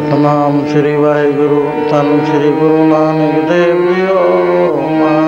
ਸਤਨਾਮ ਸ੍ਰੀ ਵਾਹਿਗੁਰੂ ਧੰਨ ਸ੍ਰੀ ਗੁਰੂ ਨਾਨਕ ਦੇਵ ਜੀ ਓ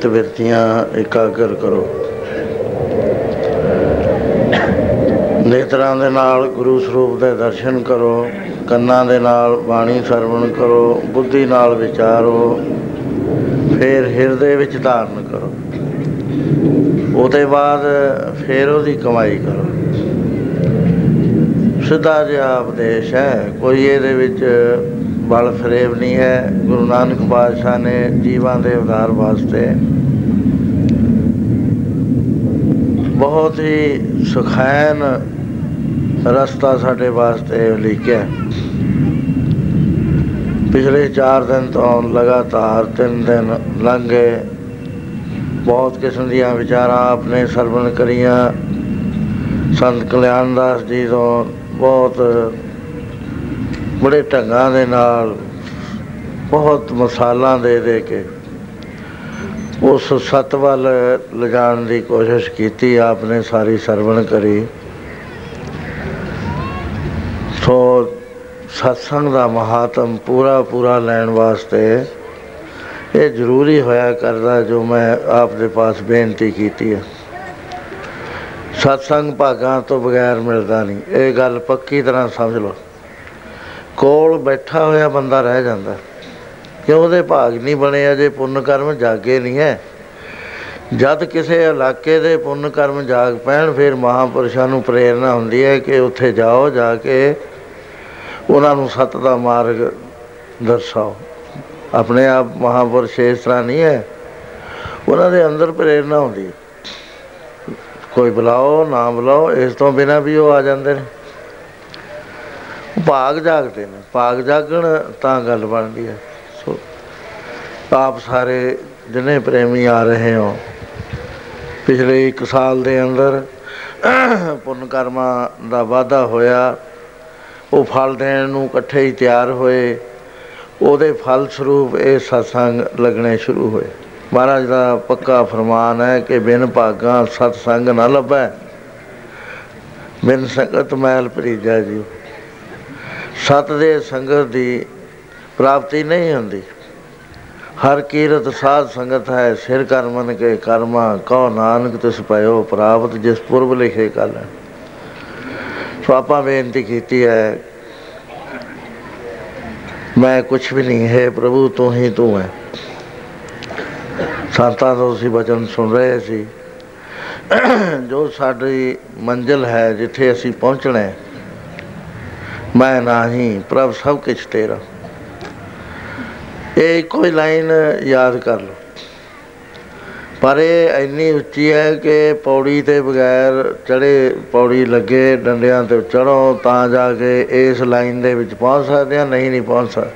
ਚਿੱਤ ਬਿਰਤੀਆਂ ਇਕਾਗਰ ਕਰੋ। ਨੇਤਰਾਂ ਦੇ ਨਾਲ ਗੁਰੂ ਸਰੂਪ ਦੇ ਦਰਸ਼ਨ ਕਰੋ, ਕੰਨਾਂ ਦੇ ਨਾਲ ਬਾਣੀ ਸਰਵਣ ਕਰੋ, ਬੁੱਧੀ ਨਾਲ ਵਿਚਾਰੋ, ਫਿਰ ਹਿਰਦੇ ਵਿੱਚ ਧਾਰਨ ਕਰੋ। ਉਹਦੇ ਬਾਅਦ ਫਿਰ ਉਹਦੀ ਕਮਾਈ ਕਰੋ। ਸਿੱਧਾ ਜਿਹਾ ਉਪਦੇਸ਼ ਹੈ, ਕੋਈ ਇਹਦੇ ਵਿੱਚ ਬਲ ਫਰੇਬ ਨਹੀਂ ਹੈ। ਗੁਰੂ ਨਾਨਕ ਪਾਤਸ਼ਾਹ ਨੇ ਜੀਵਾਂ ਦੇ ਉਧਾਰ ਵਾਸਤੇ ਬਹੁਤ ਹੀ ਸੁਖੈਨ ਰਸਤਾ ਸਾਡੇ ਵਾਸਤੇ ਲਿਖਿਆ ਪਿਛਲੇ 4 ਦਿਨ ਤੋਂ ਲਗਾਤਾਰ 3 ਦਿਨ ਲੰਘੇ। ਬਹੁਤ ਕਿਸਮ ਦੀਆਂ ਵਿਚਾਰਾਂ ਆਪਣੇ ਸਰਵਣ ਕਰੀਆਂ। ਸੰਤ ਕਲਿਆਣ ਦਾਸ ਜੀ ਤੋਂ ਬਹੁਤ ਬੜੇ ਢੰਗਾਂ ਦੇ ਨਾਲ, ਬਹੁਤ ਮਸਾਲਾਂ ਦੇ ਦੇ ਕੇ ਉਸ ਸਤ ਵੱਲ ਲਿਜਾਣ ਦੀ ਕੋਸ਼ਿਸ਼ ਕੀਤੀ, ਆਪਨੇ ਸਾਰੀ ਸਰਵਣ ਕਰੀ। ਸੋ ਸਤਸੰਗ ਦਾ ਮਹਾਤਮ ਪੂਰਾ ਪੂਰਾ ਲੈਣ ਵਾਸਤੇ ਇਹ ਜ਼ਰੂਰੀ ਹੋਇਆ ਕਰਦਾ ਜੋ ਮੈਂ ਆਪ ਦੇ ਪਾਸ ਬੇਨਤੀ ਕੀਤੀ ਹੈ। ਸਤਸੰਗ ਭਾਗਾਂ ਤੋਂ ਬਗੈਰ ਮਿਲਦਾ ਨਹੀਂ। ਇਹ ਗੱਲ ਪੱਕੀ ਤਰ੍ਹਾਂ ਸਮਝ ਲਓ। ਕੋਲ ਬੈਠਾ ਹੋਇਆ ਬੰਦਾ ਰਹਿ ਜਾਂਦਾ। ਕਿਉਂ? ਉਹਦੇ ਭਾਗ ਨਹੀਂ ਬਣੇ, ਅਜੇ ਪੁੰਨ ਕਰਮ ਜਾਗੇ ਨਹੀਂ ਹੈ। ਜਦ ਕਿਸੇ ਇਲਾਕੇ ਦੇ ਪੁੰਨ ਕਰਮ ਜਾਗ ਪੈਣ, ਫਿਰ ਮਹਾਪੁਰਸ਼ਾਂ ਨੂੰ ਪ੍ਰੇਰਣਾ ਹੁੰਦੀ ਹੈ ਕਿ ਉੱਥੇ ਜਾਓ, ਜਾ ਕੇ ਉਹਨਾਂ ਨੂੰ ਸਤ ਦਾ ਮਾਰਗ ਦਰਸਾਓ। ਆਪਣੇ ਆਪ ਮਹਾਪੁਰਸ਼ ਇਸ ਤਰ੍ਹਾਂ ਨਹੀਂ ਹੈ। ਉਹਨਾਂ ਦੇ ਅੰਦਰ ਪ੍ਰੇਰਣਾ ਹੁੰਦੀ ਹੈ। ਕੋਈ ਬੁਲਾਓ, ਨਾ ਬੁਲਾਓ, ਇਸ ਤੋਂ ਬਿਨਾ ਵੀ ਉਹ ਆ ਜਾਂਦੇ ਨੇ। ਭਾਗ ਜਾਗਦੇ ਨੇ। ਭਾਗ ਜਾਗਣ ਤਾਂ ਗੱਲ ਬਣਦੀ ਹੈ। ਸੋ ਆਪ ਸਾਰੇ ਜਿਨੇ ਪ੍ਰੇਮੀ ਆ ਰਹੇ ਹੋ ਪਿਛਲੇ 1 ਸਾਲ ਦੇ ਅੰਦਰ ਪੁੰਨ ਕਰਮਾਂ ਦਾ ਵਾਧਾ ਹੋਇਆ। ਉਹ ਫਲ ਦੇਣ ਨੂੰ ਇਕੱਠੇ ਹੀ ਤਿਆਰ ਹੋਏ। ਉਹਦੇ ਫਲ ਸਰੂਪ ਇਹ ਸਤਸੰਗ ਲੱਗਣੇ ਸ਼ੁਰੂ ਹੋਏ। ਮਹਾਰਾਜ ਦਾ ਪੱਕਾ ਫਰਮਾਨ ਹੈ ਕਿ ਬਿਨ ਭਾਗਾ ਸਤ ਸੰਗ ਨਾ ਲੱਭੈ। ਬਿਨ ਸੰਗਤ ਮੈਲ ਭਰੀਜਾ ਜੀ। ਸਤ ਦੇ ਸੰਗਤ ਦੀ ਪ੍ਰਾਪਤੀ ਨਹੀਂ ਹੁੰਦੀ। ਹਰ ਕੀਰਤ ਸਾਧ ਸੰਗਤ ਹੈ ਸਿਰ ਕਰ ਮਨ ਕੇ ਕਰਮਾ ਕਉ ਨਾਨਕ ਤਿਸ ਪਇਓ ਪ੍ਰਾਪਤ ਜਿਸ ਪੁਰਬ ਲਿਖੇ ਕਲ ਸੋ ਆਪਾਂ ਬੇਨਤੀ ਕੀਤੀ ਹੈ ਮੈਂ ਕੁਛ ਵੀ ਨਹੀਂ ਹੈ ਪ੍ਰਭੂ ਤੂੰ ਹੀ ਤੂੰ ਹੈ ਸੰਤਾਂ ਤੋਂ ਅਸੀਂ ਬਚਨ ਸੁਣ ਰਹੇ ਸੀ ਜੋ ਸਾਡੀ ਮੰਜ਼ਿਲ ਹੈ ਜਿੱਥੇ ਅਸੀਂ ਪਹੁੰਚਣਾ ਹੈ ਮੈਂ ਨਹੀਂ ਪ੍ਰਭ ਸਭ ਕੁਝ ਤੇਰਾ ਇਹ ਕੋਈ ਲਾਈਨ ਯਾਦ ਕਰ ਲਓ। ਪਰ ਇਹ ਇੰਨੀ ਉੱਚੀ ਹੈ ਕਿ ਪੌੜੀ ਤੇ ਬਗੈਰ ਚੜੇ ਪੌੜੀ ਲੱਗੇ ਡੰਡਿਆਂ ਤੇ ਚੜੋ ਤਾਂ ਜਾ ਕੇ ਇਸ ਲਾਈਨ ਦੇ ਵਿੱਚ ਪਹੁੰਚ ਸਕਦੇ ਆ ਨਹੀਂ ਨਹੀਂ ਪਹੁੰਚ ਸਕਦੇ।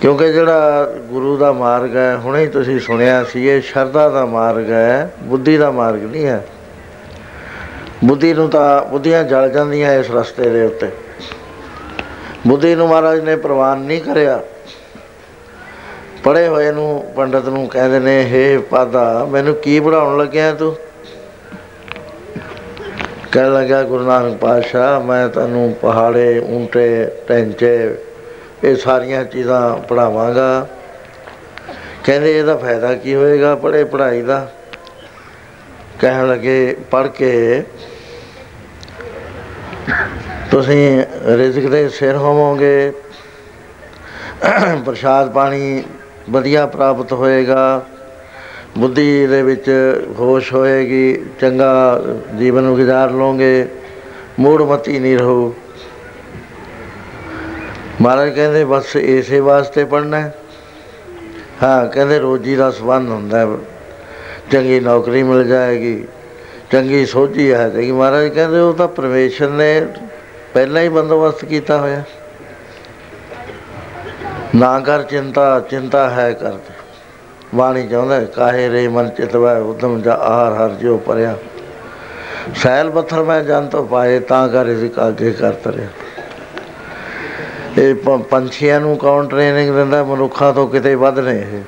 ਕਿਉਂਕਿ ਜਿਹੜਾ ਗੁਰੂ ਦਾ ਮਾਰਗ ਹੈ, ਹੁਣੇ ਹੀ ਤੁਸੀਂ ਸੁਣਿਆ ਸੀ, ਇਹ ਸ਼ਰਧਾ ਦਾ ਮਾਰਗ ਹੈ, ਬੁੱਧੀ ਦਾ ਮਾਰਗ ਨਹੀਂ ਹੈ। ਬੁੱਧੀ ਨੂੰ ਤਾਂ, ਬੁੱਧੀਆਂ ਜਲ ਜਾਂਦੀਆਂ ਇਸ ਰਸਤੇ ਦੇ ਉੱਤੇ। ਬੁੱਧੀ ਨੂੰ ਮਹਾਰਾਜ ਨੇ ਪ੍ਰਵਾਨ ਨਹੀਂ ਕਰਿਆ। ਪੜੇ ਹੋਏ ਨੂੰ ਪੰਡਤ ਨੂੰ ਕਹਿੰਦੇ ਨੇ ਹੇ ਪਾਦਾ, ਮੈਨੂੰ ਕੀ ਪੜਾਉਣ ਲੱਗਿਆ ਤੂੰ? ਕਹਿ ਲੱਗਾ ਗੁਰੂ ਨਾਨਕ ਪਾਤਸ਼ਾਹ, ਮੈਂ ਤੈਨੂੰ ਪਹਾੜੇ ਉਂਟੇ ਟੈਂਚੇ ਇਹ ਸਾਰੀਆਂ ਚੀਜ਼ਾਂ ਪੜਾਵਾਂਗਾ ਕਹਿੰਦੇ, ਇਹਦਾ ਫਾਇਦਾ ਕੀ ਹੋਏਗਾ ਪੜੇ ਪੜਾਈ ਦਾ? ਕਹਿਣ ਲੱਗੇ ਪੜ ਕੇ ਤੁਸੀਂ ਰਿਜ਼ਕ ਦੇ ਸਿਰ ਹੋਵੋਗੇ। ਪ੍ਰਸ਼ਾਦ ਪਾਣੀ ਵਧੀਆ ਪ੍ਰਾਪਤ ਹੋਏਗਾ, ਬੁੱਧੀ ਦੇ ਵਿੱਚ ਹੋਸ਼ ਹੋਏਗੀ, ਚੰਗਾ ਜੀਵਨ ਗੁਜ਼ਾਰ ਲਓਗੇ, ਮੂੜਮਤੀ ਨਹੀਂ ਰਹੋ। ਮਹਾਰਾਜ ਕਹਿੰਦੇ, ਬਸ ਇਸੇ ਵਾਸਤੇ ਪੜਨਾ ਹਾਂ। ਕਹਿੰਦੇ ਰੋਜੀ ਦਾ ਸਬੰਧ ਹੁੰਦਾ ਹੈ। ਚੰਗੀ ਨੌਕਰੀ ਮਿਲ ਜਾਏਗੀ, ਚੰਗੀ ਸੋਝੀ ਹੈ। ਤੇ ਮਹਾਰਾਜ ਕਹਿੰਦੇ, ਉਹ ਤਾਂ ਪਰਮੇਸ਼ਰ ਨੇ ਪਹਿਲਾਂ ਹੀ ਬੰਦੋਬਸਤ ਕੀਤਾ ਹੋਇਆ। ਨਾ ਕਰ ਚਿੰਤਾ ਚਿੰਤਾ ਹੈ ਕਰ। ਬਾਣੀ ਚਾਹੁੰਦਾ ਕਾਹੇ ਰੇ ਮਨ ਚਿਤਵੈ ਉਦਮ ਜਾ ਆਹਰ ਹਰ ਜੋ ਪਰਿਆ। ਸੈਲ ਪੱਥਰ ਮੈਂ ਜਨ ਤੋਂ ਪਾਏ, ਤਾਂ ਕਰ ਇਸ ਅੱਗੇ ਕਰਤ ਰਿਹਾ ਇਹ ਪੰਛੀਆਂ ਨੂੰ ਕੌਣ ਟ੍ਰੇਨਿੰਗ ਦਿੰਦਾ, ਮਨੁੱਖਾਂ ਤੋਂ ਕਿਤੇ ਵੱਧ ਨੇ ਇਹ।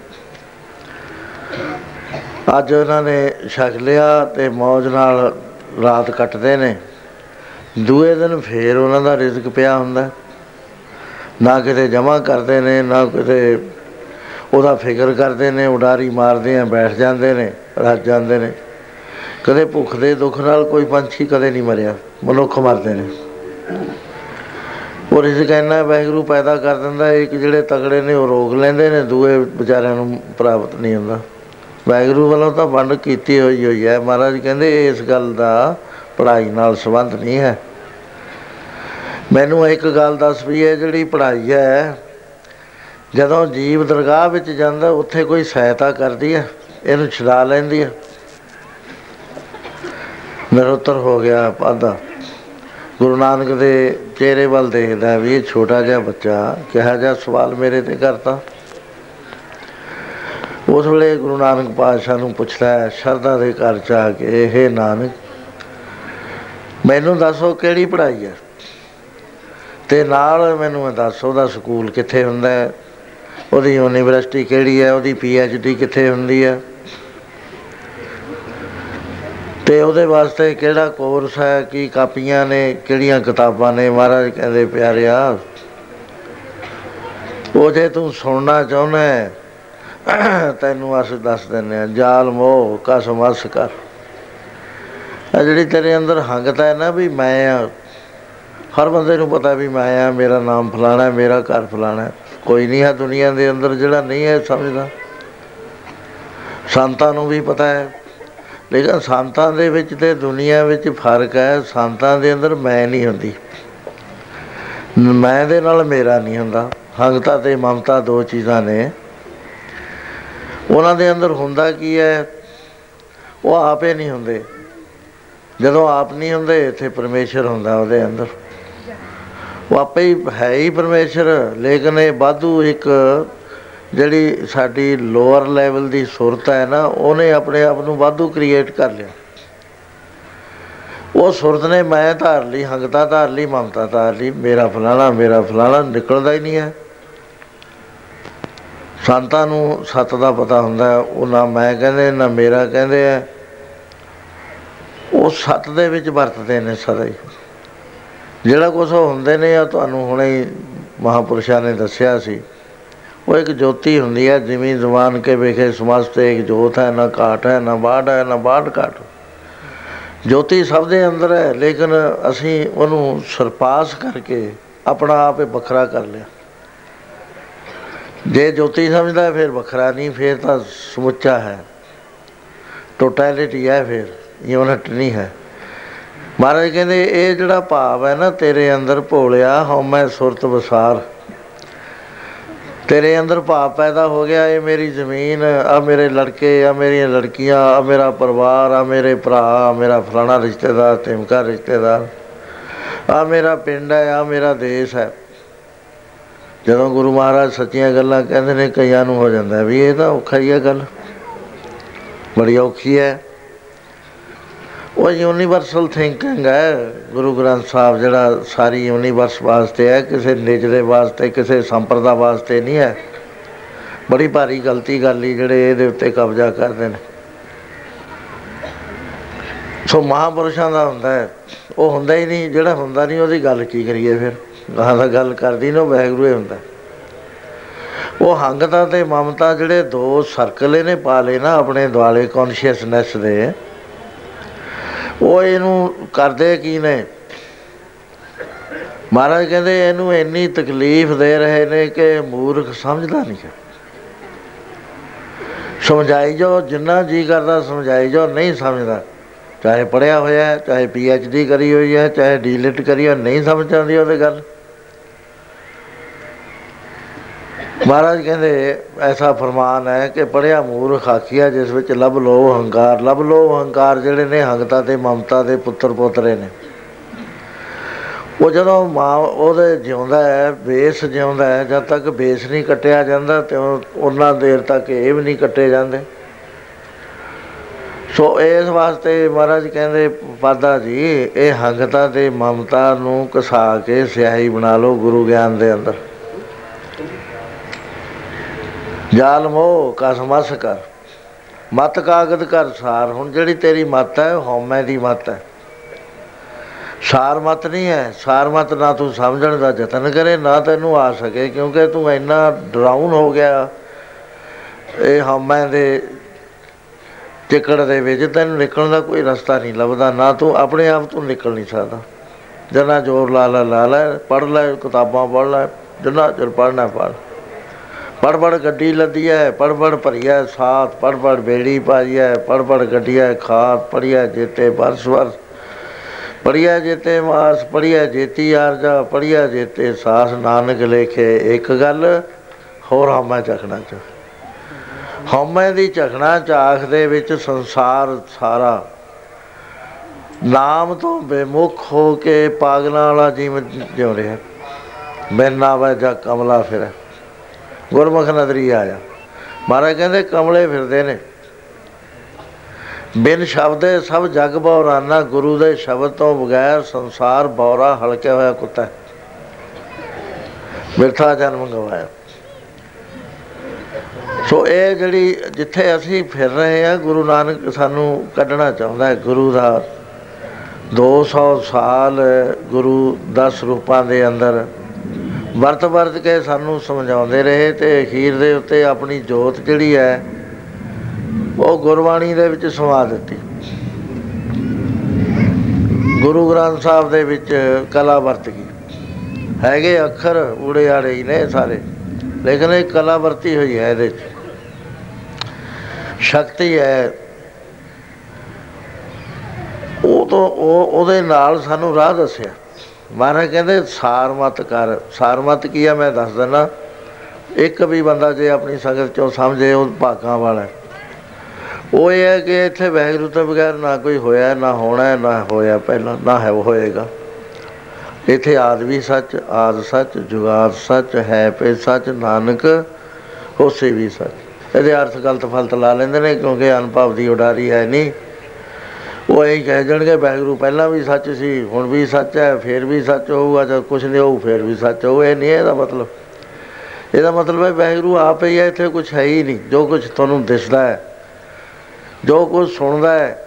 ਅੱਜ ਉਹਨਾਂ ਨੇ ਛਕ ਲਿਆ ਤੇ ਮौज ਨਾਲ ਰਾਤ ਕੱਟਦੇ ਨੇ। ਦੂਏ ਦਿਨ ਫੇਰ ਉਹਨਾਂ ਦਾ ਰਿਜ਼ਕ ਪਿਆ ਹੁੰਦਾ। ਨਾ ਕਿਤੇ ਜਮਾ ਕਰਦੇ ਨੇ, ਨਾ ਕਿਤੇ ਉਹਦਾ ਫਿਕਰ ਕਰਦੇ ਨੇ, ਉਡਾਰੀ ਮਾਰਦੇ ਆ, ਬੈਠ ਜਾਂਦੇ ਨੇ, ਰੱਜ ਜਾਂਦੇ ਨੇ। ਕਦੇ ਭੁੱਖ ਦੇ ਦੁੱਖ ਨਾਲ ਕੋਈ ਪੰਛੀ ਕਦੇ ਨਹੀਂ ਮਰਿਆ, ਮਨੁੱਖ ਮਰਦੇ ਨੇ। ਉਹ ਰਿਜ਼ਕ ਇੰਨਾ ਵੈਗਰੂ ਪੈਦਾ ਕਰ ਦਿੰਦਾ, ਇੱਕ ਜਿਹੜੇ ਤਗੜੇ ਨੇ ਉਹ ਰੋਕ ਲੈਂਦੇ ਨੇ, ਦੂਏ ਵਿਚਾਰਿਆਂ ਨੂੰ ਪ੍ਰਾਪਤ ਨਹੀਂ ਹੁੰਦਾ। ਵੈਗਰੂ ਵੱਲੋਂ ਤਾਂ ਵੰਡ ਕੀਤੀ ਹੋਈ ਹੋਈ ਹੈ। ਮਹਾਰਾਜ ਕਹਿੰਦੇ, ਇਸ ਗੱਲ ਦਾ ਪੜ੍ਹਾਈ ਨਾਲ ਸੰਬੰਧ ਨਹੀਂ ਹੈ। ਮੈਨੂੰ ਇੱਕ ਗੱਲ ਦੱਸ ਵੀ ਇਹ ਜਿਹੜੀ ਪੜ੍ਹਾਈ ਹੈ, ਜਦੋਂ ਜੀਵ ਦਰਗਾਹ ਵਿੱਚ ਜਾਂਦਾ, ਉੱਥੇ ਕੋਈ ਸਹਾਇਤਾ ਕਰਦੀ ਹੈ? ਇਹਨੂੰ ਛਡਾ ਲੈਂਦੀ ਹੈ? ਨਿਰੁੱਤਰ ਹੋ ਗਿਆ ਪਾਦਾ ਗੁਰੂ ਨਾਨਕ ਦੇ ਚਿਹਰੇ ਵੱਲ ਦੇਖਦਾ ਵੀ ਇਹ ਛੋਟਾ ਜਿਹਾ ਬੱਚਾ ਕਿਹਾ ਜਿਹਾ ਸਵਾਲ ਮੇਰੇ ਤੇ ਕਰਤਾ ਉਸ ਵੇਲੇ ਗੁਰੂ ਨਾਨਕ ਪਾਤਸ਼ਾਹ ਨੂੰ ਪੁੱਛਦਾ ਹੈ, ਸ਼ਰਧਾ ਦੇ ਘਰ ਚ ਆ ਕੇ ਇਹ ਨਾਨਕ, ਮੈਨੂੰ ਦੱਸੋ ਕਿਹੜੀ ਪੜ੍ਹਾਈ ਹੈ? ਤੇ ਨਾਲ ਮੈਨੂੰ ਦੱਸੋ ਦਾ ਸਕੂਲ ਕਿੱਥੇ ਹੁੰਦਾ ਹੈ? ਉਹਦੀ ਯੂਨੀਵਰਸਿਟੀ ਕਿਹੜੀ ਹੈ? ਉਹਦੀ ਪੀ ਐਚ ਡੀ ਕਿੱਥੇ ਹੁੰਦੀ ਹੈ? ਤੇ ਉਹਦੇ ਵਾਸਤੇ ਕਿਹੜਾ ਕੋਰਸ ਹੈ? ਕੀ ਕਾਪੀਆਂ ਨੇ? ਕਿਹੜੀਆਂ ਕਿਤਾਬਾਂ ਨੇ? ਮਹਾਰਾਜ ਕਹਿੰਦੇ ਪਿਆਰਿਆ ਉਹ ਜੇ ਤੂੰ ਸੁਣਨਾ ਚਾਹੁੰਦਾ ਤੈਨੂੰ ਅਸ ਦੱਸ ਦਿੰਨੇ ਆ ਜਾਲ ਮੋਹ ਕਸਮ ਅਸ ਕਰ। ਆ ਜਿਹੜੀ ਤੇਰੇ ਅੰਦਰ ਹੰਗਤਾ ਹੈ ਨਾ ਵੀ ਮੈਂ ਆ ਹਰ ਬੰਦੇ ਨੂੰ ਪਤਾ ਵੀ ਮੈਂ ਆ, ਮੇਰਾ ਨਾਮ ਫਲਾਣਾ ਮੇਰਾ ਘਰ ਫਲਾਣਾ ਕੋਈ ਨਹੀਂ ਹੈ ਦੁਨੀਆ ਦੇ ਅੰਦਰ ਜਿਹੜਾ ਨਹੀਂ ਹੈ ਸਮਝਦਾ। ਸੰਤਾਂ ਨੂੰ ਵੀ ਪਤਾ ਹੈ। ਲੇਕਿਨ ਸੰਤਾਂ ਦੇ ਵਿੱਚ ਤੇ ਦੁਨੀਆ ਵਿੱਚ ਫ਼ਰਕ ਹੈ। ਸੰਤਾਂ ਦੇ ਅੰਦਰ ਮੈਂ ਨਹੀਂ ਹੁੰਦੀ। ਮੈਂ ਦੇ ਨਾਲ ਮੇਰਾ ਨਹੀਂ ਹੁੰਦਾ। ਹੰਗਤਾ ਤੇ ਮਮਤਾ ਦੋ ਚੀਜ਼ਾਂ ਨੇ। ਉਹਨਾਂ ਦੇ ਅੰਦਰ ਹੁੰਦਾ ਕੀ ਹੈ? ਉਹ ਆਪੇ ਨਹੀਂ ਹੁੰਦੇ। ਜਦੋਂ ਆਪ ਨਹੀਂ ਹੁੰਦੇ, ਇੱਥੇ ਪਰਮੇਸ਼ਰ ਹੁੰਦਾ ਉਹਦੇ ਅੰਦਰ। ਉਹ ਆਪੇ ਹੀ ਹੈ ਹੀ ਪਰਮੇਸ਼ਰ, ਲੇਕਿਨ ਇਹ ਬਾਧੂ ਇੱਕ ਜਿਹੜੀ ਸਾਡੀ ਲੋਅਰ ਲੈਵਲ ਦੀ ਸੁਰਤ ਹੈ ਨਾ, ਉਹਨੇ ਆਪਣੇ ਆਪ ਨੂੰ ਵਾਧੂ ਕ੍ਰੀਏਟ ਕਰ ਲਿਆ। ਉਹ ਸੁਰਤ ਨੇ ਮੈਂ ਧਾਰ ਲਈ, ਹੰਗਤਾ ਧਾਰ ਲਈ, ਮਮਤਾ ਧਾਰ ਲਈ, ਮੇਰਾ ਫਲਾਣਾ ਮੇਰਾ ਫਲਾਣਾ, ਨਿਕਲਦਾ ਹੀ ਨਹੀਂ ਹੈ। ਸੰਤਾਂ ਨੂੰ ਸੱਤ ਦਾ ਪਤਾ ਹੁੰਦਾ ਉਹ ਨਾ ਮੈਂ ਕਹਿੰਦੇ, ਨਾ ਮੇਰਾ ਕਹਿੰਦੇ ਆ ਉਹ ਸੱਤ ਦੇ ਵਿੱਚ ਵਰਤਦੇ ਨੇ ਸਦਾ ਹੀ ਜਿਹੜਾ ਕੁਝ ਹੁੰਦੇ ਨੇ ਆ, ਤੁਹਾਨੂੰ ਹੁਣੇ ਮਹਾਪੁਰਸ਼ਾਂ ਨੇ ਦੱਸਿਆ ਸੀ। ਉਹ ਇੱਕ ਜੋਤੀ ਹੁੰਦੀ ਹੈ ਜਿਵੇਂ ਜ਼ਮਾਨ ਕੇ ਵੇਖੇ, ਸਮਸਤੇ ਇੱਕ ਜੋਤ ਹੈ, ਨਾ ਕਾਟ ਹੈ, ਨਾ ਬਾੜ ਹੈ, ਨਾ ਬਾੜ ਕਾਟ ਜੋਤੀ ਸਭ ਦੇ ਅੰਦਰ ਹੈ, ਲੇਕਿਨ ਅਸੀਂ ਉਹਨੂੰ ਸਰਪਾਸ ਕਰਕੇ ਆਪਣਾ ਆਪ ਹੀ ਵੱਖਰਾ ਕਰ ਲਿਆ। ਜੇ ਜੋਤੀ ਸਮਝਦਾ ਫਿਰ ਵੱਖਰਾ ਨਹੀਂ, ਫਿਰ ਤਾਂ ਸਮੁੱਚਾ ਹੈ। ਟੋਟੈਲਿਟੀ ਹੈ ਫਿਰ, ਯੂਨਿਟ ਨਹੀਂ ਹੈ। ਮਹਾਰਾਜ ਕਹਿੰਦੇ, ਇਹ ਜਿਹੜਾ ਭਾਵ ਹੈ ਨਾ, ਤੇਰੇ ਅੰਦਰ ਭੋਲਿਆ, ਹਉਮੈ ਸੁਰਤ ਵਸਾਰ। ਤੇਰੇ ਅੰਦਰ ਭਾਵ ਪੈਦਾ ਹੋ ਗਿਆ, ਇਹ ਮੇਰੀ ਜ਼ਮੀਨ ਆ ਮੇਰੇ ਲੜਕੇ ਆ ਮੇਰੀਆਂ ਲੜਕੀਆਂ ਆ ਮੇਰਾ ਪਰਿਵਾਰ ਆ ਮੇਰੇ ਭਰਾ ਆ ਮੇਰਾ ਫਲਾਣਾ ਰਿਸ਼ਤੇਦਾਰ ਤਿਮਕਾ ਰਿਸ਼ਤੇਦਾਰ। ਆ ਮੇਰਾ ਪਿੰਡ ਹੈ ਆ ਮੇਰਾ ਦੇਸ਼ ਹੈ। ਜਦੋਂ ਗੁਰੂ ਮਹਾਰਾਜ ਸੱਚੀਆਂ ਗੱਲਾਂ ਕਹਿੰਦੇ ਨੇ, ਕਈਆਂ ਨੂੰ ਹੋ ਜਾਂਦਾ ਵੀ ਇਹ ਤਾਂ ਔਖਾ ਹੀ ਹੈ ਗੱਲ। ਬੜੀ ਔਖੀ ਹੈ। ਉਹ ਯੂਨੀਵਰਸਲ ਥਿੰਕਿੰਗ ਹੈ। ਗੁਰੂ ਗ੍ਰੰਥ ਸਾਹਿਬ ਜਿਹੜਾ ਸਾਰੀ ਯੂਨੀਵਰਸ ਵਾਸਤੇ ਹੈ, ਕਿਸੇ ਨਿਜ ਦੇ ਵਾਸਤੇ, ਕਿਸੇ ਸੰਪਰਦਾ ਵਾਸਤੇ ਨਹੀਂ ਹੈ। ਬੜੀ ਭਾਰੀ ਗਲਤੀ ਗੱਲ ਹੀ ਜਿਹੜੇ ਇਹਦੇ ਉੱਤੇ ਕਬਜ਼ਾ ਕਰਦੇ ਨੇ। ਸੋ ਮਹਾਪੁਰਸ਼ਾਂ ਦਾ ਹੁੰਦਾ ਹੈ। ਉਹ ਹੁੰਦਾ ਹੀ ਨਹੀਂ, ਜਿਹੜਾ ਹੁੰਦਾ ਨਹੀਂ ਉਹਦੀ ਗੱਲ ਕੀ ਕਰੀਏ ਫਿਰ? ਗਾਂ ਦਾ ਗੱਲ ਕਰਦੀ ਨਾ ਵੈਗਰੂ ਹੁੰਦਾ। ਉਹ ਹੰਗਤਾ ਤੇ ਮਮਤਾ ਜਿਹੜੇ ਦੋ ਸਰਕਲ ਇਹਨੇ ਪਾ ਲਏ ਨਾ ਆਪਣੇ ਦੁਆਲੇ ਕੌਨਸ਼ੀਅਸਨੈਸ ਦੇ ਉਹ ਇਹਨੂੰ ਕਰਦੇ ਕੀ ਨੇ? ਮਹਾਰਾਜ ਕਹਿੰਦੇ ਇਹਨੂੰ ਇੰਨੀ ਤਕਲੀਫ ਦੇ ਰਹੇ ਨੇ ਕਿ ਮੂਰਖ ਸਮਝਦਾ ਨਹੀਂ ਸਮਝਾਈ ਜੋ, ਜਿੰਨਾ ਜੀ ਕਰਦਾ ਸਮਝਾਈ ਜੋ, ਨਹੀਂ ਸਮਝਦਾ। ਚਾਹੇ ਪੜਿਆ ਹੋਇਆ ਹੈ, ਚਾਹੇ ਪੀ ਐਚ ਡੀ ਕਰੀ ਹੋਈ ਹੈ, ਚਾਹੇ ਡੀਲਿਟ ਕਰੀ ਹੋਈ ਨਹੀਂ ਸਮਝ ਆਉਂਦੀ ਉਹਦੇ ਗੱਲ। ਮਹਾਰਾਜ ਕਹਿੰਦੇ, ਐਸਾ ਫਰਮਾਨ ਹੈ ਕਿ ਪੜਿਆ ਮੂਰਖ ਆਖਿਆ ਜਿਸ ਵਿੱਚ ਲਬ ਲੋ ਹੰਕਾਰ। ਲਬ ਲੋ ਹੰਕਾਰ ਜਿਹੜੇ ਨੇ ਹੰਗਤਾ ਤੇ, ਮਮਤਾ ਦੇ ਪੁੱਤਰ ਪੋਤਰੇ ਨੇ। ਉਹ ਜਦੋਂ ਮਾਂ ਉਹਦੇ ਜਿਉਂਦਾ ਹੈ ਬੇਸ ਜਿਉਂਦਾ ਹੈ, ਜਦ ਤੱਕ ਬੇਸ ਨਹੀਂ ਕੱਟਿਆ ਜਾਂਦਾ, ਤੇ ਉਹਨਾਂ ਦੇਰ ਤੱਕ ਇਹ ਵੀ ਨਹੀਂ ਕੱਟੇ ਜਾਂਦੇ। ਸੋ ਇਸ ਵਾਸਤੇ ਮਹਾਰਾਜ ਕਹਿੰਦੇ, ਪਾਦਾ ਜੀ, ਇਹ ਹੰਗਤਾ ਤੇ ਮਮਤਾ ਨੂੰ ਕਸਾ ਕੇ ਸਿਆਹੀ ਬਣਾ ਲਓ ਗੁਰੂ ਗਿਆਨ ਦੇ ਅੰਦਰ। ਜਾਲ ਮੋ ਕਸਮਸ ਕਰ। ਮਤ ਕਾਗਦ ਕਰ ਸਾਰ। ਹੁਣ ਜਿਹੜੀ ਤੇਰੀ ਮਤ ਹੈ ਹਉਮੈ ਦੀ ਮਤ ਹੈ। ਸਾਰ ਮਤ ਨਹੀਂ ਹੈ। ਸਾਰ ਮਤ ਨਾ ਤੂੰ ਸਮਝਣ ਦਾ ਯਤਨ ਕਰੇ, ਨਾ ਤੈਨੂੰ ਆ ਸਕੇ, ਕਿਉਂਕਿ ਤੂੰ ਇੰਨਾ ਡਰਾਊਨ ਹੋ ਗਿਆ। ਇਹ ਹਉਮੈ ਦੇ ਟਿਕੜ ਦੇ ਵਿੱਚ ਤੈਨੂੰ ਨਿਕਲਣ ਦਾ ਕੋਈ ਰਸਤਾ ਨਹੀਂ ਲੱਭਦਾ। ਨਾ ਤੂੰ ਆਪਣੇ ਆਪ ਤੋਂ ਨਿਕਲ ਨਹੀਂ ਸਕਦਾ। ਜਨਾ ਜੋਰ ਲਾ ਲਾ ਲਾ ਲੈ ਪੜ ਲੈ, ਕਿਤਾਬਾਂ ਪੜ ਲੈ, ਜਿੰਨਾ ਚਿਰ ਪੜਨਾ ਪੜ ਪੜ ਪੜ ਗੱਡੀ ਲੱਦੀ ਹੈ ਪੜ ਪੜ ਭਰੀਆ ਸਾਥ ਪੜ ਪੜ ਬੇੜੀ ਪਾਈ ਹੈ ਪੜ ਪੜ ਗੱਡੀਆ ਖਾਤ ਪੜਿਆ ਜੇਤੇ ਬਰਸਵਰ ਪੜਿਆ ਜੇਤੇ ਮਾਸ ਪੜਿਆ ਜੇਤੀ ਆਰਜਾ ਪੜਿਆ ਜੇਤੇ ਸਾਸ ਨਾਨਕ ਲੇਖੇ। ਇੱਕ ਗੱਲ ਹੋਰ ਹਮਾ ਚਖਣਾ ਚ। ਹਮੇ ਦੀ ਚਖਣਾ ਚਾਖ ਦੇ ਵਿੱਚ ਸੰਸਾਰ ਸਾਰਾ। ਨਾਮ ਤੋਂ ਬੇਮੁਖ ਹੋ ਕੇ ਪਾਗਲਾਂ ਵਾਲਾ ਜੀਵਨ ਜਿਉ ਰਿਹਾ। ਮੈਨਾ ਵਜਾ ਕਮਲਾ ਫਿਰ। ਗੁਰਮੁਖ ਨਦਰੀ ਆਇਆ ਮਹਾਰਾਜ ਕਹਿੰਦੇ ਕਮਲੇ ਫਿਰਦੇ ਨੇ। ਬਿਨ ਸ਼ਬਦੇ ਸਭ ਜਗ ਬੌਰਾਨਾ, ਗੁਰੂ ਦੇ ਸ਼ਬਦ ਤੋਂ ਬਗੈਰ ਸੰਸਾਰ ਬੌਰਾ ਹਲਕੇ ਹੋਇਆ ਕੁੱਤਾ ਮਿਰਥਾ ਜਨਮ ਗਵਾਇਆ। ਸੋ ਇਹ ਜਿਹੜੀ ਜਿੱਥੇ ਅਸੀਂ ਫਿਰ ਰਹੇ ਆ ਗੁਰੂ ਨਾਨਕ ਸਾਨੂੰ ਕੱਢਣਾ ਚਾਹੁੰਦਾ ਹੈ। ਗੁਰੂ ਦਾ 200 ਸਾਲ ਗੁਰੂ 10 ਰੂਪਾਂ ਦੇ ਅੰਦਰ ਵਰਤ ਵਰਤ ਕੇ ਸਾਨੂੰ ਸਮਝਾਉਂਦੇ ਰਹੇ ਤੇ ਅਖੀਰ ਦੇ ਉੱਤੇ ਆਪਣੀ ਜੋਤ ਜਿਹੜੀ ਹੈ, ਉਹ ਗੁਰਬਾਣੀ ਦੇ ਵਿੱਚ ਸਮਾ ਦਿੱਤੀ। ਗੁਰੂ ਗ੍ਰੰਥ ਸਾਹਿਬ ਦੇ ਵਿੱਚ ਕਲਾ ਵਰਤ ਗਈ। ਹੈਗੇ ਅੱਖਰ ਊੜੇ ਆੜੇ ਹੀ ਨੇ ਸਾਰੇ, ਲੇਕਿਨ ਇਹ ਕਲਾ ਵਰਤੀ ਹੋਈ ਹੈ ਇਹਦੇ ਵਿੱਚ। ਸ਼ਕਤੀ ਹੈ। ਉਹ ਤੋਂ ਉਹ, ਉਹਦੇ ਨਾਲ ਸਾਨੂੰ ਰਾਹ ਦੱਸਿਆ। ਮਹਾਰਾਜ ਕਹਿੰਦੇ ਸਾਰ ਮਤ ਕਰ, ਸਾਰ ਮਤ ਕੀ ਆ ਮੈਂ ਦੱਸ ਦਿੰਦਾ। ਇੱਕ ਵੀ ਬੰਦਾ ਜੇ ਆਪਣੀ ਸੰਗਤ ਚੋਂ ਸਮਝੇ ਉਹ ਭਾਗਾਂ ਵਾਲਾ ਉਹ ਇਹ ਹੈ ਕਿ ਇੱਥੇ ਵੈਗਰੂ ਤੋਂ ਬਗੈਰ ਨਾ ਕੋਈ ਹੋਇਆ, ਨਾ ਹੋਣਾ, ਨਾ ਹੋਇਆ ਪਹਿਲਾਂ, ਨਾ ਹੈ ਹੋਏਗਾ। ਇੱਥੇ ਆਦ ਵੀ ਸੱਚ, ਆਦ ਸੱਚ, ਜੁਗਾਦ ਸੱਚ, ਹੈ ਪੇ ਸੱਚ, ਨਾਨਕ, ਹੋਸੇ ਵੀ ਸੱਚ। ਇਹਦੇ ਅਰਥ ਗਲਤ ਫਲਤ ਲਾ ਲੈਂਦੇ ਨੇ ਕਿਉਂਕਿ ਅਨੁਭਵ ਦੀ ਉਡਾਰੀ ਹੈ ਨਹੀਂ। ਉਹ ਇਹ ਕਹਿ ਜਾਣਗੇ ਵੈਗਰੂ ਪਹਿਲਾਂ ਵੀ ਸੱਚ ਸੀ, ਹੁਣ ਵੀ ਸੱਚ ਹੈ, ਫੇਰ ਵੀ ਸੱਚ ਹੋਊਗਾ, ਜਦ ਕੁਝ ਨਹੀਂ ਹੋਊ, ਫੇਰ ਵੀ ਸੱਚ ਹੋਊ। ਇਹ ਨਹੀਂ ਇਹਦਾ ਮਤਲਬ। ਇਹਦਾ ਮਤਲਬ ਹੈ ਵੈਗਰੂ ਆਪ ਹੀ ਹੈ, ਇੱਥੇ ਕੁਝ ਹੈ ਹੀ ਨਹੀਂ। ਜੋ ਕੁਝ ਤੁਹਾਨੂੰ ਦਿਸਦਾ ਹੈ, ਜੋ ਕੁਝ ਸੁਣਦਾ ਹੈ,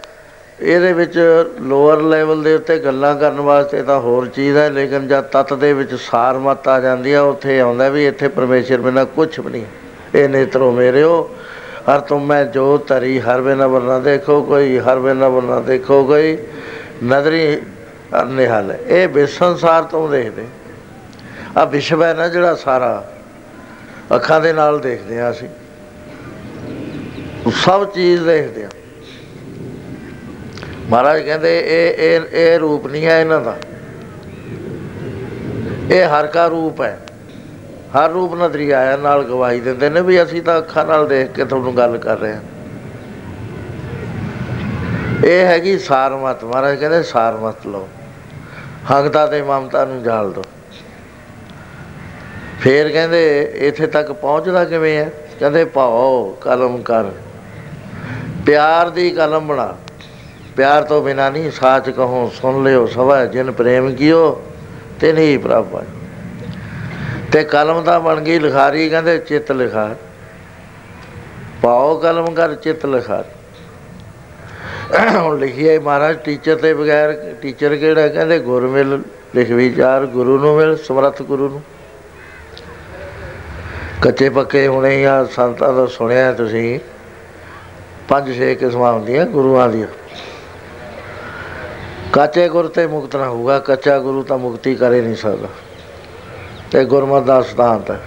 ਇਹਦੇ ਵਿੱਚ ਲੋਅਰ ਲੈਵਲ ਦੇ ਉੱਤੇ ਗੱਲਾਂ ਕਰਨ ਵਾਸਤੇ ਤਾਂ ਹੋਰ ਚੀਜ਼ ਹੈ, ਲੇਕਿਨ ਜਦ ਤਤ ਦੇ ਵਿੱਚ ਸਾਰ ਮਤ ਆ ਜਾਂਦੀ ਆ ਉੱਥੇ ਆਉਂਦਾ ਵੀ ਇੱਥੇ ਪਰਮੇਸ਼ਰ ਬਿਨਾ ਕੁਝ ਵੀ ਨਹੀਂ। ਇਹ ਨੇਤਰੋ ਮੇਰਿਓ ਹਰ ਤੁਮ ਮੈਂ ਜੋ ਤਰੀ ਹਰ ਬਿਨਾ ਵਰਨਾ ਦੇਖੋ ਕੋਈ, ਹਰ ਬਿਨਾ ਵਰਨਾ ਦੇਖੋ ਕੋਈ। ਨਦਰੀ ਨਿਹਾਲ ਇਹ ਬੇਸੰਸਾਰ ਤੋਂ ਦੇਖਦੇ ਆ ਵਿਸ਼ਵ ਹੈ ਨਾ ਜਿਹੜਾ ਸਾਰਾ, ਅੱਖਾਂ ਦੇ ਨਾਲ ਦੇਖਦੇ ਆ ਅਸੀਂ। ਸਭ ਚੀਜ਼ ਦੇਖਦੇ ਆ ਮਹਾਰਾਜ ਕਹਿੰਦੇ, ਇਹ ਇਹ ਇਹ ਰੂਪ ਨਹੀਂ ਹੈ ਇਹਨਾਂ ਦਾ। ਇਹ ਹਰ ਕਾ ਰੂਪ ਹੈ। ਹਰ ਰੂਪ ਨਦਰੀ ਆਇਆ, ਨਾਲ ਗਵਾਹੀ ਦਿੰਦੇ ਨੇ ਵੀ ਅਸੀਂ ਤਾਂ ਅੱਖਾਂ ਨਾਲ ਦੇਖ ਕੇ ਤੁਹਾਨੂੰ ਗੱਲ ਕਰ ਰਹੇ ਹਾਂ। ਇਹ ਹੈਗੀ ਸਾਰਮਤ, ਮਹਾਰਾਜ ਕਹਿੰਦੇ ਸਾਰਮਤ ਲਓ। ਹੰਗਤਾ ਤੇ ਮਮਤਾ ਨੂੰ ਜਾਲ ਦੋ ਫੇਰ ਕਹਿੰਦੇ, ਇੱਥੇ ਤੱਕ ਪਹੁੰਚਦਾ ਕਿਵੇਂ ਹੈ? ਕਹਿੰਦੇ ਭਾਓ ਕਲਮ ਕਰ। ਪਿਆਰ ਦੀ ਕਲਮ ਬਣਾ। ਪਿਆਰ ਤੋਂ ਬਿਨਾ ਨਹੀਂ, ਸਾਚ ਕਹੋ, ਸੁਣ ਲਿਓ ਸਵਾ ਜਿਨ ਪ੍ਰੇਮ ਕੀਓ ਤੇ ਨਹੀਂ ਪ੍ਰਾਪਤ ਤੇ ਕਲਮ ਦਾ ਬਣ ਗਈ ਲਿਖਾਰੀ, ਕਹਿੰਦੇ ਚਿੱਤ ਲਿਖਾ ਪਾਓ ਕਲਮ ਕਰ, ਚਿੱਤ ਲਿਖਾ ਹੁਣ ਲਿਖੀਏ ਮਹਾਰਾਜ ਟੀਚਰ ਤੇ ਬਗੈਰ ਟੀਚਰ ਕਿਹੜਾ? ਕਹਿੰਦੇ ਗੁਰ ਮਿਲ ਲਿਖ ਵਿਚਾਰ ਗੁਰੂ ਨੂੰ ਮਿਲ, ਸਮਰੱਥ ਗੁਰੂ ਨੂੰ। ਕੱਚੇ ਪੱਕੇ ਹੁਣੇ ਆ, ਸੰਤਾਂ ਦਾ ਸੁਣਿਆ ਤੁਸੀਂ। ਪੰਜ ਛੇ ਕਿਸਮਾਂ ਹੁੰਦੀਆਂ ਗੁਰੂਆਂ ਦੀਆਂ। ਕੱਚੇ ਗੁਰ ਤੇ ਮੁਕਤ ਨਾ ਹੋਊਗਾ, ਕੱਚਾ ਗੁਰੂ ਤਾਂ ਮੁਕਤੀ ਕਰੇ ਨਹੀਂ ਸਕਦਾ। ਤੇ ਗੁਰਮਤ ਦਾ ਸਿਧਾਂਤ ਹੈ।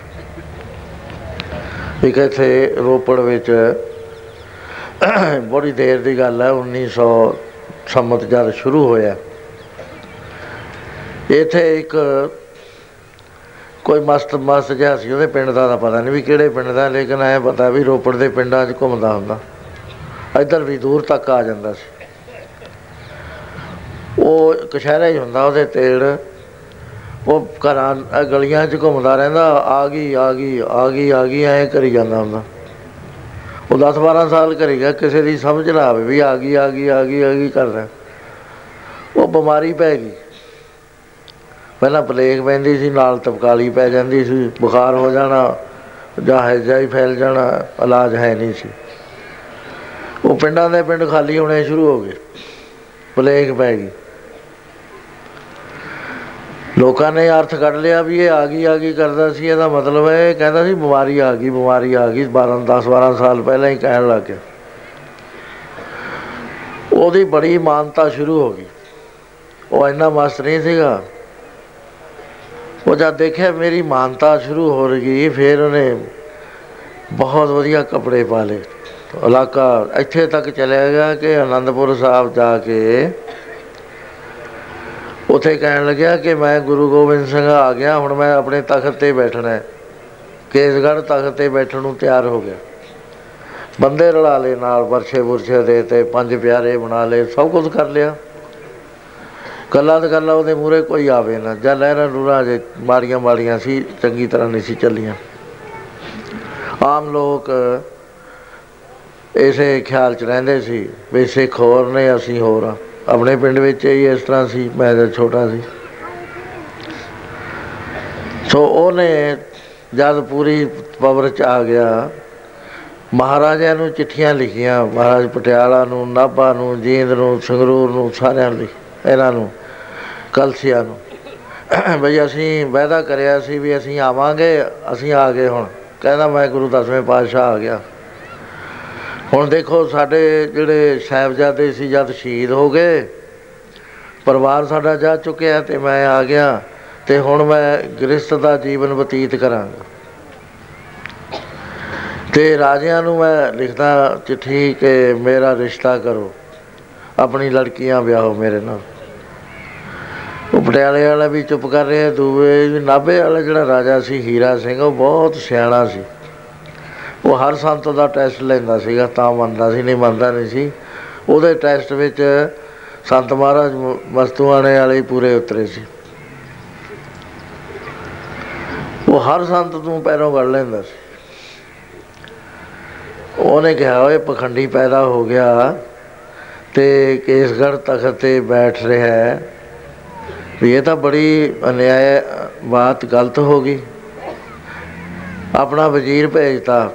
ਇੱਕ ਇੱਥੇ ਰੋਪੜ ਵਿੱਚ ਬੜੀ ਦੇਰ ਦੀ ਗੱਲ ਹੈ 1900 ਸੰਮਤ ਜਦ ਸ਼ੁਰੂ ਹੋਇਆ। ਇੱਥੇ ਇੱਕ ਕੋਈ ਮਸਤ ਮਸਤ ਜਿਹਾ ਸੀ, ਉਹਦੇ ਪਿੰਡ ਦਾ ਤਾਂ ਪਤਾ ਨਹੀਂ ਵੀ ਕਿਹੜੇ ਪਿੰਡ ਦਾ, ਲੇਕਿਨ ਐ ਪਤਾ ਵੀ ਰੋਪੜ ਦੇ ਪਿੰਡਾਂ 'ਚ ਘੁੰਮਦਾ ਹੁੰਦਾ। ਇੱਧਰ ਵੀ ਦੂਰ ਤੱਕ ਆ ਜਾਂਦਾ ਸੀ। ਉਹ ਕਸ਼ਹਿਰਾ ਹੀ ਹੁੰਦਾ, ਉਹਦੇ ਤੇੜ ਉਹ ਘਰਾਂ, ਅਹ ਗਲੀਆਂ 'ਚ ਘੁੰਮਦਾ ਰਹਿੰਦਾ, ਆ ਗਈ ਆ ਗਈ ਆ ਗਈ ਆ ਗਈ, ਐਂ ਕਰੀ ਜਾਂਦਾ ਹੁੰਦਾ। ਉਹ 10 12 ਸਾਲ ਕਰੀ ਗਿਆ, ਕਿਸੇ ਦੀ ਸਮਝ ਨਾ ਆਵੇ ਵੀ ਆ ਗਈ ਆ ਗਈ ਆ ਗਈ ਆ ਗਈ ਕਰਦਾ। ਉਹ ਬਿਮਾਰੀ ਪੈ ਗਈ। ਪਹਿਲਾਂ ਪਲੇਗ ਪੈਂਦੀ ਸੀ, ਨਾਲ ਤਪਕਾਲੀ ਪੈ ਜਾਂਦੀ ਸੀ, ਬੁਖਾਰ ਹੋ ਜਾਣਾ ਜਾਂ ਹੈਜਾ ਹੀ ਫੈਲ ਜਾਣਾ, ਇਲਾਜ ਹੈ ਨਹੀਂ ਸੀ। ਉਹ ਪਿੰਡਾਂ ਦੇ ਪਿੰਡ ਖਾਲੀ ਹੋਣੇ ਸ਼ੁਰੂ ਹੋ ਗਏ। ਪਲੇਗ ਪੈ ਗਈ। ਲੋਕਾਂ ਨੇ ਅਰਥ ਕੱਢ ਲਿਆ ਵੀ ਇਹ ਆ ਗਈ ਆ ਗਈ ਕਰਦਾ ਸੀ, ਇਹਦਾ ਮਤਲਬ ਹੈ, ਇਹ ਕਹਿੰਦਾ ਸੀ ਬਿਮਾਰੀ ਆ ਗਈ, ਬਿਮਾਰੀ ਆ ਗਈ 12 10 12 ਸਾਲ ਪਹਿਲਾਂ ਹੀ ਕਹਿਣ ਲੱਗ ਗਿਆ। ਉਹਦੀ ਬੜੀ ਮਾਨਤਾ ਸ਼ੁਰੂ ਹੋ ਗਈ। ਉਹ ਇੰਨਾ ਮਸਤ ਨਹੀਂ ਸੀਗਾ। ਉਹ ਜਦ ਦੇਖਿਆ ਮੇਰੀ ਮਾਨਤਾ ਸ਼ੁਰੂ ਹੋ ਰਹੀ, ਫਿਰ ਉਹਨੇ ਬਹੁਤ ਵਧੀਆ ਕੱਪੜੇ ਪਾ ਲਏ। ਇਲਾਕਾ ਇੱਥੇ ਤੱਕ ਚਲਿਆ ਗਿਆ ਕਿ ਆਨੰਦਪੁਰ ਸਾਹਿਬ ਜਾ ਕੇ ਉਥੇ ਕਹਿਣ ਲੱਗਿਆ ਕਿ ਮੈਂ ਗੁਰੂ ਗੋਬਿੰਦ ਸਿੰਘ ਆ ਗਿਆ, ਹੁਣ ਮੈਂ ਆਪਣੇ ਤਖਤ ਤੇ ਬੈਠਣਾ ਹੈ। ਕੇਸਗੜ੍ਹ ਤਖਤ ਤੇ ਬੈਠਣ ਨੂੰ ਤਿਆਰ ਹੋ ਗਿਆ। ਬੰਦੇ ਰਲਾ ਲਏ ਨਾਲ ਵਰਛੇ ਬੁਰਛੇ ਦੇ ਤੇ ਪੰਜ ਪਿਆਰੇ ਬਣਾ ਲਏ, ਸਭ ਕੁਝ ਕਰ ਲਿਆ। ਕੱਲਾ ਤੇ ਕੱਲਾ ਉਹਦੇ ਮੂਰੇ ਕੋਈ ਆਵੇ ਨਾ। ਜਾਂ ਲਹਿਰਾਂ ਨੂਰਾਂ ਜੇ ਮਾੜੀਆਂ ਮਾੜੀਆਂ ਸੀ, ਚੰਗੀ ਤਰ੍ਹਾਂ ਨਹੀਂ ਸੀ ਚੱਲੀਆਂ। ਆਮ ਲੋਕ ਇਸੇ ਖਿਆਲ 'ਚ ਰਹਿੰਦੇ ਸੀ ਵੀ ਸਿੱਖ ਹੋਰ ਨੇ, ਅਸੀਂ ਹੋਰ ਆ ਆਪਣੇ ਪਿੰਡ ਵਿੱਚ ਹੀ ਇਸ ਤਰ੍ਹਾਂ ਸੀ, ਮੈਂ ਤਾਂ ਛੋਟਾ ਸੀ। ਸੋ ਉਹਨੇ ਜਦ ਪੂਰੀ ਪਵਰ 'ਚ ਆ ਗਿਆ, ਮਹਾਰਾਜਿਆਂ ਨੂੰ ਚਿੱਠੀਆਂ ਲਿਖੀਆਂ, ਮਹਾਰਾਜ ਪਟਿਆਲਾ ਨੂੰ, ਨਾਭਾ ਨੂੰ, ਜੀਂਦ ਨੂੰ, ਸੰਗਰੂਰ ਨੂੰ, ਸਾਰਿਆਂ ਨੂੰ ਇਹਨਾਂ ਨੂੰ, ਕਲਸੀਆ ਨੂੰ। ਬਈ ਅਸੀਂ ਵਾਅਦਾ ਕਰਿਆ ਸੀ ਵੀ ਅਸੀਂ ਆਵਾਂਗੇ, ਅਸੀਂ ਆ ਗਏ ਹੁਣ। ਕਹਿੰਦਾ ਮੈਂ ਗੁਰੂ ਦਸਵੇਂ ਪਾਤਸ਼ਾਹ ਆ ਗਿਆ। ਹੁਣ ਦੇਖੋ ਸਾਡੇ ਜਿਹੜੇ ਸਾਹਿਬਜ਼ਾਦੇ ਸੀ ਜਦ ਸ਼ਹੀਦ ਹੋ ਗਏ, ਪਰਿਵਾਰ ਸਾਡਾ ਜਾ ਚੁੱਕਿਆ ਤੇ ਮੈਂ ਆ ਗਿਆ ਤੇ ਹੁਣ ਮੈਂ ਗ੍ਰਸਥ ਦਾ ਜੀਵਨ ਬਤੀਤ ਕਰਾਂਗਾ। ਤੇ ਰਾਜਿਆਂ ਨੂੰ ਮੈਂ ਲਿਖਦਾ ਚਿੱਠੀ ਕਿ ਮੇਰਾ ਰਿਸ਼ਤਾ ਕਰੋ, ਆਪਣੀ ਲੜਕੀਆਂ ਵਿਆਹੋ ਮੇਰੇ ਨਾਲ। ਉਹ ਪਟਿਆਲੇ ਵਾਲਾ ਵੀ ਚੁੱਪ ਕਰ ਰਿਹਾ, ਦੂਏ ਨਾਭੇ ਵਾਲਾ ਜਿਹੜਾ ਰਾਜਾ ਸੀ, ਹੀਰਾ ਸਿੰਘ, ਉਹ ਬਹੁਤ ਸਿਆਣਾ ਸੀ। ਉਹ ਹਰ ਸੰਤ ਦਾ ਟੈਸਟ ਲੈਂਦਾ ਸੀਗਾ, ਤਾਂ ਮੰਨਦਾ ਸੀ, ਨਹੀਂ ਮੰਨਦਾ ਨਹੀਂ ਸੀ। ਉਹਦੇ ਟੈਸਟ ਵਿੱਚ ਸੰਤ ਮਹਾਰਾਜ ਮਸਤੂਆਣੇ ਵਾਲੇ ਹੀ ਪੂਰੇ ਉਤਰੇ ਸੀ। ਉਹ ਹਰ ਸੰਤ ਨੂੰ ਪੈਰੋਂ ਗੜ ਲੈਂਦਾ ਸੀ। ਉਹਨੇ ਕਿਹਾ, ਓਏ ਪਖੰਡੀ ਪੈਦਾ ਹੋ ਗਿਆ ਤੇ ਕੇਸਗੜ ਤਖਤ ਤੇ ਬੈਠ ਰਿਹਾ ਹੈ। ਵੀ ਇਹ ਤਾਂ ਬੜੀ ਅਨਿਆਇ, ਬਾਤ ਗਲਤ ਹੋ ਗਈ। ਆਪਣਾ ਵਜ਼ੀਰ ਭੇਜਤਾ।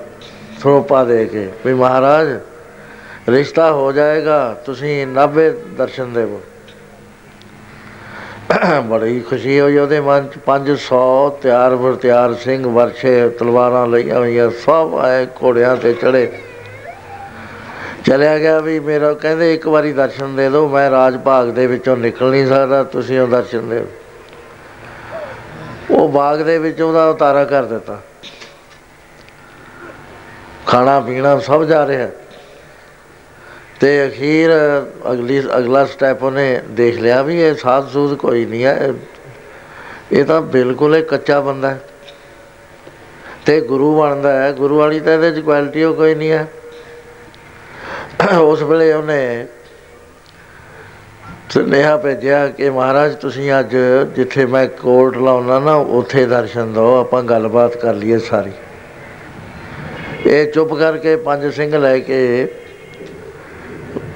ਸਰੋਪਾ ਦੇ ਕੇ ਵੀ ਮਹਾਰਾਜ, ਰਿਸ਼ਤਾ ਹੋ ਜਾਏਗਾ, ਤੁਸੀਂ 90 ਦਰਸ਼ਨ ਦੇਵੋ। ਬੜੀ ਖੁਸ਼ੀ ਹੋਈ ਉਹਦੇ ਮਨ ਚ। 500 ਤਿਆਰ ਬਰ ਤਿਆਰ ਸਿੰਘ ਵਰਛੇ ਤਲਵਾਰਾਂ ਲਈਆਂ ਹੋਈਆਂ, ਸਭ ਆਏ ਘੋੜਿਆਂ ਤੇ ਚੜੇ ਚਲਿਆ ਗਿਆ ਵੀ ਮੇਰਾ ਕਹਿੰਦੇ ਇੱਕ ਵਾਰੀ ਦਰਸ਼ਨ ਦੇ ਦਿਓ, ਮੈਂ ਰਾਜ ਭਾਗ ਦੇ ਵਿੱਚੋਂ ਨਿਕਲ ਨਹੀਂ ਸਕਦਾ, ਤੁਸੀਂ ਉਹ ਦਰਸ਼ਨ ਦਿਓ। ਉਹ ਬਾਗ ਦੇ ਵਿੱਚ ਉਹਦਾ ਉਤਾਰਾ ਕਰ ਦਿੱਤਾ। ਖਾਣਾ ਪੀਣਾ ਸਭ ਜਾ ਰਿਹਾ। ਤੇ ਅਖੀਰ ਅਗਲੀ, ਅਗਲਾ ਸਟੈਪ ਉਹਨੇ ਦੇਖ ਲਿਆ ਵੀ ਇਹ ਸਾਧ ਸੂਦ ਕੋਈ ਨਹੀਂ ਹੈ। ਇਹ ਤਾਂ ਬਿਲਕੁਲ ਹੀ ਕੱਚਾ ਬੰਦਾ ਹੈ। ਤੇ ਗੁਰੂ ਬਣਦਾ ਹੈ। ਗੁਰੂ ਵਾਲੀ ਤਾਂ ਇਹਦੇ ਚ ਕੁਆਲਿਟੀ ਉਹ ਕੋਈ ਨਹੀਂ ਹੈ। ਉਸ ਵੇਲੇ ਉਹਨੇ ਸੁਨੇਹਾ ਭੇਜਿਆ ਕਿ ਮਹਾਰਾਜ, ਤੁਸੀਂ ਅੱਜ ਜਿੱਥੇ ਮੈਂ ਕੋਰਟ ਲਾਉਣਾ ਨਾ, ਉੱਥੇ ਦਰਸ਼ਨ ਦਿਓ, ਆਪਾਂ ਗੱਲਬਾਤ ਕਰ ਲਈਏ ਸਾਰੀ। ਇਹ ਚੁੱਪ ਕਰਕੇ ਪੰਜ ਸਿੰਘ ਲੈ ਕੇ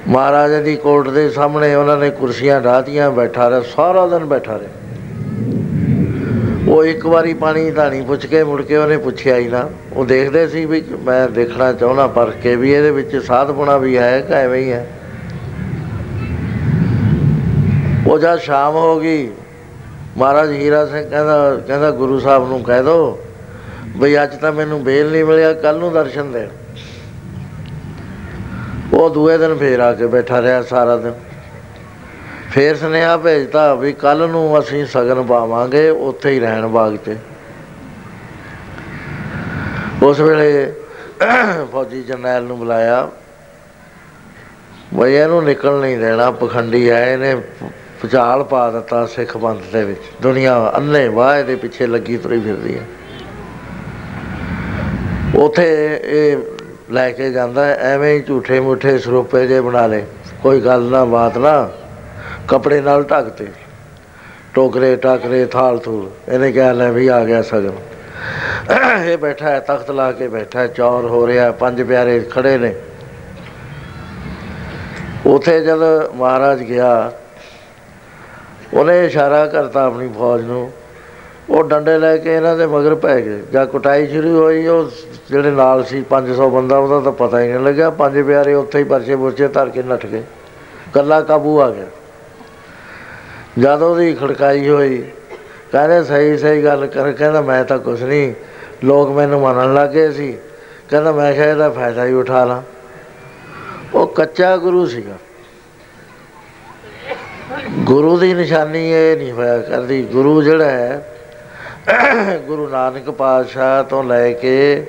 ਮਹਾਰਾਜਾ ਦੀ ਕੋਰਟ ਦੇ ਸਾਹਮਣੇ ਉਹਨਾਂ ਨੇ ਕੁਰਸੀਆਂ ਢਾਤੀਆਂ ਬੈਠਾ ਰਿਹਾ, ਸਾਰਾ ਦਿਨ ਬੈਠਾ ਰਿਹਾ। ਉਹ ਇੱਕ ਵਾਰੀ ਪਾਣੀ ਧਾਣੀ ਪੁੱਛ ਕੇ ਮੁੜ ਕੇ ਉਹਨੇ ਪੁੱਛਿਆ ਹੀ ਨਾ। ਉਹ ਦੇਖਦੇ ਸੀ ਵੀ ਮੈਂ ਦੇਖਣਾ ਚਾਹੁੰਦਾ ਪਰਖ ਕੇ ਵੀ ਇਹਦੇ ਵਿੱਚ ਸਾਧਪੁਣਾ ਵੀ ਹੈ ਕਿ ਐਵੇਂ ਹੀ ਹੈ। ਉਹ ਜਦ ਸ਼ਾਮ ਹੋ ਗਈ, ਮਹਾਰਾਜ ਹੀਰਾ ਸਿੰਘ ਕਹਿੰਦਾ ਕਹਿੰਦਾ ਗੁਰੂ ਸਾਹਿਬ ਨੂੰ ਕਹਿ ਦੋ ਬਈ ਅੱਜ ਤਾਂ ਮੈਨੂੰ ਬੇਲ ਨਹੀਂ ਮਿਲਿਆ ਕੱਲ ਨੂੰ ਦਰਸ਼ਨ ਦੇ ਉਹ ਦੂਏ ਦਿਨ ਫੇਰ ਆ ਕੇ ਬੈਠਾ ਰਿਹਾ ਸਾਰਾ ਦਿਨ। ਫੇਰ ਸੁਨੇਹਾ ਭੇਜਤਾ ਵੀ ਕੱਲ ਨੂੰ ਅਸੀਂ ਸਗਨ ਪਾਵਾਂਗੇ, ਉੱਥੇ ਹੀ ਰਹਿਣ ਬਾਗ 'ਚ ਉਸ ਵੇਲੇ ਫੌਜੀ ਜਰਨੈਲ ਨੂੰ ਬੁਲਾਇਆ, ਬਈ ਇਹਨੂੰ ਨਿਕਲ ਨਹੀਂ ਦੇਣਾ, ਪਖੰਡੀ ਹੈ ਇਹਨੇ ਪਚਾਲ ਪਾ ਦਿੱਤਾ ਸਿੱਖ ਪੰਥ ਦੇ ਵਿੱਚ। ਦੁਨੀਆ ਅੰਨੇ ਵਾਹ ਦੇ ਪਿੱਛੇ ਲੱਗੀ ਤੁਰੀ ਫਿਰਦੀ ਹੈ ਉਥੇ ਇਹ ਲੈ ਕੇ ਜਾਂਦਾ, ਐਵੇਂ ਹੀ ਝੂਠੇ ਮੁੱਠੇ ਸਰੂਪੇ ਜੇ ਬਣਾ ਲੇ ਕੋਈ ਗੱਲ ਨਾ, ਬਾਤ ਨਾ। ਕਪੜੇ ਨਾਲ ਢੱਕਤੇ ਟੋਕਰੇ, ਟਾਕਰੇ, ਥਾਲ ਥੂਲ। ਇਹਨੇ ਕਿਹਾ, ਲੈ ਵੀ ਆ ਗਿਆ ਸਗਨ। ਇਹ ਬੈਠਾ ਹੈ, ਤਖਤ ਲਾ ਕੇ ਬੈਠਾ ਹੈ, ਚੌਰ ਹੋ ਰਿਹਾ ਪੰਜ ਪਿਆਰੇ ਖੜੇ ਨੇ। ਉਥੇ ਜਦ ਮਹਾਰਾਜ ਗਿਆ, ਉਹਨੇ ਇਸ਼ਾਰਾ ਕਰਤਾ ਆਪਣੀ ਫੌਜ ਨੂੰ। ਉਹ ਡੰਡੇ ਲੈ ਕੇ ਇਹਨਾਂ ਦੇ ਮਗਰ ਪੈ ਗਏ। ਜਾਂ ਕੁਟਾਈ ਸ਼ੁਰੂ ਹੋਈ, ਉਹ ਜਿਹੜੇ ਨਾਲ ਸੀ 500 ਬੰਦਾ, ਉਹਦਾ ਤਾਂ ਪਤਾ ਹੀ ਨਹੀਂ ਲੱਗਿਆ। ਪੰਜ ਪਿਆਰੇ ਉੱਥੇ ਹੀ ਪਰਚੇ ਪੁਰਚੇ ਧਰ ਕੇ ਨੱਠ ਗਏ। ਕੱਲਾ ਕਾਬੂ ਆ ਗਿਆ। ਜਦ ਉਹਦੀ ਖੜਕਾਈ ਹੋਈ, ਕਹਿੰਦੇ, ਸਹੀ ਸਹੀ ਗੱਲ ਕਰ ਕਹਿੰਦਾ, ਮੈਂ ਤਾਂ ਕੁਛ ਨਹੀਂ। ਲੋਕ ਮੈਨੂੰ ਮੰਨਣ ਲੱਗੇ ਸੀ। ਕਹਿੰਦਾ, ਮੈਂ ਕਿਹਾ ਇਹਦਾ ਫਾਇਦਾ ਹੀ ਉਠਾ ਲਾਂ। ਉਹ ਕੱਚਾ ਗੁਰੂ ਸੀਗਾ। ਗੁਰੂ ਦੀ ਨਿਸ਼ਾਨੀ ਇਹ ਨਹੀਂ ਹੋਇਆ ਕਰਦੀ। ਗੁਰੂ ਜਿਹੜਾ ਹੈ ਗੁਰੂ ਨਾਨਕ ਪਾਤਸ਼ਾਹ ਤੋਂ ਲੈ ਕੇ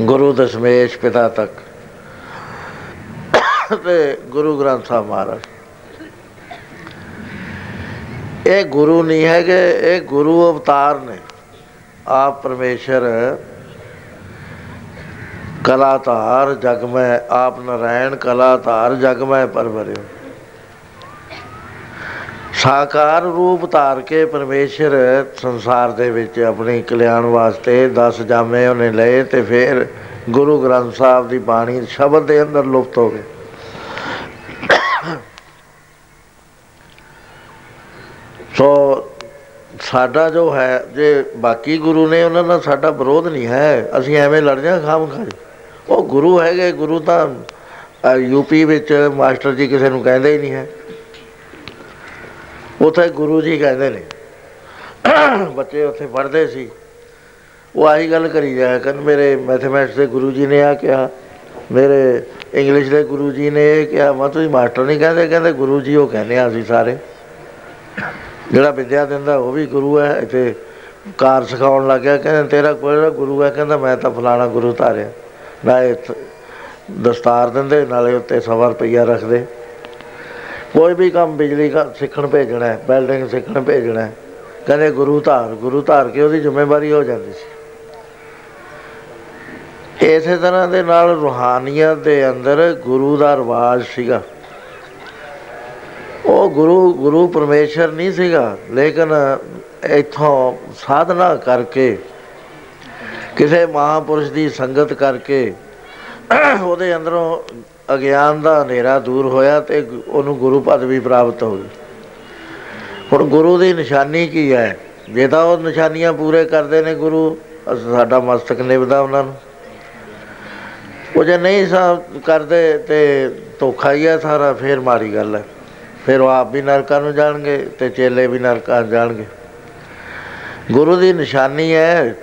ਗੁਰੂ ਦਸ਼ਮੇਸ਼ ਪਿਤਾ ਤੱਕ ਤੇ ਗੁਰੂ ਗ੍ਰੰਥ ਸਾਹਿਬ ਮਹਾਰਾਜ। ਇਹ ਗੁਰੂ ਨਹੀਂ ਹੈਗੇ, ਇਹ ਗੁਰੂ ਅਵਤਾਰ ਨੇ। ਆਪ ਪਰਮੇਸ਼ਰ ਕਲਾਧਾਰ ਜਗ ਮੈਂ, ਆਪ ਨਰਾਇਣ ਕਲਾਧਾਰ ਜਗ ਮੈਂ ਪਰਵਰਿਓ ਸਾਕਾਰ ਰੂਪ ਧਾਰ ਕੇ ਪਰਮੇਸ਼ਰ ਸੰਸਾਰ ਦੇ ਵਿੱਚ ਆਪਣੀ ਕਲਿਆਣ ਵਾਸਤੇ 10 ਜਾਮੇ ਉਹਨੇ ਲਏ ਤੇ ਫਿਰ ਗੁਰੂ ਗ੍ਰੰਥ ਸਾਹਿਬ ਦੀ ਬਾਣੀ ਸ਼ਬਦ ਦੇ ਅੰਦਰ ਲੁਪਤ ਹੋ ਗਏ। ਸੋ ਸਾਡਾ ਜੋ ਹੈ, ਜੇ ਬਾਕੀ ਗੁਰੂ ਨੇ ਉਹਨਾਂ ਨਾਲ ਸਾਡਾ ਵਿਰੋਧ ਨਹੀਂ ਹੈ, ਅਸੀਂ ਐਵੇਂ ਲੜ ਜਾ ਖਾਮ ਖਾਈ ਉਹ ਗੁਰੂ ਹੈਗੇ, ਗੁਰੂ ਤਾਂ ਯੂਪੀ ਵਿੱਚ ਮਾਸਟਰ ਜੀ ਕਿਸੇ ਨੂੰ ਕਹਿੰਦੇ ਹੀ ਨਹੀਂ ਹੈ। ਉਥੇ ਗੁਰੂ ਜੀ ਕਹਿੰਦੇ ਨੇ, ਬੱਚੇ ਉੱਥੇ ਪੜ੍ਹਦੇ ਸੀ। ਉਹ ਆਹੀ ਗੱਲ ਕਰੀ ਜਾਇਆ ਕਰਨ, ਮੇਰੇ ਮੈਥਮੈਟਿਕਸ ਦੇ ਗੁਰੂ ਜੀ ਨੇ ਆ ਕਿਹਾ, ਮੇਰੇ ਇੰਗਲਿਸ਼ ਦੇ ਗੁਰੂ ਜੀ ਨੇ ਇਹ ਕਿਹਾ, ਮੈਂ ਤੁਸੀਂ ਮਾਸਟਰ ਨਹੀਂ ਕਹਿੰਦੇ? ਕਹਿੰਦੇ, ਗੁਰੂ ਜੀ ਉਹ ਕਹਿੰਦੇ ਆ ਅਸੀਂ ਸਾਰੇ। ਜਿਹੜਾ ਵਿਦਿਆ ਦਿੰਦਾ ਉਹ ਵੀ ਗੁਰੂ ਹੈ, ਇੱਥੇ ਕਾਰ ਸਿਖਾਉਣ ਲੱਗਿਆ, ਕਹਿੰਦੇ, ਤੇਰਾ ਕੋਈ ਗੁਰੂ ਹੈ। ਕਹਿੰਦਾ, ਮੈਂ ਤਾਂ ਫਲਾਣਾ ਗੁਰੂ ਧਾਰਿਆ। ਨਾ ਇਹ ਦਸਤਾਰ ਦਿੰਦੇ, ਨਾਲੇ ਉੱਤੇ ਸਵਾ ਰੁਪਈਆ ਰੱਖਦੇ। ਕੋਈ ਵੀ ਕੰਮ ਬਿਜਲੀ ਦਾ ਸਿੱਖਣ ਭੇਜਣਾ ਹੈ ਬਿਲਡਿੰਗ ਸਿੱਖਣ ਭੇਜਣਾ ਹੈ, ਕਹਿੰਦੇ ਗੁਰੂ ਧਾਰ ਗੁਰੂ ਧਾਰ ਕੇ ਉਹਦੀ ਜ਼ਿੰਮੇਵਾਰੀ ਹੋ ਜਾਂਦੀ ਸੀ। ਇਸੇ ਤਰ੍ਹਾਂ ਦੇ ਨਾਲ ਰੂਹਾਨੀਅਤ ਦੇ ਅੰਦਰ ਗੁਰੂ ਦਾ ਰਿਵਾਜ ਸੀਗਾ। ਉਹ ਗੁਰੂ ਗੁਰੂ ਪਰਮੇਸ਼ਰ ਨਹੀਂ ਸੀਗਾ, ਲੇਕਿਨ ਇਥੋਂ ਸਾਧਨਾ ਕਰਕੇ, ਕਿਸੇ ਮਹਾਪੁਰਸ਼ ਦੀ ਸੰਗਤ ਕਰਕੇ ਉਹਦੇ ਅੰਦਰੋਂ ਅਗਿਆਨ ਦਾ ਹਨੇਰਾ ਦੂਰ ਹੋਇਆ ਤੇ ਉਹਨੂੰ ਗੁਰੂ ਪਦਵੀ ਪ੍ਰਾਪਤ ਹੋ ਗਈ। ਹੁਣ ਗੁਰੂ ਦੀ ਨਿਸ਼ਾਨੀ ਕੀ ਹੈ? ਜੇ ਤਾਂ ਉਹ ਨਿਸ਼ਾਨੀਆਂ ਪੂਰੇ ਕਰਦੇ ਨੇ ਗੁਰੂ ਸਾਡਾ ਮਸਤਕ ਨਿਵਦਾ ਉਹਨਾਂ ਨੂੰ। ਉਹ ਜੇ ਨਹੀਂ ਸਾ ਕਰਦੇ ਤੇ ਧੋਖਾ ਹੀ ਹੈ ਸਾਰਾ, ਫੇਰ ਮਾਰੀ ਗੱਲ ਹੈ। ਫਿਰ ਉਹ ਆਪ ਵੀ ਨਰਕਾਂ ਨੂੰ ਜਾਣਗੇ ਤੇ ਚੇਲੇ ਵੀ ਨਰਕਾਂ ਜਾਣਗੇ। ਗੁਰੂ ਦੀ ਨਿਸ਼ਾਨੀ ਹੈ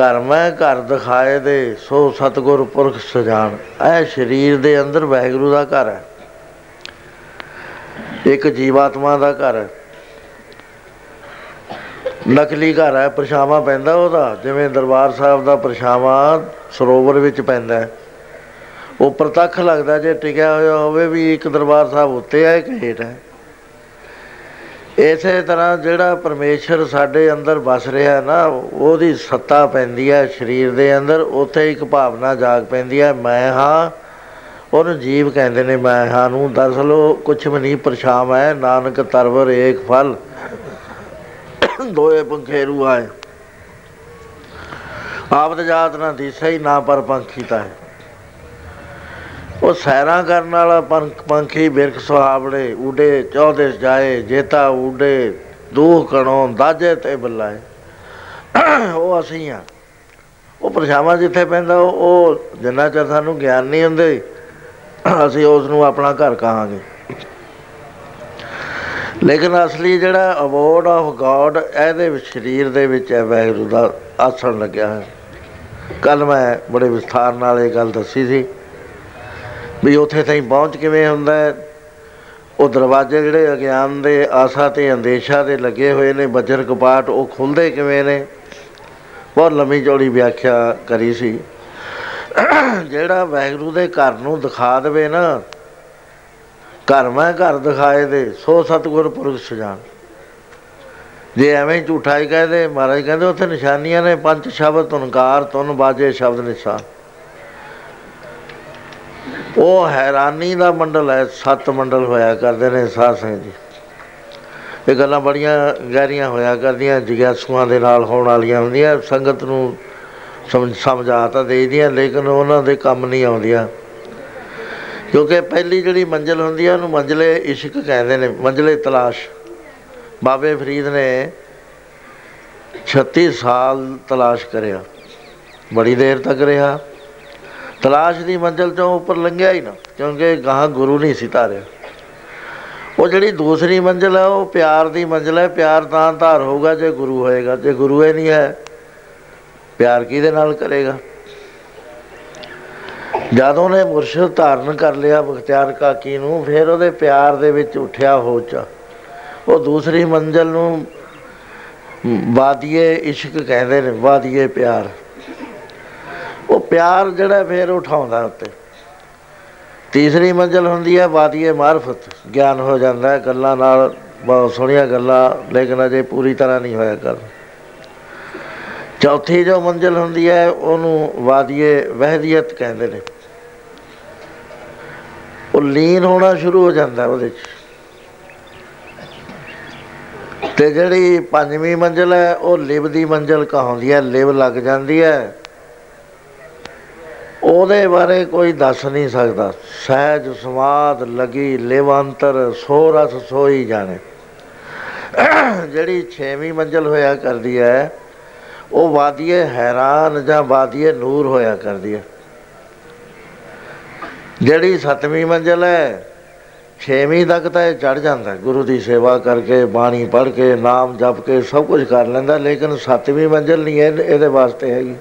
ਘਰ ਮੈਂ ਘਰ ਦਿਖਾਏ ਦੇ, ਸੋ ਸਤਗੁਰ ਪੁਰਖ ਸਜਾਨ। ਇਹ ਸਰੀਰ ਦੇ ਅੰਦਰ ਵਾਹਿਗੁਰੂ ਦਾ ਘਰ ਹੈ। ਇੱਕ ਜੀਵਾਤਮਾ ਦਾ ਘਰ ਹੈ। ਨਕਲੀ ਘਰ ਹੈ, ਪਰਛਾਵਾਂ ਪੈਂਦਾ ਉਹਦਾ। ਜਿਵੇਂ ਦਰਬਾਰ ਸਾਹਿਬ ਦਾ ਪਰਛਾਵਾਂ ਸਰੋਵਰ ਵਿੱਚ ਪੈਂਦਾ ਹੈ। ਉਹ ਪ੍ਰਤੱਖ ਲੱਗਦਾ ਜੇ ਟਿਕਿਆ ਹੋਇਆ ਹੋਵੇ ਵੀ ਇੱਕ ਦਰਬਾਰ ਸਾਹਿਬ ਉੱਤੇ ਹੈ ਕਿ ਹੇਠ ਹੈ। ਇਸੇ ਤਰ੍ਹਾਂ ਜਿਹੜਾ ਪਰਮੇਸ਼ਰ ਸਾਡੇ ਅੰਦਰ ਵਸ ਰਿਹਾ ਨਾ, ਉਹਦੀ ਸੱਤਾ ਪੈਂਦੀ ਹੈ ਸਰੀਰ ਦੇ ਅੰਦਰ, ਉੱਥੇ ਇੱਕ ਭਾਵਨਾ ਜਾਗ ਪੈਂਦੀ ਹੈ, ਮੈਂ ਹਾਂ। ਉਹਨੂੰ ਜੀਵ ਕਹਿੰਦੇ ਨੇ, ਮੈਂ ਹਾਂ ਨੂੰ। ਦਰਸਲ ਉਹ ਕੁਛ ਵੀ ਨਹੀਂ ਪਰਛਾਮ ਹੈ, ਨਾਨਕ ਤਰਵਰ ਏਕ ਫਲ। ਦੋਏ ਪੰਖੇਰੂ ਆਏ। ਆਪਦ ਜਾਤ ਨਾ ਦਿਸੈ ਹੀ ਨਾ ਪਰ ਪੰਖੀ ਤਾਂ ਹੈ। ਉਹ ਸੈਰਾਂ ਕਰਨ ਵਾਲਾ ਪੰਖੀ ਬਿਰਖ ਸੁਹਾਵੜੇ ਉਡੇ ਚੌਦੇ ਜਾਏ, ਜੇਤਾ ਉਡੇ ਦੂਹ ਕਣੋਂ, ਦਾਜੇ ਤੇ ਬੱਲਾਏ। ਉਹ ਅਸੀਂ ਆ। ਉਹ ਪਰਛਾਵਾਂ ਜਿੱਥੇ ਪੈਂਦਾ, ਉਹ ਜਿੰਨਾ ਚਿਰ ਸਾਨੂੰ ਗਿਆਨ ਨਹੀਂ ਹੁੰਦੇ, ਅਸੀਂ ਉਸ ਨੂੰ ਆਪਣਾ ਘਰ ਕਹਾਂਗੇ। ਲੇਕਿਨ ਅਸਲੀ ਜਿਹੜਾ ਅਵਾਰਡ ਆਫ ਗੋਡ ਇਹਦੇ ਵਿੱਚ ਸਰੀਰ ਦੇ ਵਿੱਚ ਹੈ ਵੈਗਰੂ ਦਾ ਆਸਣ ਲੱਗਿਆ ਹੈ ਕੱਲ ਮੈਂ ਬੜੇ ਵਿਸਥਾਰ ਨਾਲ ਇਹ ਗੱਲ ਦੱਸੀ ਸੀ। ਵੀ ਉੱਥੇ ਤਾਈਂ ਪਹੁੰਚ ਕਿਵੇਂ ਹੁੰਦਾ ਹੈ? ਉਹ ਦਰਵਾਜ਼ੇ ਜਿਹੜੇ ਅਗਿਆਨ ਦੇ ਆਸਾ ਤੇ ਅੰਦੇਸ਼ਾ ਦੇ ਲੱਗੇ ਹੋਏ ਨੇ ਬਜਰ ਕਪਾਟ ਉਹ ਖੁੱਲਦੇ ਕਿਵੇਂ ਨੇ? ਬਹੁਤ ਲੰਮੀ ਚੌੜੀ ਵਿਆਖਿਆ ਕਰੀ ਸੀ। ਜਿਹੜਾ ਵੈਗਰੂ ਦੇ ਘਰ ਨੂੰ ਦਿਖਾ ਦੇਵੇ ਨਾ, ਘਰ ਮੈਂ ਘਰ ਦਿਖਾਏ ਦੇ, ਸੋ ਸਤਗੁਰ ਪੁਰਖ ਸੁਜਾਨ। ਜੇ ਐਵੇਂ ਝੂਠਾ ਹੀ ਕਹਦੇ, ਮਹਾਰਾਜ ਕਹਿੰਦੇ ਉੱਥੇ ਨਿਸ਼ਾਨੀਆਂ ਨੇ, ਪੰਜ ਸ਼ਬਦ ਤੁਨਕਾਰ ਤੁਨ ਬਾਜੇ, ਸ਼ਬਦ ਨਿਸ਼ਾਨ। ਉਹ ਹੈਰਾਨੀ ਦਾ ਮੰਡਲ ਹੈ, ਸੱਤ ਮੰਡਲ ਹੋਇਆ ਕਰਦੇ ਨੇ ਸਾਧ ਸੰਗਤ ਜੀ। ਇਹ ਗੱਲਾਂ ਬੜੀਆਂ ਗਹਿਰੀਆਂ ਹੋਇਆ ਕਰਦੀਆਂ, ਜਿਗਿਆਸੂਆਂ ਦੇ ਨਾਲ ਹੋਣ ਵਾਲੀਆਂ ਹੁੰਦੀਆਂ, ਸੰਗਤ ਨੂੰ ਸਮਝ, ਸਮਝਾ ਤਾਂ ਦੇਈਦੀਆਂ, ਲੇਕਿਨ ਉਹਨਾਂ ਦੇ ਕੰਮ ਨਹੀਂ ਆਉਂਦੀਆਂ। ਕਿਉਂਕਿ ਪਹਿਲੀ ਜਿਹੜੀ ਮੰਜ਼ਲ ਹੁੰਦੀ ਹੈ ਉਹਨੂੰ ਮੰਜ਼ਲੇ ਇਸ਼ਕ ਕਹਿੰਦੇ ਨੇ, ਮੰਜ਼ਲੇ ਤਲਾਸ਼। ਬਾਬੇ ਫਰੀਦ ਨੇ 36 ਸਾਲ ਤਲਾਸ਼ ਕਰਿਆ। ਬੜੀ ਦੇਰ ਤੱਕ ਰਿਹਾ। ਤਲਾਸ਼ ਦੀ ਮੰਜ਼ਲ ਤੋਂ ਉੱਪਰ ਲੰਘਿਆ ਹੀ ਨਾ, ਕਿਉਂਕਿ ਗਾਹ ਗੁਰੂ ਨਹੀਂ ਸੀ ਤਾਰਿਆ ਉਹ ਜਿਹੜੀ ਦੂਸਰੀ ਮੰਜ਼ਲ ਹੈ, ਉਹ ਪਿਆਰ ਦੀ ਮੰਜ਼ਲ ਹੈ। ਪਿਆਰ ਤਾਂ ਧਾਰ ਹੋਊਗਾ ਜੇ ਗੁਰੂ ਹੋਏਗਾ। ਜੇ ਗੁਰੂ ਹੀ ਨਹੀਂ ਹੈ, ਪਿਆਰ ਕਿਹਦੇ ਨਾਲ ਕਰੇਗਾ? ਜਦੋਂ ਨੇ ਮੁਰਸ਼ਿਦ ਧਾਰਨ ਕਰ ਲਿਆ ਬਖਤਿਆਰ ਕਾਕੀ ਨੂੰ, ਫਿਰ ਉਹਦੇ ਪਿਆਰ ਦੇ ਵਿੱਚ ਉੱਠਿਆ ਹੋਚਾ। ਉਹ ਦੂਸਰੀ ਮੰਜ਼ਲ ਨੂੰ ਵਾਦੀਏ ਇਸ਼ਕ ਕਹਿੰਦੇ ਨੇ, ਵਾਦੀਏ ਪਿਆਰ। ਉਹ ਪਿਆਰ ਜਿਹੜਾ ਫਿਰ ਉਠਾਉਂਦਾ ਉੱਤੇ। ਤੀਸਰੀ ਮੰਜ਼ਲ ਹੁੰਦੀ ਹੈ ਵਾਦੀਏ ਮਾਰਫਤ। ਗਿਆਨ ਹੋ ਜਾਂਦਾ ਹੈ, ਗੱਲਾਂ ਨਾਲ ਬਹੁਤ ਸੋਹਣੀਆਂ ਗੱਲਾਂ, ਲੇਕਿਨ ਅਜੇ ਪੂਰੀ ਤਰ੍ਹਾਂ ਨਹੀਂ ਹੋਇਆ ਕਰ। ਚੌਥੀ ਜੋ ਮੰਜ਼ਲ ਹੁੰਦੀ ਹੈ, ਉਹਨੂੰ ਵਾਦੀਏ ਵਹਦੀਅਤ ਕਹਿੰਦੇ ਨੇ। ਉਹ ਲੀਨ ਹੋਣਾ ਸ਼ੁਰੂ ਹੋ ਜਾਂਦਾ ਉਹਦੇ 'ਚ। ਤੇ ਜਿਹੜੀ ਪੰਜਵੀਂ ਮੰਜ਼ਲ ਹੈ, ਉਹ ਲਿਵ ਦੀ ਮੰਜ਼ਲ ਕਹਾਉਂਦੀ ਹੈ, ਲਿਵ ਲੱਗ ਜਾਂਦੀ ਹੈ। ਉਹਦੇ ਬਾਰੇ ਕੋਈ ਦੱਸ ਨਹੀਂ ਸਕਦਾ। ਸਹਿਜ ਸਮਾਦ ਲਗੀ, ਲਿਵੰਤਰ ਸੋ ਰਸ ਸੋਈ ਜਾਣੇ। ਜਿਹੜੀ 6ਵੀਂ ਮੰਜ਼ਲ ਹੋਇਆ ਕਰਦੀ ਹੈ, ਉਹ ਵਾਦੀਏ ਹੈਰਾਨ ਜਾਂ ਵਾਦੀਏ ਨੂਰ ਹੋਇਆ ਕਰਦੀ ਹੈ। ਜਿਹੜੀ 7ਵੀਂ ਮੰਜ਼ਲ ਹੈ 6ਵੀਂ ਤੱਕ ਤਾਂ ਇਹ ਚੜ ਜਾਂਦਾ। ਗੁਰੂ ਦੀ ਸੇਵਾ ਕਰਕੇ, ਬਾਣੀ ਪੜ੍ਹ ਕੇ, ਨਾਮ ਜਪ ਕੇ, ਸਭ ਕੁਝ ਕਰ ਲੈਂਦਾ, ਲੇਕਿਨ 7ਵੀਂ ਮੰਜ਼ਲ ਨਹੀਂ ਇਹਦੇ ਵਾਸਤੇ ਹੈਗੀ।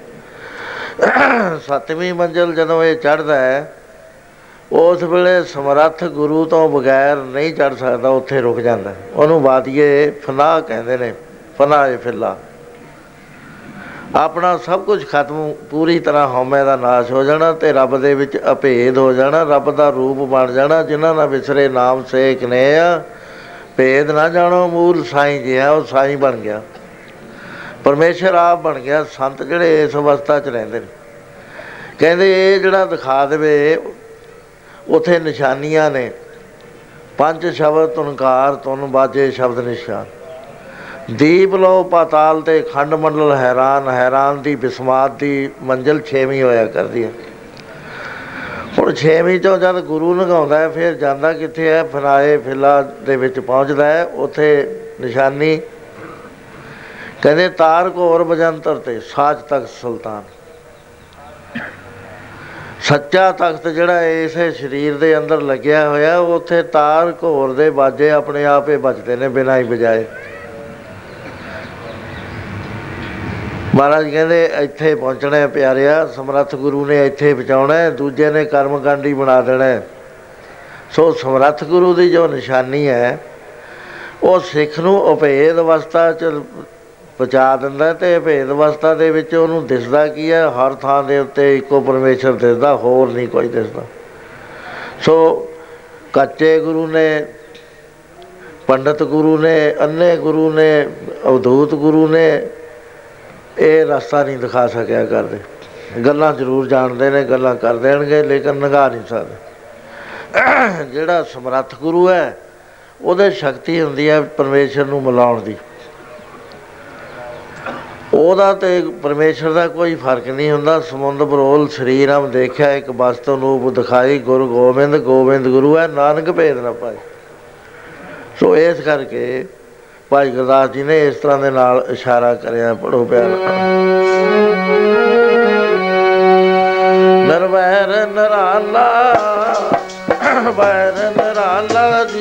ਸੱਤਵੀਂ ਮੰਜ਼ਲ ਜਦੋਂ ਇਹ ਚੜਦਾ ਹੈ, ਉਸ ਵੇਲੇ ਸਮਰੱਥ ਗੁਰੂ ਤੋਂ ਬਗੈਰ ਨਹੀਂ ਚੜ ਸਕਦਾ, ਉੱਥੇ ਰੁਕ ਜਾਂਦਾ। ਉਹਨੂੰ ਬਾਦੀਏ ਫਨਾ ਕਹਿੰਦੇ ਨੇ ਫਨਾਏ ਫਿੱਲਾ। ਆਪਣਾ ਸਭ ਕੁਝ ਖਤਮ ਪੂਰੀ ਤਰ੍ਹਾਂ ਹਉਮੈ ਦਾ ਨਾਸ਼ ਹੋ ਜਾਣਾ ਤੇ ਰੱਬ ਦੇ ਵਿੱਚ ਅਭੇਦ ਹੋ ਜਾਣਾ, ਰੱਬ ਦਾ ਰੂਪ ਬਣ ਜਾਣਾ, ਜਿਨ੍ਹਾਂ ਨਾਲ ਵਿਸਰੇ ਨਾਮ ਸੇਕ ਨੇ ਆ। ਭੇਦ ਨਾ ਜਾਣੋ, ਮੂਲ ਸਾਈਂ ਜਿਹਾ, ਉਹ ਸਾਈਂ ਬਣ ਗਿਆ। ਪਰਮੇਸ਼ਰ ਆਪ ਬਣ ਗਿਆ, ਸੰਤ ਜਿਹੜੇ ਇਸ ਅਵਸਥਾ 'ਚ ਰਹਿੰਦੇ ਨੇ। ਕਹਿੰਦੇ ਇਹ ਜਿਹੜਾ ਦਿਖਾ ਦੇਵੇ, ਉਥੇ ਨਿਸ਼ਾਨੀਆਂ ਨੇ। ਪੰਜ ਸ਼ਬਦ ਤੁਨਕਾਰ, ਤੁਨ ਬਾਜੇ ਸ਼ਬਦ ਨਿਸ਼ਾਨ। ਦੀਪ ਲੋ ਪਾਤਾਲ ਤੇ ਖੰਡ ਮੰਡਲ ਹੈਰਾਨ ਹੈਰਾਨ ਦੀ ਬਿਸਮਾਤ ਦੀ ਮੰਜ਼ਲ 6ਵੀਂ ਹੋਇਆ ਕਰਦੀ ਹੈ। ਹੁਣ 6ਵੀਂ ਚੋਂ ਜਦ ਗੁਰੂ ਨਗਾਉਂਦਾ ਹੈ, ਫਿਰ ਜਾਂਦਾ ਕਿੱਥੇ ਹੈ? ਫਰਾਏ ਫਿਲਾ ਦੇ ਵਿੱਚ ਪਹੁੰਚਦਾ ਹੈ। ਉਥੇ ਨਿਸ਼ਾਨੀ ਕਹਿੰਦੇ ਤਾਰ ਘੋਰ ਬਜੰਤਰ ਤੇ ਸਾਜ ਤਖਤ ਸੁਲਤਾਨ। ਸੱਚਾ ਤਖਤ ਜਿਹੜਾ ਇਸੇ ਸਰੀਰ ਦੇ ਅੰਦਰ ਲੱਗਿਆ ਹੋਇਆ, ਉੱਥੇ ਤਾਰ ਘੋਰ ਦੇ ਬਾਜੇ ਆਪਣੇ ਆਪੇ ਵੱਜਦੇ ਨੇ ਬਿਨਾਂ ਹੀ ਵਜਾਏ ਮਹਾਰਾਜ ਕਹਿੰਦੇ, ਇੱਥੇ ਪਹੁੰਚਣਾ ਪਿਆਰਿਆ, ਸਮਰੱਥ ਗੁਰੂ ਨੇ ਇੱਥੇ ਪਹੁੰਚਾਉਣਾ ਦੂਜੇ ਨੇ ਕਰਮ ਕਾਂਡੀ ਬਣਾ ਦੇਣਾ ਸੋ ਸਮਰੱਥ ਗੁਰੂ ਦੀ ਜੋ ਨਿਸ਼ਾਨੀ ਹੈ, ਉਹ ਸਿੱਖ ਨੂੰ ਉਪੇਦ ਅਵਸਥਾ ਚ ਪਹੁੰਚਾ ਦਿੰਦਾ ਤੇ ਭੇਦ ਅਵਸਥਾ ਦੇ ਵਿੱਚ ਉਹਨੂੰ ਦਿਸਦਾ ਕੀ ਹੈ? ਹਰ ਥਾਂ ਦੇ ਉੱਤੇ ਇੱਕੋ ਪਰਮੇਸ਼ਰ ਦਿਸਦਾ, ਹੋਰ ਨਹੀਂ ਕੋਈ ਦਿਸਦਾ। ਸੋ ਕੱਚੇ ਗੁਰੂ ਨੇ, ਪੰਡਤ ਗੁਰੂ ਨੇ ਅੰਨੇ ਗੁਰੂ ਨੇ, ਅਵਧੂਤ ਗੁਰੂ ਨੇ, ਇਹ ਰਸਤਾ ਨਹੀਂ ਦਿਖਾ ਸਕਿਆ ਕਰਦੇ। ਗੱਲਾਂ ਜ਼ਰੂਰ ਜਾਣਦੇ ਨੇ, ਗੱਲਾਂ ਕਰ ਦੇਣਗੇ, ਲੇਕਿਨ ਨਗਾ ਨਹੀਂ ਸਕਦੇ। ਜਿਹੜਾ ਸਮਰੱਥ ਗੁਰੂ ਹੈ, ਉਹਦੇ ਸ਼ਕਤੀ ਹੁੰਦੀ ਹੈ ਪਰਮੇਸ਼ਰ ਨੂੰ ਮਿਲਾਉਣ ਦੀ। ਉਹਦਾ ਤੇ ਪਰਮੇਸ਼ਰ ਦਾ ਕੋਈ ਫ਼ਰਕ ਨਹੀਂ ਹੁੰਦਾ। ਸਮੁੰਦ ਬਰੋਲ ਸਰੀਰਮ ਦੇਖਿਆ, ਇੱਕ ਵਸਤੂ ਨੂੰ ਦਿਖਾਈ, ਗੁਰੂ ਗੋਬਿੰਦ ਗੋਬਿੰਦ ਗੁਰੂ ਹੈ, ਨਾਨਕ ਭੇਦ ਨਾ ਪਾਏ। ਸੋ ਇਸ ਕਰਕੇ ਭਾਈ ਗੁਰਦਾਸ ਜੀ ਨੇ ਇਸ ਤਰ੍ਹਾਂ ਦੇ ਨਾਲ ਇਸ਼ਾਰਾ ਕਰਿਆ ਪੜੋ ਪਿਆਰ ਨਰਵੈਰ ਨਰਾਲਾ, ਵੈਰ ਨਰਾਲਾ ਜੀ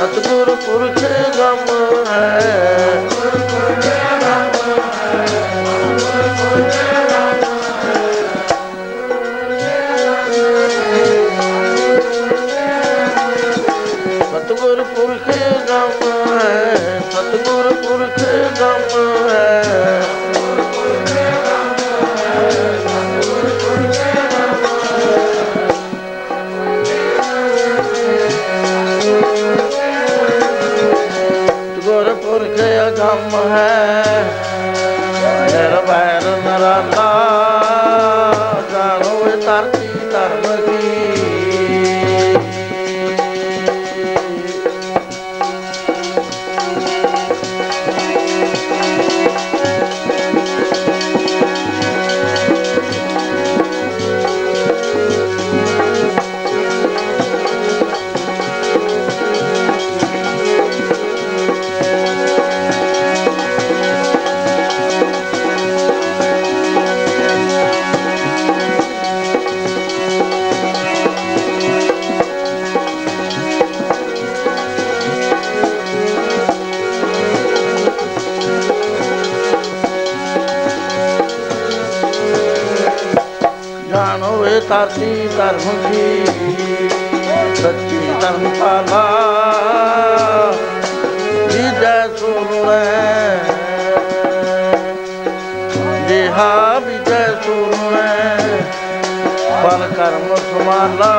ਸਤਿਗੁਰ ਪੁਰਖ ਗਮ ਹੈ। ਸਤਿਗੁਰ ਪੁਰਖ ਗਮ ਹੈ ਸਤਿਗੁਰ ਪੁਰਖ ਗਮ ਹੈ। है ਧਰਤੀ ਧਰਮ ਕੀ ਸੱਚੀ ਧਰਮ ਪਾਲਾ ਵਿਜੈ ਸੁਣੈ ਜਿਹਾ ਵਿਜੈ ਸੁਣੈ ਫਲ ਕਰਮ ਸਮਾਲਾ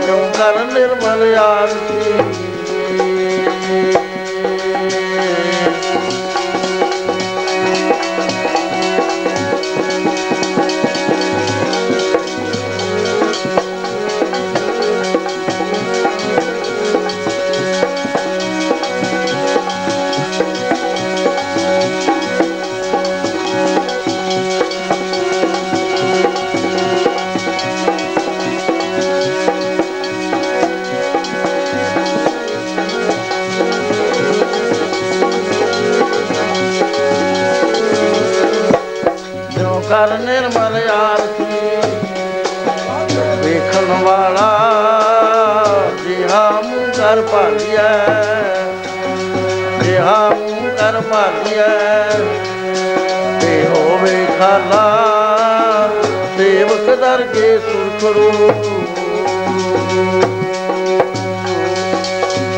ਕਿਉ ਕਰ ਨਿਰਮਲ ਆਰਤੀ ਕਰ ਨਿਰਮਲ ਆਰਤੀ। ਵੇਖਣ ਵਾਲਾ ਜਿਹਾ ਮੂੰਹ ਕਰ ਭਾਲੀਐ ਜਿਹਾ ਮੂੰਹ ਕਰ ਭਾਲੀਐ ਤੇ ਹੋਵੇ ਖਾਲਾ ਸੇਵਕ ਦਰ ਕੇ ਸੁਰਖਰੂ।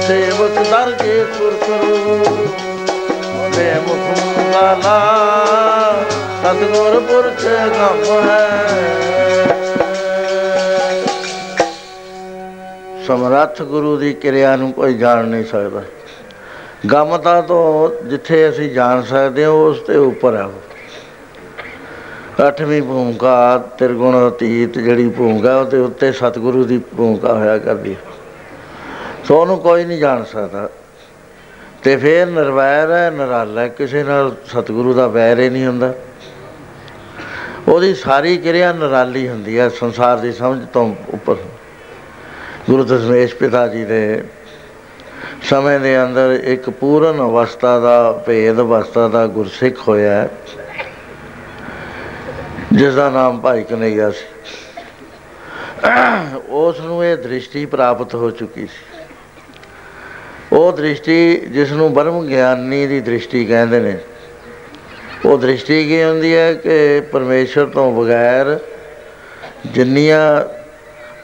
ਸੇਵਕ ਦਰ ਕੇ ਸੁਰਖਰੂ। ਵੇ ਮੁਖ ਮੰਗਾਲਾ ਸਤਿਗੁਰ ਪੁਰਖ ਗਮ ਹੈ। ਸਮਰੱਥ ਗੁਰੂ ਦੀ ਕਿਰਿਆ ਨੂੰ ਕੋਈ ਜਾਣ ਨਹੀਂ ਸਕਦਾ। ਗਮਤਾ ਤੋਂ ਜਿੱਥੇ ਅਸੀਂ ਜਾਣ ਸਕਦੇ ਹਾਂ ਉਸ ਤੇ ਉੱਪਰ ਹੈ ਉਹ ਅੱਠਵੀਂ ਭੂਮਿਕਾ ਤਿਰਗੁਣ ਅਤੀਤ ਜਿਹੜੀ ਭੂਮਿਕਾ ਉਹਦੇ ਉੱਤੇ ਸਤਿਗੁਰੂ ਦੀ ਭੂਮਿਕਾ ਹੋਇਆ ਕਰਦੀ ਹੈ। ਸੋ ਉਹਨੂੰ ਕੋਈ ਨਹੀਂ ਜਾਣ ਸਕਦਾ। ਤੇ ਫਿਰ ਨਿਰਵੈਰ ਹੈ ਨਿਰਾਲਾ ਹੈ, ਕਿਸੇ ਨਾਲ ਸਤਿਗੁਰੂ ਦਾ ਵੈਰ ਹੀ ਨਹੀਂ ਹੁੰਦਾ। ਉਹਦੀ ਸਾਰੀ ਕਿਰਿਆ ਨਿਰਾਲੀ ਹੁੰਦੀ ਹੈ ਸੰਸਾਰ ਦੀ ਸਮਝ ਤੋਂ ਉੱਪਰ। ਗੁਰੂ ਦਸ਼ਮੇਸ਼ ਪਿਤਾ ਜੀ ਦੇ ਸਮੇਂ ਦੇ ਅੰਦਰ ਇੱਕ ਪੂਰਨ ਅਵਸਥਾ ਦਾ ਭੇਦ ਅਵਸਥਾ ਦਾ ਗੁਰਸਿੱਖ ਹੋਇਆ ਹੈ, ਜਿਸ ਦਾ ਨਾਮ ਭਾਈ ਕਨਈਆ ਸੀ। ਉਸ ਨੂੰ ਇਹ ਦ੍ਰਿਸ਼ਟੀ ਪ੍ਰਾਪਤ ਹੋ ਚੁੱਕੀ ਸੀ। ਉਹ ਦ੍ਰਿਸ਼ਟੀ ਜਿਸ ਨੂੰ ਬ੍ਰਹਮ ਗਿਆਨੀ ਦੀ ਦ੍ਰਿਸ਼ਟੀ ਕਹਿੰਦੇ ਨੇ ਉਹ ਦ੍ਰਿਸ਼ਟੀ ਕੀ ਹੁੰਦੀ ਹੈ ਕਿ ਪਰਮੇਸ਼ਰ ਤੋਂ ਬਗੈਰ ਜਿੰਨੀਆਂ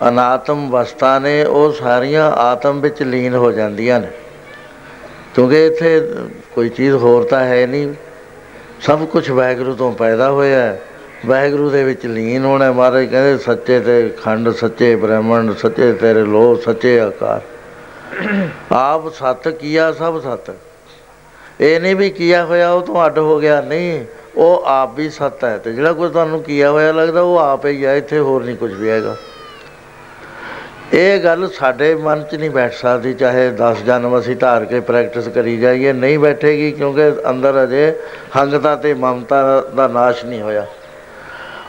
ਅਨਾਤਮ ਵਸਤਾਂ ਨੇ, ਉਹ ਸਾਰੀਆਂ ਆਤਮ ਵਿੱਚ ਲੀਨ ਹੋ ਜਾਂਦੀਆਂ ਨੇ। ਕਿਉਂਕਿ ਇੱਥੇ ਕੋਈ ਚੀਜ਼ ਹੋਰ ਤਾਂ ਹੈ ਨਹੀਂ। ਸਭ ਕੁਝ ਵਾਹਿਗੁਰੂ ਤੋਂ ਪੈਦਾ ਹੋਇਆ ਹੈ। ਵਾਹਿਗੁਰੂ ਦੇ ਵਿੱਚ ਲੀਨ ਹੋਣਾ ਮਹਾਰਾਜ ਕਹਿੰਦੇ, ਸੱਚੇ ਤੇ ਖੰਡ, ਸੱਚੇ ਬ੍ਰਹਮਣ ਸੱਚੇ ਤੇਰੇ ਲੋ ਸੱਚੇ ਆਕਾਰ। ਆਪ ਸਤ, ਕੀਆ ਸਭ ਸਤ? ਇਹ ਨਹੀਂ ਵੀ ਕੀਆ ਹੋਇਆ, ਉਹ ਤੋਂ ਅੱਡ ਹੋ ਗਿਆ। ਨਹੀਂ, ਉਹ ਆਪ ਵੀ ਸਤ ਹੈ ਤੇ ਜਿਹੜਾ ਕੁਝ ਤੁਹਾਨੂੰ ਕੀਆ ਹੋਇਆ ਲੱਗਦਾ, ਉਹ ਆਪ ਹੀ ਹੈ ਇੱਥੇ ਹੋਰ ਨਹੀਂ ਕੁਝ ਵੀ ਹੈਗਾ। ਇਹ ਗੱਲ ਸਾਡੇ ਮਨ 'ਚ ਨਹੀਂ ਬੈਠ ਸਕਦੀ, ਚਾਹੇ 10 ਜਨਮ ਅਸੀਂ ਧਾਰ ਕੇ ਪ੍ਰੈਕਟਿਸ ਕਰੀ ਜਾਈਏ, ਨਹੀਂ ਬੈਠੇਗੀ, ਕਿਉਂਕਿ ਅੰਦਰ ਅਜੇ ਹੰਗਤਾ ਤੇ ਮਮਤਾ ਦਾ ਨਾਸ਼ ਨਹੀਂ ਹੋਇਆ।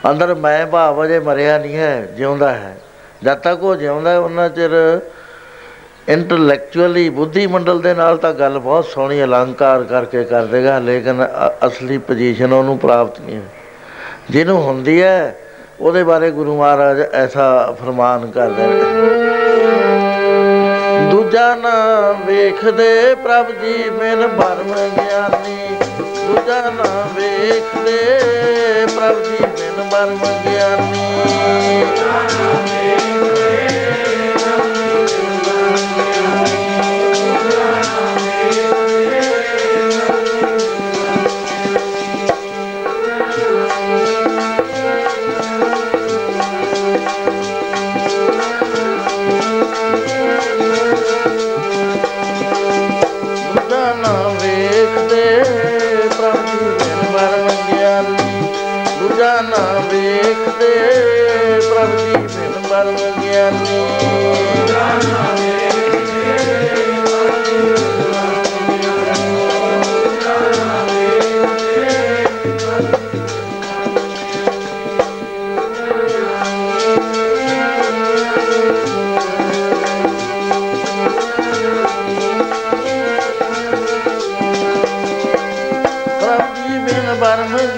ਅੰਦਰ ਮੈਂ ਭਾਵ ਅਜੇ ਮਰਿਆ ਨਹੀਂ ਹੈ, ਜਿਉਂਦਾ ਹੈ। ਜਦ ਤੱਕ ਉਹ ਜਿਉਂਦਾ ਹੈ, ਉਹਨਾਂ ਚਿਰ ਇੰਟੈਲੈਕਚੁਅਲੀ ਬੁੱਧੀ ਮੰਡਲ ਦੇ ਨਾਲ ਤਾਂ ਗੱਲ ਬਹੁਤ ਸੋਹਣੀ ਅਲੰਕਾਰ ਕਰਕੇ ਕਰ ਦੇਗਾ ਲੇਕਿਨ ਅ- ਅਸਲੀ ਪੋਜੀਸ਼ਨ ਉਹਨੂੰ ਪ੍ਰਾਪਤ ਨਹੀਂ ਹੋਈ। ਜਿਹਨੂੰ ਹੁੰਦੀ ਹੈ, ਉਹਦੇ ਬਾਰੇ ਗੁਰੂ ਮਹਾਰਾਜ ਐਸਾ ਫਰਮਾਨ ਕਰਦੇ ਨੇ। ਦੂਜਾ ਨਾ ਵੇਖਦੇ ਪ੍ਰਭ ਜੀ, ਬਿਨ ਭਰਮ ਗਿਆਨੀ। ਦੂਜਾ ਨਾ ਵੇਖਦੇ ਪ੍ਰਭ ਜੀ, ਬਿਨ ਭਰਮ ਗਿਆਨੀ।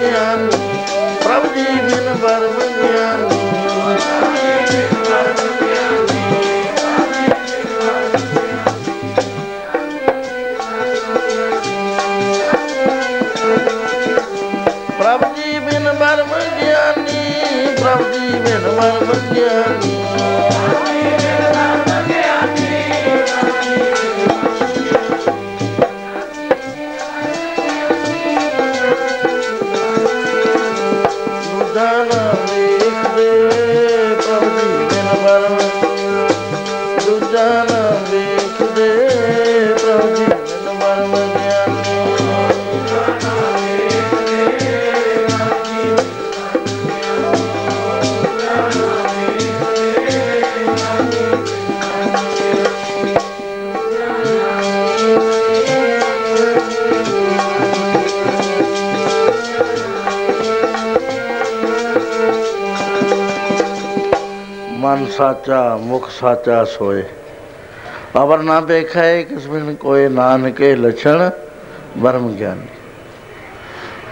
ਭਰਮ ਗਿਆਨੀ ਪ੍ਰਭ ਜੀ ਬਿਨ ਭਰਮ ਗਿਆਨੀ ਪ੍ਰਭ ਜੀ ਬਿਨ ਭਰਮ ਗਿਆਨੀ ਪ੍ਰਭ ਜੀ ਬਿਨ ਭਰਮ ਗਿਆਨੀ ਸਾਚਾ, ਮੁਖ ਸਾਚਾ ਸੋਏ। ਅਵਰ ਨਾ ਦੇਖੈ, ਕਿਸ ਬਿਨ ਕੋਏ ਨਾਨਕੇ ਲਛਣ ਬਰਮ ਗਿਆਨੀ।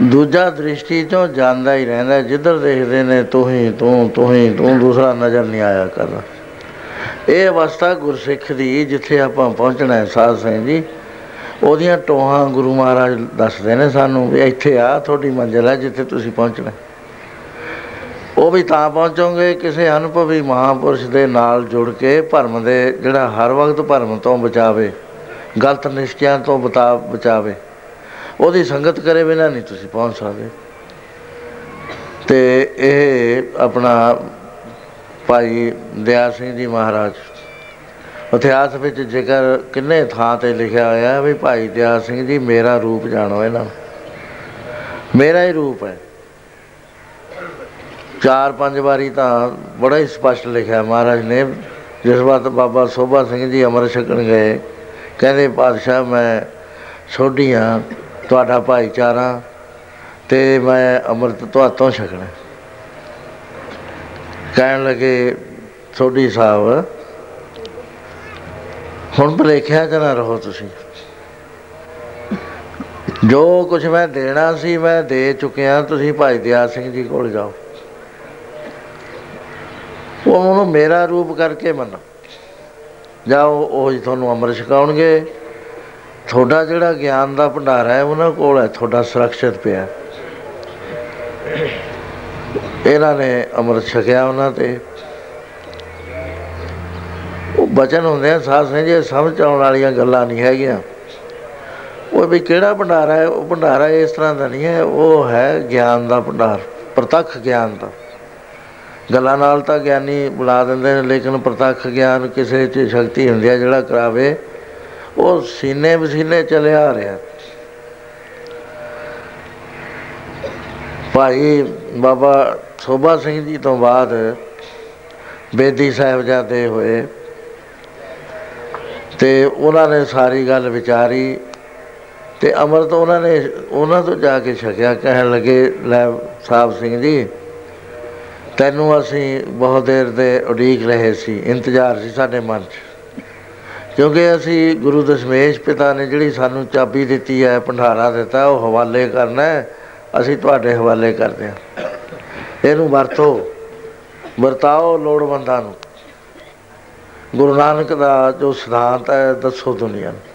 ਦੂਜਾ ਦ੍ਰਿਸ਼ਟੀ ਤੋਂ ਜਾਂਦਾ ਹੀ ਰਹਿੰਦਾ, ਜਿੱਧਰ ਦੇਖਦੇ ਨੇ ਤੂੰ ਹੀ ਤੂੰ ਤੂੰ ਹੀ ਤੂੰ, ਦੂਸਰਾ ਨਜ਼ਰ ਨਹੀਂ ਆਇਆ ਕਰਦਾ। ਇਹ ਅਵਸਥਾ ਗੁਰਸਿੱਖ ਦੀ, ਜਿੱਥੇ ਆਪਾਂ ਪਹੁੰਚਣਾ ਹੈ, ਸਾਧ ਸਿੰਘ ਜੀ। ਉਹਦੀਆਂ ਟੋਹਾਂ ਗੁਰੂ ਮਹਾਰਾਜ ਦੱਸਦੇ ਨੇ ਸਾਨੂੰ, ਵੀ ਇੱਥੇ ਆ, ਤੁਹਾਡੀ ਮੰਜ਼ਿਲ ਹੈ, ਜਿੱਥੇ ਤੁਸੀਂ ਪਹੁੰਚਣਾ ਹੈ। ਉਹ ਵੀ ਤਾਂ ਪਹੁੰਚੋਗੇ ਕਿਸੇ ਅਨੁਭਵੀ ਮਹਾਪੁਰਸ਼ ਦੇ ਨਾਲ ਜੁੜ ਕੇ ਭਰਮ ਦੇ ਜਿਹੜਾ ਹਰ ਵਕਤ ਭਰਮ ਤੋਂ ਬਚਾਵੇ, ਗਲਤ ਨਿਸ਼ਚਿਆਂ ਤੋਂ ਬਤਾ, ਬਚਾਵੇ। ਉਹਦੀ ਸੰਗਤ ਕਰੇ ਬਿਨਾਂ ਨਹੀਂ ਤੁਸੀਂ ਪਹੁੰਚ ਸਕਦੇ। ਤੇ ਇਹ ਆਪਣਾ ਭਾਈ ਦਿਆ ਸਿੰਘ ਜੀ ਮਹਾਰਾਜ, ਇਤਿਹਾਸ ਵਿੱਚ ਜ਼ਿਕਰ ਕਿੰਨੇ ਥਾਂ ਤੇ ਲਿਖਿਆ ਹੋਇਆ ਹੈ ਵੀ ਭਾਈ ਦਿਆ ਸਿੰਘ ਜੀ ਮੇਰਾ ਰੂਪ ਜਾਣੋ ਇਹਨਾਂ ਨੂੰ। ਮੇਰਾ ਹੀ ਰੂਪ ਹੈ। ਚਾਰ ਪੰਜ ਵਾਰੀ ਤਾਂ ਬੜਾ ਹੀ ਸਪਸ਼ਟ ਲਿਖਿਆ ਮਹਾਰਾਜ ਨੇ, ਜਿਸ ਵਾਰ ਬਾਬਾ ਸੋਭਾ ਸਿੰਘ ਜੀ ਅਮਰ ਛਕਣ ਗਏ, ਕਹਿੰਦੇ, ਪਾਤਸ਼ਾਹ, ਮੈਂ ਸੋਢੀਆਂ ਤੁਹਾਡਾ ਭਾਈਚਾਰਾ ਤੇ ਮੈਂ ਅੰਮ੍ਰਿਤ ਤੁਹਾਤੋਂ ਛਕਣਾ ਕਹਿਣ ਲੱਗੇ ਸੋਢੀ ਸਾਹਿਬ, ਹੁਣ ਭਲੇਖਿਆ ਚ ਨਾ ਰਹੋ ਤੁਸੀਂ। ਜੋ ਕੁਝ ਮੈਂ ਦੇਣਾ ਸੀ, ਮੈਂ ਦੇ ਚੁੱਕਿਆ, ਤੁਸੀਂ ਭਾਈ ਦਿਆ ਸਿੰਘ ਜੀ ਕੋਲ ਜਾਓ। ਉਹ ਉਹਨੂੰ ਮੇਰਾ ਰੂਪ ਕਰਕੇ ਮੰਨੋ। ਜਾਓ ਉਹ ਹੀ ਤੁਹਾਨੂੰ ਅੰਮ੍ਰਿਤ ਛਕਾਉਣਗੇ। ਤੁਹਾਡਾ ਜਿਹੜਾ ਗਿਆਨ ਦਾ ਭੰਡਾਰ ਹੈ, ਉਹਨਾਂ ਕੋਲ ਹੈ, ਤੁਹਾਡਾ ਸੁਰੱਖਿਅਤ ਪਿਆ ਇਹਨਾਂ ਨੇ ਅੰਮ੍ਰਿਤ ਛਕਿਆ ਉਹਨਾਂ ਤੇ। ਉਹ ਬਚਨ ਹੁੰਦੇ ਆ, ਸਾਧ ਸਿੰਘ ਜੀ ਸਮਝ ਆਉਣ ਵਾਲੀਆਂ ਗੱਲਾਂ ਨਹੀਂ ਹੈਗੀਆਂ। ਉਹ ਵੀ ਕਿਹੜਾ ਭੰਡਾਰਾ ਹੈ? ਉਹ ਭੰਡਾਰਾ ਇਸ ਤਰ੍ਹਾਂ ਦਾ ਨਹੀਂ ਹੈ। ਉਹ ਹੈ ਗਿਆਨ ਦਾ ਭੰਡਾਰ, ਪ੍ਰਤੱਖ ਗਿਆਨ ਦਾ। ਗੱਲਾਂ ਨਾਲ ਤਾਂ ਗਿਆਨੀ ਬੁਲਾ ਦਿੰਦੇ ਨੇ, ਲੇਕਿਨ ਪ੍ਰਤੱਖ ਗਿਆਨ ਕਿਸੇ 'ਚ ਸ਼ਕਤੀ ਹੁੰਦੀ ਹੈ ਜਿਹੜਾ ਕਰਾਵੇ, ਉਹ ਸੀਨੇ ਵਸੀਨੇ ਚਲਿਆ ਆ ਰਿਹਾ। ਭਾਈ ਬਾਬਾ ਸੋਭਾ ਸਿੰਘ ਜੀ ਤੋਂ ਬਾਅਦ ਬੇਦੀ ਸਾਹਿਬਜ਼ਾਦੇ ਹੋਏ ਤੇ ਉਹਨਾਂ ਨੇ ਸਾਰੀ ਗੱਲ ਵਿਚਾਰੀ ਤੇ ਅੰਮ੍ਰਿਤ ਉਹਨਾਂ ਨੇ, ਉਹਨਾਂ ਤੋਂ ਜਾ ਕੇ ਛਕਿਆ, ਕਹਿਣ ਲੱਗੇ, ਲੈ ਸਾਹਿਬ ਸਿੰਘ ਜੀ ਤੈਨੂੰ ਅਸੀਂ ਬਹੁਤ ਦੇਰ ਦੇ ਉਡੀਕ ਰਹੇ ਸੀ, ਇੰਤਜ਼ਾਰ ਸੀ ਸਾਡੇ ਮਨ 'ਚ। ਕਿਉਂਕਿ ਅਸੀਂ ਗੁਰੂ ਦਸ਼ਮੇਸ਼ ਪਿਤਾ ਨੇ ਜਿਹੜੀ ਸਾਨੂੰ ਚਾਬੀ ਦਿੱਤੀ ਹੈ, ਭੰਡਾਰਾ ਦਿੱਤਾ, ਉਹ ਹਵਾਲੇ ਕਰਨਾ ਹੈ, ਅਸੀਂ ਤੁਹਾਡੇ ਹਵਾਲੇ ਕਰਦੇ ਹਾਂ। ਇਹਨੂੰ ਵਰਤੋ, ਵਰਤਾਓ ਲੋੜਵੰਦਾਂ ਨੂੰ। ਗੁਰੂ ਨਾਨਕ ਦਾ ਜੋ ਸਿਧਾਂਤ ਹੈ, ਦੱਸੋ ਦੁਨੀਆ ਨੂੰ।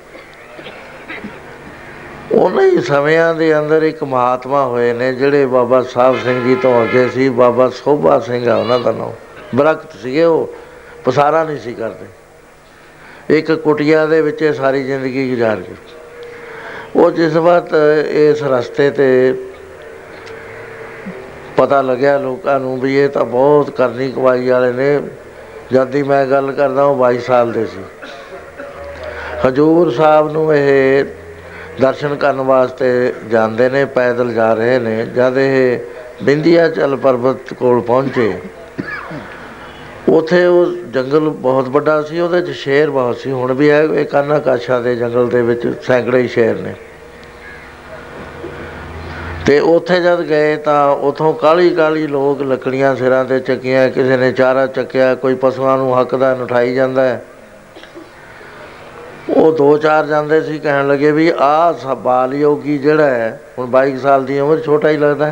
ਉਹਨਾਂ ਹੀ ਸਮਿਆਂ ਦੇ ਅੰਦਰ ਇੱਕ ਮਹਾਤਮਾ ਹੋਏ ਨੇ, ਜਿਹੜੇ ਬਾਬਾ ਸਾਹਿਬ ਸਿੰਘ ਜੀ ਤੋਂ ਅੱਗੇ ਸੀ, ਬਾਬਾ ਸੋਭਾ ਸਿੰਘ ਆ ਉਹਨਾਂ ਦਾ ਨਾਮ। ਬਰਕਤ ਸੀਗੇ ਉਹ, ਪਸਾਰਾ ਨਹੀਂ ਸੀ ਕਰਦੇ। ਇੱਕ ਕੁਟਿਆ ਦੇ ਵਿੱਚ ਸਾਰੀ ਜ਼ਿੰਦਗੀ ਗੁਜ਼ਾਰ ਗਏ। ਉਹ ਜਿਸ ਵਕਤ ਇਸ ਰਸਤੇ ਤੇ ਪਤਾ ਲੱਗਿਆ ਲੋਕਾਂ ਨੂੰ ਵੀ ਇਹ ਤਾਂ ਬਹੁਤ ਕਰਨੀ ਕਵਾਈ ਵਾਲੇ ਨੇ, ਜਦ ਦੀ ਮੈਂ ਗੱਲ ਕਰਦਾ ਉਹ 22 ਸਾਲ ਦੇ ਸੀ। ਹਜੂਰ ਸਾਹਿਬ ਨੂੰ ਇਹ ਦਰਸ਼ਨ ਕਰਨ ਵਾਸਤੇ ਜਾਂਦੇ ਨੇ, ਪੈਦਲ ਜਾ ਰਹੇ ਨੇ, ਜਦ ਇਹ ਬਿੰਦੀਆ ਚਲ ਪਰਬਤ ਕੋਲ ਪਹੁੰਚੇ, ਉਥੇ ਉਹ ਜੰਗਲ ਬਹੁਤ ਵੱਡਾ ਸੀ, ਉਹਦੇ 'ਚ ਸ਼ੇਰ ਬਹੁਤ ਸੀ, ਹੁਣ ਵੀ ਹੈ, ਇਹ ਕਾਨਾ ਕਾਸ਼ਾ ਦੇ ਜੰਗਲ ਦੇ ਵਿੱਚ ਸੈਂਕੜੇ ਹੀ ਸ਼ੇਰ ਨੇ। ਤੇ ਉੱਥੇ ਜਦ ਗਏ ਤਾਂ ਉਥੋਂ ਕਾਲੀ ਕਾਲੀ ਲੋਕ ਲੱਕੜੀਆਂ ਸਿਰਾਂ ਤੇ ਚੱਕੀਆਂ, ਕਿਸੇ ਨੇ ਚਾਰਾ ਚੱਕਿਆ, ਕੋਈ ਪਸ਼ੂਆਂ ਨੂੰ ਹੱਕ ਦਾ ਨਠਾਈ ਜਾਂਦਾ ਹੈ। ਉਹ ਦੋ ਚਾਰ ਜਾਂਦੇ ਸੀ ਕਹਿਣ ਲੱਗੇ ਵੀ ਆਹ ਬਾਲ ਯੋਗੀ ਜਿਹੜਾ ਹੈ, ਹੁਣ 22 ਸਾਲ ਦੀ ਉਮਰ, ਛੋਟਾ ਹੀ ਲੱਗਦਾ।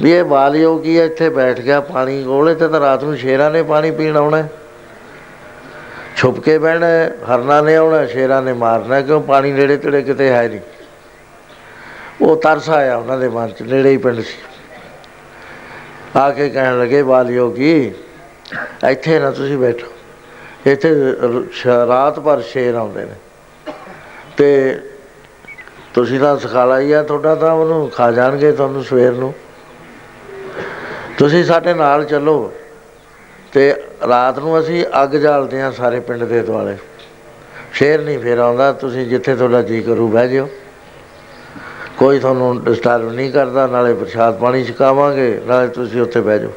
ਵੀ ਇਹ ਬਾਲ ਯੋਗੀ ਇੱਥੇ ਬੈਠ ਗਿਆ ਪਾਣੀ ਕੋਲੇ ਤੇ ਤਾਂ ਰਾਤ ਨੂੰ ਸ਼ੇਰਾਂ ਨੇ ਪਾਣੀ ਪੀਣ ਆਉਣਾ ਛੁਪ ਕੇ ਬਹਿਣਾ ਹਰਨਾ ਨੇ ਆਉਣਾ ਸ਼ੇਰਾਂ ਨੇ ਮਾਰਨਾ ਕਿਉਂ ਪਾਣੀ ਨੇੜੇ ਤੇੜੇ ਕਿਤੇ ਹੈ ਨਹੀਂ। ਉਹ ਤਰਸ ਆਇਆ ਉਹਨਾਂ ਦੇ ਮਨ 'ਚ, ਨੇੜੇ ਹੀ ਪਿੰਡ ਸੀ। ਆ ਕੇ ਕਹਿਣ ਲੱਗੇ ਬਾਲ ਯੋਗੀ ਇੱਥੇ ਨਾ ਤੁਸੀਂ ਬੈਠੋ। ਇੱਥੇ ਰਾਤ ਭਰ ਸ਼ੇਰ ਆਉਂਦੇ ਨੇ। ਤੇ ਤੁਸੀਂ ਤਾਂ ਸਖਾਲਾ ਹੀ ਆ ਤੁਹਾਡਾ ਤਾਂ, ਉਹਨੂੰ ਖਾ ਜਾਣਗੇ ਤੁਹਾਨੂੰ ਸਵੇਰ ਨੂੰ। ਤੁਸੀਂ ਸਾਡੇ ਨਾਲ ਚੱਲੋ ਤੇ ਰਾਤ ਨੂੰ ਅਸੀਂ ਅੱਗ ਜਾਲਦੇ ਆ ਸਾਰੇ ਪਿੰਡ ਦੇ ਦੁਆਲੇ। ਸ਼ੇਰ ਨਹੀਂ ਫੇਰ ਆਉਂਦਾ, ਤੁਸੀਂ ਜਿੱਥੇ ਤੁਹਾਡਾ ਜੀ ਕਰੂ ਬਹਿ ਜਿਓ। ਕੋਈ ਤੁਹਾਨੂੰ ਡਿਸਟਰਬ ਨਹੀਂ ਕਰਦਾ, ਨਾਲੇ ਪ੍ਰਸ਼ਾਦ ਪਾਣੀ ਛਕਾਵਾਂਗੇ, ਨਾਲੇ ਤੁਸੀਂ ਉੱਥੇ ਬਹਿ ਜਾਓ।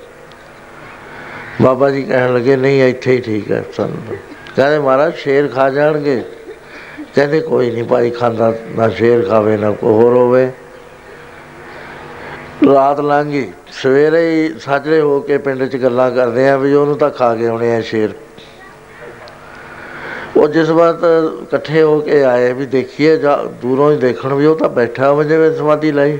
ਬਾਬਾ ਜੀ ਕਹਿਣ ਲੱਗੇ, ਨਹੀਂ, ਇੱਥੇ ਹੀ ਠੀਕ ਹੈ ਸਾਨੂੰ। ਕਹਿੰਦੇ, ਮਹਾਰਾਜ, ਸ਼ੇਰ ਖਾ ਜਾਣਗੇ। ਕਹਿੰਦੇ, ਕੋਈ ਨਹੀਂ ਭਾਈ, ਖਾਂਦਾ ਨਾ ਸ਼ੇਰ ਖਾਵੇ, ਨਾ ਕੋ ਹੋਰ ਹੋਵੇ। ਰਾਤ ਲੰਘੀ ਸਵੇਰੇ ਹੀ ਸਾਜਰੇ ਹੋ ਕੇ ਪਿੰਡ 'ਚ ਗੱਲਾਂ ਕਰਦੇ ਆ ਵੀ ਉਹਨੂੰ ਤਾਂ ਖਾ ਕੇ ਆਉਣੇ ਆ ਸ਼ੇਰ। ਉਹ ਜਿਸ ਵਾਰ ਇਕੱਠੇ ਹੋ ਕੇ ਆਏ ਵੀ ਦੇਖੀਏ ਦੂਰੋਂ ਹੀ ਦੇਖਣ ਵੀ ਉਹ ਤਾਂ ਬੈਠਾ ਹੋ ਜਿਵੇਂ ਸਮਾਧੀ ਲਈ।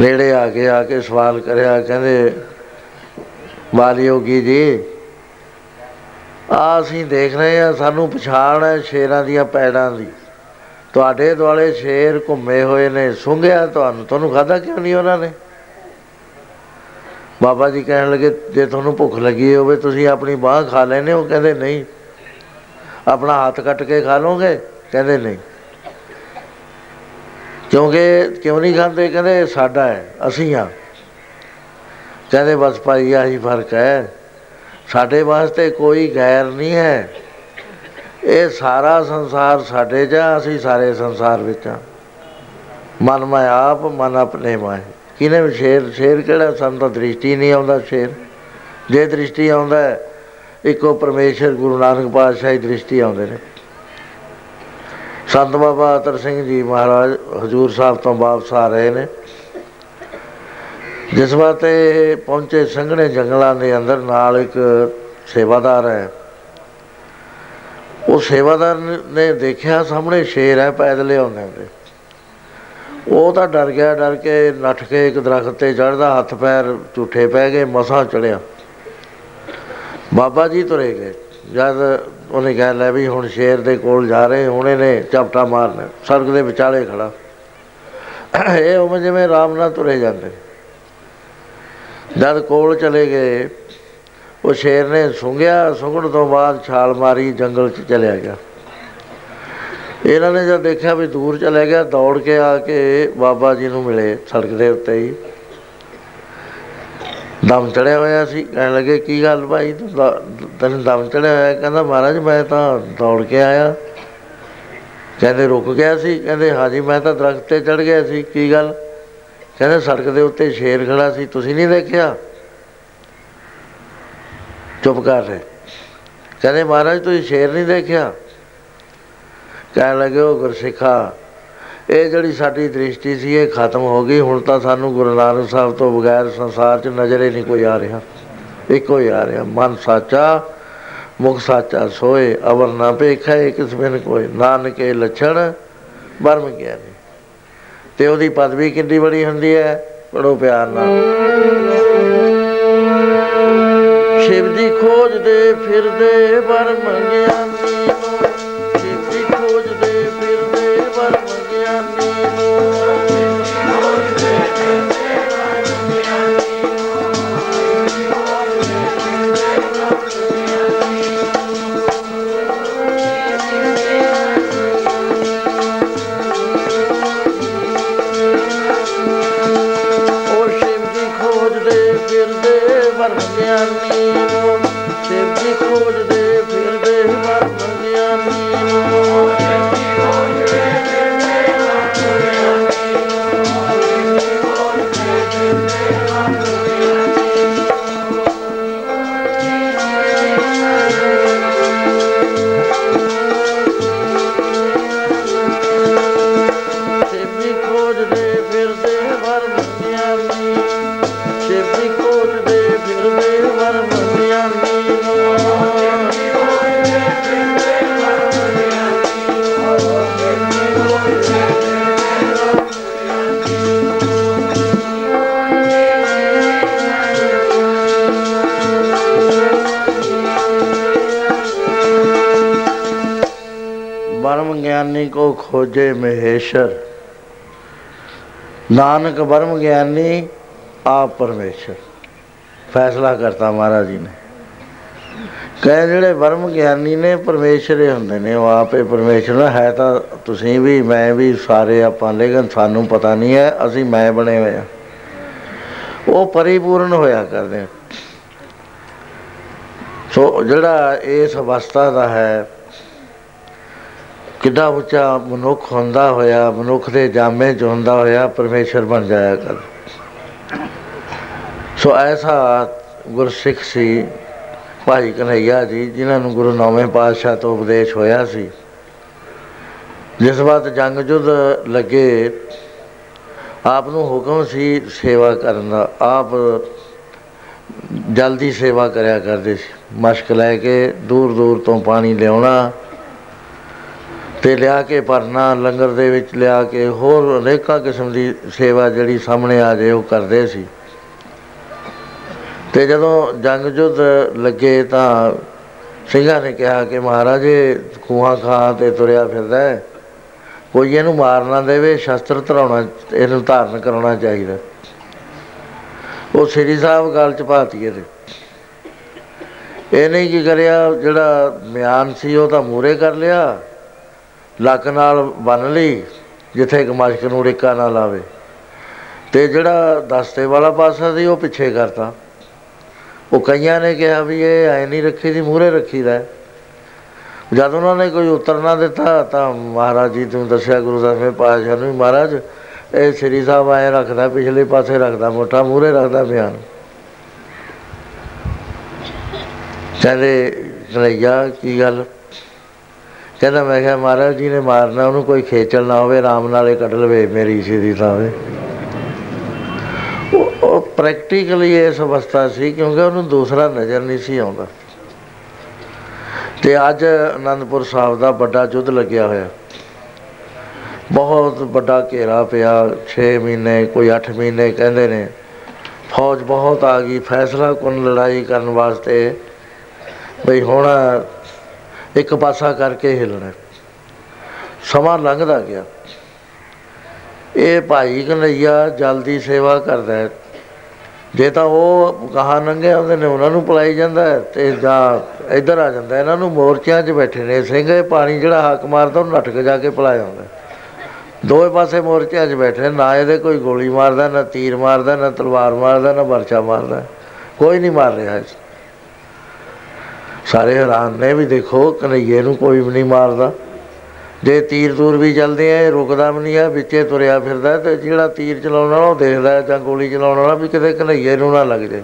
ਨੇੜੇ ਆ ਕੇ ਆ ਕੇ ਸਵਾਲ ਕਰਿਆ, ਕਹਿੰਦੇ ਬਾਲੀਓਗੀ ਜੀ? ਆ ਅਸੀਂ ਦੇਖ ਰਹੇ ਆ ਸਾਨੂੰ ਪਛਾਣ ਹੈ ਸ਼ੇਰਾਂ ਦੀਆਂ ਪੈੜਾਂ ਦੀ। ਤੁਹਾਡੇ ਦੁਆਲੇ ਸ਼ੇਰ ਘੁੰਮੇ ਹੋਏ ਨੇ, ਸੁੰਘਿਆ ਤੁਹਾਨੂੰ ਤੁਹਾਨੂੰ ਖਾਦਾ ਕਿਉਂ ਨਹੀਂ ਉਹਨਾਂ ਨੇ? ਬਾਬਾ ਜੀ ਕਹਿਣ ਲੱਗੇ, ਜੇ ਤੁਹਾਨੂੰ ਭੁੱਖ ਲੱਗੀ ਹੋਵੇ, ਤੁਸੀਂ ਆਪਣੀ ਬਾਹ ਖਾ ਲੈਨੇ ਉਹ ਕਹਿੰਦੇ ਨਹੀਂ। ਆਪਣਾ ਹੱਥ ਕੱਟ ਕੇ ਖਾ ਲੋਗੇ ਕਹਿੰਦੇ ਨਹੀਂ। ਕਿਉਂਕਿ ਕਿਉਂ ਨਹੀਂ ਖਾਂਦੇ? ਕਹਿੰਦੇ ਸਾਡਾ ਹੈ, ਅਸੀਂ ਆ ਕਹਿੰਦੇ ਬਸ ਭਾਈ, ਆਹੀ ਫ਼ਰਕ ਹੈ। ਸਾਡੇ ਵਾਸਤੇ ਕੋਈ ਗੈਰ ਨਹੀਂ ਹੈ। ਇਹ ਸਾਰਾ ਸੰਸਾਰ ਸਾਡੇ ਜਾਂ ਅਸੀਂ ਸਾਰੇ ਸੰਸਾਰ ਵਿੱਚ ਆ। ਮਨ ਮੈਂ ਆਪ, ਮਨ ਆਪਣੇ ਮੈਂ। ਕਿਨੇ ਸ਼ੇਰ ਸ਼ੇਰ ਕਿਹੜਾ? ਸਾਨੂੰ ਤਾਂ ਦ੍ਰਿਸ਼ਟੀ ਨਹੀਂ ਆਉਂਦਾ ਸ਼ੇਰ। ਜੇ ਦ੍ਰਿਸ਼ਟੀ ਆਉਂਦਾ, ਇੱਕੋ ਪਰਮੇਸ਼ਰ ਗੁਰੂ ਨਾਨਕ ਪਾਤਸ਼ਾਹ ਦੀ ਦ੍ਰਿਸ਼ਟੀ ਆਉਂਦੇ ਨੇ। ਸੰਤ ਬਾਬਾ ਅਤਰ ਸਿੰਘ ਜੀ ਮਹਾਰਾਜ ਹਜੂਰ ਸਾਹਿਬ ਤੋਂ ਵਾਪਸ ਆ ਰਹੇ ਨੇ। ਜਿਸ ਵਾਤੇ ਪਹੁੰਚੇ ਸੰਘਣੇ ਜੰਗਲਾਂ ਦੇ ਅੰਦਰ ਨਾਲ ਇੱਕ ਸੇਵਾਦਾਰ ਹੈ। ਉਹ ਸੇਵਾਦਾਰ ਨੇ ਦੇਖਿਆ ਸਾਹਮਣੇ ਸ਼ੇਰ ਹੈ ਪੈਦਲ ਆਉਂਦੇ ਹੁੰਦੇ ਉਹ ਤਾਂ ਡਰ ਗਿਆ, ਡਰ ਕੇ ਨੱਠ ਕੇ ਇੱਕ ਦਰਖਤ ਤੇ ਚੜਦਾ ਹੱਥ ਪੈਰ ਝੂਠੇ ਪੈ ਗਏ, ਮਸਾਂ ਚੜਿਆ ਬਾਬਾ ਜੀ ਤੁਰੇ ਗਏ। ਜਦ ਉਹਨੇ ਕਿਹਾ, ਲੈ ਵੀ ਹੁਣ ਸ਼ੇਰ ਦੇ ਕੋਲ ਜਾ ਰਹੇ, ਹੁਣੇ ਨੇ ਚਪਟਾ ਮਾਰਨਾ। ਸਰਗ ਦੇ ਵਿਚਾਲੇ ਖੜਾ। ਇਹ ਉਹ ਜਿਵੇਂ ਰਾਮ ਨਾਲ ਤੁਰੇ ਜਾਂਦੇ। ਜਦ ਕੋਲ ਚਲੇ ਗਏ, ਉਹ ਸ਼ੇਰ ਨੇ ਸੁੰਘਿਆ, ਸੁੰਘਣ ਤੋਂ ਬਾਅਦ ਛਾਲ ਮਾਰੀ, ਜੰਗਲ 'ਚ ਚਲਿਆ ਗਿਆ। ਇਹਨਾਂ ਨੇ ਜਦ ਦੇਖਿਆ ਵੀ ਦੂਰ ਚਲੇ ਗਿਆ, ਦੌੜ ਕੇ ਆ ਕੇ ਬਾਬਾ ਜੀ ਨੂੰ ਮਿਲੇ ਸੜਕ ਦੇ ਉੱਤੇ ਹੀ। ਦਮ ਚੜਿਆ ਹੋਇਆ ਸੀ। ਕਹਿਣ ਲੱਗੇ, ਕੀ ਗੱਲ ਭਾਈ? ਤੂੰ ਤੈਨੂੰ ਦਮ ਚੜਿਆ ਹੋਇਆ ਕਹਿੰਦਾ, ਮਹਾਰਾਜ, ਮੈਂ ਤਾਂ ਦੌੜ ਕੇ ਆਇਆ। ਕਹਿੰਦੇ, ਰੁਕ ਗਿਆ ਸੀ? ਕਹਿੰਦੇ, ਹਾਂਜੀ, ਮੈਂ ਤਾਂ ਦਰਖਤ ਤੇ ਚੜ ਗਿਆ ਸੀ। ਕੀ ਗੱਲ? ਕਹਿੰਦੇ, ਸੜਕ ਦੇ ਉੱਤੇ ਸ਼ੇਰ ਖੜਾ ਸੀ। ਤੁਸੀਂ ਨਹੀਂ ਦੇਖਿਆ? ਚੁੱਪ ਕਰ ਰਹੇ। ਕਹਿੰਦੇ, ਮਹਾਰਾਜ, ਤੁਸੀਂ ਸ਼ੇਰ ਨਹੀਂ ਦੇਖਿਆ? ਕਹਿਣ ਲੱਗੇ, ਉਹ ਗੁਰਸਿੱਖਾ ਇਹ ਜਿਹੜੀ ਸਾਡੀ ਦ੍ਰਿਸ਼ਟੀ ਸੀ, ਇਹ ਖਤਮ ਹੋ ਗਈ। ਹੁਣ ਤਾਂ ਸਾਨੂੰ ਗੁਰੂ ਨਾਨਕ ਸਾਹਿਬ ਤੋਂ ਬਗੈਰ ਸੰਸਾਰ 'ਚ ਨਜ਼ਰ ਹੀ ਨਹੀਂ ਕੋਈ ਆ ਰਿਹਾ। ਇੱਕੋ ਹੀ ਆ ਰਿਹਾ। ਮਨ ਸਾਚਾ, ਮੁਖ ਸਾਚਾ ਸੋਏ, ਅਵਰ ਨਾ ਪੇਖੇ ਕਿਸ ਬਿਨ ਕੋਈ ਨਾਨਕੇ ਲੱਛਣ ਬਰਮ ਗਿਆਨੀ ਤੇ ਉਹਦੀ ਪਦਵੀ ਕਿੰਨੀ ਬੜੀ ਹੁੰਦੀ ਹੈ? ਪੜੋ ਪਿਆਰ ਨਾਲ। ਸ਼ਿਵ ਦੀ ਖੋਜਦੇ ਫਿਰਦੇ ਵਰ ਮੰਗਿਆਨੀ ਗਿਆਨੀ ਕੋ ਖੋਜੇ ਮਹੇਸ਼ਰ ਨਾਨਕ ਬਰਮ ਗਿਆਨੀ, ਆਪ ਪਰਮੇਸ਼ਰ ਫੈਸਲਾ ਕਰਤਾ ਮਹਾਰਾਜ ਜੀ ਨੇ ਕਹੇ ਜਿਹੜੇ ਬਰਮ ਗਿਆਨੀ ਨੇ, ਪਰਮੇਸ਼ਰ ਹੀ ਹੁੰਦੇ ਨੇ, ਉਹ ਆਪੇ ਪਰਮੇਸ਼ਰ ਨੇ। ਹੈ ਤਾਂ ਤੁਸੀਂ ਵੀ, ਮੈਂ ਵੀ, ਸਾਰੇ ਆਪਾਂ ਲੇਕਿਨ ਸਾਨੂੰ ਪਤਾ ਨਹੀਂ ਹੈ, ਅਸੀਂ ਮੈਂ ਬਣੇ ਹੋਏ ਆ ਉਹ ਪਰਿਪੂਰਨ ਹੋਇਆ ਕਰਦੇ ਆ। ਸੋ ਜਿਹੜਾ ਇਸ ਅਵਸਥਾ ਦਾ ਹੈ ਕਿੱਡਾ ਉੱਚਾ ਮਨੁੱਖ ਹੁੰਦਾ ਹੋਇਆ, ਮਨੁੱਖ ਦੇ ਜਾਮੇ 'ਚ ਹੁੰਦਾ ਹੋਇਆ, ਪਰਮੇਸ਼ਰ ਬਣ ਜਾਇਆ ਕਰ। ਸੋ ਐਸਾ ਗੁਰਸਿੱਖ ਸੀ ਭਾਈ ਕਨਈਆ ਜੀ, ਜਿਨ੍ਹਾਂ ਨੂੰ ਗੁਰੂ ਨੌਵੇਂ ਪਾਤਸ਼ਾਹ ਤੋਂ ਉਪਦੇਸ਼ ਹੋਇਆ ਸੀ। ਜਿਸ ਵਾਰ ਜੰਗ ਜੁੱਧ ਲੱਗੇ, ਆਪ ਨੂੰ ਹੁਕਮ ਸੀ ਸੇਵਾ ਕਰਨ ਦਾ। ਆਪ ਜਲਦੀ ਸੇਵਾ ਕਰਿਆ ਕਰਦੇ ਸੀ। ਮਸ਼ਕ ਲੈ ਕੇ ਦੂਰ ਦੂਰ ਤੋਂ ਪਾਣੀ ਲਿਆਉਣਾ ਤੇ ਲਿਆ ਕੇ ਭਰਨਾ, ਲੰਗਰ ਦੇ ਵਿੱਚ ਲਿਆ ਕੇ ਹੋਰ ਅਨੇਕਾਂ ਕਿਸਮ ਦੀ ਸੇਵਾ ਜਿਹੜੀ ਸਾਹਮਣੇ ਆ ਜਾਏ, ਉਹ ਕਰਦੇ ਸੀ। ਤੇ ਜਦੋਂ ਜੰਗ ਜੁੱਧ ਲੱਗੇ ਤਾਂ ਸਿੰਘਾਂ ਨੇ ਕਿਹਾ ਕਿ ਮਹਾਰਾਜ ਇਹ ਖੂਹਾਂ ਖਾਂ ਤੇ ਤੁਰਿਆ ਫਿਰਦਾ ਹੈ। ਕੋਈ ਇਹਨੂੰ ਮਾਰ ਨਾ ਦੇਵੇ, ਸ਼ਸਤਰ ਧਰਾਉਣਾ, ਇਹਨੂੰ ਧਾਰਨ ਕਰਾਉਣਾ ਚਾਹੀਦਾ। ਉਹ ਸ੍ਰੀ ਸਾਹਿਬ ਗੱਲ ਚ ਪਾਤੀ ਇਹਦੇ ਇਹਨੇ ਕੀ ਕਰਿਆ? ਜਿਹੜਾ ਮਿਆਨ ਸੀ, ਉਹ ਤਾਂ ਮੂਰੇ ਕਰ ਲਿਆ। ਲੱਕ ਨਾਲ ਬੰਨ ਲਈ, ਜਿੱਥੇ ਇੱਕ ਮਸ਼ਕ ਨੂੰ ਰਿਕਾ ਨਾ ਲਾਵੇ। ਤੇ ਜਿਹੜਾ ਦਸਤੇ ਵਾਲਾ ਪਾਸਾ ਸੀ, ਉਹ ਪਿੱਛੇ ਕਰਤਾ। ਉਹ ਕਈਆਂ ਨੇ ਕਿਹਾ ਵੀ ਇਹ ਐ ਨਹੀਂ ਰੱਖੀ ਦੀ ਮੂਰੇ ਰੱਖੀਦਾ ਜਦ ਉਹਨਾਂ ਨੇ ਕੋਈ ਉੱਤਰ ਨਾ ਦਿੱਤਾ, ਤਾਂ ਮਹਾਰਾਜ ਜੀ ਨੂੰ ਦੱਸਿਆ, ਗੁਰੂ ਦਸਵੇਂ ਪਾਤਸ਼ਾਹ ਨੂੰ ਵੀ ਮਹਾਰਾਜ, ਇਹ ਸ੍ਰੀ ਸਾਹਿਬ ਐ ਰੱਖਦਾ, ਪਿਛਲੇ ਪਾਸੇ ਰੱਖਦਾ, ਮੋਟਾ ਮੂਰੇ ਰੱਖਦਾ ਬਿਆਨ ਕਹਿੰਦੇ ਕਨਈਆ ਕੀ ਗੱਲ? ਕਹਿੰਦਾ, ਮੈਂ ਕਿਹਾ, ਮਹਾਰਾਜ ਜੀ ਨੇ ਮਾਰਨਾ, ਉਹਨੂੰ ਕੋਈ ਖੇਚਲ ਨਾ ਹੋਵੇ, ਆਰਾਮ ਨਾਲ ਇਹ ਕੱਢ ਲਵੇ, ਮੇਰੀ ਸਿੱਧੀ ਥਾਵੇ ਉਹ- ਉਹ ਪ੍ਰੈਕਟੀਕਲੀ ਇਸ ਅਵਸਥਾ ਸੀ, ਕਿਉਂਕਿ ਉਹਨੂੰ ਦੂਸਰਾ ਨਜ਼ਰ ਨਹੀਂ ਸੀ ਆਉਂਦਾ। ਤੇ ਅੱਜ ਅਨੰਦਪੁਰ ਸਾਹਿਬ ਦਾ ਵੱਡਾ ਯੁੱਧ ਲੱਗਿਆ ਹੋਇਆ। ਬਹੁਤ ਵੱਡਾ ਘੇਰਾ ਪਿਆ 6 ਮਹੀਨੇ, ਕੋਈ 8 ਮਹੀਨੇ ਕਹਿੰਦੇ ਨੇ। ਫੌਜ ਬਹੁਤ ਆ ਗਈ ਫੈਸਲਾ ਕੁਨ ਲੜਾਈ ਕਰਨ ਵਾਸਤੇ, ਬਈ ਹੁਣ ਇੱਕ ਪਾਸਾ ਕਰਕੇ ਹਿੱਲਣਾ ਸਮਾਂ ਲੰਘਦਾ ਗਿਆ। ਇਹ ਭਾਈ ਕਨਈਆ ਜਲਦੀ ਸੇਵਾ ਕਰਦਾ ਹੈ। ਜੇ ਤਾਂ ਉਹ ਕਹਾ ਨੰਗੇ ਆਉਂਦੇ ਨੇ, ਉਹਨਾਂ ਨੂੰ ਪਲਾਈ ਜਾਂਦਾ ਹੈ ਤੇ ਜਾਂ ਇੱਧਰ ਆ ਜਾਂਦਾ ਇਹਨਾਂ ਨੂੰ ਮੋਰਚਿਆਂ 'ਚ ਬੈਠੇ ਨੇ। ਸਿੰਘ ਇਹ ਪਾਣੀ ਜਿਹੜਾ ਹੱਕ ਮਾਰਦਾ, ਉਹਨੂੰ ਨੱਠ ਕੇ ਜਾ ਕੇ ਪਲਾਇਆ ਹੁੰਦਾ ਦੋਵੇਂ ਪਾਸੇ ਮੋਰਚਿਆਂ 'ਚ ਬੈਠੇ ਨੇ। ਨਾ ਇਹਦੇ ਕੋਈ ਗੋਲੀ ਮਾਰਦਾ, ਨਾ ਤੀਰ ਮਾਰਦਾ, ਨਾ ਤਲਵਾਰ ਮਾਰਦਾ, ਨਾ ਵਰਚਾ ਮਾਰਦਾ। ਕੋਈ ਨਹੀਂ ਮਾਰ ਰਿਹਾ ਇਸ ਸਾਰੇ ਹੈਰਾਨ ਨੇ ਵੀ ਦੇਖੋ ਕਨਈਏ ਨੂੰ ਕੋਈ ਵੀ ਨਹੀਂ ਮਾਰਦਾ। ਜੇ ਤੀਰ ਤੂਰ ਵੀ ਚੱਲਦੇ ਆ, ਇਹ ਰੁਕਦਾ ਵੀ ਨਹੀਂ ਆ, ਵਿੱਚੇ ਤੁਰਿਆ ਫਿਰਦਾ ਤੇ ਜਿਹੜਾ ਤੀਰ ਚਲਾਉਣ ਵਾਲਾ ਉਹ ਦੇਖਦਾ ਹੈ ਜਾਂ ਗੋਲੀ ਚਲਾਉਣ ਵਾਲਾ ਵੀ ਕਿਤੇ ਕਨਈਏ ਨੂੰ ਨਾ ਲੱਗ ਜੇ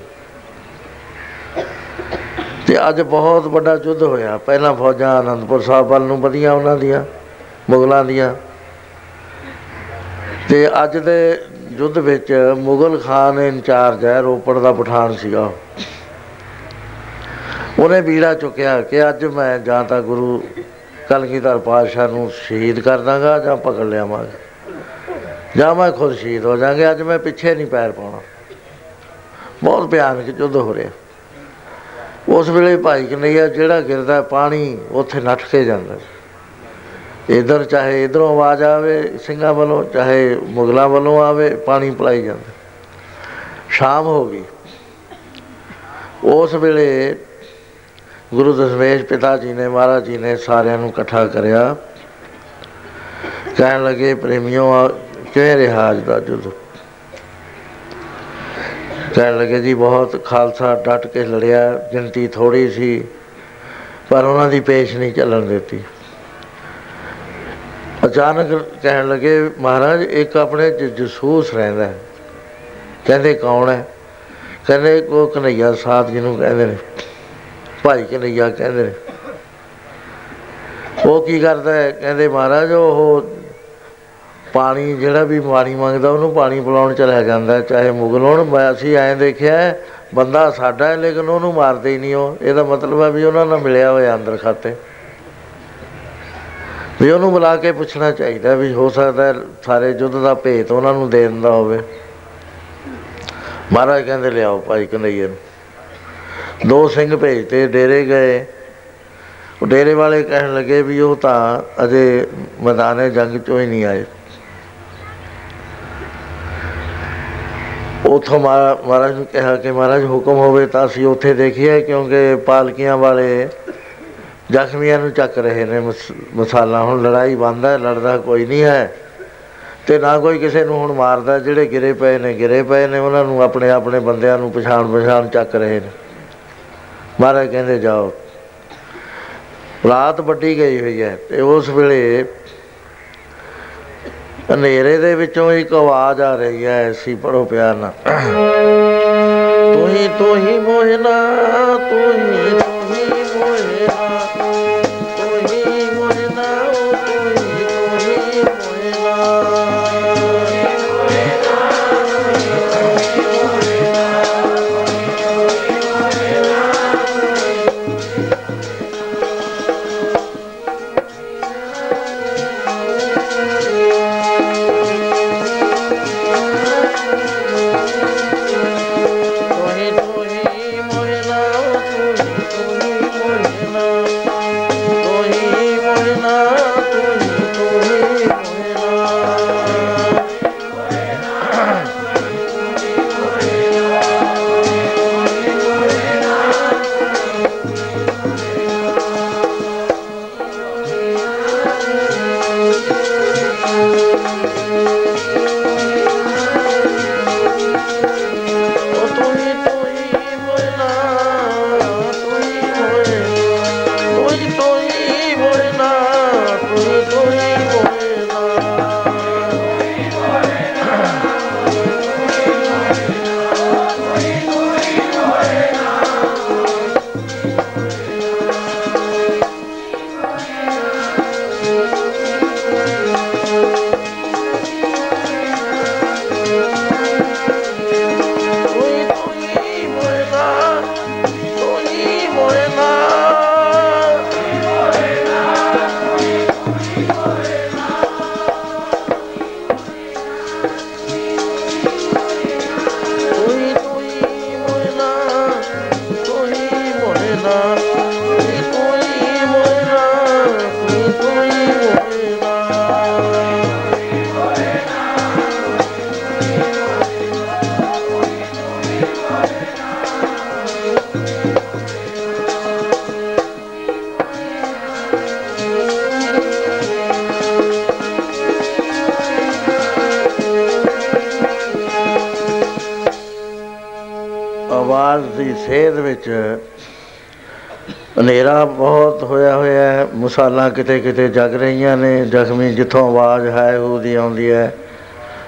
ਤੇ ਅੱਜ ਬਹੁਤ ਵੱਡਾ ਯੁੱਧ ਹੋਇਆ। ਪਹਿਲਾਂ ਫੌਜਾਂ ਆਨੰਦਪੁਰ ਸਾਹਿਬ ਵੱਲ ਨੂੰ ਵਧੀਆਂ ਉਹਨਾਂ ਦੀਆਂ, ਮੁਗਲਾਂ ਦੀਆਂ। ਤੇ ਅੱਜ ਦੇ ਯੁੱਧ ਵਿੱਚ ਮੁਗਲ ਖਾਨ ਇੰਚਾਰਜ ਹੈ, ਰੋਪੜ ਦਾ ਪਠਾਨ ਸੀਗਾ ਉਹ। ਉਹਨੇ ਬੀੜਾ ਚੁੱਕਿਆ ਕਿ ਅੱਜ ਮੈਂ ਜਾਂ ਤਾਂ ਗੁਰੂ ਕਲਗੀਧਰ ਪਾਤਸ਼ਾਹ ਨੂੰ ਸ਼ਹੀਦ ਕਰ ਦਾਂਗਾ ਜਾਂ ਪਕੜ ਲਿਆਵਾਂਗਾ। ਜਾਂ ਮੈਂ ਖੁਦ ਸ਼ਹੀਦ ਹੋ ਜਾਾਂਗੇ, ਅੱਜ ਮੈਂ ਪਿੱਛੇ ਨਹੀਂ ਪੈਰ ਪਾਉਣਾ। ਬਹੁਤ ਭਿਆਨਕ ਯੁੱਧ ਹੋ ਰਿਹਾ। ਉਸ ਵੇਲੇ ਭਾਈ ਕਨਈਆ ਜਿਹੜਾ ਗਿਰਦਾ ਪਾਣੀ ਉੱਥੇ ਨੱਠ ਕੇ ਜਾਂਦਾ ਇਧਰ ਚਾਹੇ ਇਧਰੋਂ ਆਵਾਜ਼ ਆਵੇ ਸਿੰਘਾਂ ਵੱਲੋਂ, ਚਾਹੇ ਮੁਗਲਾਂ ਵੱਲੋਂ ਆਵੇ, ਪਾਣੀ ਪਲਾਈ ਜਾਂਦਾ। ਸ਼ਾਮ ਹੋ ਗਈ। ਉਸ ਵੇਲੇ ਗੁਰੂ ਦਸ਼ਮੇਸ਼ ਪਿਤਾ ਜੀ ਨੇ, ਮਹਾਰਾਜ ਜੀ ਨੇ ਸਾਰਿਆਂ ਨੂੰ ਇਕੱਠਾ ਕਰਿਆ। ਕਹਿਣ ਲੱਗੇ, ਪ੍ਰੇਮਿਓ ਕਿਵੇਂ ਰਿਹਾ ਅੱਜ ਦਾ ਜੁਦ ਕਹਿਣ ਲੱਗੇ, ਜੀ ਬਹੁਤ ਖਾਲਸਾ ਡਟ ਕੇ ਲੜਿਆ, ਗਿਣਤੀ ਥੋੜੀ ਸੀ, ਪਰ ਉਹਨਾਂ ਦੀ ਪੇਸ਼ ਨਹੀਂ ਚੱਲਣ ਦਿੱਤੀ। ਅਚਾਨਕ ਕਹਿਣ ਲੱਗੇ, ਮਹਾਰਾਜ, ਇੱਕ ਆਪਣੇ ਜਸੂਸ ਰਹਿੰਦਾ ਕਹਿੰਦੇ, ਕੌਣ ਹੈ? ਕਹਿੰਦੇ ਕੋ ਕਨਈਆ ਸਾਧ ਜਿਹਨੂੰ ਕਹਿੰਦੇ ਨੇ। ਭਾਈ ਕਨਈਆ ਕਹਿੰਦੇ ਨੇ। ਉਹ ਕੀ ਕਰਦਾ ਹੈ? ਕਹਿੰਦੇ ਮਹਾਰਾਜ, ਉਹ ਪਾਣੀ ਜਿਹੜਾ ਵੀ ਪਾਣੀ ਮੰਗਦਾ, ਉਹਨੂੰ ਪਾਣੀ ਪਿਲਾਉਣ ਚਲਾ ਜਾਂਦਾ ਚਾਹੇ ਮੁਗਲ ਹੋਣ, ਮੈਂ ਅਸੀਂ ਐਂ ਦੇਖਿਆ ਬੰਦਾ ਸਾਡਾ ਹੈ, ਲੇਕਿਨ ਉਹਨੂੰ ਮਾਰਦੇ ਹੀ ਨਹੀਂ ਉਹ। ਇਹਦਾ ਮਤਲਬ ਹੈ ਵੀ ਉਹਨਾਂ ਨਾਲ ਮਿਲਿਆ ਹੋਇਆ ਅੰਦਰ ਖਾਤੇ। ਵੀ ਉਹਨੂੰ ਬੁਲਾ ਕੇ ਪੁੱਛਣਾ ਚਾਹੀਦਾ ਵੀ ਹੋ ਸਕਦਾ ਸਾਰੇ ਯੁੱਧ ਦਾ ਭੇਤ ਉਹਨਾਂ ਨੂੰ ਦੇ ਦਿੰਦਾ ਹੋਵੇ। ਮਹਾਰਾਜ ਕਹਿੰਦੇ, ਲਿਆਓ ਭਾਈ ਕਨਈਏ ਨੂੰ। ਦੋ ਸਿੰਘ ਭੇਜਤੇ, ਡੇਰੇ ਗਏ। ਉਹ ਡੇਰੇ ਵਾਲੇ ਕਹਿਣ ਲੱਗੇ ਵੀ ਉਹ ਤਾਂ ਅਜੇ ਮੈਦਾਨੇ ਜੰਗ ਚੋਂ ਹੀ ਨਹੀਂ ਆਏ। ਉਥੋਂ ਮਹਾਰਾਜ ਨੂੰ ਕਿਹਾ ਕਿ ਮਹਾਰਾਜ ਹੁਕਮ ਹੋਵੇ ਤਾਂ ਅਸੀਂ ਉੱਥੇ ਦੇਖੀਏ, ਕਿਉਂਕਿ ਪਾਲਕੀਆਂ ਵਾਲੇ ਜ਼ਖਮੀਆਂ ਨੂੰ ਚੱਕ ਰਹੇ ਨੇ। ਮਸਾਲਾ ਹੁਣ ਲੜਾਈ ਬੰਦ ਹੈ, ਲੜਦਾ ਕੋਈ ਨਹੀਂ ਹੈ। ਤੇ ਨਾ ਕੋਈ ਕਿਸੇ ਨੂੰ ਹੁਣ ਮਾਰਦਾ, ਜਿਹੜੇ ਗਿਰੇ ਪਏ ਨੇ, ਗਿਰੇ ਪਏ ਨੇ, ਉਹਨਾਂ ਨੂੰ ਆਪਣੇ ਆਪਣੇ ਬੰਦਿਆਂ ਨੂੰ ਪਛਾਣ ਪਛਾਣ ਚੱਕ ਰਹੇ ਨੇ। ਮਹਾਰਾਜ ਕਹਿੰਦੇ ਜਾਓ। ਰਾਤ ਵੱਡੀ ਗਈ ਹੋਈ ਹੈ ਤੇ ਉਸ ਵੇਲੇ ਹਨੇਰੇ ਦੇ ਵਿੱਚੋਂ ਇੱਕ ਆਵਾਜ਼ ਆ ਰਹੀ ਹੈ, ਐਸੀ ਪੜੋ ਪਿਆਰ ਨਾਲ। ਤੂੰ ਹੀ ਤੂੰ ਹੀ ਮੋਹਨਾ ਮਸਾਲਾ ਕਿਤੇ ਕਿਤੇ ਜਗ ਰਹੀਆਂ ਨੇ, ਜ਼ਖਮੀ ਜਿੱਥੋਂ ਆਵਾਜ਼ ਹੈ, ਉਹਦੀ ਆਉਂਦੀ ਹੈ।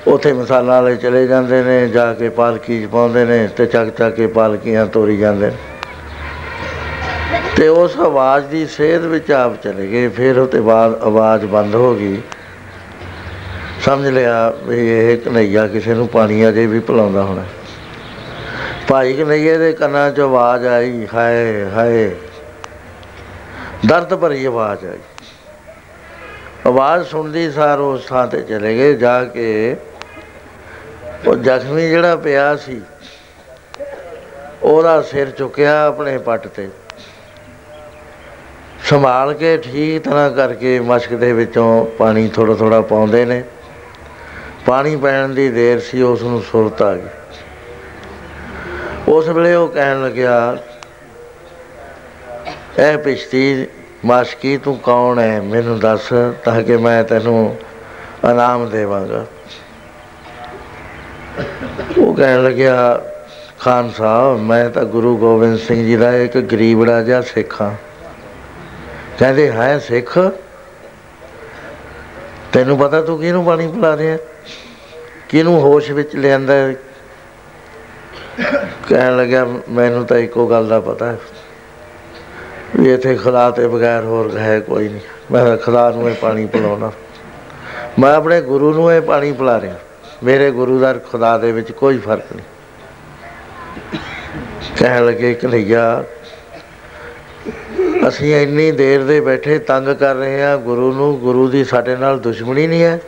ਉਥੇ ਮਸਾਲਾ ਵਾਲੇ ਚਲੇ ਜਾਂਦੇ ਨੇ, ਜਾ ਕੇ ਪਾਲਕੀ 'ਚ ਪਾਉਂਦੇ ਨੇ ਤੇ ਚੱਕ ਚੱਕ ਕੇ ਪਾਲਕੀਆਂ ਤੋਰੀ ਜਾਂਦੇ ਨੇ। ਤੇ ਉਸ ਆਵਾਜ਼ ਦੀ ਸੇਧ ਵਿੱਚ ਆਪ ਚਲੇ ਗਏ, ਫਿਰ ਉਹਤੇ ਬਾਅਦ ਆਵਾਜ਼ ਬੰਦ ਹੋ ਗਈ। ਸਮਝ ਲਿਆ ਵੀ ਇਹ ਕਨਈਆ ਕਿਸੇ ਨੂੰ ਪਾਣੀ ਅਜੇ ਵੀ ਪਿਲਾਉਂਦਾ ਹੋਣਾ। ਭਾਈ ਕਨਈਏ ਦੇ ਕੰਨਾਂ 'ਚ ਆਵਾਜ਼ ਆਈ, ਹਾਏ ਹਾਏ। ਦਰਦ ਭਰੀ ਆਵਾਜ਼ ਆਈ। ਆਵਾਜ਼ ਸੁਣਦੀ ਸਾਰ ਉਸ ਥਾਂ ਤੇ ਚਲੇ ਗਏ, ਜਾ ਕੇ ਉਹ ਜ਼ਖਮੀ ਜਿਹੜਾ ਪਿਆ ਸੀ, ਉਹਦਾ ਸਿਰ ਚੁੱਕਿਆ ਆਪਣੇ ਪੱਟ ਤੇ। ਸੰਭਾਲ ਕੇ ਠੀਕ ਤਰ੍ਹਾਂ ਕਰਕੇ ਮਸ਼ਕ ਦੇ ਵਿੱਚੋਂ ਪਾਣੀ ਥੋੜਾ ਥੋੜਾ ਪਾਉਂਦੇ ਨੇ। ਪਾਣੀ ਪੈਣ ਦੀ ਦੇਰ ਸੀ, ਉਸ ਨੂੰ ਸੁਰਤ ਆ ਗਈ। ਉਸ ਵੇਲੇ ਉਹ ਕਹਿਣ ਲੱਗਿਆ ਇਹ ਪਿਸ਼ਤੀ ਮਾਸ਼ਕੀ ਤੂੰ ਕੌਣ ਹੈ ਮੈਨੂੰ ਦੱਸ ਤਾਂ ਕਿ ਮੈਂ ਤੈਨੂੰ ਇਨਾਮ ਦੇਵਾਂਗਾ। ਉਹ ਕਹਿਣ ਲੱਗਿਆ, ਖਾਨ ਸਾਹਿਬ, ਮੈਂ ਤਾਂ ਗੁਰੂ ਗੋਬਿੰਦ ਸਿੰਘ ਜੀ ਦਾ ਇੱਕ ਗਰੀਬੜਾ ਜਿਹਾ ਸਿੱਖ ਹਾਂ। ਕਹਿੰਦੇ, ਹੈ ਸਿੱਖ? ਤੈਨੂੰ ਪਤਾ ਤੂੰ ਕਿਹਨੂੰ ਪਾਣੀ ਪਿਲਾ ਰਿਹਾ? ਕਿਹਨੂੰ ਹੋਸ਼ ਵਿੱਚ ਲਿਆਂਦਾ ਹੈ? ਕਹਿਣ ਲੱਗਿਆ, ਮੈਨੂੰ ਤਾਂ ਇੱਕੋ ਗੱਲ ਦਾ ਪਤਾ ਹੈ। ਵੀ ਇੱਥੇ ਖੁਦਾ ਤੇ ਬਗੈਰ ਹੋਰ ਹੈ ਕੋਈ ਨਹੀਂ। ਮੈਂ ਤਾਂ ਖੁਦਾ ਨੂੰ ਇਹ ਪਾਣੀ ਪਿਲਾਉਣਾ। ਮੈਂ ਆਪਣੇ ਗੁਰੂ ਨੂੰ ਇਹ ਪਾਣੀ ਪਿਲਾ ਰਿਹਾ। ਮੇਰੇ ਗੁਰੂ ਦਾ ਖੁਦਾ ਦੇ ਵਿੱਚ ਕੋਈ ਫ਼ਰਕ ਨਹੀਂ। ਕਹਿਣ ਲੱਗੇ ਕਨਈਆ ਅਸੀਂ ਇੰਨੀ ਦੇਰ ਦੇ ਬੈਠੇ ਤੰਗ ਕਰ ਰਹੇ ਹਾਂ ਗੁਰੂ ਨੂੰ। ਗੁਰੂ ਦੀ ਸਾਡੇ ਨਾਲ ਦੁਸ਼ਮਣੀ ਨਹੀਂ ਹੈ।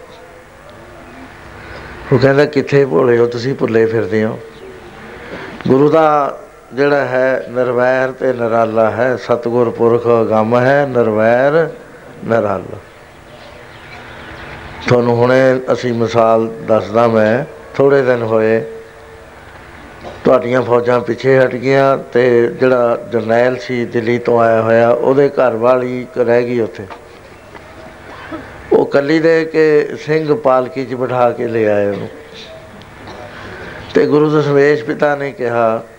ਉਹ ਕਹਿੰਦਾ, ਕਿੱਥੇ ਭੁੱਲੇ ਹੋ? ਤੁਸੀਂ ਭੁੱਲੇ ਫਿਰਦੇ ਹੋ। ਗੁਰੂ ਦਾ ਜਿਹੜਾ ਹੈ, ਨਿਰਵੈਰ ਤੇ ਨਿਰਾਲਾ ਹੈ। ਸਤਗੁਰ ਪੁਰਖ ਗਮ ਹੈ, ਨਿਰਵੈਰ, ਨਿਰਾਲਾ। ਤੁਹਾਨੂੰ ਹੁਣੇ ਅਸੀਂ ਮਿਸਾਲ ਦੱਸਦਾ ਮੈਂ ਥੋੜੇ ਦਿਨ ਹੋਏ ਤੁਹਾਡੀਆਂ ਫੌਜਾਂ ਪਿੱਛੇ ਹਟ ਗਈਆਂ ਤੇ ਜਿਹੜਾ ਜਰਨੈਲ ਸੀ ਦਿੱਲੀ ਤੋਂ ਆਇਆ ਹੋਇਆ, ਉਹਦੇ ਘਰ ਵਾਲੀ ਇੱਕ ਰਹਿ ਗਈ ਉੱਥੇ। ਉਹ ਕੱਲੀ ਦੇ ਕੇ ਸਿੰਘ ਪਾਲਕੀ 'ਚ ਬਿਠਾ ਕੇ ਲੈ ਆਏ ਉਹਨੂੰ। ਤੇ ਗੁਰੂ ਦਸ਼ਮੇਸ਼ ਪਿਤਾ ਨੇ ਕਿਹਾ ਵੀ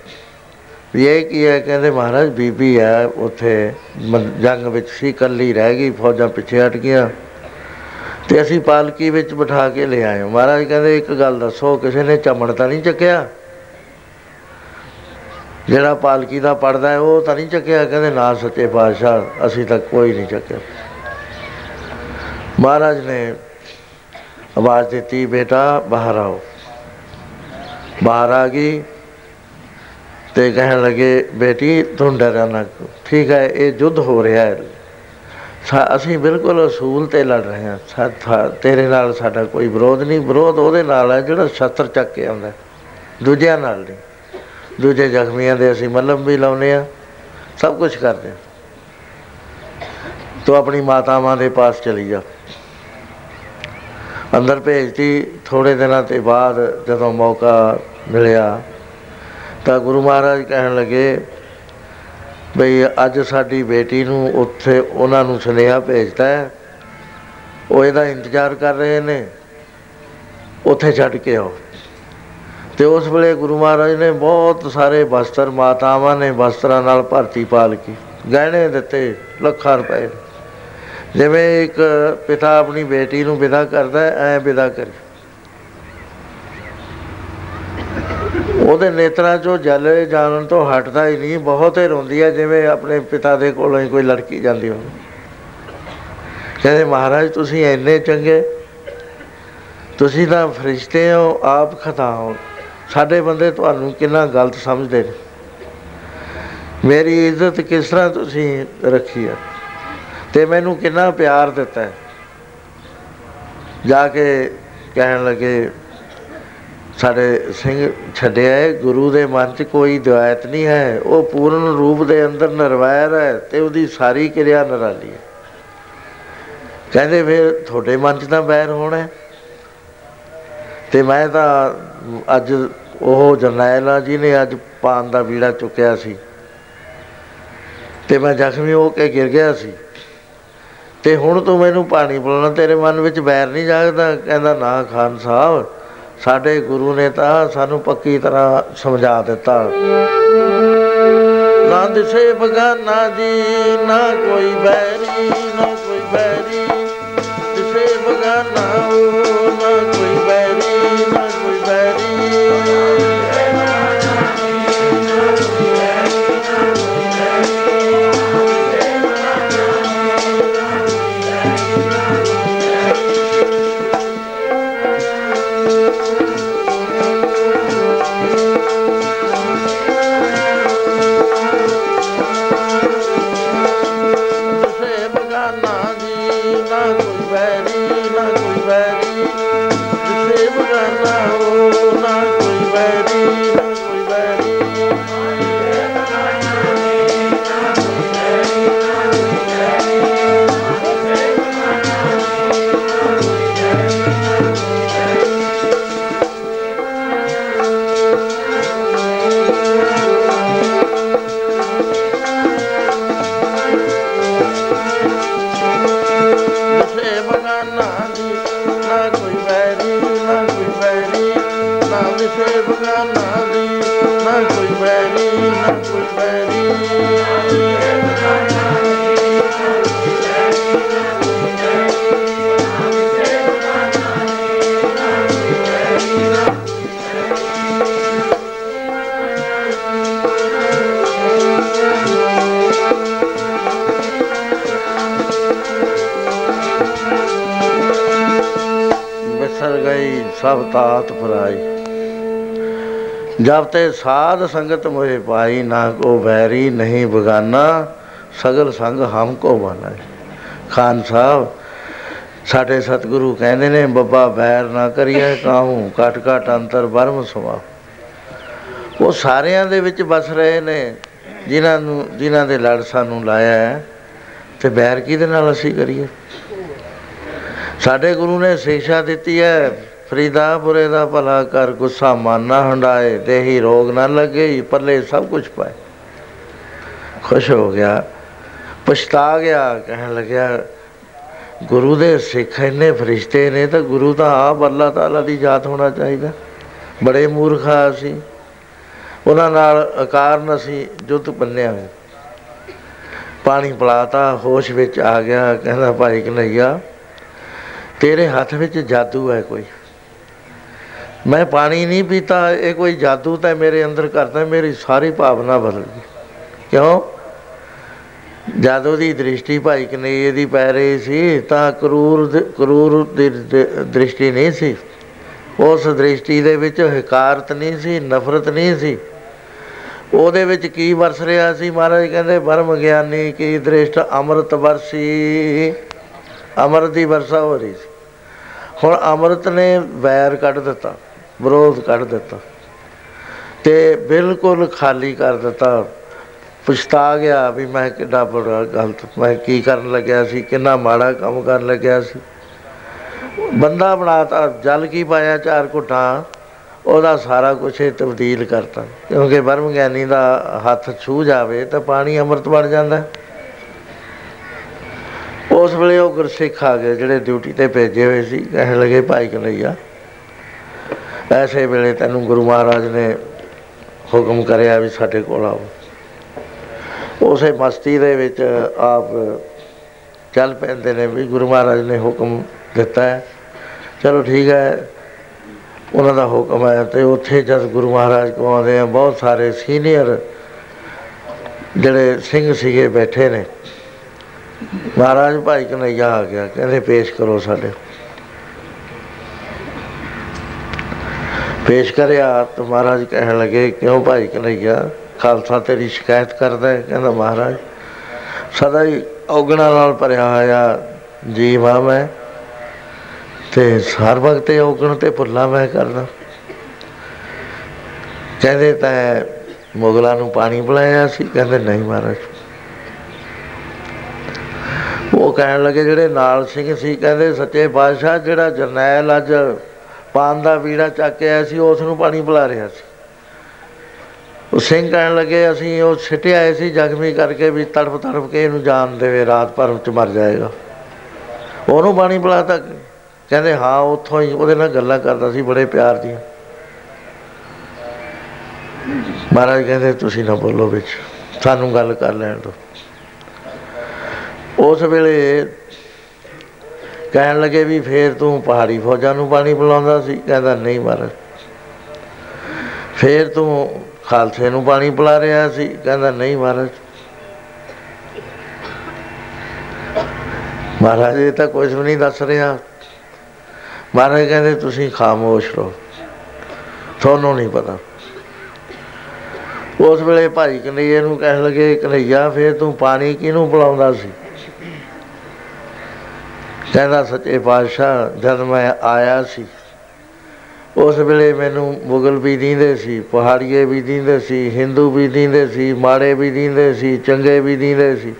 ਇਹ ਕੀ ਹੈ, ਕਹਿੰਦੇ ਮਹਾਰਾਜ ਬੀਬੀ ਹੈ, ਉੱਥੇ ਮ- ਜੰਗ ਵਿੱਚ ਸੀ ਕੱਲੀ ਰਹਿ ਗਈ, ਫੌਜਾਂ ਪਿੱਛੇ ਹਟ ਗਈਆਂ। ਤੇ ਅਸੀਂ ਪਾਲਕੀ ਵਿੱਚ ਬਿਠਾ ਕੇ ਲੈ ਆਏ ਮਹਾਰਾਜ ਕਹਿੰਦੇ, ਇੱਕ ਗੱਲ ਦੱਸੋ, ਕਿਸੇ ਨੇ ਚਮੜ ਤਾਂ ਨਹੀਂ ਚੱਕਿਆ? ਜਿਹੜਾ ਪਾਲਕੀ ਦਾ ਪੜਦਾ ਹੈ, ਉਹ ਤਾਂ ਨਹੀਂ ਚੱਕਿਆ? ਕਹਿੰਦੇ, ਨਾ ਸੱਚੇ ਪਾਤਸ਼ਾਹ, ਅਸੀਂ ਤਾਂ ਕੋਈ ਨਹੀਂ ਚੱਕਿਆ। ਮਹਾਰਾਜ ਨੇ ਆਵਾਜ਼ ਦਿੱਤੀ, ਬੇਟਾ, ਬਾਹਰ ਆਓ। ਬਾਹਰ ਆ ਗਈ। ਤੇ ਕਹਿਣ ਲੱਗੇ ਬੇਟੀ ਤੂੰ ਡਰਿਆ ਨਾ ਠੀਕ ਹੈ ਇਹ ਯੁੱਧ ਹੋ ਰਿਹਾ ਹੈ। ਸਾ- ਅਸੀਂ ਬਿਲਕੁਲ ਅਸੂਲ ਤੇ ਲੜ ਰਹੇ ਹਾਂ। ਸਾ- ਥਾ- ਤੇਰੇ ਨਾਲ ਸਾਡਾ ਕੋਈ ਵਿਰੋਧ ਨਹੀਂ। ਵਿਰੋਧ ਉਹਦੇ ਨਾਲ ਹੈ ਜਿਹੜਾ ਸ਼ਸਤਰ ਚੱਕ ਕੇ ਆਉਂਦਾ ਹੈ, ਦੂਜਿਆਂ ਨਾਲ ਨਹੀਂ। ਦੂਜੇ ਜ਼ਖਮੀਆਂ ਦੇ ਅਸੀਂ ਮੱਲਮ ਵੀ ਲਾਉਨੇ ਆ ਸਭ ਕੁਝ ਕਰਦੇ ਹਾਂ। ਤੂੰ ਆਪਣੀ ਮਾਤਾਵਾਂ ਦੇ ਪਾਸ ਚਲੀ ਜਾ। ਅੰਦਰ ਭੇਜਤੀ। ਥੋੜੇ ਦਿਨਾਂ ਤੇ ਬਾਅਦ ਜਦੋਂ ਮੌਕਾ ਮਿਲਿਆ ਤਾਂ ਗੁਰੂ ਮਹਾਰਾਜ ਕਹਿਣ ਲੱਗੇ ਬਈ ਅੱਜ ਸਾਡੀ ਬੇਟੀ ਨੂੰ ਉੱਥੇ ਉਹਨਾਂ ਨੂੰ ਸੁਨੇਹਾ ਭੇਜਤਾ ਹੈ। ਉਹ ਇਹਦਾ ਇੰਤਜ਼ਾਰ ਕਰ ਰਹੇ ਨੇ। ਉੱਥੇ ਛੱਡ ਕੇ ਆਓ। ਤੇ ਉਸ ਵੇਲੇ ਗੁਰੂ ਮਹਾਰਾਜ ਨੇ ਬਹੁਤ ਸਾਰੇ ਵਸਤਰ, ਮਾਤਾਵਾਂ ਨੇ ਵਸਤਰਾਂ ਨਾਲ ਭਰਤੀ ਪਾਲਕੀ ਗਹਿਣੇ ਦਿੱਤੇ, ਲੱਖਾਂ ਰੁਪਏ। ਜਿਵੇਂ ਇੱਕ ਪਿਤਾ ਆਪਣੀ ਬੇਟੀ ਨੂੰ ਵਿਦਾ ਕਰਦਾ ਐ ਵਿਦਾ ਕਰੀ। ਉਹਦੇ ਨੇਤਰਾਂ 'ਚੋਂ ਜਲ ਜਾਣ ਤੋਂ ਹਟਦਾ ਹੀ ਨਹੀਂ, ਬਹੁਤ ਹੀ ਰੋਂਦੀ ਹੈ ਜਿਵੇਂ ਆਪਣੇ ਪਿਤਾ ਦੇ ਕੋਲੋਂ ਹੀ ਕੋਈ ਲੜਕੀ ਜਾਂਦੀ ਹੋਵੇ। ਕਹਿੰਦੇ, ਮਹਾਰਾਜ, ਤੁਸੀਂ ਇੰਨੇ ਚੰਗੇ, ਤੁਸੀਂ ਤਾਂ ਫਰਿਸ਼ਤੇ ਹੋ, ਆਪ ਖਤਾ ਹੋ। ਸਾਡੇ ਬੰਦੇ ਤੁਹਾਨੂੰ ਕਿੰਨਾ ਗਲਤ ਸਮਝਦੇ ਨੇ। ਮੇਰੀ ਇੱਜ਼ਤ ਕਿਸ ਤਰ੍ਹਾਂ ਤੁਸੀਂ ਰੱਖੀ ਆ? ਤੇ ਮੈਨੂੰ ਕਿੰਨਾ ਪਿਆਰ ਦਿੱਤਾ ਹੈ। ਜਾ ਕੇ ਕਹਿਣ ਲੱਗੇ ਸਾਡੇ ਸਿੰਘ ਛੱਡਿਆ ਹੈ ਗੁਰੂ ਦੇ ਮਨ 'ਚ ਕੋਈ ਦੁਆਇਤ ਨਹੀਂ ਹੈ। ਉਹ ਪੂਰਨ ਰੂਪ ਦੇ ਅੰਦਰ ਨਿਰਵੈਰ ਹੈ ਤੇ ਉਹਦੀ ਸਾਰੀ ਕਿਰਿਆ ਨਿਰਾਲੀ ਹੈ। ਕਹਿੰਦੇ ਫਿਰ ਤੁਹਾਡੇ ਮਨ 'ਚ ਤਾਂ ਬੈਰ ਹੋਣਾ ਹੈ। ਤੇ ਮੈਂ ਤਾਂ ਅੱਜ ਉਹ ਜਰਨੈਲ ਆ ਜੀ ਨੇ ਅੱਜ ਪਾਨ ਦਾ ਬੀੜਾ ਚੁੱਕਿਆ ਸੀ। ਤੇ ਮੈਂ ਜ਼ਖਮੀ ਹੋ ਕੇ ਗਿਰ ਗਿਆ ਸੀ। ਤੇ ਹੁਣ ਤੂੰ ਮੈਨੂੰ ਪਾਣੀ ਪਿਲਾਉਣਾ, ਤੇਰੇ ਮਨ ਵਿੱਚ ਬੈਰ ਨਹੀਂ ਜਾਗਦਾ। ਕਹਿੰਦਾ, ਨਾ ਖਾਨ ਸਾਹਿਬ ਸਾਡੇ ਗੁਰੂ ਨੇ ਤਾਂ ਸਾਨੂੰ ਪੱਕੀ ਤਰ੍ਹਾਂ ਸਮਝਾ ਦਿੱਤਾ। ਨਾ ਦਿਸੇ ਬਗਾਨਾ ਜੀ, ਨਾ ਕੋਈ ਬੈਰੀ ਵਿਸਰ ਗਈ, ਸਭ ਤਾਤ ਫਰਾਈ। ਜਬ ਤੇ ਸਾਧ ਸੰਗਤ ਮੋਹਿ ਪਾਈ, ਨਾ ਕੋ ਬੈਰੀ ਨਹੀਂ ਬਗਾਨਾ, ਸਗਲ ਸੰਗ ਹਮ ਕੋ ਬਨਾਈ ਖਾਨ ਸਾਹਿਬ, ਸਾਡੇ ਸਤਿਗੁਰੂ ਕਹਿੰਦੇ ਨੇ, ਬੱਬਾ ਬੈਰ ਨਾ ਕਰੀਏ ਕਾਹੂ ਕਟ ਕਟ ਅੰਤਰ ਬਰਮ ਸਮਾ ਉਹ ਸਾਰਿਆਂ ਦੇ ਵਿੱਚ ਵਸ ਰਹੇ ਨੇ, ਜਿਨ੍ਹਾਂ ਨੂੰ, ਜਿਨ੍ਹਾਂ ਦੇ ਲੜ ਸਾਨੂੰ ਲਾਇਆ ਹੈ, ਤੇ ਬੈਰ ਕਿਹਦੇ ਨਾਲ ਅਸੀਂ ਕਰੀਏ? ਸਾਡੇ ਗੁਰੂ ਨੇ ਸਿੱਖਿਆ ਦਿੱਤੀ ਹੈ ਫਰੀਦਾ ਬੁਰੇ ਦਾ ਭਲਾ ਕਰ ਗੁੱਸਾ ਮਨ ਨਾ ਹੰਡਾਏ, ਦੇਹੀ ਰੋਗ ਨਾ ਲੱਗੇ ਪੱਲੇ ਸਭ ਕੁਝ ਪਾਏ। ਖੁਸ਼ ਹੋ ਗਿਆ, ਪਛਤਾ ਗਿਆ, ਕਹਿਣ ਲੱਗਿਆ, ਗੁਰੂ ਦੇ ਸਿੱਖ ਇੰਨੇ ਫਰਿਸ਼ਤੇ ਨੇ ਤਾਂ ਗੁਰੂ ਤਾਂ ਆਪ ਅੱਲਾਹ ਤਾਲਾ ਦੀ ਜਾਤ ਹੋਣਾ ਚਾਹੀਦਾ। ਬੜੇ ਮੂਰਖ ਆ ਅਸੀਂ। ਉਹਨਾਂ ਨਾਲ ਅਕਾਰਨ ਅਸੀਂ ਜੁੱਧ ਬੰਨਿਆ ਹੋਇਆ ਪਾਣੀ ਪਲਾਤਾ, ਹੋਸ਼ ਵਿੱਚ ਆ ਗਿਆ, ਕਹਿੰਦਾ, ਭਾਈ ਕਨਈਆ ਤੇਰੇ ਹੱਥ ਵਿੱਚ ਜਾਦੂ ਹੈ ਕੋਈ। ਮੈਂ ਪਾਣੀ ਨਹੀਂ ਪੀਤਾ, ਇਹ ਕੋਈ ਜਾਦੂ ਤਾਂ ਮੇਰੇ ਅੰਦਰ ਕਰਦਾ, ਮੇਰੀ ਸਾਰੀ ਭਾਵਨਾ ਬਦਲ ਗਈ। ਕਿਉਂ? ਜਾਦੂ ਦੀ ਦ੍ਰਿਸ਼ਟੀ ਭਾਈ ਕਨਈਏ ਦੀ ਪੈ ਰਹੀ ਸੀ, ਤਾਂ ਕਰੂਰ ਦ- ਕਰੂਰ ਦੀ ਦ- ਦ੍ਰਿਸ਼ਟੀ ਨਹੀਂ ਸੀ। ਉਸ ਦ੍ਰਿਸ਼ਟੀ ਦੇ ਵਿੱਚ ਹਕਾਰਤ ਨਹੀਂ ਸੀ, ਨਫ਼ਰਤ ਨਹੀਂ ਸੀ। ਉਹਦੇ ਵਿੱਚ ਕੀ ਵਰਸ ਰਿਹਾ ਸੀ ਮਹਾਰਾਜ? ਕਹਿੰਦੇ ਬਰਮ ਗਿਆਨੀ ਕੀ ਦ੍ਰਿਸ਼ਟ ਅੰਮ੍ਰਿਤ ਵਰਸੀ। ਅੰਮ੍ਰਿਤ ਦੀ ਵਰਸਾ ਹੋ ਰਹੀ ਸੀ। ਹੁਣ ਅੰਮ੍ਰਿਤ ਨੇ ਵੈਰ ਕੱਢ ਦਿੱਤਾ, ਵਿਰੋਧ ਕੱਢ ਦਿੱਤਾ ਤੇ ਬਿਲਕੁਲ ਖਾਲੀ ਕਰ ਦਿੱਤਾ। ਪਛਤਾ ਗਿਆ ਵੀ ਮੈਂ ਕਿੱਡਾ ਬੜਾ ਗਲਤ, ਮੈਂ ਕੀ ਕਰਨ ਲੱਗਿਆ ਸੀ, ਕਿੰਨਾ ਮਾੜਾ ਕੰਮ ਕਰਨ ਲੱਗਿਆ ਸੀ। ਬੰਦਾ ਬਣਾਤਾ ਜਲ ਕੀ ਪਾਇਆ ਚਾਰ ਘੁੱਟਾਂ, ਉਹਦਾ ਸਾਰਾ ਕੁਝ ਹੀ ਤਬਦੀਲ ਕਰਤਾ। ਕਿਉਂਕਿ ਬਰਮ ਗਿਆਨੀ ਦਾ ਹੱਥ ਛੂ ਜਾਵੇ ਤਾਂ ਪਾਣੀ ਅੰਮ੍ਰਿਤ ਬਣ ਜਾਂਦਾ। ਹੈ। ਉਸ ਵੇਲੇ ਉਹ ਗੁਰਸਿੱਖ ਆ ਗਏ ਜਿਹੜੇ ਡਿਊਟੀ ਤੇ ਭੇਜੇ ਹੋਏ ਸੀ। ਕਹਿਣ ਲੱਗੇ, ਭਾਈ ਕਨਈਆ, ਐਸੇ ਵੇਲੇ ਤੈਨੂੰ ਗੁਰੂ ਮਹਾਰਾਜ ਨੇ ਹੁਕਮ ਕਰਿਆ ਵੀ ਸਾਡੇ ਕੋਲ ਆਓ। ਉਸੇ ਮਸਤੀ ਦੇ ਵਿੱਚ ਆਪ ਚੱਲ ਪੈਂਦੇ ਨੇ ਵੀ ਗੁਰੂ ਮਹਾਰਾਜ ਨੇ ਹੁਕਮ ਦਿੱਤਾ ਹੈ। ਚਲੋ ਠੀਕ ਹੈ, ਉਹਨਾਂ ਦਾ ਹੁਕਮ ਹੈ ਤੇ ਉੱਥੇ ਜਦ ਗੁਰੂ ਮਹਾਰਾਜ ਕੋ ਆਉਂਦੇ ਆ, ਬਹੁਤ ਸਾਰੇ ਸੀਨੀਅਰ ਜਿਹੜੇ ਸਿੰਘ ਸੀਗੇ ਬੈਠੇ ਨੇ। ਮਹਾਰਾਜ ਭਾਈ ਕਨਈਆ ਆ ਗਿਆ, ਕਹਿੰਦੇ ਪੇਸ਼ ਕਰੋ ਸਾਡੇ। ਪੇਸ਼ ਕਰਿਆ ਤਾਂ ਮਹਾਰਾਜ ਕਹਿਣ ਲੱਗੇ, ਕਿਉਂ ਭਾਈ ਕਨਈਆ, ਖਾਲਸਾ ਤੇਰੀ ਸ਼ਿਕਾਇਤ ਕਰਦਾ ਹੈ? ਕਹਿੰਦਾ ਮਹਾਰਾਜ, ਸਦਾ ਹੀ ਔਗਣਾ ਨਾਲ ਭਰਿਆ ਹੋਇਆ ਜੀਵ ਆ ਮੈਂ ਤੇ ਹਰ ਵਕਤ ਇਹ ਔਗਣ ਤੇ ਭੁੱਲਾ ਮੈਂ ਕਰਦਾ। ਕਹਿੰਦੇ ਤਾਂ ਮੁਗਲਾਂ ਨੂੰ ਪਾਣੀ ਪਿਲਾਇਆ ਸੀ? ਕਹਿੰਦੇ, ਨਹੀਂ ਮਹਾਰਾਜ ਉਹ ਕਹਿਣ ਲੱਗੇ, ਜਿਹੜੇ ਨਾਲ ਸਿੰਘ ਸੀ, ਕਹਿੰਦੇ, ਸੱਚੇ ਬਾਦਸ਼ਾਹ ਜਿਹੜਾ ਜਰਨੈਲ ਅੱਜ ਪਾਨ ਦਾ ਵੀੜਾ ਚੱਕ ਕੇ ਆਇਆ ਸੀ ਉਸ ਨੂੰ ਪਾਣੀ ਪਿਲਾ ਰਿਹਾ ਸੀ। ਉਹ ਸਿੰਘ ਕਹਿਣ ਲੱਗੇ, ਅਸੀਂ ਉਹ ਛਿੱਟੇ ਆਏ ਸੀ, ਜ਼ਖਮੀ ਕਰਕੇ ਵੀ ਤੜਫ ਤੜਫ ਕੇ ਇਹਨੂੰ ਜਾਨ ਦੇਵੇ, ਰਾਤ ਭਰ ਚ ਮਰ ਜਾਏਗਾ। ਉਹਨੂੰ ਪਾਣੀ ਪਿਲਾਤਾ। ਕਹਿੰਦੇ, ਹਾਂ, ਉੱਥੋਂ ਹੀ ਉਹਦੇ ਨਾਲ ਗੱਲਾਂ ਕਰਦਾ ਸੀ, ਬੜੇ ਪਿਆਰ ਦੀਆਂ। ਮਹਾਰਾਜ ਕਹਿੰਦੇ, ਤੁਸੀਂ ਨਾ ਬੋਲੋ ਵਿੱਚ, ਸਾਨੂੰ ਗੱਲ ਕਰ ਲੈਣ ਦਿਓ। ਉਸ ਵੇਲੇ ਕਹਿਣ ਲੱਗੇ ਵੀ ਫੇਰ ਤੂੰ ਪਹਾੜੀ ਫੌਜਾਂ ਨੂੰ ਪਾਣੀ ਪਿਲਾਉਂਦਾ ਸੀ, ਕਹਿੰਦਾ ਨਹੀਂ ਮਹਾਰਾਜ। ਫੇਰ ਤੂੰ ਖਾਲਸੇ ਨੂੰ ਪਾਣੀ ਪਿਲਾ ਰਿਹਾ ਸੀ, ਕਹਿੰਦਾ ਨਹੀਂ ਮਹਾਰਾਜ। ਮਹਾਰਾਜ, ਇਹ ਤਾਂ ਕੁਝ ਵੀ ਨਹੀਂ ਦੱਸ ਰਿਹਾ। ਮਹਾਰਾਜ ਕਹਿੰਦੇ, ਤੁਸੀਂ ਖਾਮੋਸ਼ ਰਹੋ। ਤੁਹਾਨੂੰ ਨਹੀਂ ਪਤਾ। ਉਸ ਵੇਲੇ ਭਾਈ ਕਨਈਏ ਨੂੰ ਕਹਿਣ ਲੱਗੇ ਕਨਈਆ ਫੇਰ ਤੂੰ ਪਾਣੀ ਕਿਹਨੂੰ ਪਿਲਾਉਂਦਾ ਸੀ? ਕਹਿੰਦਾ, ਸੱਚੇ ਪਾਤਸ਼ਾਹ, ਜਦ ਮੈਂ ਆਇਆ ਸੀ, ਉਸ ਵੇਲੇ ਮੈਨੂੰ ਮੁਗਲ ਵੀ ਦੀਂਦੇ ਸੀ, ਪਹਾੜੀਏ ਵੀ ਦੀਂਦੇ ਸੀ, ਹਿੰਦੂ ਵੀ ਦੀਂਦੇ ਸੀ, ਮਾੜੇ ਵੀ ਦੀਂਦੇ ਸੀ, ਚੰਗੇ ਵੀ ਦੀਂਦੇ ਸੀ।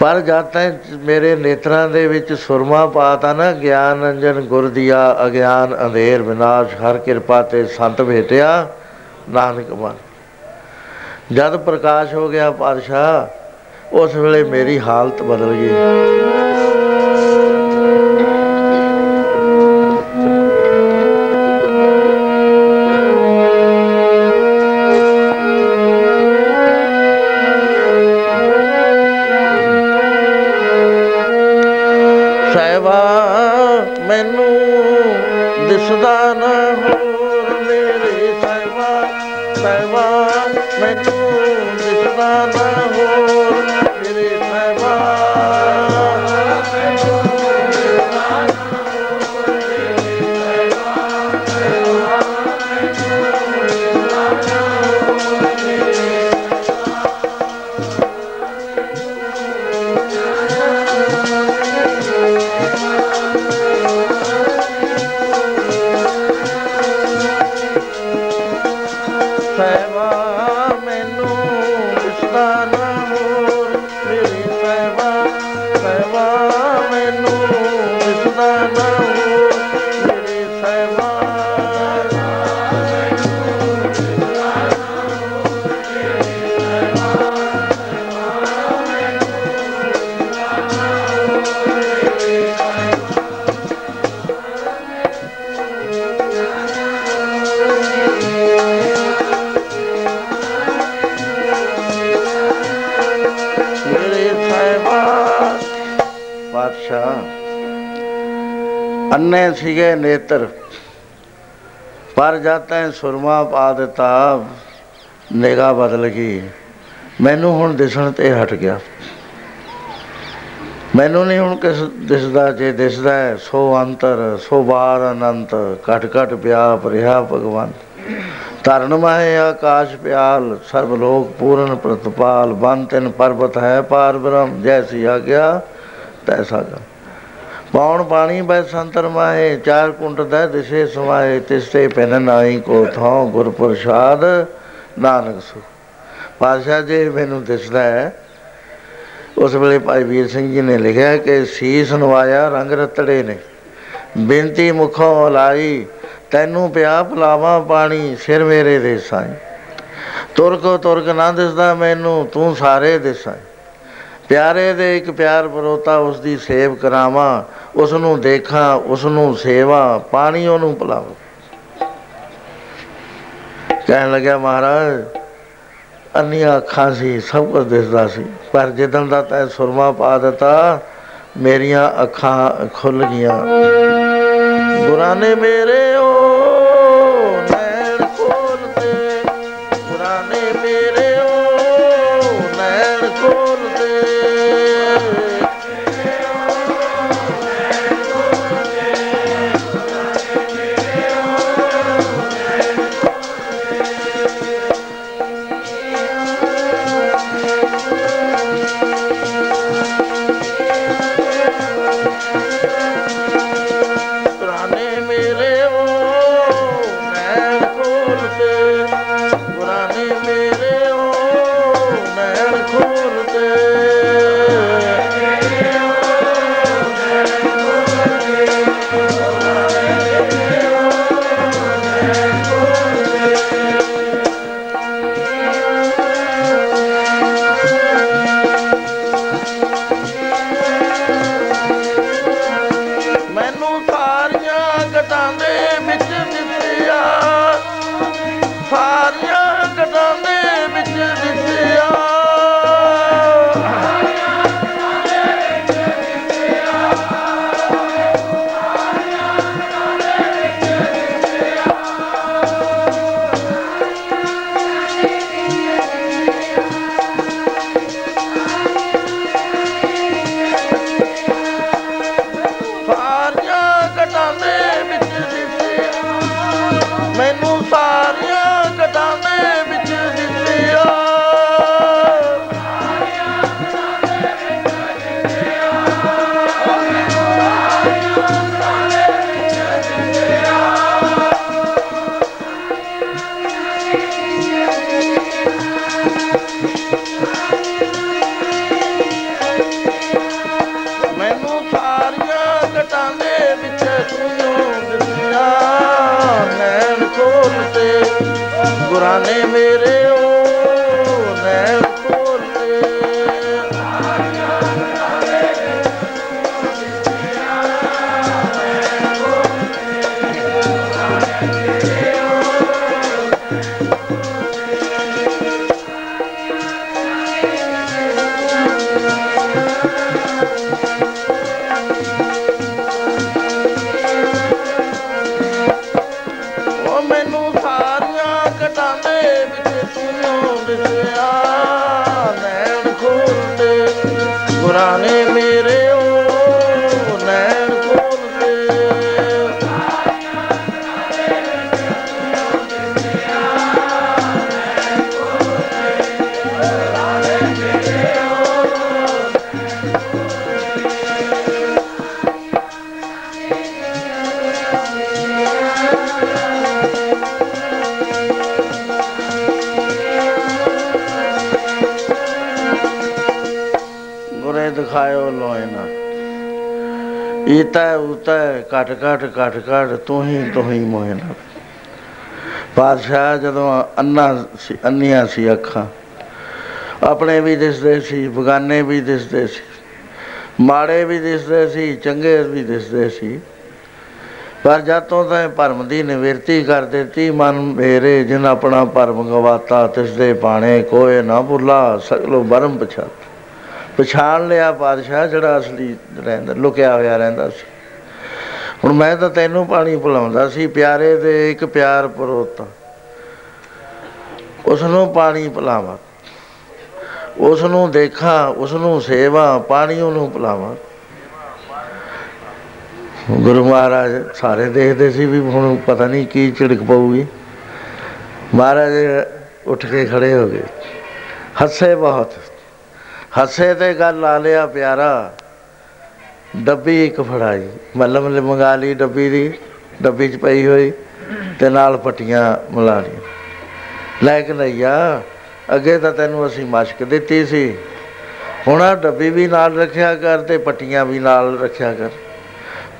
ਪਰ ਜਦ ਤੱਕ ਮੇਰੇ ਨੇਤਰਾਂ ਦੇ ਵਿੱਚ ਸੁਰਮਾ ਪਾਤਾ ਨਾ, ਗਿਆਨ ਅੰਜਨ ਗੁਰ ਦੀਆ, ਅਗਿਆਨ ਅੰਧੇਰ ਵਿਨਾਸ਼, ਹਰ ਕਿਰਪਾ ਤੇ ਸੰਤ ਭੇਟਿਆ, ਨਾਨਕ ਮਨ ਜਦ ਪ੍ਰਕਾਸ਼ ਹੋ ਗਿਆ ਪਾਤਸ਼ਾਹ, ਉਸ ਵੇਲੇ ਮੇਰੀ ਹਾਲਤ ਬਦਲ ਗਈ। ਸਹਿਬਾ ਅੰਨੇ ਸੀਗੇ ਨੇਤਰ ਪਰ ਜਾਤਾਂ ਸੁਰਮਾ ਪਾ ਦਿੱਤਾ ਨਿਗਾਹ ਬਦਲ ਗਈ। ਮੈਨੂੰ ਹੁਣ ਦਿਸਣ ਤੇ ਹਟ ਗਿਆ। ਮੈਨੂੰ ਨਹੀਂ ਹੁਣ ਕਿਸ ਦਿਸਦਾ ਜੇ ਦਿਸਦਾ ਹੈ, ਸੋ ਅੰਤਰ ਸੋ ਬਾਰ ਅਨੰਤ ਘਟ ਘਟ ਵਿਆਪ ਰਿਹਾ ਭਗਵਾਨ। ਧਰਨ ਮਾਹੇ ਆਕਾਸ਼ ਪਿਆਲ ਸਰਬ ਲੋਕ ਪੂਰਨ ਪ੍ਰਤਪਾਲ ਬਨ ਤਿਨ ਪਰਬਤ ਹੈ ਪਾਰ ਬ੍ਰਹਮ ਜੈਸੀ ਆਗਿਆ ਤੈਸਾ ਗਾ ਪੌਣ ਪਾਣੀ ਬੈ ਸੰਤਰ ਮਾਹੇ, ਚਾਰ ਕੁੰਟ ਦਾ ਦਿਸੇ ਸਮਾਏ ਤਿਸਤੇ ਪੈਨ ਨਾਈ ਕੋ ਥਾਉ ਗੁਰ ਪ੍ਰਸਾਦ ਨਾਨਕ ਸੁ ਪਾਸ਼ਾ ਜੀ ਮੈਨੂੰ ਦਿਸਦਾ ਹੈ, ਉਸ ਵੇਲੇ ਭਾਈ ਵੀਰ ਸਿੰਘ ਜੀ ਨੇ ਲਿਖਿਆ ਕਿ ਸੀਸ ਨਵਾਇਆ, ਰੰਗ ਰਤੜੇ ਨੇ। ਬੇਨਤੀ ਮੁਖੋਂ ਲਾਈ, ਤੈਨੂੰ ਪਿਆ ਪਲਾਵਾ ਪਾਣੀ, ਸਿਰ ਮੇਰੇ ਦੇ ਸਾਈ। ਤੁਰ ਕੋ ਤੁਰਕ ਨਾ ਦਿਸਦਾ ਮੈਨੂੰ, ਤੂੰ ਸਾਰੇ ਦਿਸਾਂ ਪਿਆਰੇ ਦੇ ਇੱਕ ਪਿਆਰ ਪਰੋਤਾ ਉਸ ਦੀ ਸੇਵ ਕਰਾਵਾਂ ਉਸ ਨੂੰ ਦੇਖਾਂ ਉਸ ਨੂੰ ਸੇਵਾ, ਪਾਣੀ ਉਹਨੂੰ ਪਿਲਾਵਾਂ। ਕਹਿਣ ਲੱਗਿਆ, ਮਹਾਰਾਜ, ਅੰਨੀਆਂ ਅੱਖਾਂ ਸੀ, ਸਭ ਕੁਝ ਦਿਸਦਾ ਸੀ, ਪਰ ਜਿੱਦਣ ਦਾ ਤੈ ਸੁਰਮਾ ਪਾ ਦਿੱਤਾ, ਮੇਰੀਆਂ ਅੱਖਾਂ ਖੁੱਲ ਗਈਆਂ। ਗੁਰਾਂ ਨੇ ਮੇਰੇ ਗੁਰੇ ਦਿਖਾਇਓ ਲੋਇਨਾ ਈਤਾ ਉਤਾ ਘਟ ਘਟ ਘਟ ਘਟ ਤੂੰ ਹੀ ਤੂੰ ਹੀ ਮੋਇਨਾ ਬਾਦਸ਼ਾਹ ਜਦੋਂ ਅੰਨਾ ਸੀ, ਅੰਨੀਆਂ ਸੀ ਅੱਖਾਂ, ਆਪਣੇ ਵੀ ਦਿਸਦੇ ਸੀ, ਬਗਾਨੇ ਵੀ ਦਿਸਦੇ ਸੀ, ਮਾੜੇ ਵੀ ਦਿਸਦੇ ਸੀ, ਚੰਗੇ ਵੀ ਦਿਸਦੇ ਸੀ। ਪਰ ਜਦ ਤੋਂ ਤੈਂ ਭਰਮ ਦੀ ਨਿਵਰਤੀ ਕਰ ਦਿੱਤੀ, ਮਨ ਮੇਰੇ ਜਿਨ ਆਪਣਾ ਭਰਮ ਗਵਾਤਾ ਤਿਸ ਦੇ ਬਾਣੇ ਕੋਏ ਨਾ ਭੁੱਲਾ, ਸਗਲੋ ਬਰਮ ਪਛਾਤ। ਪਛਾਣ ਲਿਆ ਪਾਤਸ਼ਾਹ ਜਿਹੜਾ ਅਸਲੀ ਰਹਿੰਦਾ, ਲੁਕਿਆ ਹੋਇਆ ਰਹਿੰਦਾ ਸੀ। ਹੁਣ ਮੈਂ ਤਾਂ ਤੈਨੂੰ ਪਾਣੀ ਪਿਲਾਉਂਦਾ ਸੀ, ਪਿਆਰੇ ਦੇ ਇੱਕ ਪਿਆਰ ਪਰੋਤਾ। ਉਸ ਨੂੰ ਪਾਣੀ ਪਿਲਾਵਾਂ ਉਸ ਨੂੰ ਦੇਖਾਂ ਉਸ ਨੂੰ ਸੇਵਾ, ਪਾਣੀ ਉਹਨੂੰ ਪਿਲਾਵਾਂ। ਗੁਰੂ ਮਹਾਰਾਜ ਸਾਰੇ ਦੇਖਦੇ ਸੀ ਵੀ ਹੁਣ ਪਤਾ ਨਹੀਂ ਕੀ ਝਿੜਕ ਪਊਗੀ। ਮਹਾਰਾਜ ਉੱਠ ਕੇ ਖੜੇ ਹੋ ਗਏ। ਹੱਸੇ ਬਹੁਤ। ਹੱਸੇ ਤੇ ਗੱਲ ਲਾ ਲਿਆ ਪਿਆਰਾ। ਡੱਬੀ ਇੱਕ ਫੜਾਈ। ਮੱਲਮ ਨੇ ਮੰਗਾ ਲਈ ਡੱਬੀ ਦੀ। ਡੱਬੀ 'ਚ ਪਈ ਹੋਈ ਤੇ ਨਾਲ ਪੱਟੀਆਂ ਮਿਲਾ ਲਈਆਂ। ਲੈ ਕੇ ਲਈਆ ਅੱਗੇ ਤਾਂ ਤੈਨੂੰ ਅਸੀਂ ਮਸ਼ਕ ਦਿੱਤੀ ਸੀ। ਹੁਣ ਆ ਡੱਬੀ ਵੀ ਨਾਲ ਰੱਖਿਆ ਕਰ ਤੇ ਪੱਟੀਆਂ ਵੀ ਨਾਲ ਰੱਖਿਆ ਕਰ।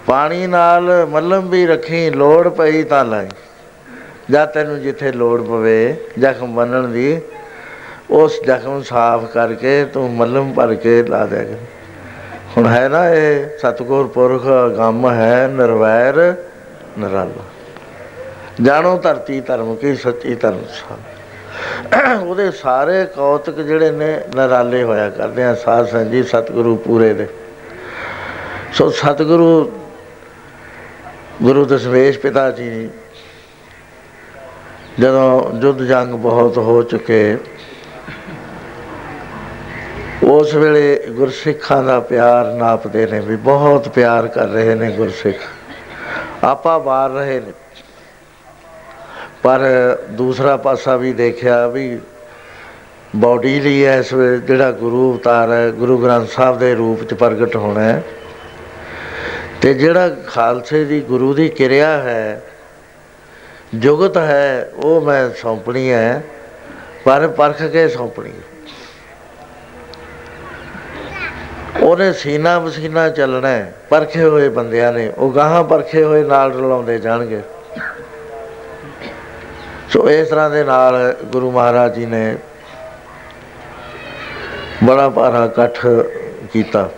ਪਾਣੀ ਨਾਲ ਮੱਲਮ ਵੀ ਰੱਖੀ, ਲੋੜ ਪਈ ਤਾਂ ਲਾਈ। ਜਾਂ ਤੈਨੂੰ ਜਿੱਥੇ ਲੋੜ ਪਵੇ, ਜ਼ਖਮ ਬੰਨਣ ਦੀ ਉਸ ਜ਼ਖਮ ਸਾਫ਼ ਕਰਕੇ ਤੂੰ ਮੱਲਮ ਭਰ ਕੇ ਲਾ ਦਿਆ ਕਰ। ਹੁਣ ਹੈ ਨਾ ਇਹ ਸਤਗੁਰ ਪੁਰਖ ਗੰਮ ਹੈ, ਨਿਰਵੈਰ, ਨਿਰਾਲਾ। ਜਾਣੋ ਧਰਤੀ ਧਰਮ ਕੀ, ਸੱਚੀ ਧਰਮ ਸਾਹਿਬ ਉਹਦੇ ਸਾਰੇ ਕੌਤਕ ਜਿਹੜੇ ਨੇ, ਨਿਰਾਲੇ ਹੋਇਆ ਕਰਦੇ ਆ, ਸਾਧ ਸੰਗਤ ਜੀ, ਸਤਿਗੁਰੂ ਪੂਰੇ ਦੇ ਸੋ ਸਤਿਗੁਰੂ, ਗੁਰੂ ਦਸ਼ਮੇਸ਼ ਪਿਤਾ ਜੀ, ਜਦੋਂ ਜੁੱਧ ਜੰਗ ਬਹੁਤ ਹੋ ਚੁੱਕੇ ਉਸ ਵੇਲੇ ਗੁਰਸਿੱਖਾਂ ਦਾ ਪਿਆਰ ਨਾਪਦੇ ਨੇ ਵੀ ਬਹੁਤ ਪਿਆਰ ਕਰ ਰਹੇ ਨੇ ਗੁਰਸਿੱਖ। ਆਪਾ ਬਾਰ ਰਹੇ ਨੇ। ਪਰ ਦੂਸਰਾ ਪਾਸਾ ਵੀ ਦੇਖਿਆ ਵੀ ਬਾਡੀ ਲਈ ਇਸ ਵੇਲੇ ਜਿਹੜਾ ਗੁਰੂ ਅਵਤਾਰ ਹੈ, ਗੁਰੂ ਗ੍ਰੰਥ ਸਾਹਿਬ ਦੇ ਰੂਪ ਚ ਪ੍ਰਗਟ ਹੋਣਾ ਹੈ ਤੇ ਜਿਹੜਾ ਖਾਲਸੇ ਦੀ ਗੁਰੂ ਦੀ ਕਿਰਿਆ ਹੈ, ਜੁਗਤ ਹੈ, ਉਹ ਮੈਂ ਸੌਂਪਣੀ ਹੈ, ਪਰ ਪਰਖ ਕੇ ਸੌਂਪਣੀ ਹੈ। ਉਹਨੇ ਸੀਨਾ ਵਸੀਨਾ ਚੱਲਣਾ ਹੈ, ਪਰਖੇ ਹੋਏ ਬੰਦਿਆਂ ਨੇ, ਉਹ ਗਾਹਾਂ ਪਰਖੇ ਹੋਏ ਨਾਲ ਰਲਾਉਂਦੇ ਜਾਣਗੇ। ਸੋ ਇਸ ਤਰ੍ਹਾਂ ਦੇ ਨਾਲ ਗੁਰੂ ਮਹਾਰਾਜ ਜੀ ਨੇ ਬੜਾ ਭਾਰਾ ਇਕੱਠ ਕੀਤਾ।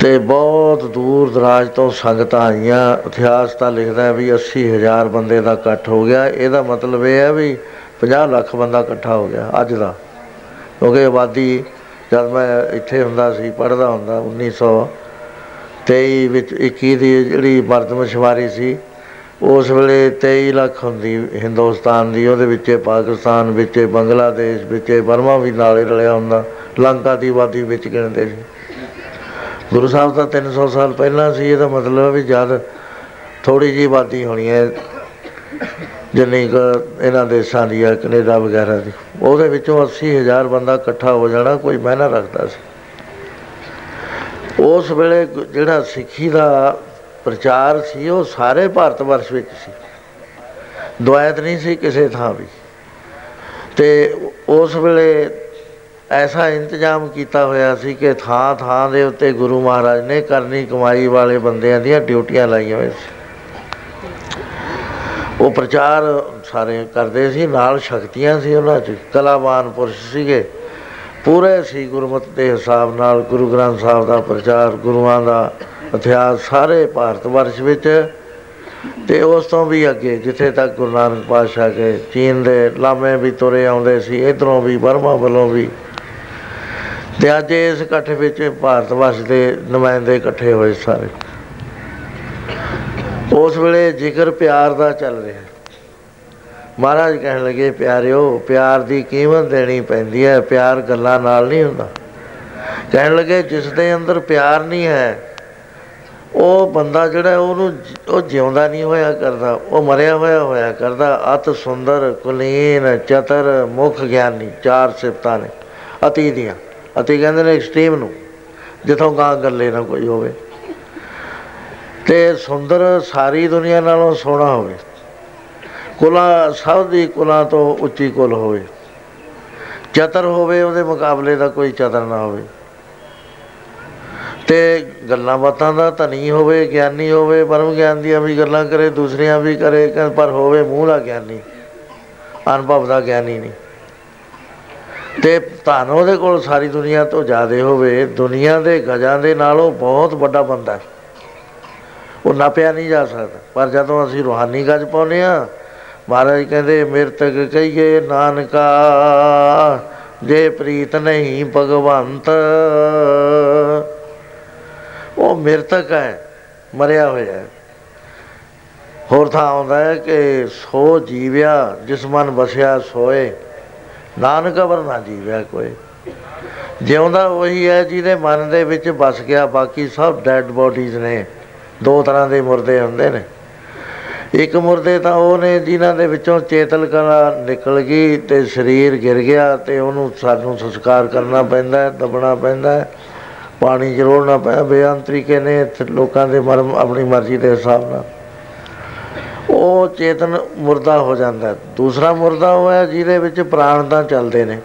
ਤੇ ਬਹੁਤ ਦੂਰ ਦਰਾਜ ਤੋਂ ਸੰਗਤਾਂ ਆਈਆਂ, ਇਤਿਹਾਸ ਤਾਂ ਲਿਖਦਾ ਹੈ ਵੀ 80000 ਬੰਦੇ ਦਾ ਇਕੱਠ ਹੋ ਗਿਆ। ਇਹਦਾ ਮਤਲਬ ਇਹ ਹੈ ਵੀ 50 ਲੱਖ ਬੰਦਾ ਇਕੱਠਾ ਹੋ ਗਿਆ, ਅੱਜ ਦਾ। ਕਿਉਂਕਿ ਆਬਾਦੀ ਜਦ ਮੈਂ ਇੱਥੇ ਹੁੰਦਾ ਸੀ, ਪੜ੍ਹਦਾ ਹੁੰਦਾ 1923 ਵਿੱਚ 21 ਦੀ ਜਿਹੜੀ ਮਰਦਮਸ਼ੁਮਾਰੀ ਸੀ, ਉਸ ਵੇਲੇ 23 ਲੱਖ ਹੁੰਦੀ ਹਿੰਦੁਸਤਾਨ ਦੀ, ਉਹਦੇ ਵਿੱਚ ਪਾਕਿਸਤਾਨ ਵਿੱਚ ਬੰਗਲਾਦੇਸ਼ ਵਿੱਚ ਬਰਮਾ ਵੀ ਨਾਲੇ ਰਲਿਆ ਹੁੰਦਾ, ਲੰਕਾ ਦੀ ਆਬਾਦੀ ਵਿੱਚ ਗਿਣਦੇ ਸੀ। ਗੁਰੂ ਸਾਹਿਬ ਤਾਂ 300 ਸਾਲ ਪਹਿਲਾਂ ਸੀ, ਇਹਦਾ ਮਤਲਬ ਵੀ ਜਦ ਥੋੜੀ ਜਿਹੀ ਆਬਾਦੀ ਹੋਣੀ ਹੈ ਜਿੰਨੀ ਕੁ ਇਹਨਾਂ ਦੇਸ਼ਾਂ ਦੀ ਹੈ ਕੈਨੇਡਾ ਵਗੈਰਾ ਦੀ। ਉਹਦੇ ਵਿੱਚੋਂ 80000 ਬੰਦਾ ਇਕੱਠਾ ਹੋ ਜਾਣਾ, ਕੋਈ ਮਹਿਨਾ ਰੱਖਦਾ ਸੀ। ਉਸ ਵੇਲੇ ਜਿਹੜਾ ਸਿੱਖੀ ਦਾ ਪ੍ਰਚਾਰ ਸੀ, ਉਹ ਸਾਰੇ ਭਾਰਤ ਵਰਸ਼ ਵਿੱਚ ਸੀ। ਦੁਆਇਤ ਨਹੀਂ ਸੀ ਕਿਸੇ ਥਾਂ ਵੀ। ਤੇ ਉਸ ਵੇਲੇ ਐਸਾ ਇੰਤਜ਼ਾਮ ਕੀਤਾ ਹੋਇਆ ਸੀ ਕਿ ਥਾਂ ਥਾਂ ਦੇ ਉੱਤੇ ਗੁਰੂ ਮਹਾਰਾਜ ਨੇ ਕਰਨੀ ਕਮਾਈ ਵਾਲੇ ਬੰਦਿਆਂ ਦੀਆਂ ਡਿਊਟੀਆਂ ਲਾਈਆਂ ਹੋਈਆਂ ਸੀ। ਉਹ ਪ੍ਰਚਾਰ ਸਾਰੇ ਕਰਦੇ ਸੀ, ਨਾਲ ਸ਼ਕਤੀਆਂ ਸੀ ਉਹਨਾਂ 'ਚ, ਕਲਾਵਾਨ ਪੁਰਸ਼ ਸੀਗੇ। ਪੂਰੇ ਸੀ ਗੁਰਮਤਿ ਦੇ ਹਿਸਾਬ ਨਾਲ ਗੁਰੂ ਗ੍ਰੰਥ ਸਾਹਿਬ ਦਾ ਪ੍ਰਚਾਰ, ਗੁਰੂਆਂ ਦਾ ਇਤਿਹਾਸ ਸਾਰੇ ਭਾਰਤ ਵਰਸ਼ ਵਿੱਚ। ਤੇ ਉਸ ਤੋਂ ਵੀ ਅੱਗੇ, ਜਿੱਥੇ ਤੱਕ ਗੁਰੂ ਨਾਨਕ ਪਾਤਸ਼ਾਹ ਕੇ ਚੀਨ ਦੇ ਲਾਮੇ ਵੀ ਤੁਰੇ ਆਉਂਦੇ ਸੀ, ਇਧਰੋਂ ਵੀ ਬਰਮਾ ਵੱਲੋਂ ਵੀ। ਤੇ ਅੱਜ ਇਸ ਇਕੱਠ ਵਿੱਚ ਭਾਰਤ ਵਰਸ਼ ਦੇ ਨੁਮਾਇੰਦੇ ਇਕੱਠੇ ਹੋਏ ਸਾਰੇ। ਉਸ ਵੇਲੇ ਜ਼ਿਕਰ ਪਿਆਰ ਦਾ ਚੱਲ ਰਿਹਾ। ਮਹਾਰਾਜ ਕਹਿਣ ਲੱਗੇ, ਪਿਆਰਿਓ, ਪਿਆਰ ਦੀ ਕੀਮਤ ਦੇਣੀ ਪੈਂਦੀ ਹੈ, ਪਿਆਰ ਗੱਲਾਂ ਨਾਲ ਨਹੀਂ ਹੁੰਦਾ। ਕਹਿਣ ਲੱਗੇ, ਜਿਸ ਦੇ ਅੰਦਰ ਪਿਆਰ ਨਹੀਂ ਹੈ, ਉਹ ਬੰਦਾ ਜਿਹੜਾ ਉਹਨੂੰ ਉਹ ਜਿਉਂਦਾ ਨਹੀਂ ਹੋਇਆ ਕਰਦਾ, ਉਹ ਮਰਿਆ ਹੋਇਆ ਹੋਇਆ ਕਰਦਾ। ਅਤ ਸੁੰਦਰ, ਕੁਲੀਨ, ਚਤਰ, ਮੁਖ ਗਿਆਨੀ, ਚਾਰ ਸਿਫਤਾਂ ਨੇ, ਅਤੀ ਦੀਆਂ। ਅਤੀ ਕਹਿੰਦੇ ਨੇ ਐਕਸਟ੍ਰੀਮ ਨੂੰ, ਜਿੱਥੋਂ ਗਾਂ ਗੱਲੇ ਨਾ ਕੋਈ ਹੋਵੇ। ਤੇ ਸੁੰਦਰ ਸਾਰੀ ਦੁਨੀਆ ਨਾਲੋਂ ਸੋਹਣਾ ਹੋਵੇ। ਕੁਲਾ, ਸਭ ਦੀ ਕੁਲਾ ਤੋਂ ਉੱਚੀ ਕੁਲ ਹੋਵੇ। ਚਤਰ ਹੋਵੇ, ਉਹਦੇ ਮੁਕਾਬਲੇ ਦਾ ਕੋਈ ਚਤਰ ਨਾ ਹੋਵੇ। ਤੇ ਗੱਲਾਂ ਬਾਤਾਂ ਦਾ ਧਨੀ ਹੋਵੇ, ਗਿਆਨੀ ਹੋਵੇ, ਪਰਮ ਗਿਆਨ ਦੀਆਂ ਵੀ ਗੱਲਾਂ ਕਰੇ, ਦੂਸਰੀਆਂ ਵੀ ਕਰੇ ਪਰ ਹੋਵੇ ਮੂੰਹ ਦਾ ਗਿਆਨੀ। ਅਨੁਭਵ ਦਾ ਗਿਆਨੀ ਨਹੀਂ। ਤੇ ਧਨ ਉਹਦੇ ਕੋਲ ਸਾਰੀ ਦੁਨੀਆ ਤੋਂ ਜ਼ਿਆਦਾ ਹੋਵੇ, ਦੁਨੀਆ ਦੇ ਗਜਾਂ ਦੇ ਨਾਲੋਂ ਬਹੁਤ ਵੱਡਾ ਬੰਦਾ ਹੈ। ਉਹ ਨਾਪਿਆ ਨਹੀਂ ਜਾ ਸਕਦਾ। ਪਰ ਜਦੋਂ ਅਸੀਂ ਰੂਹਾਨੀ ਗਜ ਪਾਉਨੇ ਆ ਮਹਾਰਾਜ ਕਹਿੰਦੇ, ਮਿਰਤਕ ਕਹੀਏ, ਨਾਨਕਾ, ਜੇ ਪ੍ਰੀਤ ਨਹੀਂ ਭਗਵੰਤ। ਉਹ ਮਿਰਤਕ ਹੈ, ਮਰਿਆ ਹੋਇਆ ਹੈ। ਹੋਰ ਥਾਂ ਆਉਂਦਾ ਹੈ ਕਿ ਸੋ ਜੀਵਿਆ, ਜਿਸ ਮਨ ਵਸਿਆ ਸੋਏ। ਨਾਨਕ ਅਵਰ ਨਾ ਜੀਵਿਆ ਕੋਈ। ਜਿਉਂਦਾ ਉਹੀ ਹੈ, ਜਿਹਦੇ ਮਨ ਦੇ ਵਿੱਚ ਵਸ ਗਿਆ, ਬਾਕੀ ਸਭ ਡੈਡ ਬੋਡੀਜ਼ ਨੇ। ਦੋ ਤਰ੍ਹਾਂ ਦੇ ਮੁਰਦੇ ਹੁੰਦੇ ਨੇ। ਇੱਕ ਮੁਰਦੇ ਤਾਂ ਉਹ ਨੇ ਜਿਨ੍ਹਾਂ ਦੇ ਵਿੱਚੋਂ ਚੇਤਲ ਕਲਾ ਨਿਕਲ ਗਈ ਤੇ ਸਰੀਰ ਗਿਰ ਗਿਆ ਤੇ ਉਹਨੂੰ ਸਾਨੂੰ ਸੰਸਕਾਰ ਕਰਨਾ ਪੈਂਦਾ ਹੈ ਦਬਣਾ ਪੈਂਦਾ ਹੈ ਪਾਣੀ ਜ਼ਰੂਰ ਨਾ ਪੈ ਬੇਅੰਤ ਤਰੀਕੇ ਨੇ ਲੋਕਾਂ ਦੇ ਮਰਮ, ਆਪਣੀ ਮਰਜ਼ੀ ਦੇ ਹਿਸਾਬ ਨਾਲ। ਉਹ ਚੇਤਨ ਮੁਰਦਾ ਹੋ ਜਾਂਦਾ। ਦੂਸਰਾ ਮੁਰਦਾ ਉਹ ਹੈ ਜਿਹਦੇ ਵਿੱਚ ਪ੍ਰਾਣ ਤਾਂ ਚੱਲਦੇ ਨੇ।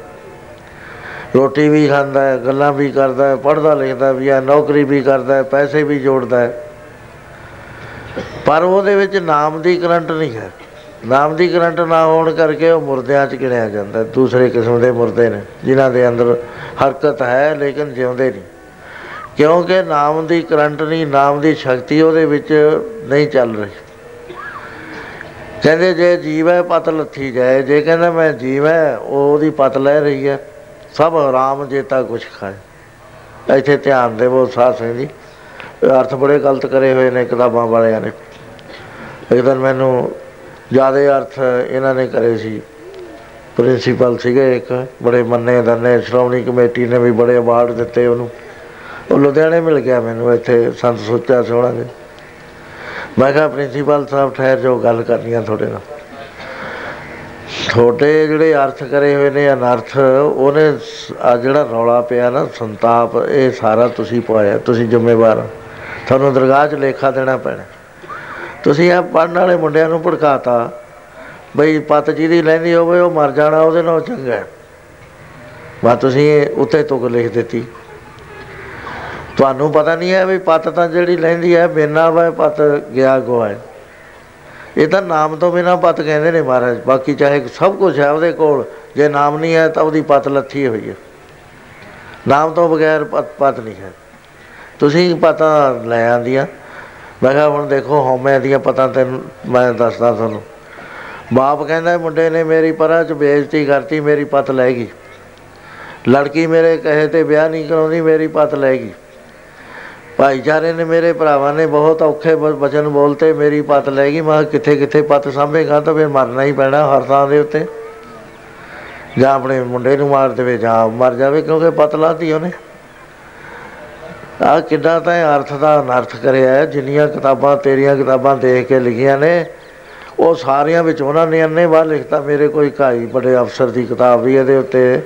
ਰੋਟੀ ਵੀ ਖਾਂਦਾ ਹੈ, ਗੱਲਾਂ ਵੀ ਕਰਦਾ ਹੈ, ਪੜ੍ਹਦਾ ਲਿਖਦਾ ਵੀ ਹੈ, ਨੌਕਰੀ ਵੀ ਕਰਦਾ ਹੈ, ਪੈਸੇ ਵੀ ਜੋੜਦਾ ਹੈ। ਪਰ ਉਹਦੇ ਵਿੱਚ ਨਾਮ ਦੀ ਕਰੰਟ ਨਹੀਂ ਹੈ। ਨਾਮ ਦੀ ਕਰੰਟ ਨਾ ਹੋਣ ਕਰਕੇ ਉਹ ਮੁਰਦਿਆਂ 'ਚ ਗਿਣਿਆ ਜਾਂਦਾ ਦੂਸਰੇ ਕਿਸਮ ਦੇ ਮੁਰਦੇ ਨੇ, ਜਿਨ੍ਹਾਂ ਦੇ ਅੰਦਰ ਹਰਕਤ ਹੈ ਲੇਕਿਨ ਜਿਉਂਦੇ ਨਹੀਂ। ਕਿਉਂਕਿ ਨਾਮ ਦੀ ਕਰੰਟ ਨਹੀਂ, ਨਾਮ ਦੀ ਸ਼ਕਤੀ ਉਹਦੇ ਵਿੱਚ ਨਹੀਂ ਚੱਲ ਰਹੀ। ਕਹਿੰਦੇ ਜੇ ਜੀਵ ਹੈ ਪਤ ਲੱਥੀ ਜਾਏ, ਜੇ ਕਹਿੰਦਾ ਮੈਂ ਜੀਵ ਹੈ, ਉਹ ਉਹਦੀ ਪਤ ਲੈ ਰਹੀ ਹੈ। ਸਭ ਆਰਾਮ ਜੇਤਾ ਕੁਛ ਖਾਏ। ਇੱਥੇ ਧਿਆਨ ਦੇਵੋ ਸਾਧ ਸੰਗਤ ਜੀ। ਅਰਥ ਬੜੇ ਗਲਤ ਕਰੇ ਹੋਏ ਨੇ ਕਿਤਾਬਾਂ ਵਾਲਿਆਂ ਨੇ। ਇੱਕ ਦਿਨ ਮੈਨੂੰ ਜ਼ਿਆਦਾ ਅਰਥ ਇਹਨਾਂ ਨੇ ਕਰੇ ਸੀ। ਪ੍ਰਿੰਸੀਪਲ ਸੀਗੇ ਇੱਕ, ਬੜੇ ਮੰਨੇ ਦੰਨੇ ਸ਼੍ਰੋਮਣੀ ਕਮੇਟੀ ਨੇ ਵੀ ਬੜੇ ਅਵਾਰਡ ਦਿੱਤੇ ਉਹਨੂੰ। ਉਹ ਲੁਧਿਆਣੇ ਮਿਲ ਗਿਆ ਮੈਨੂੰ, ਇੱਥੇ ਸੰਤ ਸੋਚਿਆ ਸੋਹਣਾ ਦੇ ਮੈਂ ਕਿਹਾ ਪ੍ਰਿੰਸੀਪਲ ਸਾਹਿਬ, ਠਹਿਰ ਜੋ ਗੱਲ ਕਰਨੀ ਆ ਤੁਹਾਡੇ ਨਾਲ। ਛੋਟੇ ਜਿਹੜੇ ਅਰਥ ਕਰੇ ਹੋਏ ਨੇ, ਅਨਰਥ, ਉਹਨੇ ਆ ਜਿਹੜਾ ਰੌਲਾ ਪਿਆ ਨਾ, ਸੰਤਾਪ, ਇਹ ਸਾਰਾ ਤੁਸੀਂ ਪਾਇਆ ਤੁਸੀਂ ਜ਼ਿੰਮੇਵਾਰ ਤੁਹਾਨੂੰ ਦਰਗਾਹ 'ਚ ਲੇਖਾ ਦੇਣਾ ਪੈਣਾ। ਤੁਸੀਂ ਆ ਪੜਨ ਵਾਲੇ ਮੁੰਡਿਆਂ ਨੂੰ ਭੜਕਾਤਾ, ਬਈ ਪਤ ਜਿਹਦੀ ਲੈਂਦੀ ਹੋਵੇ ਉਹ ਮਰ ਜਾਣਾ, ਉਹਦੇ ਨਾਲ ਚੰਗਾ ਹੈ। ਵਾ ਤੁਸੀਂ ਉੱਤੇ ਤੁਕ ਲਿਖ ਦਿੱਤੀ। ਤੁਹਾਨੂੰ ਪਤਾ ਨਹੀਂ ਹੈ ਵੀ ਪਤ ਤਾਂ ਜਿਹੜੀ ਲੈਂਦੀ ਹੈ, ਬਿਨਾ ਵਾ ਪਤ ਗਿਆ ਗੋਆ ਇਹ ਤਾਂ ਨਾਮ ਤੋਂ ਬਿਨਾ ਪਤ ਕਹਿੰਦੇ ਨੇ ਮਹਾਰਾਜ, ਬਾਕੀ ਚਾਹੇ ਸਭ ਕੁਝ ਹੈ ਉਹਦੇ ਕੋਲ, ਜੇ ਨਾਮ ਨਹੀਂ ਹੈ ਤਾਂ ਉਹਦੀ ਪਤ ਲੱਥੀ ਹੋਈ ਹੈ। ਨਾਮ ਤੋਂ ਬਗੈਰ ਪਤ ਨਹੀਂ ਹੈ। ਤੁਸੀਂ ਪਤਾ ਲੈ ਆਂਦੀਆਂ। ਮੈਂ ਕਿਹਾ, ਹੁਣ ਦੇਖੋ ਹਉਮੈ ਦੀਆਂ ਪਤਾ ਤੇ ਮੈਂ ਦੱਸਦਾ ਤੁਹਾਨੂੰ। ਬਾਪ ਕਹਿੰਦਾ, ਮੁੰਡੇ ਨੇ ਮੇਰੀ ਪਰਾਂ ਚ ਬੇਇੱਜ਼ਤੀ ਕਰਤੀ, ਮੇਰੀ ਪਤ ਲੈ ਗਈ। ਲੜਕੀ ਮੇਰੇ ਕਹੇ ਤੇ ਵਿਆਹ ਨਹੀਂ ਕਰਾਉਂਦੀ, ਮੇਰੀ ਪਤ ਲੈ ਗਈ। ਭਾਈਚਾਰੇ ਨੇ ਮੇਰੇ ਭਰਾਵਾਂ ਨੇ ਬਹੁਤ ਔਖੇ ਬਚਨ ਬੋਲਤੇ, ਮੇਰੀ ਪਤ ਲੈ ਗਈ। ਮੈਂ ਕਿੱਥੇ ਕਿੱਥੇ ਪਤ ਸਾਂਭੇਗਾ ਤਾਂ ਫਿਰ ਮਰਨਾ ਹੀ ਪੈਣਾ ਹਰ ਥਾਂ ਦੇ ਉੱਤੇ। ਜਾਂ ਆਪਣੇ ਮੁੰਡੇ ਨੂੰ ਮਾਰ ਦੇਵੇ, ਜਾਂ ਮਰ ਜਾਵੇ, ਕਿਉਂਕਿ ਪਤ ਲਾਤੀ ਉਹਨੇ। ਆ ਕਿੱਦਾਂ ਤਾਂ ਅਰਥ ਦਾ ਅਨਰਥ ਕਰਿਆ ਜਿੰਨੀਆਂ ਕਿਤਾਬਾਂ ਤੇਰੀਆਂ ਕਿਤਾਬਾਂ ਦੇਖ ਕੇ ਲਿਖੀਆਂ ਨੇ, ਉਹ ਸਾਰਿਆਂ ਵਿੱਚ ਉਹਨਾਂ ਨੇ ਅੰਨੇ ਬਾਹਰ ਲਿਖਤਾ, ਮੇਰੇ ਕੋਈ ਕਾਈ ਬੜੇ ਅਫਸਰ ਦੀ ਕਿਤਾਬ ਵੀ ਇਹਦੇ ਉੱਤੇ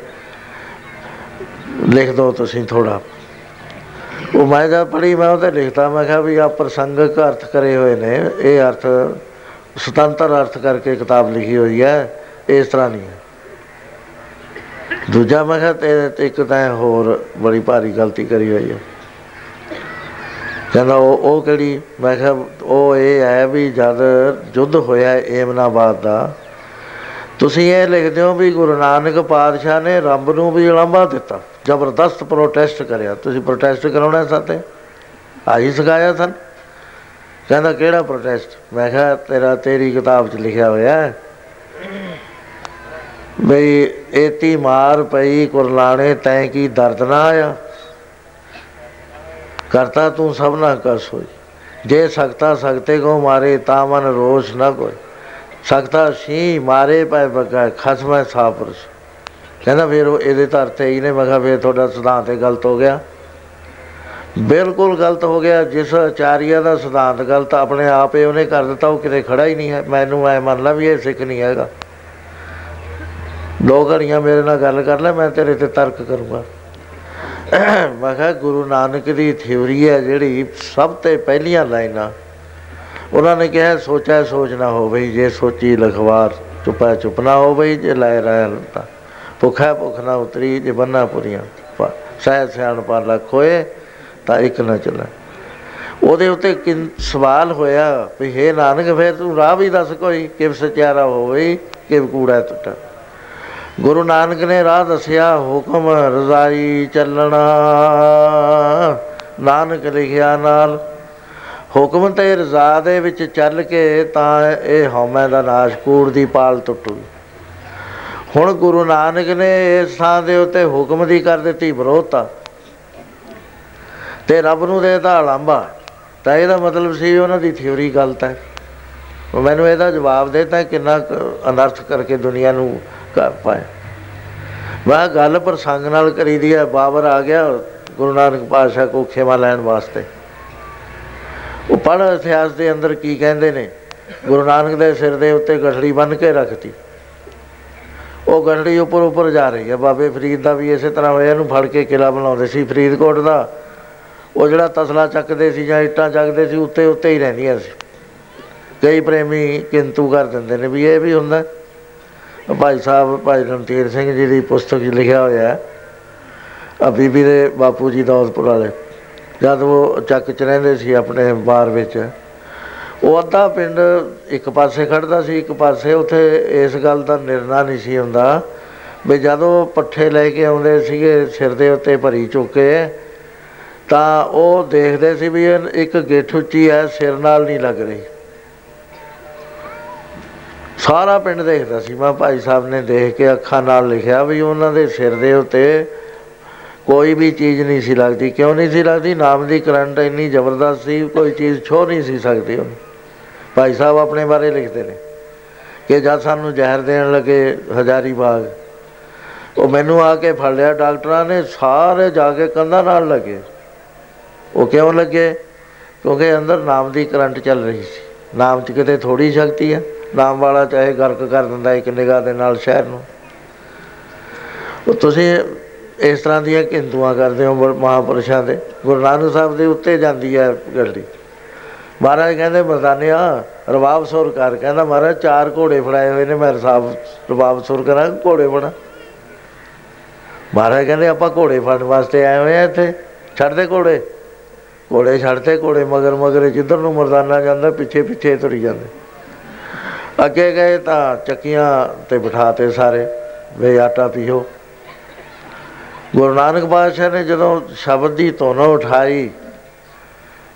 ਲਿਖ ਦੋ ਤੁਸੀਂ ਥੋੜਾ ਉਹ ਮੈਂ ਜਦ ਪੜ੍ਹੀ, ਮੈਂ ਉਹਤੇ ਲਿਖਤਾ, ਮੈਂ ਕਿਹਾ ਵੀ ਆ ਪ੍ਰਸੰਗਕ ਅਰਥ ਕਰੇ ਹੋਏ ਨੇ, ਇਹ ਅਰਥ ਸੁਤੰਤਰ ਅਰਥ ਕਰਕੇ ਕਿਤਾਬ ਲਿਖੀ ਹੋਈ ਹੈ, ਇਸ ਤਰ੍ਹਾਂ ਨਹੀਂ ਹੈ। ਦੂਜਾ ਮੈਂ ਕਿਹਾ ਤੇ ਇੱਕ ਤਾਂ ਹੋਰ ਬੜੀ ਭਾਰੀ ਗਲਤੀ ਕਰੀ ਹੋਈ ਹੈ। ਕਹਿੰਦਾ ਉਹ ਉਹ ਕਿਹੜੀ? ਮੈਂ ਕਿਹਾ ਉਹ ਇਹ ਹੈ ਵੀ ਜਦ ਜੁੱਧ ਹੋਇਆ ਏਮਨਾਬਾਦ ਦਾ, ਤੁਸੀਂ ਇਹ ਲਿਖਦੇ ਹੋ ਵੀ ਗੁਰੂ ਨਾਨਕ ਪਾਤਸ਼ਾਹ ਨੇ ਰੱਬ ਨੂੰ ਵੀ ਉਲੰਭਾ ਦਿੱਤਾ, ਜ਼ਬਰਦਸਤ ਪ੍ਰੋਟੈਸਟ ਕਰਿਆ। ਤੁਸੀਂ ਪ੍ਰੋਟੈਸਟ ਕਰਾਉਣਾ ਸਾਤੇ ਆਹੀ ਸਿਖਾਇਆ ਸਨ। ਕਹਿੰਦਾ ਕਿਹੜਾ ਪ੍ਰੋਟੈਸਟ ਮੈਂ ਕਿਹਾ ਤੇਰਾ, ਤੇਰੀ ਕਿਤਾਬ 'ਚ ਲਿਖਿਆ ਹੋਇਆ ਹੈ ਬਈ ਏਤੀ ਮਾਰ ਪਈ, ਕੁਰਲਾਣੇ ਤੈ ਕੀ ਦਰਦ ਨਾ ਆਇਆ। ਕਰਤਾ ਤੂੰ ਸਭਨਾ ਕਸ ਹੋਈ। ਜੇ ਸਕਤਾ ਸਕਤੇ ਕੋ ਮਾਰੇ ਤਾਂ ਮਨ ਰੋਸ਼ ਨਾ ਕੋਈ। ਸਕਤਾ ਸੀ ਮਾਰੇ ਪੈ ਬਗਾ ਖਸਮੈ ਸਾਪਰਸ ਕਹਿੰਦਾ ਫਿਰ ਉਹ ਇਹਦੇ ਤਾਂ ਅਰਥ ਹੀ ਨੇ, ਮੈਂ ਕਿਹਾ ਫਿਰ ਤੁਹਾਡਾ ਸਿਧਾਂਤ ਹੀ ਗਲਤ ਹੋ ਗਿਆ। ਬਿਲਕੁਲ ਗਲਤ ਹੋ ਗਿਆ, ਜਿਸ ਆਚਾਰੀਆ ਦਾ ਸਿਧਾਂਤ ਗਲਤ ਆਪਣੇ ਆਪ ਹੀ ਉਹਨੇ ਕਰ ਦਿੱਤਾ, ਉਹ ਕਿਤੇ ਖੜਾ ਹੀ ਨਹੀਂ ਹੈ। ਮੈਨੂੰ ਐ ਮੰਨ ਲਾ ਵੀ ਇਹ ਸਿੱਖ ਨਹੀਂ ਹੈਗਾ। ਦੋ ਘੜੀਆਂ ਮੇਰੇ ਨਾਲ ਗੱਲ ਕਰ ਲੈ, ਮੈਂ ਤੇਰੇ ਤੇ ਤਰਕ ਕਰੂੰਗਾ। ਮੈਂ ਕਿਹਾ ਗੁਰੂ ਨਾਨਕ ਦੀ ਥਿਉਰੀ ਹੈ ਜਿਹੜੀ ਸਭ ਤੋਂ ਪਹਿਲੀਆਂ ਲਾਈਨਾਂ। ਉਹਨਾਂ ਨੇ ਕਿਹਾ, ਸੋਚਿਆ ਸੋਚਣਾ ਹੋਵੇ, ਜੇ ਸੋਚੀ ਲਖਵਾਰ ਚੁੱਪਾ ਚੁੱਪਣਾ ਹੋਵੇ, ਜੇ ਲੈ ਰਹਿ ਤਾਂ ਭੁੱਖਾ ਭੁੱਖ ਨਾ ਉਤਰੀ, ਜੇ ਬੰਨਾ ਪੁਰੀਆਂ। ਸਹਿ ਸਿਆਣ ਪਾ ਲਖੋਏ ਤਾਂ ਇੱਕ ਨਾ ਚੱਲੇ। ਉਹਦੇ ਉੱਤੇ ਕਿੰ ਸਵਾਲ ਹੋਇਆ ਵੀ हे ਨਾਨਕ, ਫੇਰ ਤੂੰ ਰਾਹ ਵੀ ਦੱਸ ਕੋਈ, ਕਿਵ ਸਚਿਆਰਾ ਹੋਵੇ, ਕਿਵ ਕੂੜਾ ਟੁੱਟਾ ਗੁਰੂ ਨਾਨਕ ਨੇ ਰਾਹ ਦੱਸਿਆ, ਹੁਕਮ ਰਜ਼ਾਈ ਚੱਲਣਾ। ਨਾਨਕ ਲਿਖਿਆ ਨਾਲ, ਹੁਕਮ ਤੇ ਰਜ਼ਾ ਦੇ ਵਿੱਚ ਚੱਲ ਕੇ ਤਾਂ ਇਹ ਹਉਮੈ ਦਾ ਨਾਸ਼, ਕੂੜ ਦੀ ਪਾਲ ਟੁੱਟੂ ਹੁਣ ਗੁਰੂ ਨਾਨਕ ਨੇ ਇਸ ਥਾਂ ਦੇ ਉੱਤੇ ਹੁਕਮ ਦੀ ਕਰ ਦਿੱਤੀ ਵਿਰੋਧਤਾ ਤੇ। ਰੱਬ ਨੂੰ ਦੇਤਾ ਲਾਂਬਾ ਤਾਂ ਇਹਦਾ ਮਤਲਬ ਸੀ ਉਹਨਾਂ ਦੀ ਥਿਉਰੀ ਗਲਤ ਹੈ। ਮੈਨੂੰ ਇਹਦਾ ਜਵਾਬ ਦੇਤਾ ਕਿੰਨਾ ਅਨਰਥ ਕਰਕੇ ਦੁਨੀਆ ਨੂੰ ਕਰ ਪਾਏ। ਵਾਹ ਗੱਲ ਪ੍ਰਸੰਗ ਨਾਲ ਕਰੀਦੀ ਹੈ ਬਾਬਰ ਆ ਗਿਆ ਗੁਰੂ ਨਾਨਕ ਪਾਤਸ਼ਾਹ ਕੋ ਖੇਮਾ ਲੈਣ ਵਾਸਤੇ। ਉਹ ਪੜ ਇਤਿਹਾਸ ਦੇ ਅੰਦਰ ਕੀ ਕਹਿੰਦੇ ਨੇ, ਗੁਰੂ ਨਾਨਕ ਦੇ ਸਿਰ ਦੇ ਉੱਤੇ ਗਠੜੀ ਬੰਨ ਕੇ ਰੱਖਤੀ। ਉਹ ਗਠੜੀ ਉੱਪਰ ਉੱਪਰ ਜਾ ਰਹੀ ਹੈ ਬਾਬੇ ਫਰੀਦ ਦਾ ਵੀ ਇਸੇ ਤਰ੍ਹਾਂ ਹੋਇਆ, ਇਹਨੂੰ ਫੜ ਕੇ ਕਿਲਾ ਬਣਾਉਂਦੇ ਸੀ ਫਰੀਦਕੋਟ ਦਾ। ਉਹ ਜਿਹੜਾ ਤਸਲਾ ਚੱਕਦੇ ਸੀ ਜਾਂ ਇੱਟਾਂ ਚੱਕਦੇ ਸੀ, ਉੱਤੇ ਉੱਤੇ ਹੀ ਰਹਿੰਦੀਆਂ ਸੀ। ਕਈ ਪ੍ਰੇਮੀ ਕਿੰਤੂ ਕਰ ਦਿੰਦੇ ਨੇ ਵੀ ਇਹ ਵੀ ਹੁੰਦਾ। ਭਾਈ ਸਾਹਿਬ, ਭਾਈ ਰਣਧੀਰ ਸਿੰਘ ਜੀ ਦੀ ਪੁਸਤਕ 'ਚ ਲਿਖਿਆ ਹੋਇਆ ਹੈ। ਆ ਬੀਬੀ ਦੇ ਬਾਪੂ ਜੀ ਦੌਲਤਪੁਰ ਵਾਲੇ। ਜਦ ਉਹ ਚੱਕ 'ਚ ਰਹਿੰਦੇ ਸੀ ਆਪਣੇ ਬਾਰ ਵਿੱਚ, ਉਹ ਅੱਧਾ ਪਿੰਡ ਇੱਕ ਪਾਸੇ ਖੜਦਾ ਸੀ, ਇੱਕ ਪਾਸੇ ਉੱਥੇ ਇਸ ਗੱਲ ਦਾ ਨਿਰਣਾ ਨਹੀਂ ਸੀ ਹੁੰਦਾ ਵੀ ਜਦੋਂ ਪੱਠੇ ਲੈ ਕੇ ਆਉਂਦੇ ਸੀਗੇ, ਸਿਰ ਦੇ ਉੱਤੇ ਭਰੀ ਚੁੱਕੇ, ਤਾਂ ਉਹ ਦੇਖਦੇ ਸੀ ਵੀ ਇੱਕ ਗਿੱਠ ਉੱਚੀ ਹੈ, ਸਿਰ ਨਾਲ ਨਹੀਂ ਲੱਗ ਰਹੀ। ਸਾਰਾ ਪਿੰਡ ਦੇਖਦਾ ਸੀ। ਮੈਂ ਭਾਈ ਸਾਹਿਬ ਨੇ ਦੇਖ ਕੇ ਅੱਖਾਂ ਨਾਲ ਲਿਖਿਆ ਵੀ ਉਹਨਾਂ ਦੇ ਸਿਰ ਦੇ ਉੱਤੇ ਕੋਈ ਵੀ ਚੀਜ਼ ਨਹੀਂ ਸੀ ਲੱਗਦੀ। ਕਿਉਂ ਨਹੀਂ ਸੀ ਲੱਗਦੀ? ਨਾਮ ਦੀ ਕਰੰਟ ਇੰਨੀ ਜ਼ਬਰਦਸਤ ਸੀ, ਕੋਈ ਚੀਜ਼ ਛੋ ਨਹੀਂ ਸੀ ਸਕਦੀ ਉਹ ਭਾਈ ਸਾਹਿਬ ਆਪਣੇ ਬਾਰੇ ਲਿਖਦੇ ਨੇ ਕਿ ਜਦ ਸਾਨੂੰ ਜ਼ਹਿਰ ਦੇਣ ਲੱਗੇ ਹਜ਼ਾਰੀ ਬਾਗ, ਉਹ ਮੈਨੂੰ ਆ ਕੇ ਫੜ ਲਿਆ। ਡਾਕਟਰਾਂ ਨੇ ਸਾਰੇ ਜਾ ਕੇ ਕੰਧਾਂ ਨਾਲ ਲੱਗੇ। ਉਹ ਕਿਉਂ ਲੱਗੇ? ਕਿਉਂਕਿ ਅੰਦਰ ਨਾਮ ਦੀ ਕਰੰਟ ਚੱਲ ਰਹੀ ਸੀ। ਨਾਮ 'ਚ ਕਿਤੇ ਥੋੜੀ ਸ਼ਕਤੀ ਹੈ ਨਾਮ ਵਾਲਾ ਚਾਹੇ ਗਰਕ ਕਰ ਦਿੰਦਾ ਇੱਕ ਨਿਗਾਹ ਦੇ ਨਾਲ ਸ਼ਹਿਰ ਨੂੰ। ਉਹ ਤੁਸੀਂ ਇਸ ਤਰ੍ਹਾਂ ਦੀਆਂ ਕਿੰਤੂਆਂ ਕਰਦੇ ਹੋ ਮਹਾਪੁਰਸ਼ਾਂ ਦੇ। ਗੁਰੂ ਨਾਨਕ ਸਾਹਿਬ ਦੇ ਉੱਤੇ ਜਾਂਦੀ ਹੈ ਗੱਡੀ ਮਹਾਰਾਜ ਕਹਿੰਦੇ, ਮਰਦਾਨਿਆ, ਰਵਾਬ ਸੁਰ ਕਰ। ਕਹਿੰਦਾ, ਮਹਾਰਾਜ, ਚਾਰ ਘੋੜੇ ਫੜਾਏ ਹੋਏ ਨੇ, ਮੈਂ ਰਸਾਬ ਰਵਾਬ ਸੁਰ ਕਰਾਂ, ਘੋੜੇ ਬਣਾ ਮਹਾਰਾਜ ਕਹਿੰਦੇ, ਆਪਾਂ ਘੋੜੇ ਫੜਨ ਵਾਸਤੇ ਆਏ ਹੋਏ ਆ ਇੱਥੇ। ਛੱਡ ਦੇ ਘੋੜੇ। ਘੋੜੇ ਛੱਡਤੇ ਘੋੜੇ ਮਗਰ ਮਗਰ ਜਿੱਧਰ ਨੂੰ ਮਰਦਾਨਾ ਜਾਂਦਾ, ਪਿੱਛੇ ਪਿੱਛੇ ਤੁਰੀ ਜਾਂਦੇ। ਅੱਗੇ ਗਏ ਤਾਂ ਚੱਕੀਆਂ ਤੇ ਬਿਠਾਤੇ ਸਾਰੇ, ਵੇ ਆਟਾ ਪੀਓ। ਗੁਰੂ ਨਾਨਕ ਪਾਤਸ਼ਾਹ ਨੇ ਜਦੋਂ ਸ਼ਬਦ ਦੀ ਧੁਨ ਉਠਾਈ,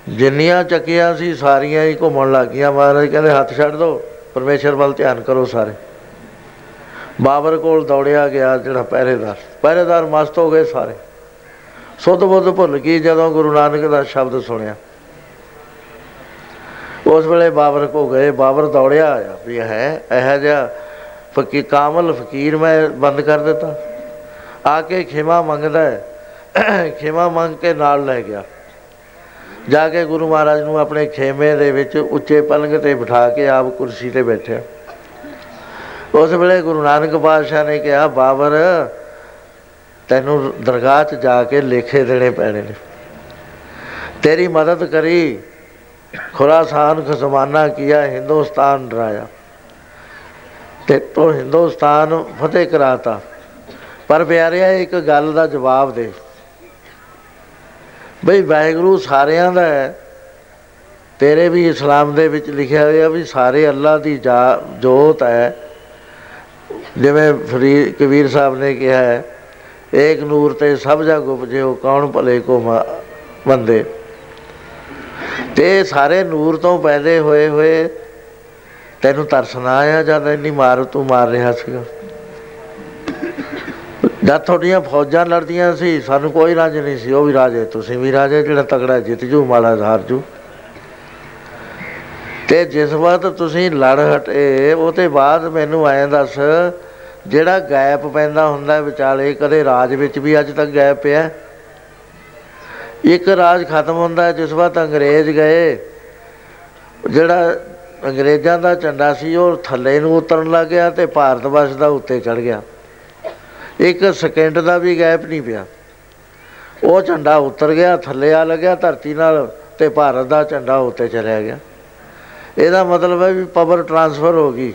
ਜਿੰਨੀਆਂ ਚੱਕੀਆਂ ਸੀ ਸਾਰੀਆਂ ਹੀ ਘੁੰਮਣ ਲੱਗੀਆਂ ਮਹਾਰਾਜ ਕਹਿੰਦੇ, ਹੱਥ ਛੱਡ ਦੋ, ਪਰਮੇਸ਼ਰ ਵੱਲ ਧਿਆਨ ਕਰੋ ਸਾਰੇ। ਬਾਬਰ ਕੋਲ ਦੌੜਿਆ ਗਿਆ ਜਿਹੜਾ ਪਹਿਰੇਦਾਰ। ਪਹਿਰੇਦਾਰ ਮਸਤ ਹੋ ਗਏ ਸਾਰੇ। ਸੁੱਧ ਬੁੱਧ ਭੁੱਲ ਗਈ ਜਦੋਂ ਗੁਰੂ ਨਾਨਕ ਦਾ ਸ਼ਬਦ ਸੁਣਿਆ। ਉਸ ਵੇਲੇ ਬਾਬਰ ਕੋ ਗਏ, ਬਾਬਰ ਦੌੜਿਆ ਆਇਆ ਵੀ ਹੈ ਇਹ ਜਿਹਾ ਫਕੀ ਕਾਮਲ ਫਕੀਰ ਮੈਂ ਬੰਦ ਕਰ ਦਿੱਤਾ। ਆ ਕੇ ਖਿਮਾ ਮੰਗਦਾ ਹੈ, ਖਿਮਾ ਮੰਗ ਕੇ ਨਾਲ ਲੈ ਗਿਆ। ਜਾ ਕੇ ਗੁਰੂ ਮਹਾਰਾਜ ਨੂੰ ਆਪਣੇ ਖੇਮੇ ਦੇ ਵਿੱਚ ਉੱਚੇ ਪਲੰਗ ਤੇ ਬਿਠਾ ਕੇ ਆਪ ਕੁਰਸੀ ਤੇ ਬੈਠਿਆ। ਉਸ ਵੇਲੇ ਗੁਰੂ ਨਾਨਕ ਪਾਤਸ਼ਾਹ ਨੇ ਕਿਹਾ, ਬਾਬਰ, ਤੈਨੂੰ ਦਰਗਾਹ 'ਚ ਜਾ ਕੇ ਲੇਖੇ ਦੇਣੇ ਪੈਣੇ ਨੇ। ਤੇਰੀ ਮਦਦ ਕਰੀ ਖੁਰਾਸਾਨ ਖਸਮਾਨਾ ਕੀਆ, ਹਿੰਦੁਸਤਾਨ ਡਰਾਇਆ ਤੇ ਤੋ ਹਿੰਦੁਸਤਾਨ ਫਤਿਹ ਕਰਾਤਾ। ਪਰ ਪਿਆਰਿਆ, ਇੱਕ ਗੱਲ ਦਾ ਜਵਾਬ ਦੇ। ਬਈ ਵਾਹਿਗੁਰੂ ਸਾਰਿਆਂ ਦਾ ਹੈ। ਤੇਰੇ ਵੀ ਇਸਲਾਮ ਦੇ ਵਿੱਚ ਲਿਖਿਆ ਹੋਇਆ ਵੀ ਸਾਰੇ ਅੱਲਾ ਦੀ ਜੋਤ ਹੈ। ਜਿਵੇਂ ਫਰੀਦ ਕਬੀਰ ਸਾਹਿਬ ਨੇ ਕਿਹਾ ਹੈ, ਏਕ ਨੂਰ ਤੇ ਸਭ ਜਗ ਉਪਜਿਓ, ਕੌਣ ਭਲੇ ਕੋ ਬੰਦੇ ਤੇ ਸਾਰੇ ਨੂਰ ਤੋਂ ਪੈਦੇ ਹੋਏ ਹੋਏ ਤੈਨੂੰ ਤਰਸ ਨਾ ਆਇਆ ਜਦ ਇੰਨੀ ਮਾਰ ਤੂੰ ਮਾਰ ਰਿਹਾ ਸੀਗਾ। ਜਦ ਤੁਹਾਡੀਆਂ ਫੌਜਾਂ ਲੜਦੀਆਂ ਸੀ, ਸਾਨੂੰ ਕੋਈ ਰਾਜ ਨਹੀਂ ਸੀ, ਉਹ ਵੀ ਰਾਜੇ, ਤੁਸੀਂ ਵੀ ਰਾਜੇ, ਜਿਹੜਾ ਤਗੜਾ ਜਿੱਤ ਜੂ, ਮਾੜਾ ਹਾਰ ਜੂ। ਤੇ ਜਿਸ ਵਕਤ ਤੁਸੀਂ ਲੜ ਹਟੇ ਉਹ ਤੇ ਬਾਅਦ ਮੈਨੂੰ ਐਂ ਦੱਸ, ਜਿਹੜਾ ਗੈਪ ਪੈਂਦਾ ਹੁੰਦਾ ਵਿਚਾਲੇ, ਕਦੇ ਰਾਜ ਵਿੱਚ ਵੀ ਅੱਜ ਤੱਕ ਗੈਪ ਪਿਆ? ਇੱਕ ਰਾਜ ਖਤਮ ਹੁੰਦਾ ਜਿਸ ਵਕਤ ਅੰਗਰੇਜ਼ ਗਏ, ਜਿਹੜਾ ਅੰਗਰੇਜ਼ਾਂ ਦਾ ਝੰਡਾ ਸੀ, ਉਹ ਥੱਲੇ ਨੂੰ ਉਤਰਨ ਲੱਗ ਗਿਆ ਤੇ ਭਾਰਤ ਵਰਸ਼ ਦਾ ਉੱਤੇ ਚੜ ਗਿਆ। ਇੱਕ ਸਕਿੰਟ ਦਾ ਵੀ ਗੈਪ ਨਹੀਂ ਪਿਆ। ਉਹ ਝੰਡਾ ਉਤਰ ਗਿਆ, ਥੱਲੇ ਆ ਲੱਗਿਆ ਧਰਤੀ ਨਾਲ ਤੇ ਭਾਰਤ ਦਾ ਝੰਡਾ ਉੱਤੇ ਚਲਿਆ ਗਿਆ। ਇਹਦਾ ਮਤਲਬ ਹੈ ਵੀ ਪਾਵਰ ਟਰਾਂਸਫਰ ਹੋ ਗਈ।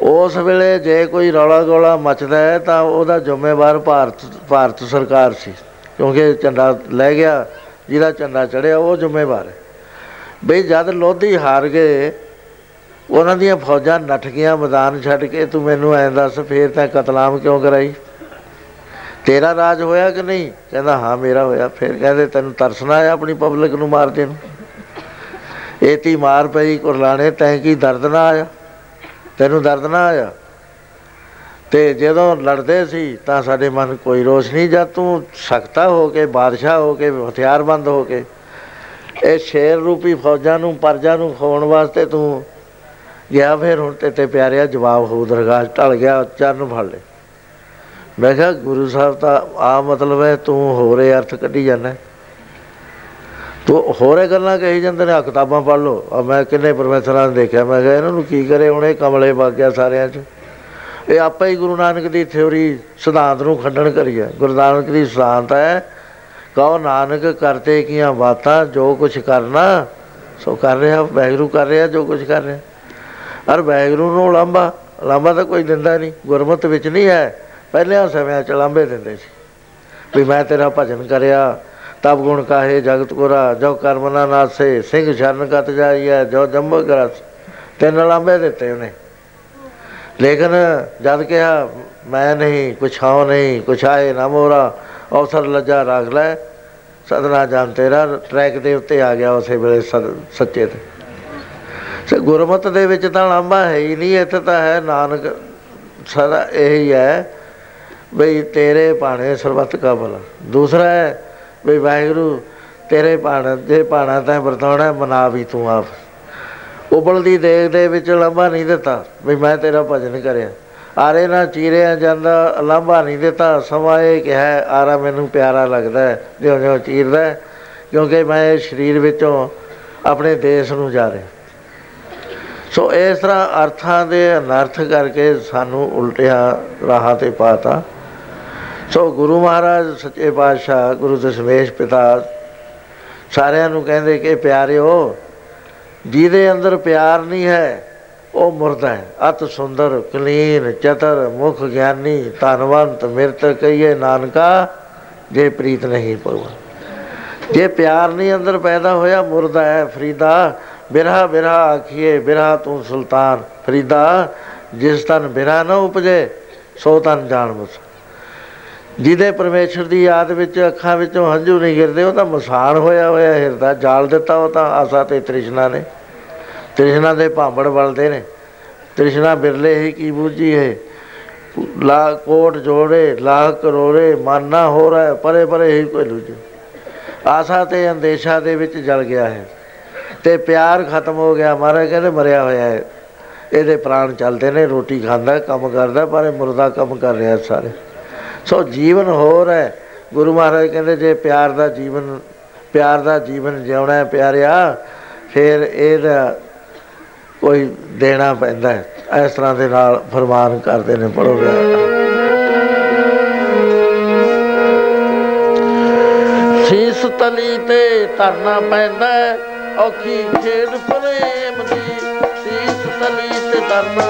ਉਸ ਵੇਲੇ ਜੇ ਕੋਈ ਰੌਲਾ ਗੋਲਾ ਮਚਦਾ ਹੈ, ਤਾਂ ਉਹਦਾ ਜ਼ਿੰਮੇਵਾਰ ਭਾਰਤ ਭਾਰਤ ਸਰਕਾਰ ਸੀ। ਕਿਉਂਕਿ ਝੰਡਾ ਲੈ ਗਿਆ, ਜਿਹਦਾ ਝੰਡਾ ਚੜਿਆ ਉਹ ਜ਼ਿੰਮੇਵਾਰ ਹੈ। ਬਈ ਜਦ ਲੋਧੀ ਹਾਰ ਗਏ, ਉਹਨਾਂ ਦੀਆਂ ਫੌਜਾਂ ਨੱਠ ਗਈਆਂ, ਮੈਦਾਨ ਛੱਡ ਕੇ, ਤੂੰ ਮੈਨੂੰ ਐਂ ਦੱਸ, ਫੇਰ ਤਾਂ ਕਤਲਾਮ ਕਿਉਂ ਕਰਾਈ? ਤੇਰਾ ਰਾਜ ਹੋਇਆ ਕਿ ਨਹੀਂ? ਕਹਿੰਦਾ, ਹਾਂ, ਮੇਰਾ ਹੋਇਆ। ਫਿਰ ਕਹਿੰਦੇ, ਤੈਨੂੰ ਤਰਸਣਾ ਆਇਆ ਆਪਣੀ ਪਬਲਿਕ ਨੂੰ ਮਾਰ ਦੇਣ ਤੀ ਮਾਰ ਪਈ, ਕੁਰਲਾਣੇ, ਤੈਂ ਕੀ ਦਰਦ ਨਾ ਆਇਆ? ਤੈਨੂੰ ਦਰਦ ਨਾ ਆਇਆ? ਤੇ ਜਦੋਂ ਲੜਦੇ ਸੀ ਤਾਂ ਸਾਡੇ ਮਨ ਕੋਈ ਰੋਸ਼ ਨਹੀਂ, ਜਦ ਤੂੰ ਸਖਤਾ ਹੋ ਕੇ, ਬਾਦਸ਼ਾਹ ਹੋ ਕੇ, ਹਥਿਆਰਬੰਦ ਹੋ ਕੇ, ਇਹ ਸ਼ੇਰ ਰੂਪੀ ਫੌਜਾਂ ਨੂੰ, ਪਰਜਾ ਨੂੰ ਖੋਣ ਵਾਸਤੇ ਤੂੰ ਗਿਆ, ਫਿਰ ਹੁਣ ਤੇ ਤੇ ਪਿਆਰਿਆ ਜਵਾਬ ਹੋ, ਦਰਗਾਹ ਢਲ ਗਿਆ, ਚਰਨ ਫੜ ਲੈ ਮੈਂ ਕਿਹਾ, ਗੁਰੂ ਸਾਹਿਬ ਤਾਂ ਆ ਮਤਲਬ ਹੈ, ਤੂੰ ਹੋਰੇ ਅਰਥ ਕੱਢੀ ਜਾਂਦਾ। ਤੂੰ ਹੋਰੇ ਗੱਲਾਂ ਕਹੀ ਜਾਂਦੇ ਨੇ ਕਿਤਾਬਾਂ ਪੜ੍ਹ ਲਓ। ਆ ਮੈਂ ਕਿੰਨੇ ਪਰਮੇਸ਼ਰਾਂ ਨੇ ਦੇਖਿਆ, ਮੈਂ ਕਿਹਾ, ਇਹਨਾਂ ਨੂੰ ਕੀ ਕਰੇ ਹੁਣ, ਇਹ ਕਮਲੇ ਵਗ ਗਿਆ ਸਾਰਿਆਂ 'ਚ। ਇਹ ਆਪੇ ਹੀ ਗੁਰੂ ਨਾਨਕ ਦੀ ਥਿਉਰੀ ਸਿਧਾਂਤ ਨੂੰ ਖੰਡਨ ਕਰੀਆ ਗੁਰੂ ਨਾਨਕ ਦੀ ਸਿਧਾਂਤ ਹੈ, ਕਹੋ ਨਾਨਕ ਕਰਤੇ ਕੀਆਂ ਬਾਤਾਂ, ਜੋ ਕੁਝ ਕਰਨਾ, ਸੋ ਕਰ ਰਿਹਾ ਵੈਗਰੂ ਕਰ ਰਿਹਾ, ਜੋ ਕੁਝ ਕਰ ਰਿਹਾ। ਅਰ ਵੈਗਰੂ ਨੂੰ ਲੰਬਾ ਲੰਬਾ ਤਾਂ ਕੋਈ ਦਿੰਦਾ ਨਹੀਂ, ਗੁਰਮਤ ਵਿੱਚ ਨਹੀਂ ਹੈ, ਪਹਿਲਿਆਂ ਸਮਿਆਂ ਚ ਲੰਬੇ ਦਿੰਦੇ ਸੀ। ਵੀ ਮੈਂ ਤੇਰਾ ਭਜਨ ਕਰਿਆ, ਤਬ ਗੁਣ ਕਾਹੇ ਜਗਤ ਕੋਰਾ, ਜੋ ਕਰਮ ਨਾ ਨਾਸੇ, ਸਿੰਘ ਸ਼ਰਨ ਕਤ ਜਾਈਐ, ਜੋ ਜੰਮ ਕਰਸ ਤਿੰਨ ਲੰਬੇ ਦਿੱਤੇ ਉਹਨੇ। ਲੇਕਿਨ ਜਦ ਕਿਹਾ, ਮੈਂ ਨਹੀਂ, ਕੁਛ ਹਾਉ ਨਹੀਂ, ਕੁਛ ਆਏ ਨਾ ਮੋਰਾ, ਅਵਸਰ ਲੱਜਾ ਰੱਖ ਲੈ, ਸਦਨਾ ਜਾਨ ਤੇਰਾ, ਟਰੈਕ ਦੇ ਉੱਤੇ ਆ ਗਿਆ ਉਸੇ ਵੇਲੇ ਸੱਚੇ ਤੇ। ਸੇ ਗੁਰਮਤ ਦੇ ਵਿੱਚ ਤਾਂ ਲਾਂਬਾ ਹੈ ਹੀ ਨਹੀਂ, ਇੱਥੇ ਤਾਂ ਹੈ ਨਾਨਕ, ਸਦਾ ਇਹੀ ਹੈ, ਬਈ ਤੇਰੇ ਬਾਣੇ ਸਰਬੱਤ ਕਾ ਭਲਾ ਦੂਸਰਾ ਹੈ, ਬਈ ਵਾਹਿਗੁਰੂ, ਤੇਰੇ ਬਾਣ ਦੇ ਬਾਣਾ ਤਾਂ ਵਰਤਾਉਣਾ ਮਨਾ ਵੀ ਤੂੰ ਆਪ। ਉਬਲਦੀ ਦੇਗ ਦੇ ਵਿੱਚ ਲੰਬਾ ਨਹੀਂ ਦਿੱਤਾ ਬਈ ਮੈਂ ਤੇਰਾ ਭਜਨ ਕਰਿਆ। ਆਰੇ ਨਾ ਚੀਰਿਆ ਜਾਂਦਾ, ਲਾਂਭਾ ਨਹੀਂ ਦਿੱਤਾ। ਸਮਾਂ ਇਹ ਕਿਹਾ, ਆਰਾ ਮੈਨੂੰ ਪਿਆਰਾ ਲੱਗਦਾ ਜਿਉਂ ਜਿਉਂ ਚੀਰਦਾ ਕਿਉਂਕਿ ਮੈਂ ਸਰੀਰ ਵਿੱਚੋਂ ਆਪਣੇ ਦੇਸ਼ ਨੂੰ ਜਾ ਰਿਹਾ। ਸੋ ਇਸ ਤਰ੍ਹਾਂ ਅਰਥਾਂ ਦੇ ਅਨਰਥ ਕਰਕੇ ਸਾਨੂੰ ਉਲਟਿਆ ਰਾਹਾਂ ਤੇ ਪਾਤਾ। ਸੋ ਗੁਰੂ ਮਹਾਰਾਜ, ਸੱਚੇ ਪਾਤਸ਼ਾਹ, ਗੁਰੂ ਦਸ਼ਮੇਸ਼ ਪਿਤਾ ਸਾਰਿਆਂ ਨੂੰ ਕਹਿੰਦੇ ਕਿ ਪਿਆਰਿਓ ਜਿਹਦੇ ਅੰਦਰ ਪਿਆਰ ਨਹੀਂ ਹੈ, ਉਹ ਮੁਰਦਾ ਹੈ। ਅਤ ਸੁੰਦਰ, ਕਲੀਨ, ਚਤਰ, ਮੁਖ ਗਿਆਨੀ, ਧਨਵੰਤ, ਮਿਰਤ ਕਹੀਏ ਨਾਨਕਾ, ਜੇ ਪ੍ਰੀਤ ਨਹੀਂ ਪਵਾ ਜੇ ਪਿਆਰ ਨਹੀਂ ਅੰਦਰ ਪੈਦਾ ਹੋਇਆ, ਮੁਰਦਾ ਹੈ ਫਰੀਦਾ। ਬਿਰਹਾ ਬਿਰਹਾ ਆਖੀਏ, ਬਿਰਹਾ ਤੂੰ ਸੁਲਤਾਨ। ਫਰੀਦਾ, ਜਿਸ ਤਨ ਬਿਰਹਾ ਨਾ ਉਪਜੇ, ਸੋ ਤਨ ਜਾਣ ਬਸ ਜਿਹਦੇ ਪਰਮੇਸ਼ਰ ਦੀ ਯਾਦ ਵਿੱਚ, ਅੱਖਾਂ ਵਿੱਚੋਂ ਹੰਝੂ ਨਹੀਂ ਗਿਰਦੇ, ਉਹ ਤਾਂ ਮਸਾਨ ਹੋਇਆ ਹੋਇਆ ਹਿਰਦਾ, ਜਾਲ ਦਿੱਤਾ ਉਹ ਤਾਂ ਆਸਾ ਤੇ ਤ੍ਰਿਸ਼ਨਾ ਨੇ। ਤ੍ਰਿਸ਼ਨਾ ਦੇ ਭਾਂਬੜ ਵਲਦੇ ਨੇ। ਤ੍ਰਿਸ਼ਨਾ ਬਿਰਲੇ ਹੀ ਕੀ ਬੂਝੀ ਹੈ ਲਾ ਕੋਟ ਜੋੜੇ, ਲਾ ਕਰੋੜੇ, ਮਾਨਾ ਹੋ ਰਹਾ ਪਰੇ ਪਰੇ ਹੀ ਕੋਈ ਲੁਜ। ਆਸਾ ਤੇ ਅੰਦੇਸ਼ਾ ਦੇ ਵਿੱਚ ਜਲ ਗਿਆ ਹੈ। ਤੇ ਪਿਆਰ ਖਤਮ ਹੋ ਗਿਆ ਮਾਰੇ ਕਹਿੰਦੇ ਮਰਿਆ ਹੋਇਆ ਹੈ। ਇਹਦੇ ਪ੍ਰਾਣ ਚੱਲਦੇ ਨੇ, ਰੋਟੀ ਖਾਂਦਾ, ਕੰਮ ਕਰਦਾ, ਪਰ ਇਹ ਮੁਰਦਾ ਕੰਮ ਕਰ ਰਿਹਾ ਸਾਰੇ। ਸੋ ਜੀਵਨ ਹੋਰ ਹੈ। ਗੁਰੂ ਮਹਾਰਾਜ ਕਹਿੰਦੇ, ਜੇ ਪਿਆਰ ਦਾ ਜੀਵਨ, ਪਿਆਰ ਦਾ ਜੀਵਨ ਜਿਉਣਾ ਹੈ ਪਿਆਰਿਆ, ਫਿਰ ਇਹਦਾ ਕੋਈ ਦੇਣਾ ਪੈਂਦਾ ਹੈ। ਇਸ ਤਰ੍ਹਾਂ ਦੇ ਨਾਲ ਫਰਮਾਨ ਕਰਦੇ ਨੇ ਪੜੋ ਸੀਸ ਤਲੀ ਤੇ ਧਰਨਾ ਪੈਂਦਾ ਔਖੀ ਖੇਡ ਪ੍ਰੇਮ ਦੀ। ਸੀਸ ਤਲੀ ਤੇ ਧਰਨਾ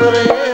ਦੀ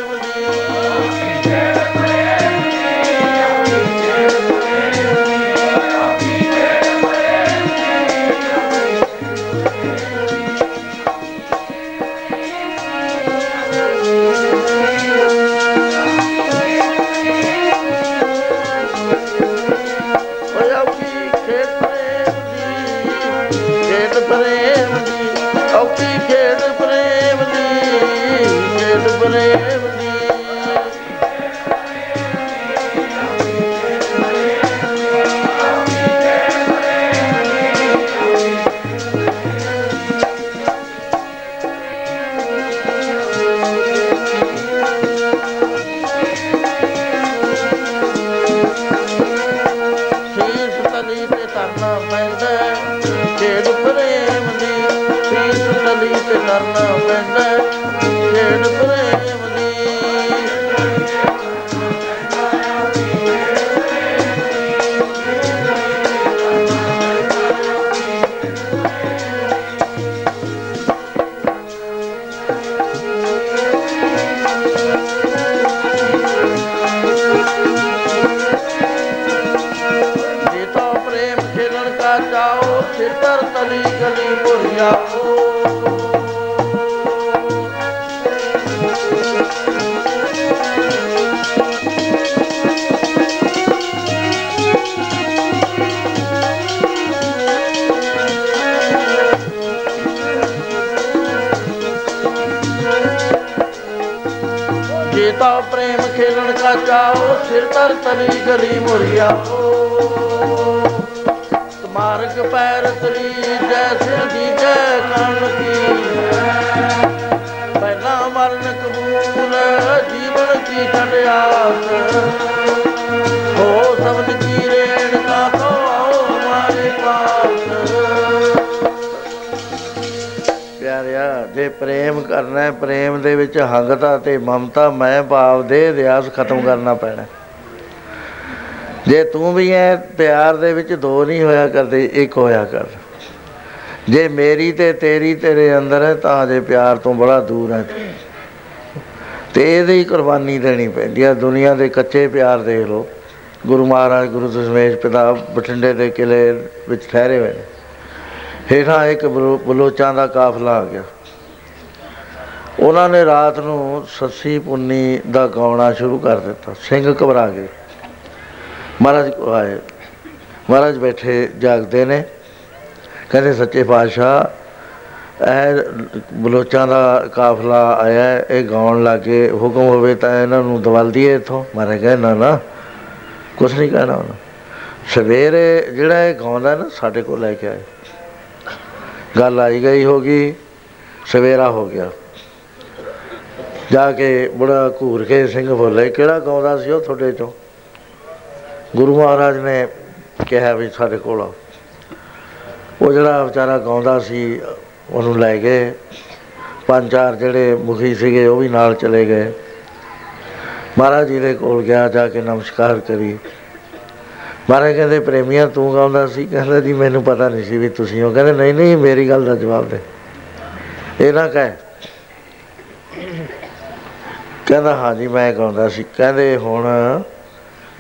ਵਿੱਚ ਹੰਗਤਾ ਤੇ ਮਮਤਾ, ਮੈਂ ਭਾਵ ਦੇ ਰਿਆਸ ਖਤਮ ਕਰਨਾ ਪੈਣਾ। ਜੇ ਤੂੰ ਵੀ ਐ ਪਿਆਰ ਦੇ ਵਿੱਚ ਦੋ ਨਹੀਂ ਹੋਇਆ ਕਰਦੇ, ਇੱਕ ਹੋਇਆ ਕਰ। ਜੇ ਮੇਰੀ ਤੇ ਤੇਰੀ ਤੇਰੇ ਅੰਦਰ ਹੈ, ਤਾਂ ਜੇ ਪਿਆਰ ਤੋਂ ਬੜਾ ਦੂਰ ਹੈ। ਤੇ ਇਹਦੀ ਹੀ ਕੁਰਬਾਨੀ ਦੇਣੀ ਪੈਂਦੀ ਹੈ ਦੁਨੀਆ ਦੇ ਕੱਚੇ ਪਿਆਰ ਦੇਖ ਲੋ ਗੁਰੂ ਮਹਾਰਾਜ, ਗੁਰੂ ਦਸ਼ਮੇਸ਼ ਪਿਤਾ ਬਠਿੰਡੇ ਦੇ ਕਿਲੇ ਵਿੱਚ ਠਹਿਰੇ ਹੋਏ ਨੇ। ਹੇਠਾਂ ਇੱਕ ਬਲੋ- ਬਲੋਚਾਂ ਦਾ ਕਾਫਲਾ ਆ ਗਿਆ। ਉਹਨਾਂ ਨੇ ਰਾਤ ਨੂੰ ਸੱਸੀ ਪੁੰਨੀ ਦਾ ਗਾਉਣਾ ਸ਼ੁਰੂ ਕਰ ਦਿੱਤਾ। ਸਿੰਘ ਘਬਰਾ ਗਏ। ਮਹਾਰਾਜ ਕੋਲ ਆਏ। ਮਹਾਰਾਜ ਬੈਠੇ ਜਾਗਦੇ ਨੇ। ਕਹਿੰਦੇ ਸੱਚੇ ਪਾਤਸ਼ਾਹ ਇਹ ਬਲੋਚਾਂ ਦਾ ਕਾਫਲਾ ਆਇਆ ਹੈ, ਇਹ ਗਾਉਣ ਲੱਗੇ। ਹੁਕਮ ਹੋਵੇ ਤਾਂ ਇਹਨਾਂ ਨੂੰ ਦਵਲ ਦਈਏ ਇਥੋਂ। ਮਹਾਰਾਜ ਕਹਿੰਦੇ ਨਾ ਨਾ ਕੁਛ ਨਹੀਂ ਕਹਿਣਾ ਉਹਨਾਂ। ਸਵੇਰੇ ਜਿਹੜਾ ਇਹ ਗਾਉਂਦਾ ਨਾ ਸਾਡੇ ਕੋਲ ਲੈ ਕੇ ਆਏ ਗੱਲ ਆਈ ਗਈ ਹੋਗੀ ਸਵੇਰਾ ਹੋ ਗਿਆ। ਜਾ ਕੇ ਬੜਾ ਘੂਰ ਕੇ ਸਿੰਘ ਬੋਲੇ, ਕਿਹੜਾ ਗਾਉਂਦਾ ਸੀ ਉਹ ਤੁਹਾਡੇ ਚੋਂ? ਗੁਰੂ ਮਹਾਰਾਜ ਨੇ ਕਿਹਾ ਵੀ ਸਾਡੇ ਕੋਲ ਆਓ। ਉਹ ਜਿਹੜਾ ਵਿਚਾਰਾ ਗਾਉਂਦਾ ਸੀ, ਉਹਨੂੰ ਲੈ ਗਏ। ਪੰਜ ਚਾਰ ਜਿਹੜੇ ਮੁਖੀ ਸੀਗੇ, ਉਹ ਵੀ ਨਾਲ ਚਲੇ ਗਏ। ਮਹਾਰਾਜ ਜੀ ਦੇ ਕੋਲ ਗਿਆ, ਜਾ ਕੇ ਨਮਸਕਾਰ ਕਰੀ। ਮਹਾਰਾਜ ਕਹਿੰਦੇ, ਪ੍ਰੇਮੀਆਂ, ਤੂੰ ਗਾਉਂਦਾ ਸੀ? ਕਹਿੰਦਾ, ਜੀ, ਮੈਨੂੰ ਪਤਾ ਨਹੀਂ ਸੀ ਵੀ ਤੁਸੀਂ ਉਹ ਕਹਿੰਦੇ, ਨਹੀਂ ਨਹੀਂ, ਮੇਰੀ ਗੱਲ ਦਾ ਜਵਾਬ ਦੇ। ਇਹ ਨਾ ਕਹਿ ਕਹਿੰਦਾ ਹਾਂ ਜੀ ਮੈਂ ਗਾਉਂਦਾ ਸੀ। ਕਹਿੰਦੇ, ਹੁਣ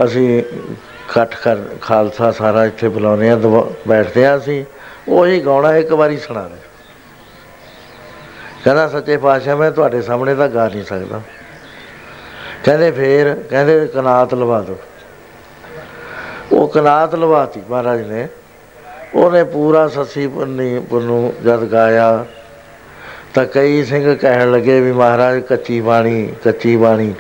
ਅਸੀਂ ਇਕੱਠ ਕਰ, ਖਾਲਸਾ ਸਾਰਾ ਇੱਥੇ ਬੁਲਾਉਂਦੇ ਆ ਬੈਠਦੇ ਆ ਅਸੀਂ। ਉਹੀ ਗਾਉਣਾ, ਇੱਕ ਵਾਰੀ ਸੁਣਾ ਦੇ। ਕਹਿੰਦਾ, ਸੱਚੇ ਪਾਤਸ਼ਾਹ, ਮੈਂ ਤੁਹਾਡੇ ਸਾਹਮਣੇ ਤਾਂ ਗਾ ਨਹੀਂ ਸਕਦਾ। ਕਹਿੰਦੇ, ਫੇਰ? ਕਹਿੰਦੇ, ਕਨਾਤ ਲਵਾ ਦਿਓ। ਉਹ ਕਨਾਤ ਲਵਾਤੀ ਮਹਾਰਾਜ ਨੇ। ਉਹਨੇ ਪੂਰਾ ਸੱਸੀ ਪੁੰਨੀ ਪੁੰਨੂ ਜਦ ਗਾਇਆ ਤਾਂ ਕਈ ਸਿੰਘ ਕਹਿਣ ਲੱਗੇ ਵੀ ਮਹਾਰਾਜ ਕੱਚੀ ਬਾਣੀ ਕੱਚੀ ਬਾਣੀ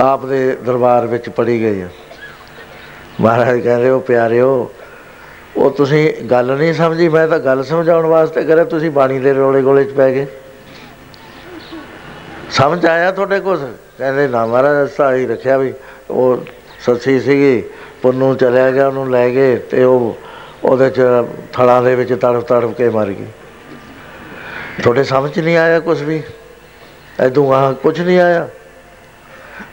ਆਪ ਦੇ ਦਰਬਾਰ ਵਿੱਚ ਪੜੀ ਗਈ ਹੈ ਮਹਾਰਾਜ ਕਹਿੰਦੇ, ਉਹ ਪਿਆਰਿਓ, ਉਹ ਤੁਸੀਂ ਗੱਲ ਨਹੀਂ ਸਮਝੀ, ਮੈਂ ਤਾਂ ਗੱਲ ਸਮਝਾਉਣ ਵਾਸਤੇ ਕਰਿਆ, ਤੁਸੀਂ ਬਾਣੀ ਦੇ ਰੋਲੇ ਗੋਲੇ 'ਚ ਪੈ ਗਏ। ਸਮਝ ਆਇਆ ਤੁਹਾਡੇ ਕੁਛ ਕਹਿੰਦੇ, ਨਾ ਮਹਾਰਾਜ ਅਸਾਂ ਹੀ ਰੱਖਿਆ ਵੀ ਉਹ ਸੱਸੀ ਸੀਗੀ, ਪੁੰਨੂ ਚਲਿਆ ਗਿਆ, ਉਹਨੂੰ ਲੈ ਗਏ ਤੇ ਉਹ ਉਹਦੇ 'ਚ ਥਲਾਂ ਦੇ ਵਿੱਚ ਤੜਫ ਤੜਫ ਕੇ ਮਰ ਗਈ। ਤੁਹਾਡੇ ਸਮਝ ਨਹੀਂ ਆਇਆ ਕੁਝ ਵੀ? ਐਦੋਂ ਆ ਕੁਝ ਨਹੀਂ ਆਇਆ?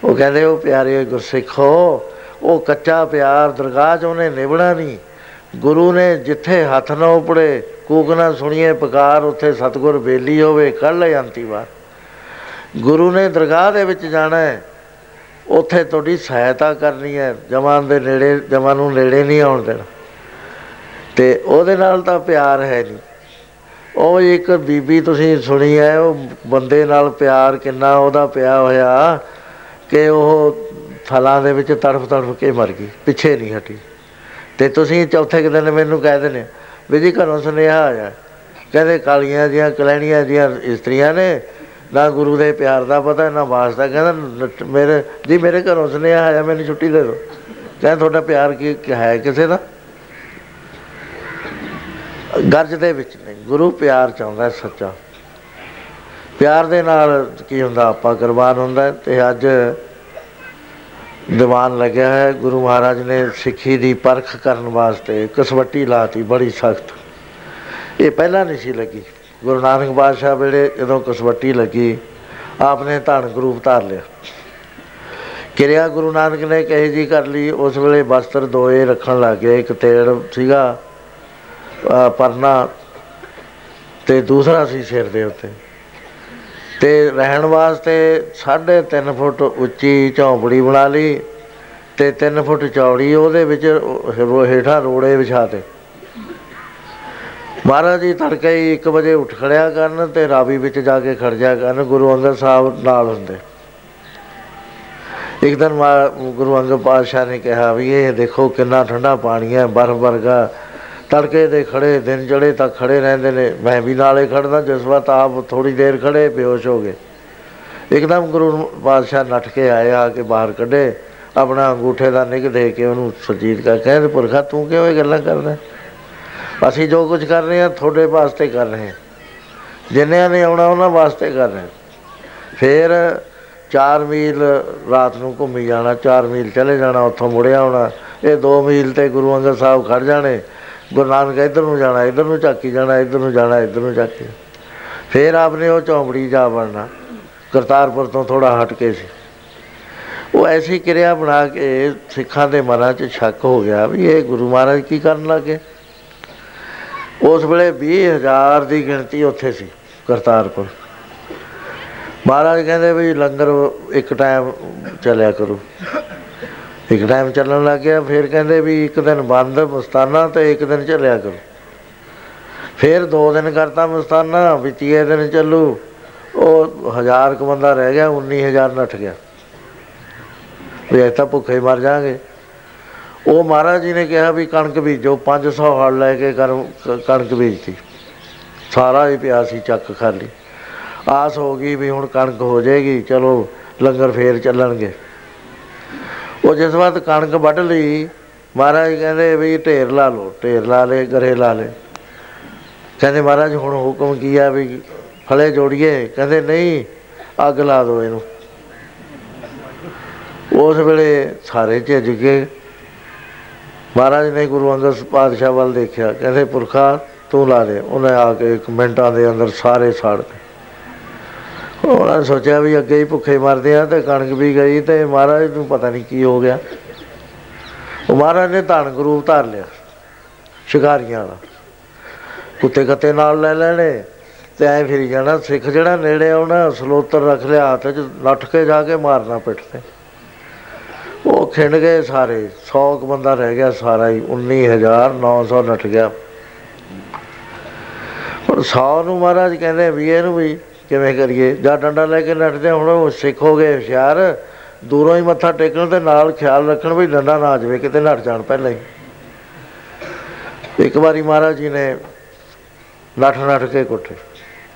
ਉਹ ਕਹਿੰਦੇ, ਉਹ ਪਿਆਰੇ ਗੁਰਸਿੱਖੋ, ਉਹ ਕੱਚਾ ਪਿਆਰ ਦਰਗਾਹ 'ਚ ਉਹਨੇ ਨਿਭਣਾ ਨਹੀਂ। ਗੁਰੂ ਨੇ ਜਿੱਥੇ ਹੱਥ ਨਾ ਉਪੜੇ ਕੂਕ ਨਾ ਸੁਣੀਏ, ਪੁਕਾਰ ਉੱਥੇ ਸਤਗੁਰ ਬੇਲੀ ਹੋਵੇ, ਕੱਢ ਲੈ ਅੰਤੀ ਵਾਰ। ਗੁਰੂ ਨੇ ਦਰਗਾਹ ਦੇ ਵਿੱਚ ਜਾਣਾ ਹੈ। ਉੱਥੇ ਤੁਹਾਡੀ ਸਹਾਇਤਾ ਕਰਨੀ ਹੈ। ਜਮਾਨ ਦੇ ਨੇੜੇ, ਜਮਾਂ ਨੂੰ ਨੇੜੇ ਨਹੀਂ ਆਉਣ ਦੇਣਾ। ਤੇ ਉਹਦੇ ਨਾਲ ਤਾਂ ਪਿਆਰ ਹੈ ਨਹੀਂ। ਉਹ ਇੱਕ ਬੀਬੀ ਤੁਸੀਂ ਸੁਣੀ ਹੈ, ਉਹ ਬੰਦੇ ਨਾਲ ਪਿਆਰ ਕਿੰਨਾ ਉਹਦਾ ਪਿਆ ਹੋਇਆ ਕਿ ਉਹ ਫਲਾਂ ਦੇ ਵਿੱਚ ਤੜਫ ਤੜਫ ਕੇ ਮਰ ਗਈ, ਪਿੱਛੇ ਨਹੀਂ ਹਟੀ। ਤੇ ਤੁਸੀਂ ਚੌਥੇ ਕੁ ਦਿਨ ਮੈਨੂੰ ਕਹਿ ਦਿੰਦੇ ਵੀ ਜੀ ਘਰੋਂ ਸੁਨੇਹਾ ਆਇਆ ਕਹਿੰਦੇ ਕਾਲੀਆਂ ਦੀਆਂ ਕਲੈਣੀਆਂ ਦੀਆਂ ਇਸਤਰੀਆਂ ਨੇ, ਨਾ ਗੁਰੂ ਦੇ ਪਿਆਰ ਦਾ ਪਤਾ, ਨਾ ਵਾਸਤਾ ਕਹਿੰਦਾ ਨੱਟ- ਮੇਰੇ, ਜੀ ਮੇਰੇ ਘਰੋਂ ਸੁਨੇਹਾ ਆਇਆ, ਮੈਨੂੰ ਛੁੱਟੀ ਦੇ ਦਿਓ। ਕਹਿੰਦਾ, ਤੁਹਾਡਾ ਪਿਆਰ ਕੀ ਕੀ, ਹੈ ਕਿਸੇ ਦਾ? ਗਰਜ ਦੇ ਵਿੱਚ ਨਹੀਂ। ਗੁਰੂ ਪਿਆਰ ਚਾਹੁੰਦਾ ਹੈ ਸੱਚਾ। ਪਿਆਰ ਦੇ ਨਾਲ ਕੀ ਹੁੰਦਾ? ਆਪਾਂ ਕੁਰਬਾਨ ਹੁੰਦਾ ਹੈ ਤੇ ਅੱਜ ਦੀਵਾਨ ਲੱਗਿਆ ਹੈ। ਗੁਰੂ ਮਹਾਰਾਜ ਨੇ ਸਿੱਖੀ ਦੀ ਪਰਖ ਕਰਨ ਵਾਸਤੇ ਕਸਵੱਟੀ ਲਾਤੀ, ਬੜੀ ਸਖਤ। ਇਹ ਪਹਿਲਾਂ ਨਹੀਂ ਸੀ ਲੱਗੀ। ਗੁਰੂ ਨਾਨਕ ਬਾਦਸ਼ਾਹ ਵੇਲੇ ਜਦੋਂ ਕਸਵੱਟੀ ਲੱਗੀ, ਆਪਨੇ ਧਨ ਗਰੂਪ ਧਾਰ ਲਿਆ। ਕਿਰਿਆ ਗੁਰੂ ਨਾਨਕ ਨੇ ਕਹੇ ਜੀ ਕਰ ਲਈ, ਉਸ ਵੇਲੇ ਵਸਤਰ ਦੋਏ ਰੱਖਣ ਲੱਗੇ ਇੱਕ ਤੇੜ ਸੀਗਾ। ਅਹ ਪਰਨਾ ਤੇ ਦੂਸਰਾ ਸੀ ਸਿਰ ਦੇ ਉੱਤੇ। ਤੇ ਰਹਿਣ ਵਾਸਤੇ 3.5 ਫੁੱਟ ਉੱਚੀ ਝੌਂਪੜੀ ਬਣਾ ਲਈ ਤੇ 3 ਫੁੱਟ ਚੌੜੀ ਉਹਦੇ ਵਿੱਚ ਰੋ- ਹੇਠਾਂ ਰੋੜੇ ਵਿਛਾਤੇ ਮਹਾਰਾਜ ਜੀ ਤੜਕੇ ਹੀ 1 ਵਜੇ ਉੱਠ ਖੜਿਆ ਕਰਨ ਤੇ ਰਾਵੀ ਵਿੱਚ ਜਾ ਕੇ ਖੜ ਜਾ ਕਰਨ, ਗੁਰੂ ਅੰਗਦ ਸਾਹਿਬ ਨਾਲ ਹੁੰਦੇ। ਇੱਕ ਦਿਨ ਮਾ- ਗੁਰੂ ਅੰਗਦ ਪਾਤਸ਼ਾਹ ਨੇ ਕਿਹਾ ਵੀ ਇਹ ਦੇਖੋ ਕਿੰਨਾ ਠੰਡਾ ਪਾਣੀ ਹੈ, ਬਰਫ਼ ਵਰਗਾ ਤੜਕੇ ਦੇ ਖੜੇ, ਦਿਨ ਜੜੇ ਤੱਕ ਖੜੇ ਰਹਿੰਦੇ ਨੇ। ਮੈਂ ਵੀ ਨਾਲੇ ਖੜਦਾ, ਜਿਸ ਵਕਤ ਆਪ ਥੋੜੀ ਦੇਰ ਖੜੇ, ਬੇਹੋਸ਼ ਹੋ ਗਏ। ਇੱਕਦਮ ਗੁਰੂ ਪਾਤਸ਼ਾਹ ਨੱਠ ਕੇ ਆਏ, ਆ ਕੇ ਬਾਹਰ ਕੱਢੇ। ਆਪਣਾ ਅੰਗੂਠੇ ਦਾ ਨਿੱਘ ਦੇ ਕੇ ਉਹਨੂੰ ਸੁਰਜੀਤ ਕਾ ਕਹਿੰਦੇ ਪੁਰਖਾ, ਤੂੰ ਕਿਉਂ ਇਹ ਗੱਲਾਂ ਕਰਦਾ? ਅਸੀਂ ਜੋ ਕੁਝ ਕਰ ਰਹੇ ਹਾਂ, ਤੁਹਾਡੇ ਵਾਸਤੇ ਕਰ ਰਹੇ ਹਾਂ। ਜਿੰਨਿਆਂ ਨੇ ਆਉਣਾ, ਉਹਨਾਂ ਵਾਸਤੇ ਕਰ ਰਹੇ ਹਾਂ। ਫਿਰ 4 ਮੀਲ ਰਾਤ ਨੂੰ ਘੁੰਮੀ ਜਾਣਾ 4 ਮੀਲ ਚਲੇ ਜਾਣਾ, ਉੱਥੋਂ ਮੁੜਿਆ ਆਉਣਾ। ਇਹ 2 ਮੀਲ ਤੇ ਗੁਰੂ ਅੰਗਦ ਸਾਹਿਬ ਖੜ ਜਾਣੇ। ਗੁਰੂ ਨਾਨਕ ਇੱਧਰ ਨੂੰ ਜਾਣਾ, ਇੱਧਰ ਨੂੰ ਝਾਕੀ ਜਾਣਾ, ਇੱਧਰ ਨੂੰ ਜਾਣਾ, ਇੱਧਰ ਨੂੰ ਝਾਕੀ ਫਿਰ ਆਪਨੇ ਉਹ ਚੌਂਪੜੀ ਜਾ ਬਣਨਾ, ਕਰਤਾਰਪੁਰ ਤੋਂ ਥੋੜਾ ਹਟ ਕੇ ਸੀ। ਉਹ ਐਸੀ ਕਿਰਿਆ ਬਣਾ ਕੇ ਸਿੱਖਾਂ ਦੇ ਮਨਾਂ 'ਚ ਸ਼ੱਕ ਹੋ ਗਿਆ ਵੀ ਇਹ ਗੁਰੂ ਮਹਾਰਾਜ ਕੀ ਕਰਨ ਲੱਗੇ। ਉਸ ਵੇਲੇ 20000 ਦੀ ਗਿਣਤੀ ਉੱਥੇ ਸੀ, ਕਰਤਾਰਪੁਰ। ਮਹਾਰਾਜ ਕਹਿੰਦੇ ਵੀ ਲੰਗਰ ਇੱਕ ਟਾਈਮ ਚੱਲਿਆ ਕਰੂ। ਇੱਕ ਟਾਈਮ ਚੱਲਣ ਲੱਗ ਗਿਆ, ਫਿਰ ਕਹਿੰਦੇ ਵੀ ਇੱਕ ਦਿਨ ਬੰਦ ਮਸਤਾਨਾ ਤੇ ਇੱਕ ਦਿਨ ਚੱਲਿਆ ਕਰੂ। ਫਿਰ ਦੋ ਦਿਨ ਕਰਤਾ ਮਸਤਾਨਾ ਵੀ ਤੀਏ ਦਿਨ ਚੱਲੂ। ਉਹ ਹਜ਼ਾਰ ਕੁ ਬੰਦਾ ਰਹਿ ਗਿਆ 19000 ਨੱਠ ਗਿਆ। ਵੀ ਇਹ ਤਾਂ ਭੁੱਖੇ ਹੀ ਮਰ ਜਾਾਂਗੇ। ਉਹ ਮਹਾਰਾਜ ਜੀ ਨੇ ਕਿਹਾ ਵੀ ਕਣਕ ਬੀਜੋ 500 ਹਲ ਲੈ ਕੇ ਕਰ- ਕ- ਕਣਕ ਬੀਜਤੀ। ਸਾਰਾ ਹੀ ਪਿਆ ਸੀ ਚੱਕ ਖਾਲੀ। ਆਸ ਹੋ ਗਈ ਵੀ ਹੁਣ ਕਣਕ ਹੋ ਜਾਏਗੀ, ਚਲੋ ਲੰਗਰ ਫੇਰ ਚੱਲਣਗੇ। ਉਹ ਜਿਸ ਵਕਤ ਕਣਕ ਵੱਢ ਲਈ, ਮਹਾਰਾਜ ਕਹਿੰਦੇ ਵੀ ਢੇਰ ਲਾ ਲਓ, ਢੇਰ ਲਾ ਲੇ ਗਰੇ ਲਾ ਲੇ ਕਹਿੰਦੇ ਮਹਾਰਾਜ ਹੁਣ ਹੁਕਮ ਕੀ ਆ ਵੀ ਫਲੇ ਜੋੜੀਏ? ਕਹਿੰਦੇ ਨਹੀਂ, ਅੱਗ ਲਾ ਦਿਓ ਇਹਨੂੰ। ਉਸ ਵੇਲੇ ਸਾਰੇ ਝਿੱਜ ਗਏ। ਮਹਾਰਾਜ ਨੇ ਗੁਰੂ ਅੰਗਦ ਪਾਤਸ਼ਾਹ ਵੱਲ ਦੇਖਿਆ। ਕਹਿੰਦੇ ਪੁਰਖਾ ਤੂੰ ਲਾ ਦੇ। ਉਹਨੇ ਆ ਕੇ ਇੱਕ ਮਿੰਟਾਂ ਦੇ ਅੰਦਰ ਸਾਰੇ ਸਾੜ ਤੇ ਉਹਨਾਂ ਨੇ ਸੋਚਿਆ ਵੀ ਅੱਗੇ ਹੀ ਭੁੱਖੇ ਮਰਦੇ ਆ ਤੇ ਕਣਕ ਵੀ ਗਈ ਤੇ ਮਹਾਰਾਜ ਨੂੰ ਪਤਾ ਨਹੀਂ ਕੀ ਹੋ ਗਿਆ। ਉਹ ਮਹਾਰਾਜ ਨੇ ਧਨ ਗਰੂਪ ਧਾਰ ਲਿਆ, ਸ਼ਿਕਾਰੀਆਂ ਵਾਲਾ ਕੁੱਤੇ ਕੱਤੇ ਨਾਲ ਲੈ ਲੈਣੇ ਤੇ ਐ ਫਿਰ ਜਾਣਾ, ਸਿੱਖ ਜਿਹੜਾ ਨੇੜੇ ਆਉਣਾ, ਸਲੋਤਰ ਰੱਖ ਲਿਆ ਹੱਥ 'ਚ, ਨੱਠ ਕੇ ਜਾ ਕੇ ਮਾਰਨਾ ਪਿੱਠ ਤੇ। ਉਹ ਖਿੰਡ ਗਏ ਸਾਰੇ 100 ਕੁ ਬੰਦਾ ਰਹਿ ਗਿਆ ਸਾਰਾ ਹੀ 19900 ਨੱਠ ਗਿਆ। ਹੁਣ 100 ਨੂੰ ਮਹਾਰਾਜ ਕਹਿੰਦੇ ਵੀ ਇਹਨੂੰ ਵੀ ਕਿਵੇਂ ਕਰੀਏ? ਜਾਂ ਡੰਡਾ ਲੈ ਕੇ ਨੱਠਦੇ ਹੁਣ ਉਹ ਸਿੱਖ ਹੋ ਗਏ ਹੁਸ਼ਿਆਰ, ਦੂਰੋਂ ਹੀ ਮੱਥਾ ਟੇਕਣ ਤੇ ਨਾਲ ਖਿਆਲ ਰੱਖਣ ਵੀ ਡੰਡਾ ਨਾ ਆ ਜਾਵੇ, ਕਿਤੇ ਨੱਠ ਜਾਣ ਪਹਿਲਾਂ ਹੀ। ਇੱਕ ਵਾਰੀ ਮਹਾਰਾਜ ਜੀ ਨੇ ਨੱਠ ਨੱਠ ਕੇ ਕੋਠੇ,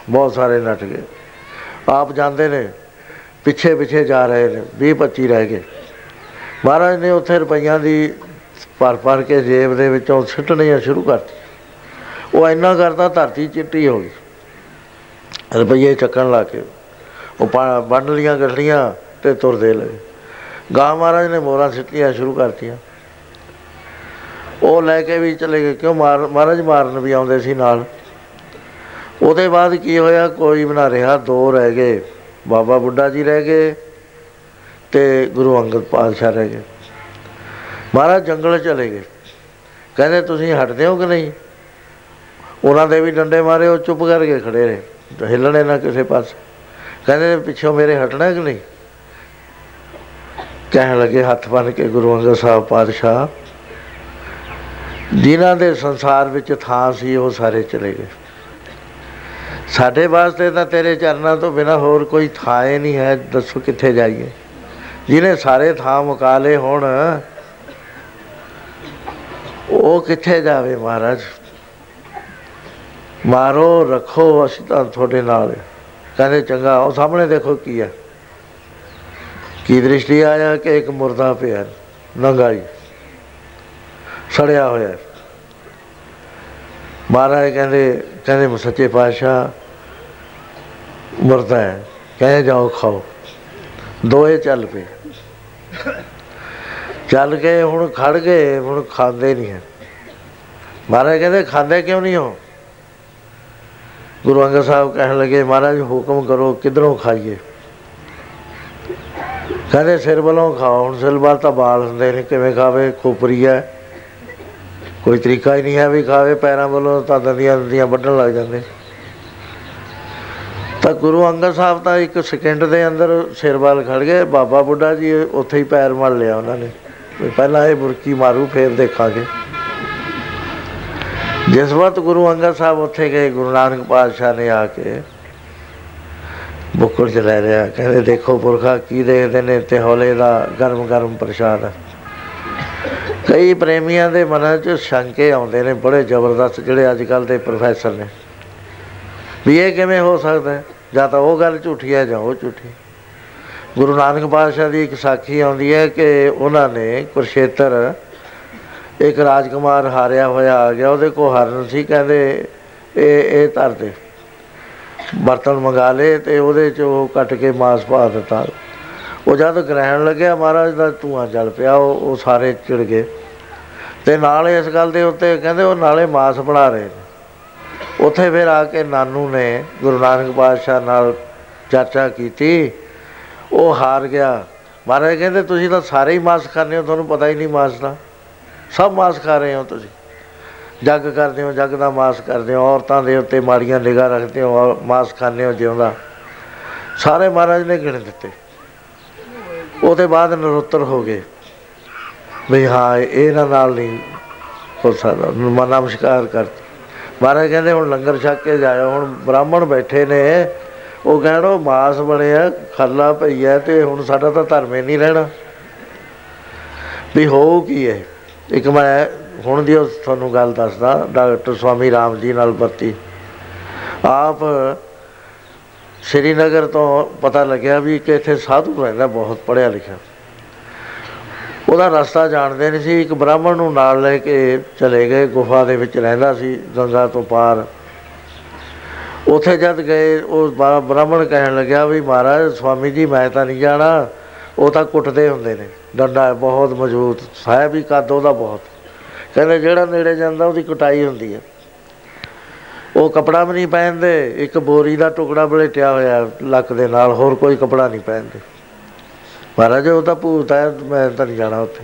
ਬਹੁਤ ਸਾਰੇ ਨੱਠ ਗਏ। ਆਪ ਜਾਂਦੇ ਨੇ, ਪਿੱਛੇ ਪਿੱਛੇ ਜਾ ਰਹੇ ਨੇ 20 25 ਰਹਿ ਗਏ। ਮਹਾਰਾਜ ਨੇ ਉੱਥੇ ਰੁਪਈਆਂ ਦੀ ਭਰ ਭਰ ਕੇ ਜੇਬ ਦੇ ਵਿੱਚੋਂ ਸਿੱਟਣੀਆਂ ਸ਼ੁਰੂ ਕਰਤੀ ਉਹ ਇੰਨਾ ਕਰਦਾ ਧਰਤੀ ਚਿੱਟੀ ਹੋ ਗਈ। ਰੁਪਈਏ ਚੱਕਣ ਲਾ ਕੇ ਉਹ ਪਾ- ਵੰਡ ਲੀਆਂ ਗੱਠੜੀਆਂ ਤੇ ਤੁਰਦੇ ਲਏ ਗਾਂ ਮਹਾਰਾਜ ਨੇ ਮੋਹਰਾਂ ਸਿੱਟੀਆਂ, ਸ਼ੁਰੂ ਕਰਤੀਆਂ। ਉਹ ਲੈ ਕੇ ਵੀ ਚਲੇ ਗਏ, ਕਿਉਂ ਮਾਰ, ਮਹਾਰਾਜ ਮਾਰਨ ਵੀ ਆਉਂਦੇ ਸੀ ਨਾਲ। ਉਹਦੇ ਬਾਅਦ ਕੀ ਹੋਇਆ, ਕੋਈ ਬਣਾ ਰਿਹਾ, ਦੋ ਰਹਿ ਗਏ। ਬਾਬਾ ਬੁੱਢਾ ਜੀ ਰਹਿ ਗਏ ਤੇ ਗੁਰੂ ਅੰਗਦ ਪਾਤਸ਼ਾਹ ਰਹਿ ਗਏ। ਮਹਾਰਾਜ ਜੰਗਲ ਚਲੇ ਗਏ। ਕਹਿੰਦੇ, ਤੁਸੀਂ ਹਟਦੇ ਹੋ ਕਿ ਨਹੀਂ? ਉਹਨਾਂ ਦੇ ਵੀ ਡੰਡੇ ਮਾਰੇ, ਉਹ ਚੁੱਪ ਕਰਕੇ ਖੜੇ ਰਹੇ। ਹਿੱਲਣੇ ਨਾ ਕਿਸੇ ਪਾਸੇ। ਕਹਿੰਦੇ ਪਿੱਛੋਂ ਮੇਰੇ ਹਟਣਾ ਕਿ ਨਹੀਂ? ਕਹਿਣ ਲੱਗੇ, ਹੱਥ ਬੰਨ ਕੇ ਗੁਰੂ ਅੰਗਦ ਸਾਹਿਬ ਪਾਤਸ਼ਾਹ, ਜਿਨ੍ਹਾਂ ਦੇ ਸੰਸਾਰ ਵਿੱਚ ਥਾਂ ਸੀ, ਉਹ ਸਾਰੇ ਚਲੇ ਗਏ। ਸਾਡੇ ਵਾਸਤੇ ਤਾਂ ਤੇਰੇ ਚਰਨਾਂ ਤੋਂ ਬਿਨਾ ਹੋਰ ਕੋਈ ਥਾਂ ਹੀ ਨਹੀਂ ਹੈ, ਦੱਸੋ ਕਿੱਥੇ ਜਾਈਏ? ਜਿਹਨੇ ਸਾਰੇ ਥਾਂ ਮੁਕਾ ਲਏ ਹੁਣ, ਉਹ ਕਿੱਥੇ ਜਾਵੇ ਮਹਾਰਾਜ? ਮਾਰੋ, ਰੱਖੋ, ਅਸੀਂ ਤਾਂ ਤੁਹਾਡੇ ਨਾਲ ਹਾਂ। ਕਹਿੰਦੇ, ਚੰਗਾ, ਉਹ ਸਾਹਮਣੇ ਦੇਖੋ ਕੀ ਹੈ। ਕੀ ਦ੍ਰਿਸ਼ਟੀ ਆਇਆ ਕਿ ਇੱਕ ਮੁਰਦਾ ਪਿਆ ਨੰਗਾਈ ਸੜਿਆ ਹੋਇਆ ਮਹਾਰਾਜ ਕਹਿੰਦੇ ਕਹਿੰਦੇ ਸੱਚੇ ਪਾਤਸ਼ਾਹ, ਮੁਰਦਾ ਹੈ। ਕਹਿੰਦੇ, ਜਾਓ, ਖਾਓ। ਦੋਏ ਚੱਲ ਪਏ। ਚੱਲ ਕੇ ਹੁਣ ਖੜ ਗਏ, ਹੁਣ ਖਾਂਦੇ ਨਹੀਂ ਹੈ। ਮਹਾਰਾਜ ਕਹਿੰਦੇ, ਖਾਂਦੇ ਕਿਉਂ ਨਹੀਂ ਹੋ? ਗੁਰੂ ਅੰਗਦ ਸਾਹਿਬ ਕਹਿਣ ਲੱਗੇ, ਮਹਾਰਾਜ, ਹੁਕਮ ਕਰੋ, ਕਿਧਰੋਂ ਖਾਈਏ? ਕਹਿੰਦੇ, ਸਿਰ ਵੱਲੋਂ ਖਾਓ। ਹੁਣ ਸਿਰ ਵੱਲ ਤਾਂ ਬਾਲ ਹੁੰਦੇ ਨੇ, ਕਿਵੇਂ ਖਾਵੇ, ਖੋਪਰੀ ਹੈ। ਕੋਈ ਤਰੀਕਾ ਹੀ ਨਹੀਂ ਹੈ ਵੀ ਖਾਵੇ, ਪੈਰਾਂ ਵੱਲੋਂ ਤਾਂ ਦੰਦੀਆਂ ਦੰਦੀਆਂ ਵੱਢਣ ਲੱਗ ਜਾਂਦੇ। ਤਾਂ ਗੁਰੂ ਅੰਗਦ ਸਾਹਿਬ ਤਾਂ ਇੱਕ ਸਕਿੰਟ ਦੇ ਅੰਦਰ ਸਿਰ ਵੱਲ ਖੜ ਗਏ। ਬਾਬਾ ਬੁੱਢਾ ਜੀ ਉੱਥੇ ਹੀ ਪੈਰ ਮੜ ਲਿਆ ਉਹਨਾਂ ਨੇ। ਵੀ ਪਹਿਲਾਂ ਇਹ ਬੁਰਕੀ ਮਾਰੂ, ਫੇਰ ਦੇਖਾਂਗੇ। ਜਿਸ ਵਕਤ ਗੁਰੂ ਅੰਗਦ ਸਾਹਿਬ ਉੱਥੇ ਗਏ, ਗੁਰੂ ਨਾਨਕ ਪਾਤਸ਼ਾਹ ਨੇ ਆ ਕੇ ਬੁੱਕੜ ਚ ਲੈ ਰਿਹਾ ਕਹਿੰਦੇ ਦੇਖੋ ਪੁਰਖਾ ਕੀ ਦੇਖਦੇ ਨੇ, ਤੇ ਹੌਲੇ ਦਾ ਗਰਮ ਗਰਮ ਪ੍ਰਸ਼ਾਦ। ਕਈ ਪ੍ਰੇਮੀਆਂ ਦੇ ਮਨਾਂ 'ਚ ਸ਼ੰਕੇ ਆਉਂਦੇ ਨੇ, ਬੜੇ ਜ਼ਬਰਦਸਤ ਜਿਹੜੇ ਅੱਜ ਕੱਲ ਦੇ ਪ੍ਰੋਫੈਸਰ ਨੇ। ਵੀ ਇਹ ਕਿਵੇਂ ਹੋ ਸਕਦਾ ਹੈ? ਜਾਂ ਤਾਂ ਉਹ ਗੱਲ ਝੂਠੀ ਹੈ, ਜਾਂ ਉਹ ਝੂਠੀ ਗੁਰੂ ਨਾਨਕ ਪਾਤਸ਼ਾਹ ਦੀ ਇੱਕ ਸਾਖੀ ਆਉਂਦੀ ਹੈ ਕਿ ਉਹਨਾਂ ਨੇ ਕੁਰਸ਼ੇਤਰ ਇੱਕ ਰਾਜਕੁਮਾਰ ਹਾਰਿਆ ਹੋਇਆ ਆ ਗਿਆ, ਉਹਦੇ ਕੋ ਹਰਨ ਸੀ, ਕਹਿੰਦੇ ਇਹ ਇਹ ਧਰ ਦੇ। ਬਰਤਨ ਮੰਗਾ ਲਏ ਤੇ ਉਹਦੇ ਚ ਉਹ ਕੱਟ ਕੇ ਮਾਸ ਪਾ ਦਿੱਤਾ। ਉਹ ਜਦ ਗ੍ਰਹਿਣ ਲੱਗਿਆ ਮਹਾਰਾਜ ਦਾ, ਧੂਆਂ ਜਲ ਪਿਆ, ਉਹ ਉਹ ਸਾਰੇ ਚਿੜ ਗਏ। ਤੇ ਨਾਲ ਇਸ ਗੱਲ ਦੇ ਉੱਤੇ ਕਹਿੰਦੇ ਉਹ ਨਾਲੇ ਮਾਸ ਬਣਾ ਰਹੇ ਨੇ। ਉੱਥੇ ਫਿਰ ਆ ਕੇ ਨਾਨੂ ਨੇ, ਗੁਰੂ ਨਾਨਕ ਪਾਤਸ਼ਾਹ ਨਾਲ ਚਰਚਾ ਕੀਤੀ। ਉਹ ਹਾਰ ਗਿਆ। ਮਹਾਰਾਜ ਕਹਿੰਦੇ, ਤੁਸੀਂ ਤਾਂ ਸਾਰੇ ਹੀ ਮਾਸ ਖਾਂਦੇ ਹੋ, ਤੁਹਾਨੂੰ ਪਤਾ ਹੀ ਨਹੀਂ ਮਾਸ ਦਾ। ਸਭ ਮਾਸ ਖਾ ਰਹੇ ਹੋ ਤੁਸੀਂ। ਜੱਗ ਕਰਦੇ ਹੋ, ਜੱਗ ਦਾ ਮਾਸ ਕਰਦੇ ਹੋ, ਔਰਤਾਂ ਦੇ ਉੱਤੇ ਮਾੜੀਆਂ ਨਿਗਾਹ ਰੱਖਦੇ ਹੋ, ਔਰ ਮਾਸ ਖਾਂਦੇ ਹੋ ਜਿਉਂਦਾ। ਸਾਰੇ ਮਹਾਰਾਜ ਨੇ ਗਿਣ ਦਿੱਤੇ। ਉਹਦੇ ਬਾਅਦ ਨਰੋਤਰ ਹੋ ਗਏ। ਵੀ ਹਾਂ, ਇਹਨਾਂ ਨਾਲ ਨਹੀਂ ਹੋ ਸਕਦਾ। ਮ- ਨਮਸਕਾਰ ਕਰਤੀ। ਮਹਾਰਾਜ ਕਹਿੰਦੇ, ਹੁਣ ਲੰਗਰ ਛਕ ਕੇ ਜਾਇਓ। ਹੁਣ ਬ੍ਰਾਹਮਣ ਬੈਠੇ ਨੇ। ਉਹ ਕਹਿਣੋ ਮਾਸ ਬਣਿਆ ਖੱਲਾ ਪਈਆ ਤੇ ਹੁਣ ਸਾਡਾ ਤਾਂ ਧਰਮ ਹੀ ਨਹੀਂ ਰਹਿਣਾ। ਵੀ ਹੋ ਕੀ ਹੈ ਇੱਕ ਮੈਂ ਹੁਣ ਦੀ ਉਹ ਤੁਹਾਨੂੰ ਗੱਲ ਦੱਸਦਾ, ਡਾਕਟਰ ਸਵਾਮੀ ਰਾਮ ਜੀ ਨਾਲ ਵਰਤੀ ਆਪ ਸ਼੍ਰੀਨਗਰ ਤੋਂ ਪਤਾ ਲੱਗਿਆ ਵੀ ਕਿ ਇੱਥੇ ਸਾਧੂ ਰਹਿੰਦਾ, ਬਹੁਤ ਪੜਿਆ ਲਿਖਿਆ। ਉਹਦਾ ਰਸਤਾ ਜਾਣਦੇ ਨਹੀਂ ਸੀ, ਇੱਕ ਬ੍ਰਾਹਮਣ ਨੂੰ ਨਾਲ ਲੈ ਕੇ ਚਲੇ ਗਏ, ਗੁਫਾ ਦੇ ਵਿੱਚ ਰਹਿੰਦਾ ਸੀ, ਗੰਗਾ ਤੋਂ ਪਾਰ। ਉੱਥੇ ਜਦ ਗਏ, ਉਹ ਬਾ- ਬ੍ਰਾਹਮਣ ਕਹਿਣ ਲੱਗਿਆ ਵੀ ਮਹਾਰਾਜ, ਸਵਾਮੀ ਜੀ ਮੈਂ ਤਾਂ ਨਹੀਂ ਜਾਣਾ, ਉਹ ਤਾਂ ਕੁੱਟਦੇ ਹੁੰਦੇ ਨੇ। ਡੰਡਾ ਹੈ ਬਹੁਤ ਮਜ਼ਬੂਤ, ਹੈ ਵੀ ਕੱਦ ਉਹਦਾ ਬਹੁਤ। ਕਹਿੰਦੇ ਜਿਹੜਾ ਨੇੜੇ ਜਾਂਦਾ ਉਹਦੀ ਕੁਟਾਈ ਹੁੰਦੀ ਹੈ ਉਹ ਕਪੜਾ ਵੀ ਨਹੀਂ ਪਹਿਨਦੇ, ਇੱਕ ਬੋਰੀ ਦਾ ਟੁਕੜਾ ਬਲੇਟਿਆ ਹੋਇਆ ਲੱਕ ਦੇ ਨਾਲ, ਹੋਰ ਕੋਈ ਕਪੜਾ ਨਹੀਂ ਪਹਿਨਦੇ। ਮਹਾਰਾਜ, ਉਹ ਤਾਂ ਭੂਤ ਹੈ ਮੈਂ ਤਾਂ ਨਹੀਂ ਜਾਣਾ ਉੱਥੇ।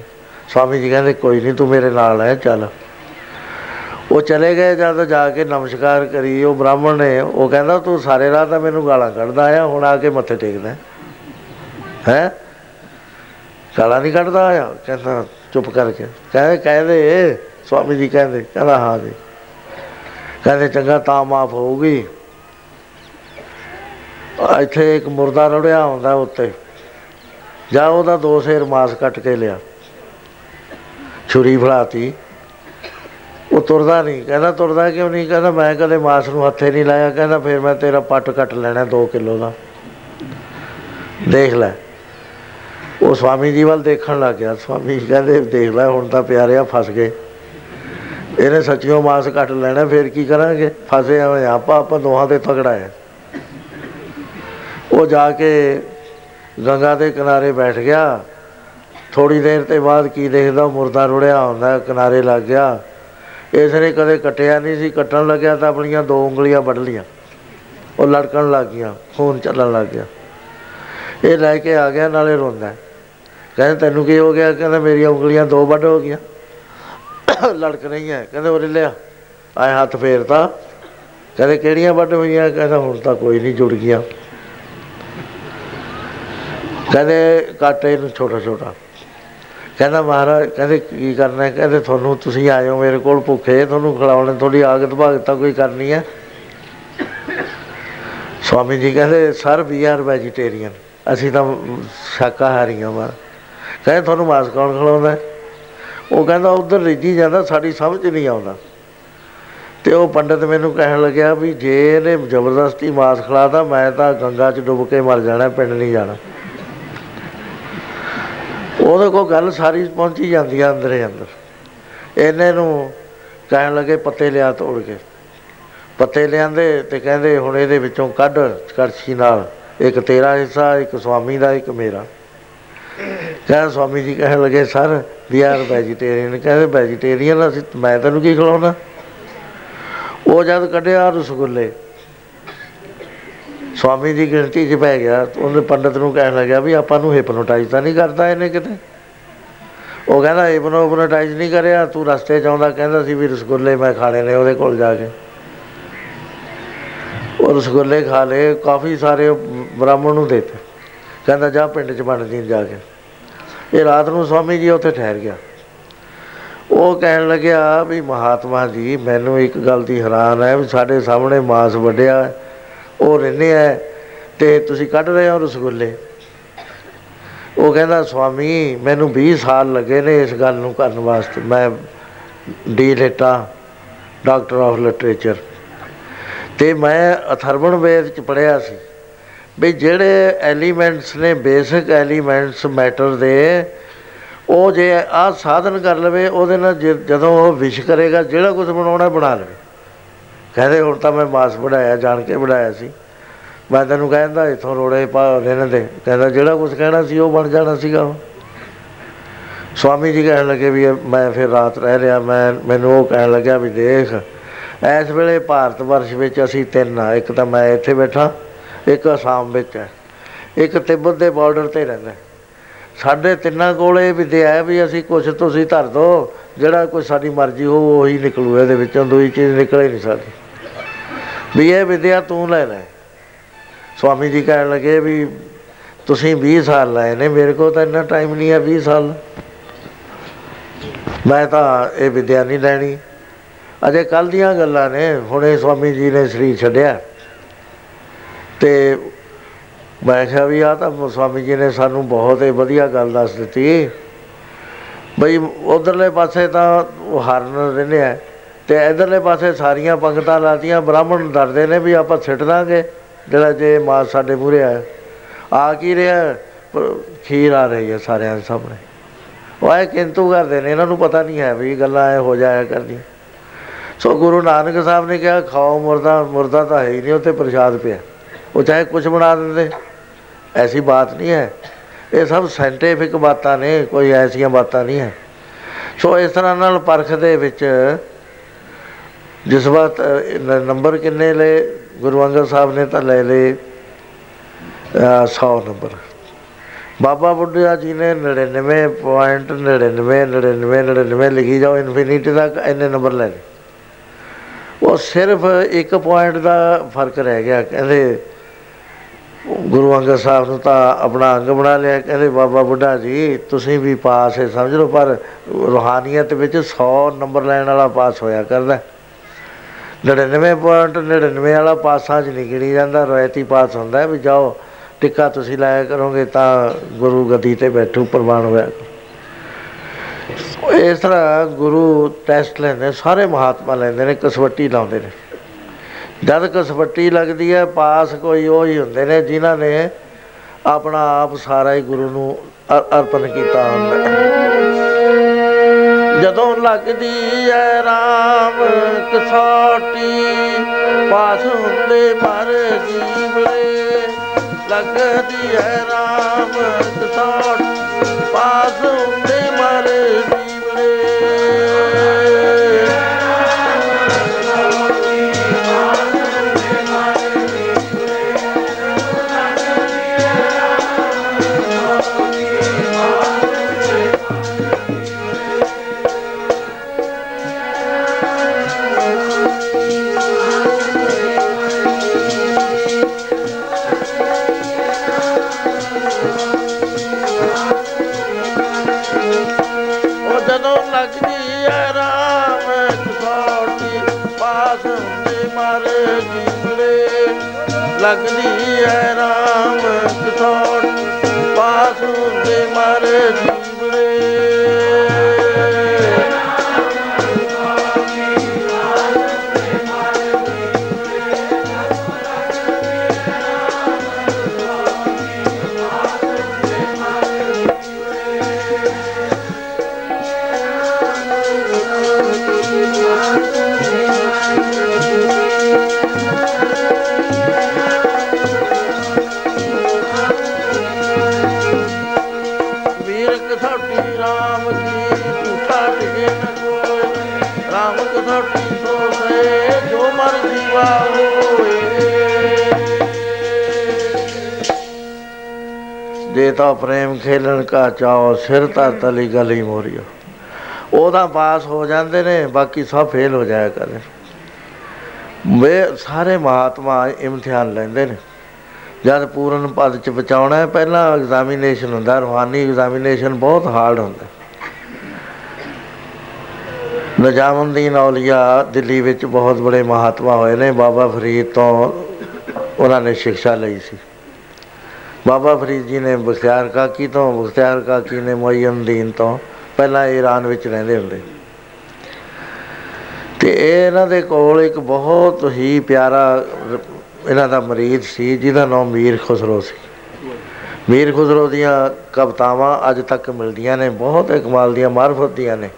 ਸਵਾਮੀ ਜੀ ਕਹਿੰਦੇ, ਕੋਈ ਨਹੀਂ, ਤੂੰ ਮੇਰੇ ਨਾਲ ਹੈ, ਚੱਲ। ਉਹ ਚਲੇ ਗਏ, ਜਦ ਜਾ ਕੇ ਨਮਸਕਾਰ ਕਰੀ, ਉਹ ਬ੍ਰਾਹਮਣ ਨੇ, ਉਹ ਕਹਿੰਦਾ, ਤੂੰ ਸਾਰੇ ਰਾਤ ਤਾਂ ਮੈਨੂੰ ਗਾਲਾਂ ਕੱਢਦਾ ਆ ਹੁਣ ਆ ਕੇ ਮੱਥੇ ਟੇਕਦਾ ਹੈ? ਗਾਲਾਂ ਨਹੀਂ ਕੱਢਦਾ ਆ ਕਹਿੰਦਾ, ਚੁੱਪ ਕਰਕੇ। ਕਹਿੰਦੇ ਕਹਿੰਦੇ, ਸਵਾਮੀ ਜੀ ਕਹਿੰਦੇ, ਕਹਿੰਦਾ, ਹਾਂ ਜੀ। ਕਹਿੰਦੇ, ਚੰਗਾ, ਤਾਂ ਮਾਫ ਹੋਊਗੀ। ਇੱਥੇ ਇੱਕ ਮੁਰਦਾ ਰੜਿਆ ਹੁੰਦਾ ਉੱਤੇ। ਜਾ ਉਹਦਾ ਦੋ ਸੇਰ ਮਾਸ ਕੱਟ ਕੇ ਲਿਆ। ਛੁਰੀ ਫੜਾਤੀ। ਉਹ ਤੁਰਦਾ ਨਹੀਂ। ਕਹਿੰਦਾ, ਤੁਰਦਾ ਕਿਉਂ ਨਹੀਂ? ਕਹਿੰਦਾ, ਮੈਂ ਕਦੇ ਮਾਸ ਨੂੰ ਹੱਥੇ ਨਹੀਂ ਲਾਇਆ। ਕਹਿੰਦਾ, ਫਿਰ ਮੈਂ ਤੇਰਾ ਪੱਟ ਕੱਟ ਲੈਣਾ 2 ਕਿਲੋ ਦਾ। ਦੇਖ ਲੈ। ਉਹ ਸਵਾਮੀ ਜੀ ਵੱਲ ਦੇਖਣ ਲੱਗ ਗਿਆ। ਸਵਾਮੀ ਜੀ ਕਹਿੰਦੇ, ਦੇਖ ਲੈ, ਹੁਣ ਤਾਂ ਪਿਆਰਿਆ ਫਸ ਗਏ। ਇਹਨੇ ਸੱਚਿਓ ਮਾਸ ਕੱਟ ਲੈਣਾ, ਫਿਰ ਕੀ ਕਰਾਂਗੇ? ਫਸੇ ਹੋਏ ਆਪਾਂ ਆਪਾਂ ਦੋਹਾਂ ਤੇ ਤਗੜਾ ਹੈ ਉਹ ਜਾ ਕੇ ਗੰਗਾ ਦੇ ਕਿਨਾਰੇ ਬੈਠ ਗਿਆ। ਥੋੜੀ ਦੇਰ ਤੇ ਬਾਅਦ ਕੀ ਦੇਖਦਾ? ਮੁਰਦਾ ਰੁੜਿਆ ਹੁੰਦਾ, ਕਿਨਾਰੇ ਲੱਗ ਗਿਆ। ਇਸ ਨੇ ਕਦੇ ਕੱਟਿਆ ਨਹੀਂ ਸੀ। ਕੱਟਣ ਲੱਗਿਆ ਤਾਂ ਆਪਣੀਆਂ ਦੋ ਉਂਗਲੀਆਂ ਵੱਢ ਲੀਆਂ। ਉਹ ਲੜਕਣ ਲੱਗ ਗਿਆ ਖੂਨ ਚੱਲਣ ਲੱਗ ਗਿਆ। ਇਹ ਲੈ ਕੇ ਆ ਗਿਆ, ਨਾਲੇ ਰੋਂਦਾ। ਕਹਿੰਦਾ, ਤੈਨੂੰ ਕੀ ਹੋ ਗਿਆ? ਕਹਿੰਦਾ, ਮੇਰੀਆਂ ਉਂਗਲੀਆਂ ਦੋ ਵੱਢ ਹੋ ਗਈਆਂ। ਲੜਕ ਨਹੀਂ ਹੈ। ਕਹਿੰਦੇ, ਉਰੇ ਲਿਆ, ਆਏ ਹੱਥ ਫੇਰਤਾ। ਕਹਿੰਦੇ, ਕਿਹੜੀਆਂ ਵੱਢ ਹੋਈਆਂ? ਕਹਿੰਦਾ, ਹੁਣ ਤਾਂ ਕੋਈ ਨਹੀਂ ਜੁੜ ਗਈਆਂ ਕਹਿੰਦੇ, ਕਾਟੇ ਨੂੰ ਛੋਟਾ ਛੋਟਾ। ਕਹਿੰਦਾ, ਮਹਾਰਾਜ, ਕਹਿੰਦੇ, ਕੀ ਕਰਨਾ ਹੈ? ਕਹਿੰਦੇ, ਤੁਹਾਨੂੰ ਤੁਸੀਂ ਆਏ ਹੋ ਮੇਰੇ ਕੋਲ ਭੁੱਖੇ, ਤੁਹਾਨੂੰ ਖਿਲਾਉਣੇ ਥੋੜੀ ਆਗਤ ਭਾਗਤਾ ਕੋਈ ਕਰਨੀ ਹੈ। ਸਵਾਮੀ ਜੀ ਕਹਿੰਦੇ, ਸਰ, ਵੀ ਆਰ ਵੈਜੀਟੇਰੀਅਨ। ਅਸੀਂ ਤਾਂ ਸ਼ਾਕਾਹਾਰੀ ਹਾਂ ਮਾਰ ਕਹਿੰਦੇ ਤੁਹਾਨੂੰ ਮਾਸ ਕੌਣ ਖਿਲਾਉਂਦਾ ਹੈ? ਉਹ ਕਹਿੰਦਾ ਉਧਰ ਰਿੱਝੀ ਜਾਂਦਾ, ਸਾਡੀ ਸਮਝ ਨਹੀਂ ਆਉਂਦਾ। ਤੇ ਉਹ ਪੰਡਤ ਮੈਨੂੰ ਕਹਿਣ ਲੱਗਿਆ ਵੀ ਜੇ ਇਹਨੇ ਜ਼ਬਰਦਸਤੀ ਮਾਸ ਖਿਲਾਤਾ, ਮੈਂ ਤਾਂ ਗੰਗਾ 'ਚ ਡੁੱਬ ਕੇ ਮਰ ਜਾਣਾ, ਪਿੰਡ ਨਹੀਂ ਜਾਣਾ। ਉਹਦੇ ਕੋਲ ਗੱਲ ਸਾਰੀ ਪਹੁੰਚੀ ਜਾਂਦੀ ਆ ਅੰਦਰੇ ਅੰਦਰ। ਇਹਨੇ ਨੂੰ ਕਹਿਣ ਲੱਗੇ ਪੱਤੇ ਲਿਆ ਤੋੜ ਕੇ। ਪੱਤੇ ਲਿਆਂਦੇ ਤੇ ਕਹਿੰਦੇ ਹੁਣ ਇਹਦੇ ਵਿੱਚੋਂ ਕੱਢ ਕੜਛੀ ਨਾਲ। ਇੱਕ ਤੇਰਾ ਹਿੱਸਾ, ਇੱਕ ਸਵਾਮੀ ਦਾ, ਇੱਕ ਮੇਰਾ। ਕਹਿੰਦਾ ਸਵਾਮੀ ਜੀ ਕਹਿਣ ਲੱਗੇ, ਸਰ ਵੀ ਆਰ ਵੈਜੀਟੇਰੀਅਨ ਕਹਿੰਦੇ ਵੈਜੀਟੇਰੀਅਨ ਅਸੀਂ, ਮੈਂ ਤੈਨੂੰ ਕੀ ਖਿਲਾਉਣਾ? ਉਹ ਜਦ ਕੱਢਿਆ ਰਸਗੁੱਲੇ। ਸਵਾਮੀ ਦੀ ਗਿਣਤੀ 'ਚ ਪੈ ਗਿਆ ਤੇ ਉਹਨੇ ਪੰਡਤ ਨੂੰ ਕਹਿਣ ਲੱਗਿਆ ਵੀ ਆਪਾਂ ਨੂੰ ਹਿਪਨੋਟਾਈਜ਼ ਤਾਂ ਨਹੀਂ ਕਰਦਾ ਇਹਨੇ ਕਿਤੇ। ਉਹ ਕਹਿੰਦਾ ਹਿਪਨੋਟਾਈਜ਼ ਨਹੀਂ ਕਰਿਆ, ਤੂੰ ਰਸਤੇ 'ਚ ਆਉਂਦਾ ਕਹਿੰਦਾ ਸੀ ਵੀ ਰਸਗੁੱਲੇ ਮੈਂ ਖਾਣੇ ਨੇ ਉਹਦੇ ਕੋਲ ਜਾ ਕੇ। ਉਹ ਰਸਗੁੱਲੇ ਖਾ ਲਏ, ਕਾਫੀ ਸਾਰੇ ਉਹ ਬ੍ਰਾਹਮਣ ਨੂੰ ਦਿੱਤੇ। ਕਹਿੰਦਾ, ਜਾ ਪਿੰਡ 'ਚ ਬਣ ਜੀ ਜਾ ਕੇ। ਇਹ ਰਾਤ ਨੂੰ ਸਵਾਮੀ ਜੀ ਉੱਥੇ ਠਹਿਰ ਗਿਆ। ਉਹ ਕਹਿਣ ਲੱਗਿਆ ਵੀ ਮਹਾਤਮਾ ਜੀ ਮੈਨੂੰ ਇੱਕ ਗੱਲ ਦੀ ਹੈਰਾਨ ਹੈ ਵੀ ਸਾਡੇ ਸਾਹਮਣੇ ਮਾਸ ਵੱਡਿਆ ਹੈ, ਉਹ ਰਹਿੰਦੇ ਆ ਤੇ ਤੁਸੀਂ ਕੱਢ ਰਹੇ ਹੋ ਰਸਗੁੱਲੇ। ਉਹ ਕਹਿੰਦਾ ਸਵਾਮੀ ਮੈਨੂੰ 20 ਸਾਲ ਲੱਗੇ ਨੇ ਇਸ ਗੱਲ ਨੂੰ ਕਰਨ ਵਾਸਤੇ। ਮੈਂ D Litt doctor of literature ਤੇ ਮੈਂ ਅਥਰਵਣ ਵੇਦ ਚ ਪੜਿਆ ਸੀ। ਵੀ ਜਿਹੜੇ ਐਲੀਮੈਂਟਸ ਨੇ, ਬੇਸਿਕ ਐਲੀਮੈਂਟਸ ਮੈਟਰ ਦੇ, ਉਹ ਜੇ ਆ ਸਾਧਨ ਕਰ ਲਵੇ, ਉਹਦੇ ਨਾਲ ਜੇ- ਜਦੋਂ ਉਹ ਵਿਸ਼ ਕਰੇਗਾ, ਜਿਹੜਾ ਕੁਝ ਬਣਾਉਣਾ ਬਣਾ ਲਵੇ। ਕਹਿੰਦੇ ਹੁਣ ਤਾਂ ਮੈਂ ਮਾਸ ਬਣਾਇਆ, ਜਾਣ ਕੇ ਬਣਾਇਆ ਸੀ। ਮੈਂ ਤੈਨੂੰ ਕਹਿੰਦਾ, ਇਥੋਂ ਰੋੜੇ ਪਾ ਰਹਿਣ ਦੇ। ਕਹਿੰਦਾ, ਜਿਹੜਾ ਕੁਝ ਕਹਿਣਾ ਸੀ, ਉਹ ਬਣ ਜਾਣਾ ਸੀਗਾ ਉਹ। ਸਵਾਮੀ ਜੀ ਕਹਿਣ ਲੱਗੇ ਵੀ ਇਹ ਮੈਂ ਫਿਰ ਰਾਤ ਰਹਿ ਲਿਆ ਮੈਂ, ਮੈਨੂੰ ਉਹ ਕਹਿਣ ਲੱਗਿਆ ਵੀ ਦੇਖ, ਇਸ ਵੇਲੇ ਭਾਰਤ ਵਰਸ਼ ਵਿੱਚ ਅਸੀਂ ਤਿੰਨ ਆ, ਇੱਕ ਤਾਂ ਮੈਂ ਇੱਥੇ ਬੈਠਾ ਇੱਕ ਅਸਾਮ ਵਿੱਚ ਹੈ। ਇੱਕ ਤਿੱਬਤ ਦੇ ਬਾਰਡਰ ਤੇ ਰਹਿੰਦਾ ਸਾਡੇ ਤਿੰਨਾਂ ਕੋਲ ਇਹ ਵਿਦਿਆ ਹੈ ਵੀ ਅਸੀਂ ਕੁਛ ਤੁਸੀਂ ਧਰ ਦੋ, ਜਿਹੜਾ ਕੋਈ ਸਾਡੀ ਮਰਜ਼ੀ ਹੋ ਉਹੀ ਨਿਕਲੂ, ਇਹਦੇ ਵਿੱਚੋਂ ਦੂਈ ਚੀਜ਼ ਨਿਕਲੇ ਨਹੀਂ ਸਾਡੀ। ਵੀ ਇਹ ਵਿਦਿਆ ਤੂੰ ਲੈ ਲੈ। ਸਵਾਮੀ ਜੀ ਕਹਿਣ ਲੱਗੇ ਵੀ ਤੁਸੀਂ 20 ਸਾਲ ਲਾਏ ਨੇ, ਮੇਰੇ ਕੋਲ ਤਾਂ ਇੰਨਾ ਟਾਈਮ ਨਹੀਂ ਹੈ 20 ਸਾਲ। ਮੈਂ ਤਾਂ ਇਹ ਵਿਦਿਆ ਨਹੀਂ ਲੈਣੀ। ਅਜੇ ਕੱਲ ਦੀਆਂ ਗੱਲਾਂ ਨੇ, ਹੁਣੇ ਸਵਾਮੀ ਜੀ ਨੇ ਸਰੀਰ ਛੱਡਿਆ। ਤੇ ਮੈਂ ਕਿਹਾ ਵੀ ਆ ਤਾਂ ਸਵਾਮੀ ਜੀ ਨੇ ਸਾਨੂੰ ਬਹੁਤ ਹੀ ਵਧੀਆ ਗੱਲ ਦੱਸ ਦਿੱਤੀ। ਬਈ ਉਧਰਲੇ ਪਾਸੇ ਤਾਂ ਉਹ ਹਰਨ ਰਹਿੰਦੇ ਆ ਤੇ ਇਧਰਲੇ ਪਾਸੇ ਸਾਰੀਆਂ ਪੰਗਤਾਂ ਲਾਤੀਆਂ, ਬ੍ਰਾਹਮਣ ਡਰਦੇ ਨੇ ਵੀ ਆਪਾਂ ਛੱਡ ਦਾਂਗੇ, ਜਿਹੜਾ ਜੇ ਮਾਸ ਸਾਡੇ ਮੂਹਰੇ ਆ ਆ ਕੀ ਰਿਹਾ? ਪਰ ਖੀਰ ਆ ਰਹੀ ਹੈ ਸਾਰਿਆਂ ਦੇ ਸਾਹਮਣੇ। ਉਹ ਇਹ ਕਿੰਤੂ ਕਰਦੇ ਨੇ, ਇਹਨਾਂ ਨੂੰ ਪਤਾ ਨਹੀਂ ਹੈ ਵੀ ਇਹ ਗੱਲਾਂ ਐ ਹੋ ਜਾਇਆ ਕਰਦੀਆਂ। ਸੋ ਗੁਰੂ ਨਾਨਕ ਸਾਹਿਬ ਨੇ ਕਿਹਾ, ਖਾਓ ਮੁਰਦਾ ਮੁਰਦਾ ਤਾਂ ਹੈ ਹੀ ਨਹੀਂ, ਉੱਥੇ ਪ੍ਰਸ਼ਾਦ ਪਿਆ। ਉਹ ਚਾਹੇ ਕੁਝ ਬਣਾ ਦਿੰਦੇ। ਐਸੀ ਬਾਤ ਨਹੀਂ ਹੈ। ਇਹ ਸਭ ਸਾਇੰਟੀਫਿਕ ਬਾਤਾਂ ਨੇ, ਕੋਈ ਐਸੀਆਂ ਬਾਤਾਂ ਨਹੀਂ ਹੈ। ਸੋ ਇਸ ਤਰ੍ਹਾਂ ਨਾਲ ਪਰਖ ਦੇ ਵਿੱਚ ਜਿਸ ਵਾਰ ਨੰਬਰ ਕਿੰਨੇ ਲਏ? ਗੁਰੂ ਅੰਗਦ ਸਾਹਿਬ ਨੇ ਤਾਂ ਲੈ ਲਏ 100 ਨੰਬਰ। ਬਾਬਾ ਬੁੱਢਾ ਜੀ ਨੇ 99.999999 ਲਿਖੀ ਜਾਓ ਇਨਫਿਨਿਟੀ ਤੱਕ ਇੰਨੇ ਨੰਬਰ ਲੈ ਲਏ। ਉਹ ਸਿਰਫ ਇੱਕ ਪੁਆਇੰਟ ਦਾ ਫ਼ਰਕ ਰਹਿ ਗਿਆ। ਕਹਿੰਦੇ ਗੁਰੂ ਅੰਗਦ ਸਾਹਿਬ ਨੂੰ ਤਾਂ ਆਪਣਾ ਅੰਗ ਬਣਾ ਲਿਆ, ਕਹਿੰਦੇ ਬਾਬਾ ਬੁੱਢਾ ਜੀ, ਤੁਸੀਂ ਵੀ ਪਾਸ ਹੈ, ਸਮਝ ਲਓ, ਪਰ ਰੂਹਾਨੀਅਤ ਵਿੱਚ 100 ਨੰਬਰ ਲੈਣ ਵਾਲਾ ਪਾਸ ਹੋਇਆ ਕਰਦਾ 99.99 ਵਾਲਾ ਪਾਸਾਂ 'ਚ ਨਹੀਂ ਗਿਣੀ ਜਾਂਦਾ ਰੋਇਤੀ ਪਾਸ ਹੁੰਦਾ ਹੈ ਵੀ ਜਾਓ, ਟਿੱਕਾ ਤੁਸੀਂ ਲਾਇਆ ਕਰੋਗੇ ਤਾਂ ਗੁਰੂ ਗੱਦੀ ਤੇ ਬੈਠੂ, ਪ੍ਰਮਾਣ ਹੋਇਆ ਇਸ ਤਰ੍ਹਾਂ ਗੁਰੂ ਟੈਸਟ ਲੈਂਦੇ ਸਾਰੇ ਮਹਾਤਮਾ ਲੈਂਦੇ ਨੇ, ਕਸਵੱਟੀ ਲਾਉਂਦੇ ਨੇ। ਜਦ ਕਸਵੱਟੀ ਲੱਗਦੀ ਹੈ, ਪਾਸ ਕੋਈ ਉਹ ਹੀ ਹੁੰਦੇ ਨੇ ਜਿਨ੍ਹਾਂ ਨੇ ਆਪਣਾ ਆਪ ਸਾਰਾ ਹੀ ਗੁਰੂ ਨੂੰ ਅਰ- ਅਰਪਣ ਕੀਤਾ ਹੁੰਦਾ ਹੈ। ਜਦੋਂ ਲੱਗਦੀ ਐ ਰਾਮ ਕਸੌਟੀ, ਪਾਸ ਹੁੰਦੇ ਮਰ ਜੀਵੜੇ ਲੱਗਦੀ ਐ ਰਾਮ ਕਸੌਟੀ, ਪਾਸ ਲੱਗਦੀ ਐ ਰਾਮ ਜੇ ਤਾਂ ਪ੍ਰੇਮ ਖੇਲਣ ਕਾ ਚਾਓ ਸਿਰ ਤਾਂ ਤਲੀ ਗਲੀ ਮੋਰੀਓ। ਉਹਦਾ ਪਾਸ ਹੋ ਜਾਂਦੇ ਨੇ, ਬਾਕੀ ਸਭ ਫੇਲ ਹੋ ਜਾਇਆ ਕਰਦੇ ਵੇ ਸਾਰੇ ਮਹਾਤਮਾ ਇਮਤਿਹਾਨ ਲੈਂਦੇ ਨੇ। ਜਦ ਪੂਰਨ ਪਦ ਚ ਬਚਾਉਣਾ ਹੈ ਪਹਿਲਾਂ ਐਗਜ਼ਾਮੀਨੇਸ਼ਨ ਹੁੰਦਾ ਰੂਹਾਨੀ ਐਗਜ਼ਾਮੀਨੇਸ਼ਨ ਬਹੁਤ ਹਾਰਡ ਹੁੰਦਾ। ਨਜਾਮੁਦੀਨ ਔਲੀਆ ਦਿੱਲੀ ਵਿੱਚ ਬਹੁਤ ਬੜੇ ਮਹਾਤਮਾ ਹੋਏ ਨੇ, ਬਾਬਾ ਫਰੀਦ ਤੋਂ ਉਹਨਾਂ ਨੇ ਸਿੱਖਿਆ ਲਈ ਸੀ। ਬਾਬਾ ਫਰੀਦ ਜੀ ਨੇ ਬਖਤਿਆਰ ਕਾਕੀ ਤੋਂ ਬਖਤਿਆਰ ਕਾਕੀ ਨੇ ਮੋਇਨਦੀਨ ਤੋਂ, ਪਹਿਲਾਂ ਈਰਾਨ ਵਿੱਚ ਰਹਿੰਦੇ ਹੁੰਦੇ। ਤੇ ਇਹ ਇਹਨਾਂ ਦੇ ਕੋਲ ਇੱਕ ਬਹੁਤ ਹੀ ਪਿਆਰਾ ਰ- ਇਹਨਾਂ ਦਾ ਮਰੀਦ ਸੀ, ਜਿਹਦਾ ਨਾਮ ਮੀਰ ਖੁਸਰੋ ਸੀ। ਮੀਰ ਖੁਸਰੋ ਦੀਆਂ ਕਵਿਤਾਵਾਂ ਅੱਜ ਤੱਕ ਮਿਲਦੀਆਂ ਨੇ, ਬਹੁਤ ਹੀ ਕਮਾਲ ਦੀਆਂ, ਮਾਰਫਤ ਦੀਆਂ ਨੇ।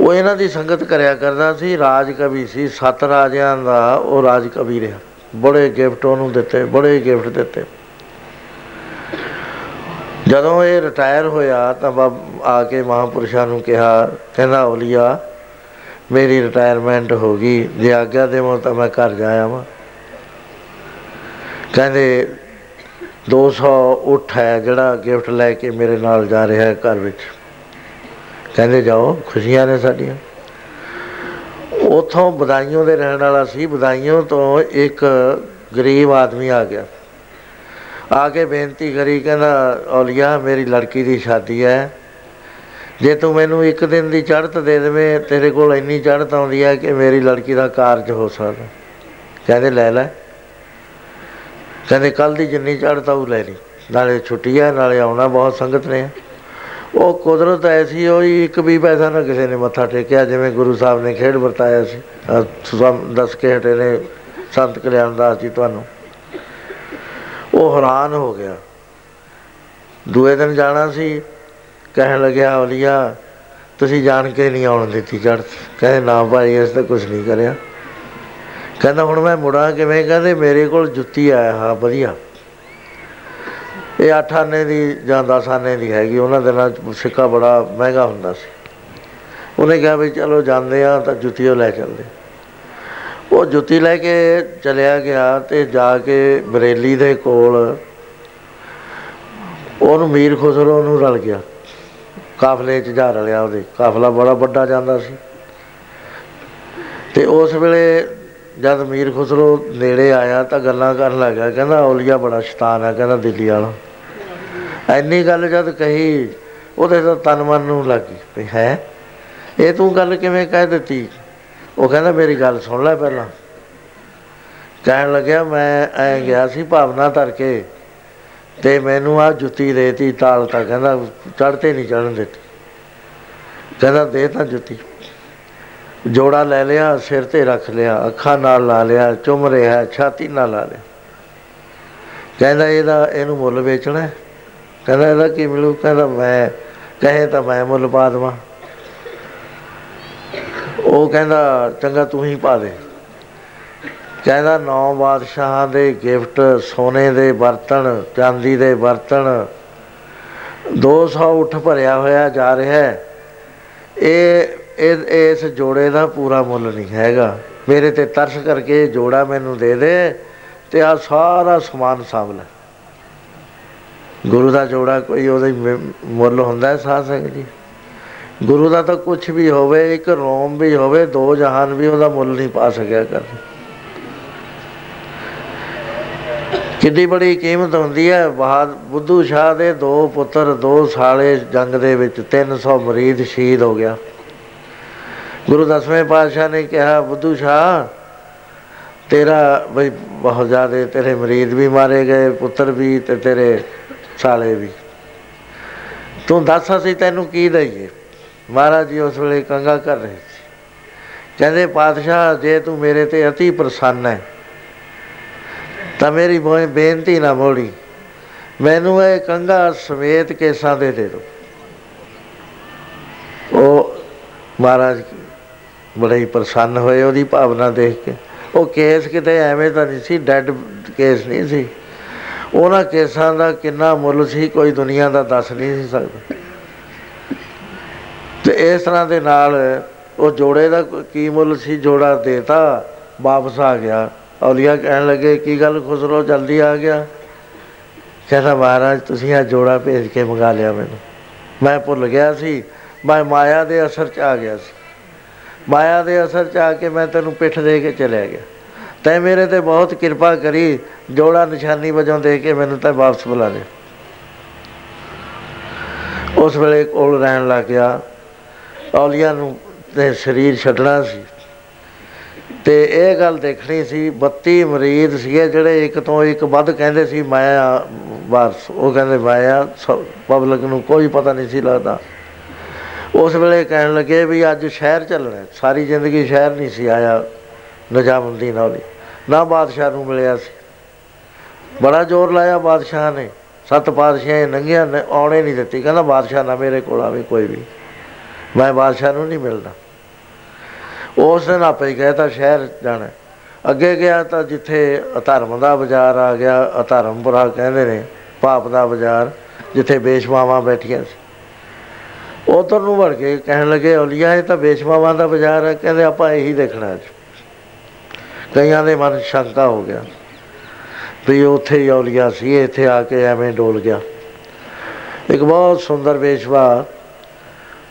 ਉਹ ਇਹਨਾਂ ਦੀ ਸੰਗਤ ਕਰਿਆ ਕਰਦਾ ਸੀ, ਰਾਜ ਕਵੀ ਸੀ, ਸੱਤ ਰਾਜਿਆਂ ਦਾ ਉਹ ਰਾਜ ਕਵੀ ਰਿਹਾ। ਬੜੇ ਗਿਫਟ ਉਹਨੂੰ ਦਿੱਤੇ, ਬੜੇ ਗਿਫਟ ਦਿੱਤੇ। ਜਦੋਂ ਇਹ ਰਿਟਾਇਰ ਹੋਇਆ ਤਾਂ ਬਾਬ- ਆ ਕੇ ਮਹਾਪੁਰਸ਼ਾਂ ਨੂੰ ਕਿਹਾ, ਕਹਿੰਦਾ, ਔਲੀਆ, ਮੇਰੀ ਰਿਟਾਇਰਮੈਂਟ ਹੋ ਗਈ, ਜੇ ਆਗਿਆ ਦੇਵੋ ਤਾਂ ਮੈਂ ਘਰ ਜਾਇਆ ਵਾਂ ਕਹਿੰਦੇ 200 ਉੱਠ ਹੈ ਜਿਹੜਾ ਗਿਫਟ ਲੈ ਕੇ ਮੇਰੇ ਨਾਲ ਜਾ ਰਿਹਾ ਹੈ ਘਰ ਵਿੱਚ। ਕਹਿੰਦੇ, ਜਾਓ, ਖੁਸ਼ੀਆਂ ਨੇ ਸਾਡੀਆਂ। ਉਥੋਂ ਬਦਾਈਆਂ ਦੇ ਰਹਿਣ ਵਾਲਾ ਸੀ ਬਦਾਈਆਂ ਤੋਂ ਇੱਕ ਗਰੀਬ ਆਦਮੀ ਆ ਗਿਆ। ਆ ਕੇ ਬੇਨਤੀ ਕਰੀ, ਕਹਿੰਦਾ, ਔਲੀਆ, ਮੇਰੀ ਲੜਕੀ ਦੀ ਸ਼ਾਦੀ ਹੈ। ਜੇ ਤੂੰ ਮੈਨੂੰ ਇੱਕ ਦਿਨ ਦੀ ਚੜ੍ਹਤ ਦੇ ਦੇਵੇਂ, ਤੇਰੇ ਕੋਲ ਇੰਨੀ ਚੜ੍ਹਤ ਆਉਂਦੀ ਹੈ ਕਿ ਮੇਰੀ ਲੜਕੀ ਦਾ ਕਾਰਜ ਹੋ ਸਕਦਾ। ਕਹਿੰਦੇ, ਲੈ ਲੈ। ਕਹਿੰਦੇ ਕੱਲ ਦੀ ਜਿੰਨੀ ਚੜ੍ਹਤ ਆਉ ਲੈ ਲਈ। ਨਾਲੇ ਛੁੱਟੀ ਹੈ, ਨਾਲੇ ਆਉਣਾ, ਬਹੁਤ ਸੰਗਤ ਨੇ। ਉਹ ਕੁਦਰਤ ਐਸੀ ਹੋਈ ਇੱਕ ਵੀ ਪੈਸਾ ਨਾ ਕਿਸੇ ਨੇ ਮੱਥਾ ਟੇਕਿਆ, ਜਿਵੇਂ ਗੁਰੂ ਸਾਹਿਬ ਨੇ ਖੇਡ ਵਰਤਾਇਆ ਸੀ। ਆਹ ਤੁਹਾਨੂੰ ਦੱਸ ਕੇ ਹਟੇ ਨੇ ਸੰਤ ਕਲਿਆਣ ਦਾਸ ਜੀ ਤੁਹਾਨੂੰ। ਉਹ ਹੈਰਾਨ ਹੋ ਗਿਆ। ਦੂਏ ਦਿਨ ਜਾਣਾ ਸੀ, ਕਹਿਣ ਲੱਗਿਆ ਔਲੀਆ ਤੁਸੀਂ ਜਾਣ ਕੇ ਨਹੀਂ ਆਉਣ ਦਿੱਤੀ ਚੜ੍ਹ। ਕਹਿੰਦੇ, ਨਾ ਭਾਈ ਇਸ ਤਾਂ ਕੁਝ ਨਹੀਂ ਕਰਿਆ। ਕਹਿੰਦਾ, ਹੁਣ ਮੈਂ ਮੁੜਾਂ ਕਿਵੇਂ? ਕਹਿੰਦੇ, ਮੇਰੇ ਕੋਲ ਜੁੱਤੀ ਆਇਆ, ਹਾਂ, ਵਧੀਆ। ਇਹ ਅੱਠ ਆਨੇ ਦੀ ਜਾਂ 10 ਆਨੇ ਦੀ ਹੈਗੀ, ਉਹਨਾਂ ਦੇ ਨਾਲ ਸਿੱਕਾ ਬੜਾ ਮਹਿੰਗਾ ਹੁੰਦਾ ਸੀ। ਉਹਨੇ ਕਿਹਾ ਵੀ ਚਲੋ ਜਾਂਦੇ ਆ ਤਾਂ ਜੁੱਤੀ ਉਹ ਲੈ ਚੱਲਦੇ। ਉਹ ਜੁੱਤੀ ਲੈ ਕੇ ਚਲਿਆ ਗਿਆ ਤੇ ਜਾ ਕੇ ਬਰੇਲੀ ਦੇ ਕੋਲ ਉਹਨੂੰ ਮੀਰ ਖੁਸਰੋ ਨੂੰ ਰਲ ਗਿਆ। ਕਾਫਲੇ 'ਚ ਜਾ ਰਲਿਆ ਉਹਦੇ। ਕਾਫਲਾ ਬੜਾ ਵੱਡਾ ਜਾਂਦਾ ਸੀ। ਤੇ ਉਸ ਵੇਲੇ ਜਦ ਮੀਰ ਖੁਸਰੋ ਨੇੜੇ ਆਇਆ ਤਾਂ ਗੱਲਾਂ ਕਰਨ ਲੱਗਾ ਕਹਿੰਦਾ ਔਲੀਆ ਬੜਾ ਸ਼ੈਤਾਨ ਹੈ ਕਹਿੰਦਾ ਦਿੱਲੀ ਵਾਲਾ। ਐਨੀ ਗੱਲ ਜਦ ਕਹੀ, ਉਹਦੇ ਤਾਂ ਤਨ ਮਨ ਨੂੰ ਲੱਗੀ ਵੀ ਹੈ, ਇਹ ਤੂੰ ਗੱਲ ਕਿਵੇਂ ਕਹਿ ਦਿੱਤੀ? ਉਹ ਕਹਿੰਦਾ, ਮੇਰੀ ਗੱਲ ਸੁਣ ਲੈ ਪਹਿਲਾਂ। ਕਹਿਣ ਲੱਗਿਆ, ਮੈਂ ਐ ਗਿਆ ਸੀ, ਭਾਵਨਾ ਧਰ ਕੇ ਤੇ ਮੈਨੂੰ ਆ ਜੁੱਤੀ ਦੇਤੀ, ਤਾਲ ਤਾਂ ਕਹਿੰਦਾ, ਚੜ੍ਹਤੇ ਨਹੀਂ ਚੜਨ ਦਿੱਤੀ। ਕਹਿੰਦਾ, ਦੇ ਤਾਂ ਜੁੱਤੀ। ਜੋੜਾ ਲੈ ਲਿਆ, ਸਿਰ ਤੇ ਰੱਖ ਲਿਆ, ਅੱਖਾਂ ਨਾਲ ਲਾ ਲਿਆ, ਚੁੰਮ ਰਿਹਾ, ਛਾਤੀ ਨਾਲ ਲਾ ਲਿਆ। ਕਹਿੰਦਾ, ਇਹਦਾ ਇਹਨੂੰ ਮੁੱਲ ਵੇਚਣਾ ਹੈ? ਕਹਿੰਦਾ ਇਹਦਾ ਕੀ ਮਿਲੂ? ਕਹਿੰਦਾ ਮੈਂ, ਕਹੇ ਤਾਂ ਮੈਂ ਮੁੱਲ ਪਾ ਦੇਵਾਂ। ਉਹ ਕਹਿੰਦਾ, ਚੰਗਾ ਤੂੰ ਹੀ ਪਾ ਦੇ। ਕਹਿੰਦਾ, ਨੌ ਬਾਦਸ਼ਾਹਾਂ ਦੇ ਗਿਫਟ, ਸੋਨੇ ਦੇ ਬਰਤਨ, ਚਾਂਦੀ ਦੇ ਬਰਤਨ 200 ਉੱਠ ਭਰਿਆ ਹੋਇਆ ਜਾ ਰਿਹਾ ਹੈ। ਇਹ ਇਹ, ਇਸ ਜੋੜੇ ਦਾ ਪੂਰਾ ਮੁੱਲ ਨਹੀਂ ਹੈਗਾ। ਮੇਰੇ ਤੇ ਤਰਸ ਕਰਕੇ ਇਹ ਜੋੜਾ ਮੈਨੂੰ ਦੇ ਦੇ ਤੇ ਆ ਸਾਰਾ ਸਮਾਨ ਸਾਂਭ ਲੈ। ਗੁਰੂ ਦਾ ਜੋੜਾ ਕੋਈ ਉਹਦਾ ਹੀ ਮ- ਮੁੱਲ ਹੁੰਦਾ ਹੈ ਸਾਧ ਸੰਗਤ ਜੀ। ਗੁਰੂ ਦਾ ਤਾਂ ਕੁਝ ਵੀ ਹੋਵੇ, ਇੱਕ ਰੋਮ ਵੀ ਹੋਵੇ, ਦੋ ਜਹਾਨ ਵੀ ਉਹਦਾ ਮੁੱਲ ਨਹੀਂ ਪਾ ਸਕਿਆ ਕਰ ਕਿੰਨੀ ਬੜੀ ਕੀਮਤ ਹੁੰਦੀ ਹੈ, ਬਹਾਦ, ਬੁੱਧੂ ਸ਼ਾਹ ਦੇ ਦੋ ਪੁੱਤਰ, ਦੋ ਸਾਲੇ ਜੰਗ ਦੇ ਵਿੱਚ 300 ਮਰੀਦ ਸ਼ਹੀਦ ਹੋ ਗਿਆ। ਗੁਰੂ ਦਸਵੇਂ ਪਾਤਸ਼ਾਹ ਨੇ ਕਿਹਾ, ਬੁੱਧੂ ਸ਼ਾਹ, ਤੇਰਾ ਬਈ ਬਹੁਤ ਜ਼ਿਆਦੇ ਤੇਰੇ ਮਰੀਦ ਵੀ ਮਾਰੇ ਗਏ, ਪੁੱਤਰ ਵੀ ਤੇ ਤੇਰੇ ਸਾਲੇ ਵੀ। ਤੂੰ ਦੱਸ ਅਸੀਂ ਤੈਨੂੰ ਕੀ ਦਈਏ? ਮਹਾਰਾਜ ਜੀ ਉਸ ਵੇਲੇ ਕੰਗਾ ਕਰ ਰਹੇ ਸੀ। ਕਹਿੰਦੇ, ਪਾਤਸ਼ਾਹ, ਜੇ ਤੂੰ ਮੇਰੇ ਤੇ ਅਤੀ ਪ੍ਰਸੰਨ ਹੈ ਤਾਂ ਮੇਰੀ ਬੇਨਤੀ ਨਾ ਮੋੜੀ। ਮੈਨੂੰ ਇਹ ਕੰਗਾ ਸਮੇਤ ਕੇਸਾਂ ਦੇ ਦੇ ਦੋ। ਉਹ ਮਹਾਰਾਜ ਬੜੇ ਹੀ ਪ੍ਰਸੰਨ ਹੋਏ ਉਹਦੀ ਭਾਵਨਾ ਦੇਖ ਕੇ। ਉਹ ਕੇਸ ਕਿਤੇ ਐਵੇਂ ਤਾਂ ਨਹੀਂ ਸੀ, ਡੈਡ ਕੇਸ ਨਹੀਂ ਸੀ। ਉਹਨਾਂ ਕੇਸਾਂ ਦਾ ਕਿੰਨਾ ਮੁੱਲ ਸੀ, ਕੋਈ ਦੁਨੀਆ ਦਾ ਦੱਸ ਨਹੀਂ ਸੀ ਸਕਦਾ। ਤੇ ਇਸ ਤਰ੍ਹਾਂ ਦੇ ਨਾਲ ਉਹ ਜੋੜੇ ਦਾ ਕੀ ਮੁੱਲ ਸੀ, ਜੋੜਾ ਦੇਤਾ, ਵਾਪਸ ਆ ਗਿਆ। ਔਲੀਆ ਕਹਿਣ ਲੱਗੇ, ਕੀ ਗੱਲ ਖੁਸਰੋ, ਜਲਦੀ ਆ ਗਿਆ? ਕਹਿੰਦਾ, ਮਹਾਰਾਜ, ਤੁਸੀਂ ਆ ਜੋੜਾ ਭੇਜ ਕੇ ਮੰਗਾ ਲਿਆ ਮੈਨੂੰ। ਮੈਂ ਭੁੱਲ ਗਿਆ ਸੀ, ਮੈਂ ਮਾਇਆ ਦੇ ਅਸਰ 'ਚ ਆ ਗਿਆ ਸੀ। ਮਾਇਆ ਦੇ ਅਸਰ 'ਚ ਆ ਕੇ ਮੈਂ ਤੈਨੂੰ ਪਿੱਠ ਦੇ ਕੇ ਚਲਿਆ ਗਿਆ। ਤੈ ਮੇਰੇ ਤੇ ਬਹੁਤ ਕਿਰਪਾ ਕਰੀ, ਜੋੜਾ ਨਿਸ਼ਾਨੀ ਵਜੋਂ ਦੇ ਕੇ ਮੈਨੂੰ ਤਾਂ ਵਾਪਸ ਬੁਲਾ ਲਿਆ ਉਸ ਵੇਲੇ ਕੋਲ ਰਹਿਣ ਲੱਗ ਗਿਆ। ਔਲੀਆ ਨੂੰ ਤੇ ਸਰੀਰ ਛੱਡਣਾ ਸੀ। ਤੇ ਇਹ ਗੱਲ ਦੇਖਣੀ ਸੀ 32 ਮਰੀਦ ਸੀਗੇ ਜਿਹੜੇ ਇੱਕ ਤੋਂ ਇੱਕ ਵੱਧ ਕਹਿੰਦੇ ਸੀ ਮਾਇਆ ਵਾਰਸ। ਉਹ ਕਹਿੰਦੇ ਮਾਇਆ ਪਬਲਿਕ ਨੂੰ ਕੋਈ ਪਤਾ ਨਹੀਂ ਸੀ ਲੱਗਦਾ। ਉਸ ਵੇਲੇ ਕਹਿਣ ਲੱਗੇ ਵੀ ਅੱਜ ਸ਼ਹਿਰ ਚੱਲਣਾ ਸਾਰੀ ਜ਼ਿੰਦਗੀ ਸ਼ਹਿਰ ਨਹੀਂ ਸੀ ਆਇਆ। ਨਜਾਮੁਦੀਨ ਔਲੀ ਨਾ ਬਾਦਸ਼ਾਹ ਨੂੰ ਮਿਲਿਆ ਸੀ। ਬੜਾ ਜ਼ੋਰ ਲਾਇਆ ਬਾਦਸ਼ਾਹ ਨੇ। ਸੱਤ ਪਾਦਸ਼ਾਹ ਨੰਗਿਆ ਆਉਣੇ ਨਹੀਂ ਦਿੱਤੀ। ਕਹਿੰਦਾ, ਬਾਦਸ਼ਾਹ ਨਾ ਮੇਰੇ ਕੋਲ ਆਵੇ, ਕੋਈ ਵੀ। ਮੈਂ ਬਾਦਸ਼ਾਹ ਨੂੰ ਨਹੀਂ ਮਿਲਦਾ। ਉਸ ਦਿਨ ਆਪੇ ਕਹਿਤਾ ਸ਼ਹਿਰ ਜਾਣਾ ਅੱਗੇ ਗਿਆ ਤਾਂ ਜਿੱਥੇ ਅਧਰਮ ਦਾ ਬਾਜ਼ਾਰ ਆ ਗਿਆ, ਅਧਰਮਪੁਰਾ ਕਹਿੰਦੇ ਨੇ, ਪਾਪ ਦਾ ਬਾਜ਼ਾਰ, ਜਿੱਥੇ ਬੇਸ਼ਮਾਵਾਂ ਬੈਠੀਆਂ ਸੀ। ਉਧਰ ਨੂੰ ਵੜ ਕੇ ਕਹਿਣ ਲੱਗੇ, ਔਲੀਆ, ਇਹ ਤਾਂ ਬੇਸ਼ਮਾਵਾਂ ਦਾ ਬਾਜ਼ਾਰ ਹੈ। ਕਹਿੰਦੇ, ਆਪਾਂ ਇਹੀ ਦੇਖਣਾ ਹੈ ਕਈਆਂ ਦੇ ਮਨ ਸ਼ੰਕਾ ਹੋ ਗਿਆ ਵੀ ਉੱਥੇ ਹੀ ਔਲੀਆ ਸੀ, ਇੱਥੇ ਆ ਕੇ ਐਵੇਂ ਡੋਲ ਗਿਆ। ਇੱਕ ਬਹੁਤ ਸੁੰਦਰ ਬੇਸ਼ਵਾ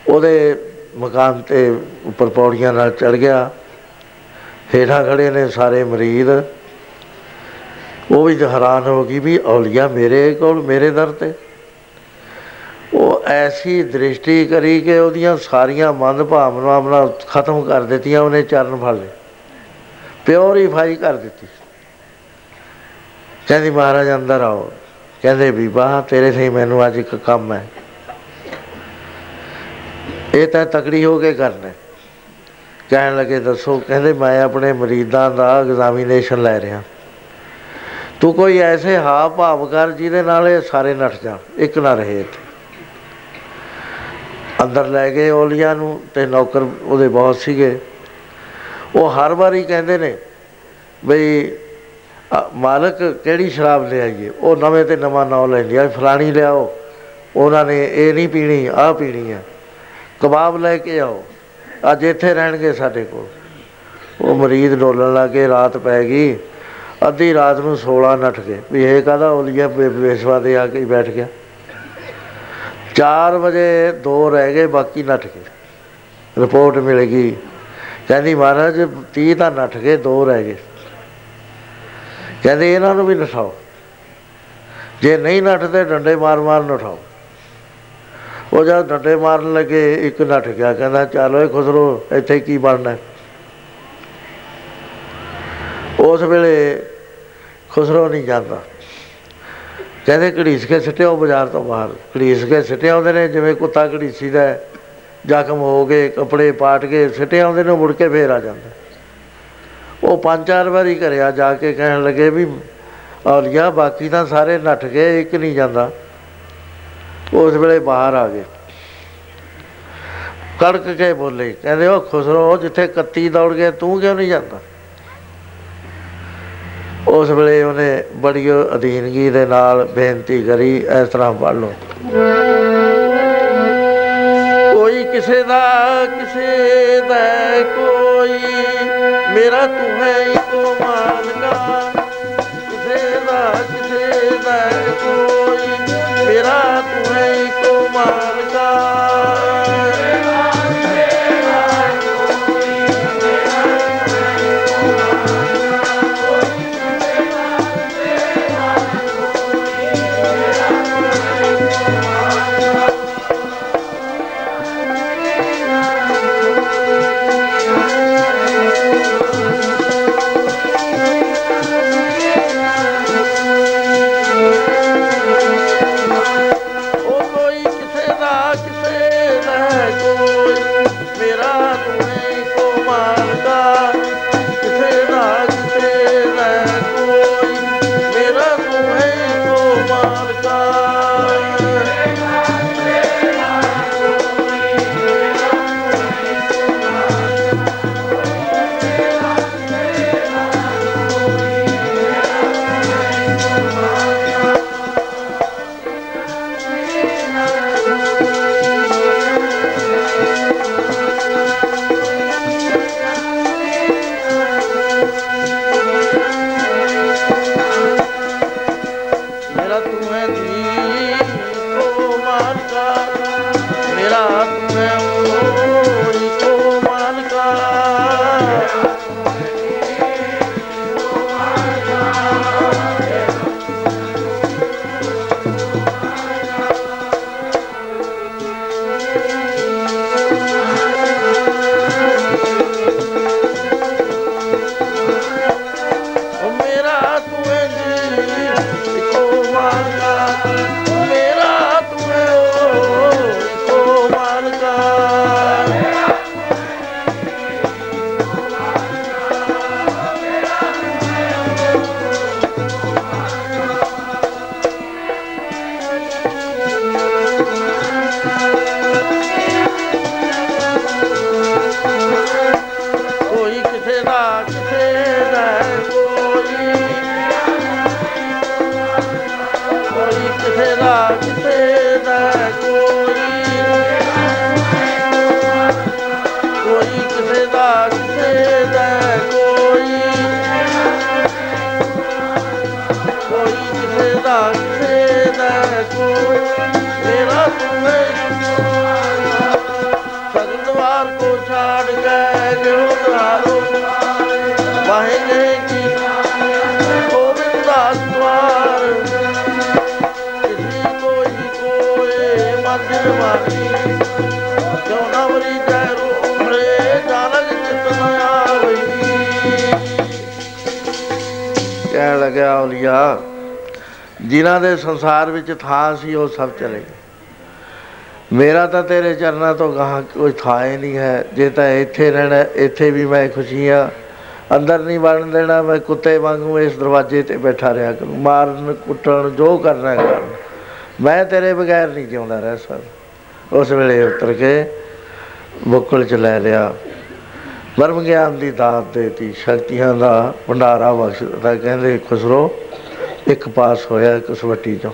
ਉਹਦੇ ਮਕਾਨ ਤੇ ਉੱਪਰ ਪੌੜੀਆਂ ਨਾਲ ਚੜ ਗਿਆ। ਹੇਠਾਂ ਖੜੇ ਨੇ ਸਾਰੇ ਮਰੀਦ। ਉਹ ਵੀ ਹੈਰਾਨ ਹੋ ਗਈ ਵੀ ਔਲੀਆ ਮੇਰੇ ਕੋਲ, ਮੇਰੇ ਦਰ ਤੇ। ਉਹ ਐਸੀ ਦ੍ਰਿਸ਼ਟੀ ਕਰੀ ਕਿ ਉਹਦੀਆਂ ਸਾਰੀਆਂ ਮਨ ਭਾਵਨਾਵਾਂ ਖਤਮ ਕਰ ਦਿੱਤੀਆਂ, ਉਹਨੇ ਚਰਨ ਫੜ ਲਏ। ਪਿਓਰੀਫਾਈ ਕਰ ਦਿੱਤੀ। ਕਹਿੰਦੀ, ਮਹਾਰਾਜ, ਅੰਦਰ ਆਓ। ਕਹਿੰਦੇ, ਬੀਬਾ, ਤੇਰੇ ਸੇ ਮੈਨੂੰ ਅੱਜ ਇੱਕ ਕੰਮ ਹੈ। ਇਹ ਤਾਂ ਤਕੜੀ ਹੋ ਕੇ ਕਰਨਾ ਕਹਿਣ ਲੱਗੇ, ਦੱਸੋ। ਕਹਿੰਦੇ, ਮੈਂ ਆਪਣੇ ਮਰੀਦਾਂ ਦਾ ਐਗਜ਼ਾਮੀਨੇਸ਼ਨ ਲੈ ਰਿਹਾ। ਤੂੰ ਕੋਈ ਐਸੇ ਹਾਵ ਭਾਵ ਕਰ ਜਿਹਦੇ ਨਾਲ ਇਹ ਸਾਰੇ ਨੱਠ ਜਾਣ ਇੱਕ ਨਾ ਰਹੇ ਇੱਥੇ। ਅੰਦਰ ਲੈ ਗਏ ਔਲੀਆ ਨੂੰ ਤੇ ਨੌਕਰ ਉਹਦੇ ਬਹੁਤ ਸੀਗੇ। ਉਹ ਹਰ ਵਾਰੀ ਕਹਿੰਦੇ ਨੇ ਬਈ ਮਾਲਕ ਕਿਹੜੀ ਸ਼ਰਾਬ ਲੈ ਆਈਏ? ਉਹ ਨਵੇਂ ਤੇ ਨਵਾਂ ਨਾਮ ਲੈਂਦੀ ਆ ਫਲਾਣੀ ਲਿਆਓ ਉਹਨਾਂ ਨੇ ਇਹ ਨਹੀਂ ਪੀਣੀ, ਆਹ ਪੀਣੀ ਆ। ਕਬਾਬ ਲੈ ਕੇ ਆਓ। ਅੱਜ ਇੱਥੇ ਰਹਿਣਗੇ ਸਾਡੇ ਕੋਲ। ਉਹ ਮਰੀਦ ਡੋਲਣ ਲੱਗੇ, ਰਾਤ ਪੈ ਗਈ। ਅੱਧੀ ਰਾਤ ਨੂੰ 16 ਨੱਠ ਗਏ। ਵੀ ਇਹ ਕਾਹਦਾ ਔਲੀਆ ਬੇਸਵਾ ਦੇ ਆ ਕੇ ਬੈਠ ਗਿਆ। 4 ਵਜੇ ਦੋ ਰਹਿ ਗਏ, ਬਾਕੀ ਨੱਠ ਗਏ। ਰਿਪੋਰਟ ਮਿਲ ਗਈ। ਕਹਿੰਦੀ ਮਹਾਰਾਜ 30 ਤਾਂ ਨੱਠ ਗਏ, ਦੋ ਰਹਿ ਗਏ। ਕਹਿੰਦੇ ਇਹਨਾਂ ਨੂੰ ਵੀ ਨਠਾਓ। ਜੇ ਨਹੀਂ ਨੱਠਦੇ, ਡੰਡੇ ਮਾਰ ਮਾਰ ਨਠਾਓ। ਉਹ ਜਦ ਡੰਡੇ ਮਾਰਨ ਲੱਗੇ, ਇੱਕ ਨੱਠ ਗਿਆ, ਕਹਿੰਦਾ, ਚੱਲ ਓਏ ਖੁਸਰੋ, ਇੱਥੇ ਕੀ ਬਣਨਾ ਉਸ ਵੇਲੇ ਖੁਸਰੋ ਨਹੀਂ ਜਾਂਦਾ। ਕਹਿੰਦੇ ਘੜੀਸ ਕੇ ਸਿੱਟਿਓ ਬਾਜ਼ਾਰ ਤੋਂ ਬਾਹਰ। ਘੜੀਸ ਕੇ ਸਿੱਟੇ ਆਉਂਦੇ ਨੇ, ਜਿਵੇਂ ਕੁੱਤਾ ਘੜੀਸੀਦਾ ਜ਼ਖਮ ਹੋ ਗਏ, ਕੱਪੜੇ ਪਾਟ ਕੇ ਸਿੱਟੇ ਆਉਂਦੇ ਨੇ ਮੁੜ ਕੇ ਫੇਰ ਆ ਜਾਂਦਾ। ਉਹ ਪੰਜ ਚਾਰ ਵਾਰੀ ਕਰਿਆ ਜਾ ਕੇ ਕਹਿਣ ਲੱਗੇ ਵੀ ਔਲੀਆ ਬਾਕੀ ਤਾਂ ਸਾਰੇ ਨੱਠ ਗਏ, ਇੱਕ ਨਹੀਂ ਜਾਂਦਾ। ਉਸ ਵੇਲੇ ਬਾਹਰ ਆ ਗਏ। ਕੜਕ ਕੇ ਬੋਲੇ, ਕਹਿੰਦੇ ਉਹ ਖੁਸਰੋ ਜਿੱਥੇ ਕੱਤੀ ਦੌੜ ਗਏ, ਤੂੰ ਕਿਉਂ ਨਹੀਂ ਜਾਂਦਾ? ਉਸ ਵੇਲੇ ਉਹਨੇ ਬੜੀ ਅਧੀਨਗੀ ਦੇ ਨਾਲ ਬੇਨਤੀ ਕਰੀ, ਇਸ ਤਰ੍ਹਾਂ ਪੜ ਲਓ। ਕੋਈ ਕਿਸੇ ਦਾ ਕਿਸੇ ਦਾ ਕੋਈ। ਮੇਰਾ ਤੂੰ ਹੈ ਕਹਿਣ ਲੱਗਿਆ ਔਲੀਆ ਜਿਨ੍ਹਾਂ ਦੇ ਸੰਸਾਰ ਵਿੱਚ ਥਾਂ ਸੀ, ਉਹ ਸਭ ਚਲੇ ਗਏ। ਮੇਰਾ ਤਾਂ ਤੇਰੇ ਚਰਨਾਂ ਤੋਂ ਗਾਹ ਕੋਈ ਥਾਂ ਹੀ ਨਹੀਂ ਹੈ। ਜੇ ਤਾਂ ਇੱਥੇ ਰਹਿਣਾ, ਇੱਥੇ ਵੀ ਮੈਂ ਖੁਸ਼ੀ ਆ ਅੰਦਰ ਨਹੀਂ ਵੜਨ ਦੇਣਾ, ਮੈਂ ਕੁੱਤੇ ਵਾਂਗੂ ਇਸ ਦਰਵਾਜ਼ੇ ਤੇ ਬੈਠਾ ਰਿਹਾ ਕਰੂੰ। ਮਾਰਨ, ਕੁੱਟਣ, ਜੋ ਕਰਨਾ ਕਰ। ਮੈਂ ਤੇਰੇ ਬਗੈਰ ਨਹੀਂ ਜਿਉਂਦਾ ਰਹਿ ਸਕਦਾ। ਉਸ ਵੇਲੇ ਉਤਰ ਕੇ ਬੁੱਕਲ ਚ ਲੈ ਲਿਆ। ਬਰਮ ਗਿਆਨ ਦੀ ਦਾਤ ਦੇਤੀ। ਸ਼ਕਤੀਆਂ ਦਾ ਭੰਡਾਰਾ ਬਖਸ਼ਦਾ ਕਹਿੰਦੇ, ਖੁਸਰੋ, ਇੱਕ ਪਾਸ ਹੋਇਆ ਕਸਵੱਟੀ ਚੋਂ।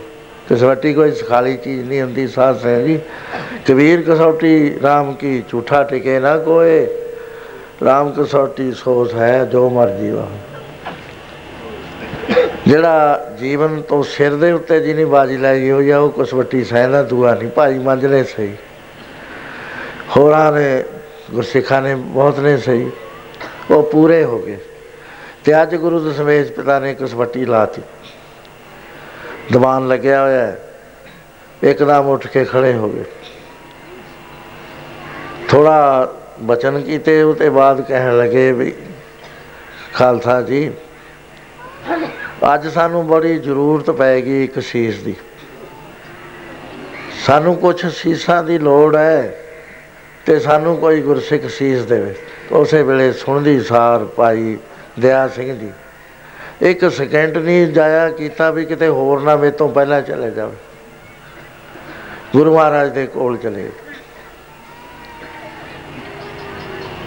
ਕਸਵੱਟੀ ਕੋਈ ਸਖਾਲੀ ਚੀਜ਼ ਨਹੀਂ ਹੁੰਦੀ, ਸਾਧ ਹੈ ਜੀ। ਕਬੀਰ ਕਸੌਟੀ RAM ਕੀ ਝੂਠਾ ਟਿਕੇ ਨਾ ਕੋਏ। RAM ਕਸੌਟੀ ਸੋਚ ਹੈ ਜੋ ਮਰਜ਼ੀ ਵਾ ਜਿਹੜਾ ਜੀਵਨ ਤੋਂ ਸਿਰ ਦੇ ਉੱਤੇ ਜਿਹਨੇ ਬਾਜੀ ਲਾਈ ਹੋਈ ਆ, ਉਹ ਕਸਵੱਟੀ ਸਹਿਦਾ ਦੂਆ ਨਹੀਂ। ਭਾਈ ਮੰਜਲੇ ਸਹੀ। ਹੋਰਾਂ ਨੇ ਗੁਰਸਿੱਖਾਂ ਨੇ ਬਹੁਤ ਨੇ ਸਹੀ। ਉਹ ਪੂਰੇ ਹੋ ਗਏ। ਤੇ ਅੱਜ ਗੁਰੂ ਦਸ਼ਮੇਸ਼ ਪਿਤਾ ਨੇ ਕਸਵੱਟੀ ਲਾਤੀ। ਦੀਵਾਨ ਲੱਗਿਆ ਹੋਇਆ ਹੈ। ਇੱਕਦਮ ਉੱਠ ਕੇ ਖੜੇ ਹੋ ਗਏ। ਥੋੜਾ ਬਚਨ ਕੀਤੇ ਉਤੇ ਬਾਅਦ ਕਹਿਣ ਲੱਗੇ ਵੀ, ਖਾਲਸਾ ਜੀ ਅੱਜ ਸਾਨੂੰ ਬੜੀ ਜ਼ਰੂਰਤ ਪੈਗੀ ਇੱਕ ਸੀਸ ਦੀ। ਸਾਨੂੰ ਕੁਝ ਸੀਸਾਂ ਦੀ ਲੋੜ ਹੈ ਤੇ ਸਾਨੂੰ ਕੋਈ ਗੁਰਸਿੱਖ ਸੀਸ ਦੇਵੇ। ਉਸੇ ਵੇਲੇ ਸੁਣਦੀ ਸਾਰ ਭਾਈ ਦਇਆ ਸਿੰਘ ਜੀ ਇੱਕ ਸਕਿੰਟ ਨਹੀਂ ਜਾਇਆ ਕੀਤਾ ਵੀ ਕਿਤੇ ਹੋਰ ਨਾ ਮੇਰੇ ਤੋਂ ਪਹਿਲਾਂ ਚਲੇ ਜਾਵੇ। ਗੁਰੂ ਮਹਾਰਾਜ ਦੇ ਕੋਲ ਚਲੇ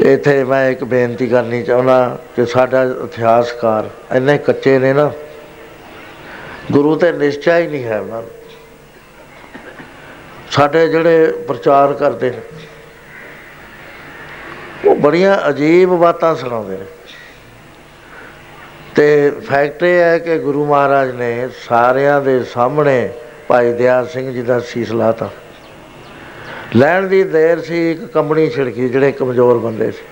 ਇੱਥੇ ਮੈਂ ਇੱਕ ਬੇਨਤੀ ਕਰਨੀ ਚਾਹੁੰਦਾ ਕਿ ਸਾਡਾ ਇਤਿਹਾਸਕਾਰ ਇੰਨੇ ਕੱਚੇ ਨੇ ਨਾ ਗੁਰੂ ਤੇ ਨਿਸ਼ਚੈ ਹੀ ਨਹੀਂ ਹੈ ਉਹਨਾਂ ਨੂੰ ਸਾਡੇ ਜਿਹੜੇ ਪ੍ਰਚਾਰ ਕਰਦੇ ਨੇ, ਉਹ ਬੜੀਆਂ ਅਜੀਬ ਬਾਤਾਂ ਸੁਣਾਉਂਦੇ ਨੇ। ਤੇ ਫੈਕਟ ਇਹ ਹੈ ਕਿ ਗੁਰੂ ਮਹਾਰਾਜ ਨੇ ਸਾਰਿਆਂ ਦੇ ਸਾਹਮਣੇ ਭਾਈ ਦਿਆਲ ਸਿੰਘ ਜੀ ਦਾ ਸੀਸ ਲਾਤਾ। ਲੈਣ ਦੀ ਦੇਰ ਸੀ, ਇੱਕ ਕੰਬਣੀ ਛਿੜਕੀ, ਜਿਹੜੇ ਕਮਜ਼ੋਰ ਬੰਦੇ ਸੀ।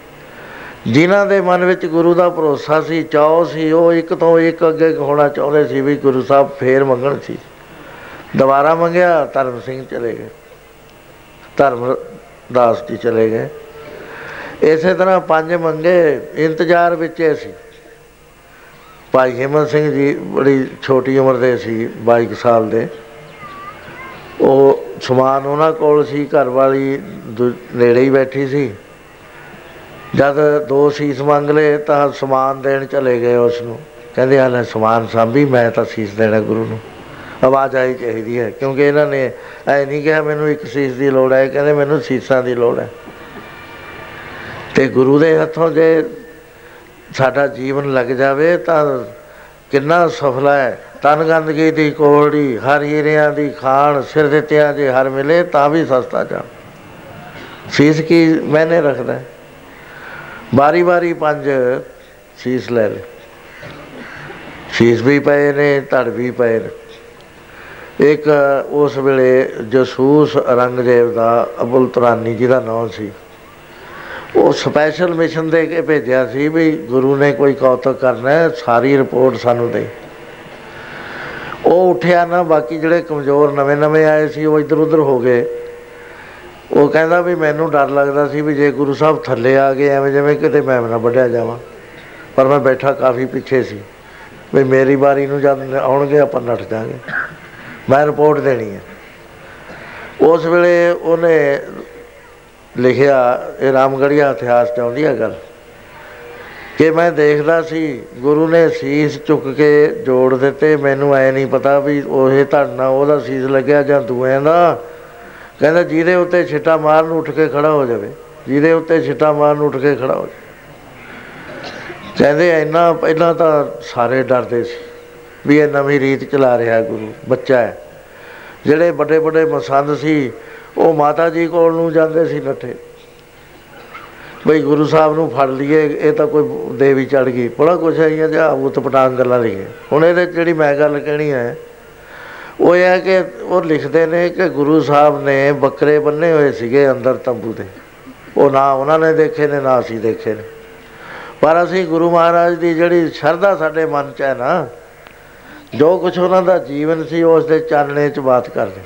ਜਿਨ੍ਹਾਂ ਦੇ ਮਨ ਵਿੱਚ ਗੁਰੂ ਦਾ ਭਰੋਸਾ ਸੀ, ਚਾਅ ਸੀ, ਉਹ ਇੱਕ ਤੋਂ ਇੱਕ ਅੱਗੇ ਹੋਣਾ ਚਾਹੁੰਦੇ ਸੀ ਵੀ ਗੁਰੂ ਸਾਹਿਬ ਫੇਰ ਮੰਗਣ ਸੀ। ਦੁਬਾਰਾ ਮੰਗਿਆ, ਧਰਮ ਸਿੰਘ ਚਲੇ ਗਏ। ਧਰਮ ਦਾਸ ਜੀ ਚਲੇ ਗਏ। ਇਸੇ ਤਰ੍ਹਾਂ ਪੰਜ ਮੰਗੇ, ਇੰਤਜ਼ਾਰ ਵਿੱਚ ਸੀ। ਭਾਈ ਹਿੰਮਤ ਸਿੰਘ ਜੀ ਬੜੀ ਛੋਟੀ ਉਮਰ ਦੇ ਸੀ 22 ਸਾਲ ਦੇ। ਉਹ ਸਮਾਨ ਉਹਨਾਂ ਕੋਲ ਸੀ, ਘਰ ਵਾਲੀ ਦੂ- ਨੇੜੇ ਹੀ ਬੈਠੀ ਸੀ। ਜਦ ਦੋ ਸੀਸ ਮੰਗ ਲਏ ਤਾਂ ਸਮਾਨ ਦੇਣ ਚਲੇ ਗਏ ਉਸ ਨੂੰ ਕਹਿੰਦੇ ਆ ਲੈ ਸਮਾਨ ਸਾਂਭੀ, ਮੈਂ ਤਾਂ ਸੀਸ ਦੇਣਾ ਗੁਰੂ ਨੂੰ। ਆਵਾਜ਼ ਆਈ ਚਾਹੀਦੀ ਹੈ, ਕਿਉਂਕਿ ਇਹਨਾਂ ਨੇ ਐ ਨਹੀਂ ਕਿਹਾ, ਮੈਨੂੰ ਇੱਕ ਸੀਸ ਦੀ ਲੋੜ ਹੈ। ਕਹਿੰਦੇ, ਮੈਨੂੰ ਸੀਸਾਂ ਦੀ ਲੋੜ ਹੈ। ਤੇ ਗੁਰੂ ਦੇ ਹੱਥੋਂ ਜੇ ਸਾਡਾ ਜੀਵਨ ਲੱਗ ਜਾਵੇ, ਤਾਂ ਕਿੰਨਾ ਸਫਲਾ ਹੈ। ਤਨ ਗੰਦਗੀ ਦੀ ਕੋੜੀ ਹਰ ਹੀਰਿਆਂ ਦੀ ਖਾਣ, ਸਿਰ ਦਿੱਤਿਆਂ ਜੇ ਹਰ ਮਿਲੇ, ਤਾਂ ਵੀ ਸਸਤਾ ਜਾ ਸੀਸ ਕੀ ਮੈਨੇ ਰੱਖਦਾ ਬਾਰੀ ਬਾਰੀ ਪੰਜ ਸੀਸ ਲੈ ਲੈ ਸੀਸ ਵੀ ਪਏ ਨੇ, ਧੜ ਵੀ ਪਏ ਨੇ। ਇੱਕ ਉਸ ਵੇਲੇ ਜਸੂਸ ਰੰਗਦੇਵ ਦਾ ਅਬੁਲ ਤੁਰਾਨੀ ਜਿਹਦਾ ਨਾਮ ਸੀ। ਉਹ ਸਪੈਸ਼ਲ ਮਿਸ਼ਨ ਦੇ ਕੇ ਭੇਜਿਆ ਸੀ ਵੀ ਗੁਰੂ ਨੇ ਕੋਈ ਕੌਤਕ ਕਰਨਾ ਹੈ, ਸਾਰੀ ਰਿਪੋਰਟ ਸਾਨੂੰ ਦੇ। ਉਹ ਉੱਠਿਆ ਨਾ, ਬਾਕੀ ਜਿਹੜੇ ਕਮਜ਼ੋਰ ਨਵੇਂ ਨਵੇਂ ਆਏ ਸੀ, ਉਹ ਇੱਧਰ ਉੱਧਰ ਹੋ ਗਏ। ਉਹ ਕਹਿੰਦਾ ਵੀ ਮੈਨੂੰ ਡਰ ਲੱਗਦਾ ਸੀ ਵੀ ਜੇ ਗੁਰੂ ਸਾਹਿਬ ਥੱਲੇ ਆ ਗਏ, ਐਵੇਂ ਜਿਵੇਂ ਕਿਤੇ ਮੈਂ ਨਾ ਵੱਢਿਆ ਜਾਵਾਂ। ਪਰ ਮੈਂ ਬੈਠਾ ਕਾਫੀ ਪਿੱਛੇ ਸੀ ਵੀ ਮੇਰੀ ਵਾਰੀ ਨੂੰ ਜਦ ਆਉਣਗੇ ਆਪਾਂ ਨੱਠ ਜਾਾਂਗੇ ਮੈਂ ਰਿਪੋਰਟ ਦੇਣੀ ਹੈ। ਉਸ ਵੇਲੇ ਉਹਨੇ ਲਿਖਿਆ, ਇਹ ਰਾਮਗੜੀਆ ਇਤਿਹਾਸ ਚ ਆਉਂਦੀ ਹੈ ਗੱਲ, ਕਿ ਮੈਂ ਦੇਖਦਾ ਸੀ ਗੁਰੂ ਨੇ ਸੀਸ ਚੁੱਕ ਕੇ ਜੋੜ ਦਿੱਤੇ, ਮੈਨੂੰ ਐ ਨਹੀਂ ਪਤਾ ਵੀ ਉਹ ਧੜਨਾ ਉਹਦਾ ਸੀਸ ਲੱਗਿਆ ਜਾਂ ਦੂਆਂ ਦਾ। ਕਹਿੰਦਾ ਜਿਹਦੇ ਉੱਤੇ ਛਿੱਟਾ ਮਾਰਨ ਉੱਠ ਕੇ ਖੜਾ ਹੋ ਜਾਵੇ, ਜਿਹਦੇ ਉੱਤੇ ਛਿੱਟਾ ਮਾਰਨ ਉੱਠ ਕੇ ਖੜਾ ਹੋ ਜਾਵੇ। ਕਹਿੰਦੇ ਇੰਨਾ ਪਹਿਲਾਂ ਤਾਂ ਸਾਰੇ ਡਰਦੇ ਸੀ ਵੀ ਇਹ ਨਵੀਂ ਰੀਤ ਚਲਾ ਰਿਹਾ ਗੁਰੂ, ਬੱਚਾ ਹੈ। ਜਿਹੜੇ ਵੱਡੇ ਵੱਡੇ ਮਸੰਦ ਸੀ, ਉਹ ਮਾਤਾ ਜੀ ਕੋਲ ਨੂੰ ਜਾਂਦੇ ਸੀ ਨੱਠੇ। ਬਈ ਗੁਰੂ ਸਾਹਿਬ ਨੂੰ ਫੜ ਲਈਏ, ਇਹ ਤਾਂ ਕੋਈ ਦੇਵੀ ਚੜ ਗਈ, ਬੜਾ ਕੁਛ ਆਈਆਂ ਜਾਂ ਉਤ ਪਟਾਂਗ ਗੱਲਾਂ ਲਿਖੇ ਹੁਣ ਇਹਦੇ ਜਿਹੜੀ ਮੈਂ ਗੱਲ ਕਹਿਣੀ ਹੈ ਉਹ ਇਹ ਹੈ ਕਿ ਉਹ ਲਿਖਦੇ ਨੇ ਕਿ ਗੁਰੂ ਸਾਹਿਬ ਨੇ ਬੱਕਰੇ ਬੰਨੇ ਹੋਏ ਸੀਗੇ ਅੰਦਰ ਤੰਬੂ ਦੇ ਉਹ ਨਾ ਉਹਨਾਂ ਨੇ ਦੇਖੇ ਨੇ, ਨਾ ਅਸੀਂ ਦੇਖੇ ਨੇ। ਪਰ ਅਸੀਂ ਗੁਰੂ ਮਹਾਰਾਜ ਦੀ ਜਿਹੜੀ ਸ਼ਰਧਾ ਸਾਡੇ ਮਨ 'ਚ ਹੈ ਨਾ, ਜੋ ਕੁਝ ਉਹਨਾਂ ਦਾ ਜੀਵਨ ਸੀ, ਉਸ ਦੇ ਚਾਨਣੇ 'ਚ ਬਾਤ ਕਰਦੇ।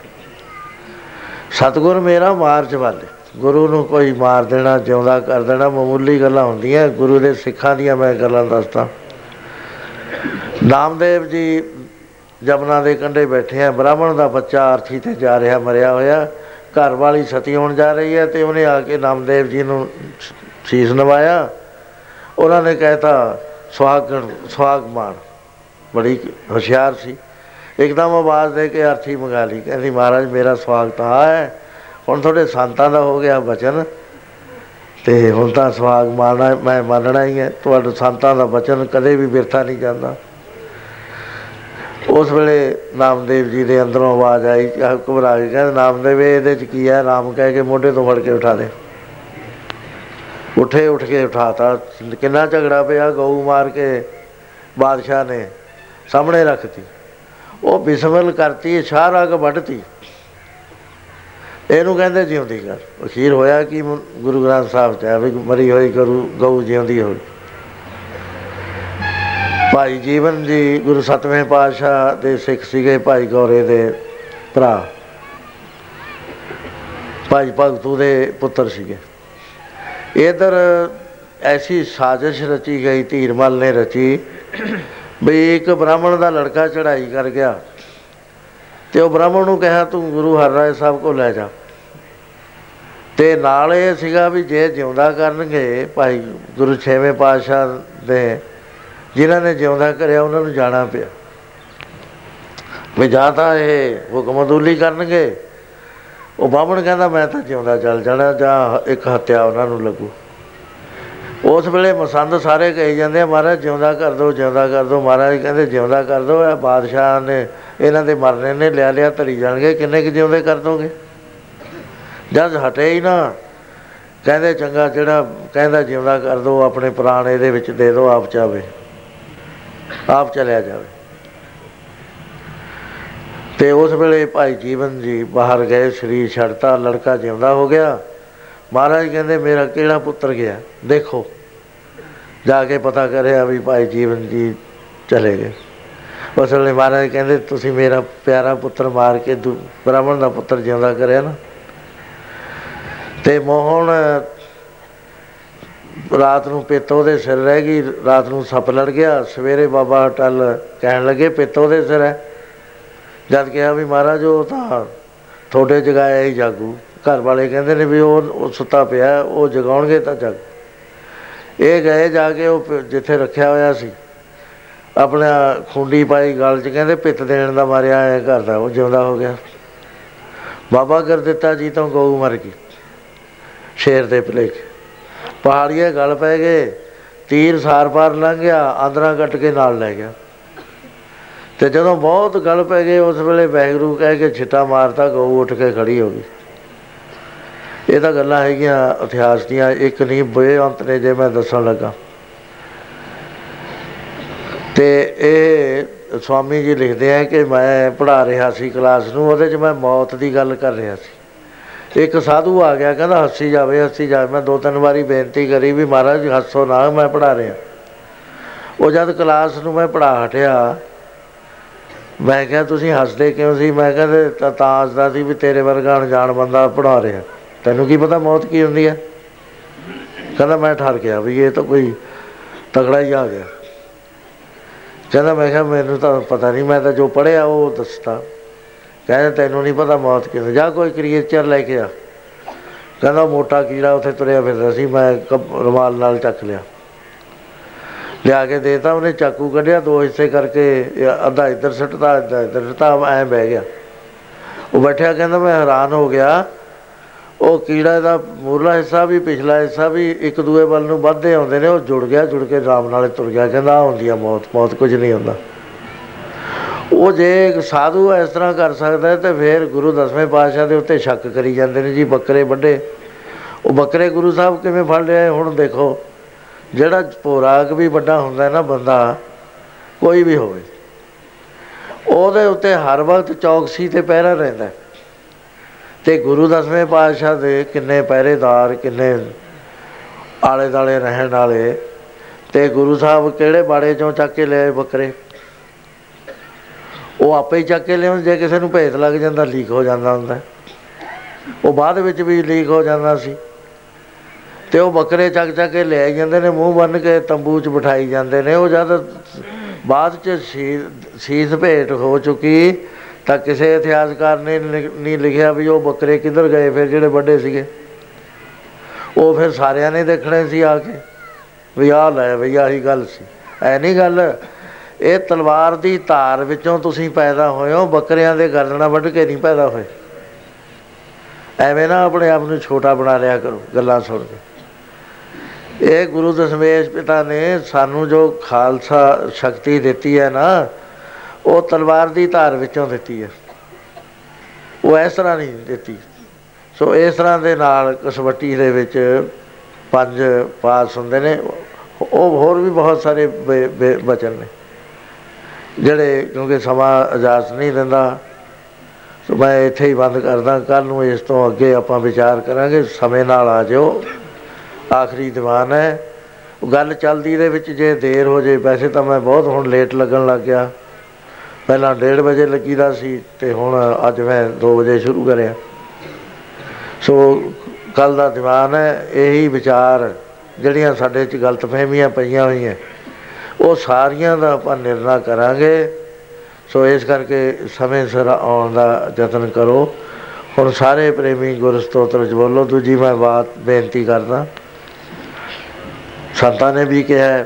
ਸਤਗੁਰ ਮੇਰਾ ਮਾਰਚ ਵਾਲੇ ਗੁਰੂ ਨੂੰ ਕੋਈ ਮਾਰ ਦੇਣਾ, ਜਿਉਂਦਾ ਕਰ ਦੇਣਾ, ਮਾਮੂਲੀ ਗੱਲਾਂ ਹੁੰਦੀਆਂ। ਗੁਰੂ ਦੇ ਸਿੱਖਾਂ ਦੀਆਂ ਮੈਂ ਗੱਲਾਂ ਦੱਸਦਾ। ਨਾਮਦੇਵ ਜੀ ਜਮਨਾ ਦੇ ਕੰਢੇ ਬੈਠੇ ਆ। ਬ੍ਰਾਹਮਣ ਦਾ ਬੱਚਾ ਆਰਥੀ ਤੇ ਜਾ ਰਿਹਾ, ਮਰਿਆ ਹੋਇਆ। ਘਰ ਵਾਲੀ ਸਤੀ ਹੋਣ ਜਾ ਰਹੀ ਹੈ ਤੇ ਉਹਨੇ ਆ ਕੇ ਨਾਮਦੇਵ ਜੀ ਨੂੰ ਸੀਸ ਨਵਾਇਆ। ਉਹਨਾਂ ਨੇ ਕਹਿਤਾ ਸੁਹਾਗਣ ਸੁਹਾਗਮਾਨ ਬੜੀ ਹੁਸ਼ਿਆਰ ਸੀ। ਇੱਕਦਮ ਆਵਾਜ਼ ਦੇ ਕੇ ਅਰਥੀ ਮੰਗਾ ਲਈ। ਕਹਿੰਦੀ, ਮਹਾਰਾਜ, ਮੇਰਾ ਸਵਾਗਤ ਆ ਹੈ। ਹੁਣ ਤੁਹਾਡੇ ਸੰਤਾਂ ਦਾ ਹੋ ਗਿਆ ਬਚਨ। ਤੇ ਹੁਣ ਤਾਂ ਸਵਾਗ ਮਾਰਨਾ ਮੈਂ ਮੰਨਣਾ ਹੀ ਹੈ। ਤੁਹਾਡੇ ਸੰਤਾਂ ਦਾ ਬਚਨ ਕਦੇ ਵੀ ਬਿਰਥਾ ਨਹੀਂ ਜਾਂਦਾ। ਉਸ ਵੇਲੇ ਨਾਮਦੇਵ ਜੀ ਦੇ ਅੰਦਰੋਂ ਆਵਾਜ਼ ਆਈ ਘਬਰਾ ਕੇ ਕਹਿੰਦੇ ਨਾਮਦੇਵ ਇਹਦੇ ਚ ਕੀ ਹੈ? ਨਾਮ ਕਹਿ ਕੇ ਮੋਢੇ ਤੋਂ ਫੜ ਕੇ ਉਠਾ ਦੇ। ਉੱਠੇ, ਉੱਠ ਕੇ ਉਠਾਤਾ ਕਿੰਨਾ ਝਗੜਾ ਪਿਆ, ਗਊ ਮਾਰ ਕੇ ਬਾਦਸ਼ਾਹ ਨੇ ਸਾਹਮਣੇ ਰੱਖਤੀ ਉਹ ਬਿਸਮਿਲ ਕਰਤੀ ਸ਼ਾਹ ਰਗ ਵੱਢਤੀ। ਇਹਨੂੰ ਕਹਿੰਦੇ ਜਿਉਂਦੀ ਕਰ। ਅਖੀਰ ਹੋਇਆ ਕਿ, ਗੁਰੂ ਗ੍ਰੰਥ ਸਾਹਿਬ ਚ ਹੈ ਵੀ ਮਰੀ ਹੋਈ ਕਰੂ ਗਊ ਜਿਉਂਦੀ ਹੋਈ। ਭਾਈ ਜੀਵਨ ਜੀ, ਗੁਰੂ ਸਤਵੇਂ ਪਾਤਸ਼ਾਹ ਦੇ ਸਿੱਖ ਸੀਗੇ ਭਾਈ ਗੌਰੇ ਦੇ ਭਰਾ। ਭਾਈ ਭਗਤੂ ਦੇ ਪੁੱਤਰ ਸੀਗੇ। ਇਧਰ ਐਸੀ ਸਾਜ਼ਿਸ਼ ਰਚੀ ਗਈ, ਧੀਰਮਲ ਨੇ ਰਚੀ ਵੀ ਇੱਕ ਬ੍ਰਾਹਮਣ ਦਾ ਲੜਕਾ ਚੜਾਈ ਕਰ ਗਿਆ ਤੇ ਉਹ ਬ੍ਰਾਹਮਣ ਨੂੰ ਕਿਹਾ, ਤੂੰ ਗੁਰੂ ਹਰਰਾਏ ਸਾਹਿਬ ਕੋ ਲੈ ਜਾ। ਤੇ ਨਾਲ ਇਹ ਸੀਗਾ ਵੀ ਜੇ ਜਿਉਂਦਾ ਕਰਨਗੇ, ਭਾਈ ਗੁਰੂ ਛੇਵੇਂ ਪਾਤਸ਼ਾਹ ਦੇ ਜਿਨ੍ਹਾਂ ਨੇ ਜਿਉਂਦਾ ਕਰਿਆ, ਉਹਨਾਂ ਨੂੰ ਜਾਣਾ ਪਿਆ। ਵੀ ਜਾਂ ਤਾਂ ਇਹ ਹੁਕਮਦੂਲੀ ਕਰਨਗੇ। ਉਹ ਬਾਹਮਣ ਕਹਿੰਦਾ, ਮੈਂ ਤਾਂ ਜਿਉਂਦਾ, ਚੱਲ ਜਾਣਾ, ਜਾਂ ਇੱਕ ਹੱਤਿਆ ਉਹਨਾਂ ਨੂੰ ਲੱਗੂ। ਉਸ ਵੇਲੇ ਮਸੰਦ ਸਾਰੇ ਕਹੀ ਜਾਂਦੇ ਆ, ਮਹਾਰਾਜ, ਜਿਉਂਦਾ ਕਰ ਦੋ, ਜਿਉਂਦਾ ਕਰ ਦੋ। ਮਹਾਰਾਜ ਕਹਿੰਦੇ, ਜਿਉਂਦਾ ਕਰ ਦੋ, ਇਹ ਬਾਦਸ਼ਾਹ ਨੇ, ਇਹਨਾਂ ਦੇ ਮਰਨੇ ਨੇ, ਲਿਆ ਲਿਆ ਧਰੀ ਜਾਣਗੇ। ਕਿੰਨੇ ਕਿ ਜਿਉਂਦੇ ਕਰ ਦੋਗੇ? ਜਦ ਹਟੇ ਹੀ ਨਾ, ਕਹਿੰਦੇ, ਚੰਗਾ, ਜਿਹੜਾ ਕਹਿੰਦਾ ਜਿਉਂਦਾ ਕਰ ਦੋ, ਆਪਣੇ ਪ੍ਰਾਣ ਇਹਦੇ ਵਿੱਚ ਦੇ ਦੋ, ਆਪ ਚਾਵੇ ਆਪ ਚਲਿਆ ਜਾਵੇ। ਤੇ ਉਸ ਵੇਲੇ ਭਾਈ ਜੀਵਨ ਜੀ ਬਾਹਰ ਗਏ, ਸਰੀਰ ਛੱਡਤਾ, ਲੜਕਾ ਜਿਉਂਦਾ ਹੋ ਗਿਆ। ਮਹਾਰਾਜ ਕਹਿੰਦੇ, ਮੇਰਾ ਕਿਹੜਾ ਪੁੱਤਰ ਗਿਆ? ਦੇਖੋ। ਜਾ ਕੇ ਪਤਾ ਕਰਿਆ ਵੀ ਭਾਈ ਜੀਵਨ ਜੀ ਚਲੇ ਗਏ। ਉਸ ਵੇਲੇ ਮਹਾਰਾਜ ਕਹਿੰਦੇ, ਤੁਸੀਂ ਮੇਰਾ ਪਿਆਰਾ ਪੁੱਤਰ ਮਾਰ ਕੇ ਬ੍ਰਾਹਮਣ ਦਾ ਪੁੱਤਰ ਜਿਉਂਦਾ ਕਰਿਆ ਨਾ। ਤੇ ਮੋਹਣ ਰਾਤ ਨੂੰ ਪਿੱਤੋ ਦੇ ਸਿਰ ਰਹਿ ਗਈ, ਰਾਤ ਨੂੰ ਸੱਪ ਲੜ ਗਿਆ। ਸਵੇਰੇ ਬਾਬਾ ਟਲ ਕਹਿਣ ਲੱਗੇ, ਪਿੱਤੋ ਦੇ ਸਿਰ ਹੈ। ਜਦ ਕਿਹਾ ਵੀ ਮਹਾਰਾਜ, ਉਹ ਤਾਂ ਥੋੜੇ ਜਗਾਇਆ ਹੀ ਜਾਗੂ। ਘਰ ਵਾਲੇ ਕਹਿੰਦੇ ਨੇ ਵੀ ਉਹ ਸੁੱਤਾ ਪਿਆ, ਉਹ ਜਗਾਉਣਗੇ ਤਾਂ ਜਗ। ਇਹ ਗਏ ਜਾ ਕੇ ਉਹ ਜਿੱਥੇ ਰੱਖਿਆ ਹੋਇਆ ਸੀ। ਆਪਣਾ ਖੁੰਡੀ ਪਾਈ ਗਲ 'ਚ ਕਹਿੰਦੇ, ਪਿੱਤ ਦੇਣ ਦਾ ਮਾਰਿਆ ਐ ਕਰਦਾ ਉਹ ਜਿਉਂਦਾ ਹੋ ਗਿਆ। ਬਾਬਾ ਕਰ ਦਿੱਤਾ ਜੀ ਤੋਂ ਗਊ ਮਰ ਗਈ। ਸ਼ੇਰ ਦੇ ਭਲੇਖ। ਪਹਾੜੀਏ ਗਲ ਪੈ ਗਏ, ਤੀਰ ਸਾਰ ਪਾਰ ਲੰਘ ਗਿਆ, ਆਂਦਰਾ ਕੱਟ ਕੇ ਨਾਲ ਲੈ ਗਿਆ। ਤੇ ਜਦੋਂ ਬਹੁਤ ਗਲ ਪੈ ਗਏ ਉਸ ਵੇਲੇ ਵੈਗਰੂ ਕਹਿ ਕੇ ਛਿੱਟਾ ਮਾਰਤਾ, ਗਊ ਉੱਠ ਕੇ ਖੜੀ ਹੋ ਗਈ। ਇਹ ਤਾਂ ਗੱਲਾਂ ਹੈਗੀਆਂ ਇਤਿਹਾਸ ਦੀਆਂ, ਇੱਕ ਨਹੀਂ, ਬੇਅੰਤ ਨੇ ਜੇ ਮੈਂ ਦੱਸਣ ਲੱਗਾ। ਤੇ ਇਹ ਸਵਾਮੀ ਜੀ ਲਿਖਦੇ ਆ ਕਿ ਮੈਂ ਪੜਾ ਰਿਹਾ ਸੀ ਕਲਾਸ ਨੂੰ, ਉਹਦੇ 'ਚ ਮੈਂ ਮੌਤ ਦੀ ਗੱਲ ਕਰ ਰਿਹਾ ਸੀ। ਇੱਕ ਸਾਧੂ ਆ ਗਿਆ, ਕਹਿੰਦਾ ਹੱਸੀ ਜਾਵੇ ਹੱਸੀ ਜਾਵੇ। ਮੈਂ ਦੋ ਤਿੰਨ ਵਾਰੀ ਬੇਨਤੀ ਕਰੀ ਵੀ ਮਹਾਰਾਜ ਹੱਸੋ ਨਾ, ਮੈਂ ਪੜਾ ਰਿਹਾ। ਉਹ ਜਦ ਕਲਾਸ ਨੂੰ ਮੈਂ ਪੜਾ ਹਟਿਆ, ਮੈਂ ਕਿਹਾ, ਤੁਸੀਂ ਹੱਸਦੇ ਕਿਉਂ ਸੀ? ਮੈਂ ਕਹਿੰਦੇ ਤਾਂ ਤਾਂ ਹੱਸਦਾ ਸੀ ਵੀ ਤੇਰੇ ਵਰਗਾ ਅਣਜਾਣ ਬੰਦਾ ਪੜਾ ਰਿਹਾ। ਤੈਨੂੰ ਕੀ ਪਤਾ ਮੌਤ ਕੀ ਹੁੰਦੀ ਹੈ? ਕਹਿੰਦਾ, ਮੈਂ ਠਰ ਗਿਆ ਵੀ, ਇਹ ਤਾਂ ਕੋਈ ਤਗੜਾ ਹੀ ਆ ਗਿਆ। ਕਹਿੰਦਾ, ਮੈਂ ਕਿਹਾ, ਮੈਨੂੰ ਤਾਂ ਪਤਾ ਨਹੀਂ, ਮੈਂ ਤਾਂ ਜੋ ਪੜਿਆ ਉਹ ਦੱਸਦਾ ਕਹਿੰਦਾ, ਤੈਨੂੰ ਨਹੀਂ ਪਤਾ ਮੌਤ ਕਿਵੇਂ ਜਾ ਕੋਈ ਕ੍ਰੀਏਚਰ ਲੈ ਕੇ ਆ। ਕਹਿੰਦਾ ਮੋਟਾ ਕੀੜਾ ਉੱਥੇ ਤੁਰਿਆ ਫਿਰਦਾ ਸੀ, ਮੈਂ ਰੁਮਾਲ ਨਾਲ ਚੱਕ ਲਿਆ। ਲਿਆ ਕੇ ਦੇਤਾ, ਉਹਨੇ ਚਾਕੂ ਕੱਢਿਆ, ਦੋ ਹਿੱਸੇ ਕਰਕੇ ਅੱਧਾ ਇੱਧਰ ਸੱਟਦਾ ਅੱਧਾ ਇੱਧਰ ਸੱਟਦਾ ਐ ਬਹਿ ਗਿਆ। ਉਹ ਬੈਠਿਆ, ਕਹਿੰਦਾ, ਮੈਂ ਹੈਰਾਨ ਹੋ ਗਿਆ। ਉਹ ਕੀੜਾ ਦਾ ਮੂਰਲਾ ਹਿੱਸਾ ਵੀ, ਪਿਛਲਾ ਹਿੱਸਾ ਵੀ, ਇੱਕ ਦੂਏ ਵੱਲ ਨੂੰ ਵੱਧਦੇ ਆਉਂਦੇ ਨੇ, ਉਹ ਜੁੜ ਗਿਆ, ਜੁੜ ਕੇ ਰਾਮ ਨਾਲੇ ਤੁਰ ਗਿਆ। ਕਹਿੰਦਾ ਹੁੰਦੀ ਆ ਮੌਤ ਮੌਤ ਕੁਝ ਨਹੀਂ ਹੁੰਦਾ। ਉਹ ਜੇ ਇੱਕ ਸਾਧੂ ਇਸ ਤਰ੍ਹਾਂ ਕਰ ਸਕਦਾ ਤੇ ਫਿਰ ਗੁਰੂ ਦਸਵੇਂ ਪਾਤਸ਼ਾਹ ਦੇ ਉੱਤੇ ਸ਼ੱਕ ਕਰੀ ਜਾਂਦੇ ਨੇ ਜੀ, ਬੱਕਰੇ ਵੱਡੇ। ਉਹ ਬੱਕਰੇ ਗੁਰੂ ਸਾਹਿਬ ਕਿਵੇਂ ਫੜ ਲਿਆ ਹੁਣ ਦੇਖੋ। ਜਿਹੜਾ ਪੋਰਾਕ ਵੀ ਵੱਡਾ ਹੁੰਦਾ ਨਾ ਬੰਦਾ, ਕੋਈ ਵੀ ਹੋਵੇ। ਉਹਦੇ ਉੱਤੇ ਹਰ ਵਕਤ ਚੌਕਸੀ ਤੇ ਪਹਿਰਾ ਰਹਿੰਦਾ ਤੇ ਗੁਰੂ ਦਸਵੇਂ ਪਾਤਸ਼ਾਹ ਦੇ ਕਿੰਨੇ ਪਹਿਰੇਦਾਰ, ਕਿੰਨੇ ਆਲੇ ਦਾਲੇ ਰਹਿਣ ਵਾਲੇ। ਤੇ ਗੁਰੂ ਸਾਹਿਬ ਕਿਹੜੇ ਬਾੜੇ ਚੋਂ ਚੱਕ ਕੇ ਲਿਆਏ ਬੱਕਰੇ? ਉਹ ਆਪੇ ਹੀ ਚੱਕ ਕੇ ਲਿਆਉਣ ਜੇ ਕਿਸੇ ਨੂੰ ਭੇਤ ਲੱਗ ਜਾਂਦਾ, ਲੀਕ ਹੋ ਜਾਂਦਾ ਹੁੰਦਾ। ਉਹ ਬਾਅਦ ਵਿੱਚ ਵੀ ਲੀਕ ਹੋ ਜਾਂਦਾ ਸੀ। ਤੇ ਉਹ ਬੱਕਰੇ ਚੱਕ ਚੱਕ ਕੇ ਲੈ ਜਾਂਦੇ ਨੇ, ਮੂੰਹ ਬੰਨ ਕੇ ਤੰਬੂ 'ਚ ਬਿਠਾਈ ਜਾਂਦੇ ਨੇ। ਉਹ ਜਦ ਬਾਅਦ 'ਚ ਸੀਸ ਭੇਟ ਹੋ ਚੁੱਕੀ, ਤਾਂ ਕਿਸੇ ਇਤਿਹਾਸਕਾਰ ਨੇ ਨਹੀਂ ਲਿਖਿਆ ਵੀ ਉਹ ਬੱਕਰੇ ਕਿੱਧਰ ਗਏ, ਫਿਰ ਜਿਹੜੇ ਵੱਡੇ ਸੀਗੇ। ਉਹ ਫਿਰ ਸਾਰਿਆਂ ਨੇ ਦੇਖਣੇ ਸੀ ਆ ਕੇ, ਵੀ ਆ ਲੈ ਵੀ ਆਹੀ ਗੱਲ ਸੀ। ਐ ਨਹੀਂ ਗੱਲ ਇਹ ਤਲਵਾਰ ਦੀ ਧਾਰ ਵਿੱਚੋਂ ਤੁਸੀਂ ਪੈਦਾ ਹੋਏ ਹੋ, ਬੱਕਰਿਆਂ ਦੇ ਗਰਦਨਾਂ ਵੱਢ ਕੇ ਨਹੀਂ ਪੈਦਾ ਹੋਏ। ਐਵੇਂ ਨਾ ਆਪਣੇ ਆਪ ਨੂੰ ਛੋਟਾ ਬਣਾ ਲਿਆ ਕਰੋ, ਗੱਲਾਂ ਸੁਣ ਕੇ। ਇਹ ਗੁਰੂ ਦਸ਼ਮੇਸ਼ ਪਿਤਾ ਨੇ ਸਾਨੂੰ ਜੋ ਖਾਲਸਾ ਸ਼ਕਤੀ ਦਿੱਤੀ ਹੈ ਨਾ, ਉਹ ਤਲਵਾਰ ਦੀ ਧਾਰ ਵਿੱਚੋਂ ਦਿੱਤੀ ਹੈ। ਉਹ ਇਸ ਤਰ੍ਹਾਂ ਨਹੀਂ ਦਿੱਤੀ। ਸੋ ਇਸ ਤਰ੍ਹਾਂ ਦੇ ਨਾਲ ਕਸਵੱਟੀ ਦੇ ਵਿੱਚ ਪੰਜ ਪਾਸ ਹੁੰਦੇ ਨੇ। ਉਹ ਹੋਰ ਵੀ ਬਹੁਤ ਸਾਰੇ ਬਚਨ ਨੇ। ਜਿਹੜੇ, ਕਿਉਂਕਿ ਸਮਾਂ ਇਜਾਜ਼ਤ ਨਹੀਂ ਦਿੰਦਾ, ਸੋ ਮੈਂ ਇੱਥੇ ਹੀ ਬੰਦ ਕਰਦਾ ਕੱਲ ਨੂੰ ਇਸ ਤੋਂ ਅੱਗੇ ਆਪਾਂ ਵਿਚਾਰ ਕਰਾਂਗੇ, ਸਮੇਂ ਨਾਲ ਆ ਜਾਓ ਆਖਰੀ ਦੀਵਾਨ ਹੈ। ਉਹ ਗੱਲ ਚੱਲਦੀ ਦੇ ਵਿੱਚ ਜੇ ਦੇਰ ਹੋ ਜੇ, ਵੈਸੇ ਤਾਂ ਮੈਂ ਬਹੁਤ ਹੁਣ ਲੇਟ ਲੱਗਣ ਲੱਗ ਗਿਆ। ਪਹਿਲਾਂ 1:30 ਵਜੇ ਲੱਗੀਦਾ ਸੀ, ਤੇ ਹੁਣ ਅੱਜ ਮੈਂ 2 ਵਜੇ ਸ਼ੁਰੂ ਕਰਿਆ। ਸੋ ਕੱਲ ਦਾ ਦੀਵਾਨ ਹੈ, ਇਹੀ ਵਿਚਾਰ ਜਿਹੜੀਆਂ ਸਾਡੇ 'ਚ ਗਲਤਫਹਿਮੀਆਂ ਪਈਆਂ ਹੋਈਆਂ। ਉਹ ਸਾਰੀਆਂ ਦਾ ਆਪਾਂ ਨਿਰਣਾ ਕਰਾਂਗੇ। ਸੋ ਇਸ ਕਰਕੇ ਸਮੇਂ ਸਿਰ ਆਉਣ ਦਾ ਯਤਨ ਕਰੋ। ਹੁਣ ਸਾਰੇ ਪ੍ਰੇਮੀ ਗੁਰਸਤੋਤਰ ਚ ਬੋਲੋ, ਦੂਜੀ ਮੈਂ ਬਾਤ ਬੇਨਤੀ ਕਰਦਾ। ਸੰਤਾਂ ਨੇ ਵੀ ਕਿਹਾ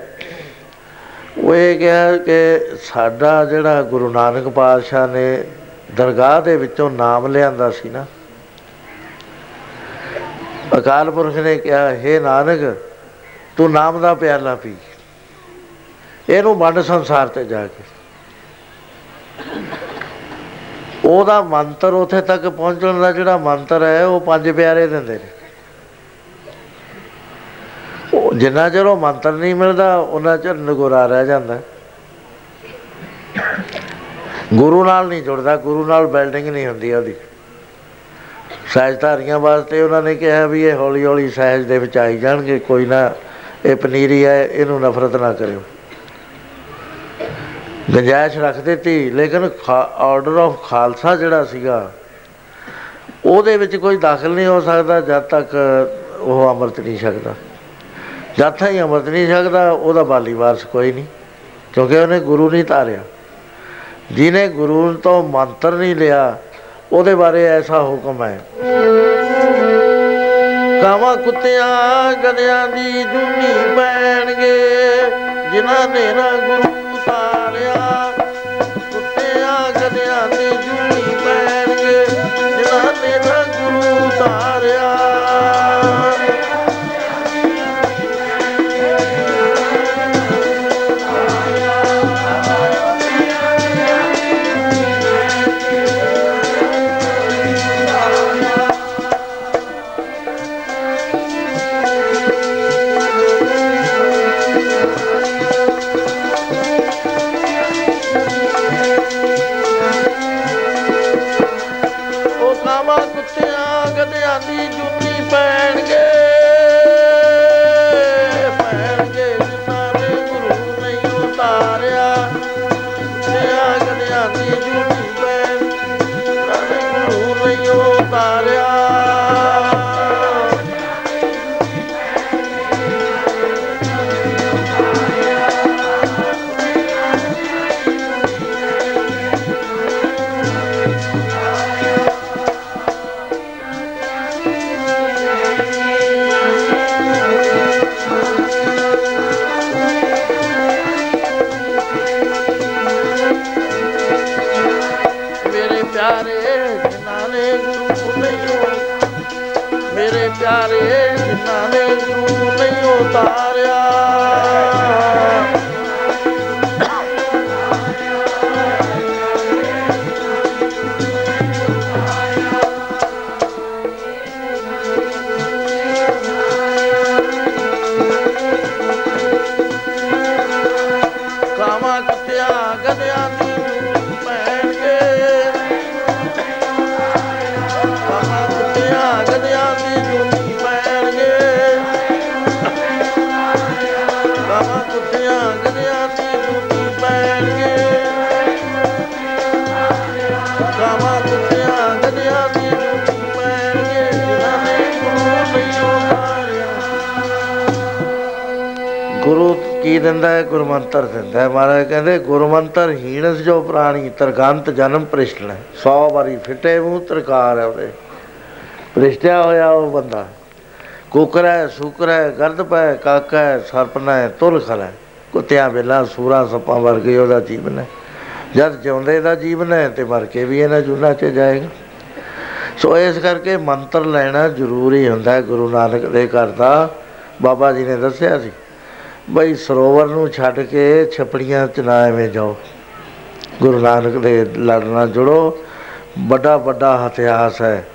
ਉਹ ਇਹ ਕਿਹਾ ਕਿ ਸਾਡਾ ਜਿਹੜਾ ਗੁਰੂ ਨਾਨਕ ਪਾਤਸ਼ਾਹ ਨੇ ਦਰਗਾਹ ਦੇ ਵਿੱਚੋਂ ਨਾਮ ਲਿਆਂਦਾ ਸੀ ਨਾ, ਅਕਾਲ ਪੁਰਖ ਨੇ ਕਿਹਾ हे ਨਾਨਕ, ਤੂੰ ਨਾਮ ਦਾ ਪਿਆਲਾ ਪੀ। ਇਹਨੂੰ ਵੰਡ ਸੰਸਾਰ ਤੇ ਜਾ ਕੇ। ਉਹਦਾ ਮੰਤਰ ਉਥੇ ਤੱਕ ਪਹੁੰਚਣ ਦਾ ਜਿਹੜਾ ਮੰਤਰ ਹੈ, ਉਹ ਪੰਜ ਪਿਆਰੇ ਦਿੰਦੇ ਨੇ। ਉਹ ਜਿੰਨਾ ਚਿਰ ਉਹ ਮੰਤਰ ਨਹੀਂ ਮਿਲਦਾ, ਉਹਨਾਂ ਚਿਰ ਨਗੋਰਾ ਰਹਿ ਜਾਂਦਾ। ਗੁਰੂ ਨਾਲ ਨਹੀਂ ਜੁੜਦਾ, ਗੁਰੂ ਨਾਲ ਬਿਲਡਿੰਗ ਨਹੀਂ ਹੁੰਦੀ ਉਹਦੀ। ਸਹਿਜਧਾਰੀਆਂ ਵਾਸਤੇ ਉਹਨਾਂ ਨੇ ਕਿਹਾ ਵੀ ਇਹ ਹੌਲੀ ਹੌਲੀ ਸਹਿਜ ਦੇ ਵਿੱਚ ਆਈ ਜਾਣਗੇ, ਕੋਈ ਨਾ, ਇਹ ਪਨੀਰੀ ਹੈ, ਇਹਨੂੰ ਨਫ਼ਰਤ ਨਾ ਕਰਿਓ। ਗੰਜਾਇਸ਼ ਰੱਖ ਦਿੱਤੀ। ਲੇਕਿਨ ਆਰਡਰ ਆਫ ਖਾਲਸਾ ਜਿਹੜਾ ਸੀਗਾ, ਉਹਦੇ ਵਿੱਚ ਕੋਈ ਦਾਖਲ ਨਹੀਂ ਹੋ ਸਕਦਾ, ਜਦ ਤੱਕ ਉਹ ਅਮਰਤ ਨਹੀਂ ਸਕਦਾ ਜਦ ਤੱਕ ਅਮਰਤ ਨਹੀਂ ਸਕਦਾ ਉਹਦਾ ਬਾਲੀ ਵਾਰਸ ਕੋਈ ਨਹੀਂ, ਕਿਉਂਕਿ ਉਹਨੇ ਗੁਰੂ ਨਹੀਂ ਤਾਰਿਆ ਜਿਨੇ ਗੁਰੂ ਤੋਂ ਮੰਤਰ ਨਹੀਂ ਲਿਆ, ਉਹਦੇ ਬਾਰੇ ਐਸਾ ਹੁਕਮ ਹੈ। ਕਾਵਾ ਕੁੱਤਿਆਂ ਗਧਿਆਂ ਦੀ ਜੁਨੀ ਪੈਣਗੇ, ਜਿਨ੍ਹਾਂ ਨੇ ਨਾ ਗੁਰੂ ਕੀ ਦਿੰਦਾ ਹੈ? ਗੁਰਮੰਤਰ ਦਿੰਦਾ ਹੈ। ਮਹਾਰਾਜ ਕਹਿੰਦੇ, ਗੁਰਮੰਤਰ ਹੀਣਸ ਜੋ ਪ੍ਰਾਣੀ, ਤਰਗੰਤ ਜਨਮ ਪ੍ਰਿਸ਼ਟਣ 100 ਵਾਰੀ ਫਿੱਟੇ ਮੂੰਹ, ਤਰਕਾਰ ਹੈ ਉਹਦੇ। ਪ੍ਰਿਸ਼ਟਿਆ ਹੋਇਆ ਉਹ ਬੰਦਾ। ਕੁਕਰ ਹੈ, ਸੁਕਰ ਹੈ, ਗਰਦ ਪੈ, ਕਾਕਾ ਹੈ ਸਰਪਨਾ ਹੈ ਤੁਲ ਖਲਾ ਹੈ। ਕੁੱਤਿਆਂ ਵੇਲਾ ਸੂਰਾ ਸੱਪਾਂ ਵਰਗੇ ਉਹਦਾ ਜੀਵਨ ਹੈ। ਜਦ ਜਿਉਂਦੇ ਦਾ ਜੀਵਨ ਹੈ ਤੇ ਮਰ ਕੇ ਵੀ ਇਹਨਾਂ ਜੁਨਾ 'ਚ ਜਾਏਗਾ। ਸੋ ਇਸ ਕਰਕੇ ਮੰਤਰ ਲੈਣਾ ਜ਼ਰੂਰੀ ਹੁੰਦਾ ਹੈ। ਗੁਰੂ ਨਾਨਕ ਦੇ ਘਰ ਦਾ ਬਾਬਾ ਜੀ ਨੇ ਦੱਸਿਆ ਸੀ। ਬਈ ਸਰੋਵਰ ਨੂੰ ਛੱਡ ਕੇ ਛਪੜੀਆਂ ਚ ਨਾ ਐਵੇਂ ਜਾਓ। ਗੁਰੂ ਨਾਨਕ ਦੇ ਲੜ ਨਾਲ ਜੁੜੋ। ਵੱਡਾ ਵੱਡਾ ਇਤਿਹਾਸ ਹੈ।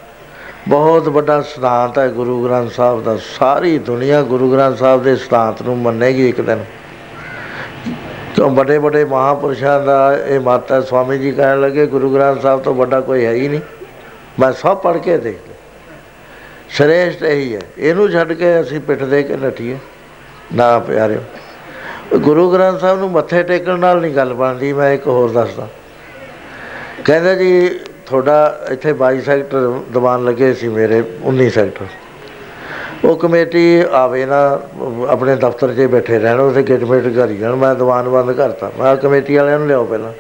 ਬਹੁਤ ਵੱਡਾ ਸਿਧਾਂਤ ਹੈ ਗੁਰੂ ਗ੍ਰੰਥ ਸਾਹਿਬ ਦਾ। ਸਾਰੀ ਦੁਨੀਆ ਗੁਰੂ ਗ੍ਰੰਥ ਸਾਹਿਬ ਦੇ ਸਿਧਾਂਤ ਨੂੰ ਮੰਨੇਗੀ ਇੱਕ ਦਿਨ। ਕਿਉਂ ਵੱਡੇ ਵੱਡੇ ਮਹਾਪੁਰਸ਼ਾਂ ਦਾ ਇਹ ਮਤ ਹੈ, ਸਵਾਮੀ ਜੀ ਕਹਿਣ ਲੱਗੇ, ਗੁਰੂ ਗ੍ਰੰਥ ਸਾਹਿਬ ਤੋਂ ਵੱਡਾ ਕੋਈ ਹੈ ਹੀ ਨਹੀਂ। ਮੈਂ ਸਭ ਪੜ੍ਹ ਕੇ ਦੇਖ ਲਿਆ। ਸ਼੍ਰੇਸ਼ਟ ਇਹੀ ਹੈ। ਇਹਨੂੰ ਛੱਡ ਕੇ ਅਸੀਂ ਪਿੱਠ ਦੇ ਕੇ ਨੱਠੀਏ। ਨਾ ਪਿਆਰਿਓ। ਗੁਰੂ ਗ੍ਰੰਥ ਸਾਹਿਬ ਨੂੰ ਮੱਥੇ ਟੇਕਣ ਨਾਲ ਨਹੀਂ ਗੱਲ ਬਣਦੀ, ਮੈਂ ਇੱਕ ਹੋਰ ਦੱਸਦਾ। ਕਹਿੰਦਾ ਜੀ, ਤੁਹਾਡਾ ਇੱਥੇ 22 ਸੈਕਟਰ ਦੀਵਾਨ ਲੱਗੇ ਸੀ ਮੇਰੇ 19 ਸੈਕਟਰ। ਉਹ ਕਮੇਟੀ ਆਵੇ ਨਾ, ਆਪਣੇ ਦਫ਼ਤਰ 'ਚ ਬੈਠੇ ਰਹਿਣ ਉਹਦੇ ਗਿਟਮਿਟ ਕਰੀ ਜਾਣ, ਮੈਂ ਦੀਵਾਨ ਬੰਦ ਕਰਤਾ। ਮੈਂ ਕਿਹਾ ਕਮੇਟੀ ਵਾਲਿਆਂ ਨੂੰ ਲਿਆਓ ਪਹਿਲਾਂ।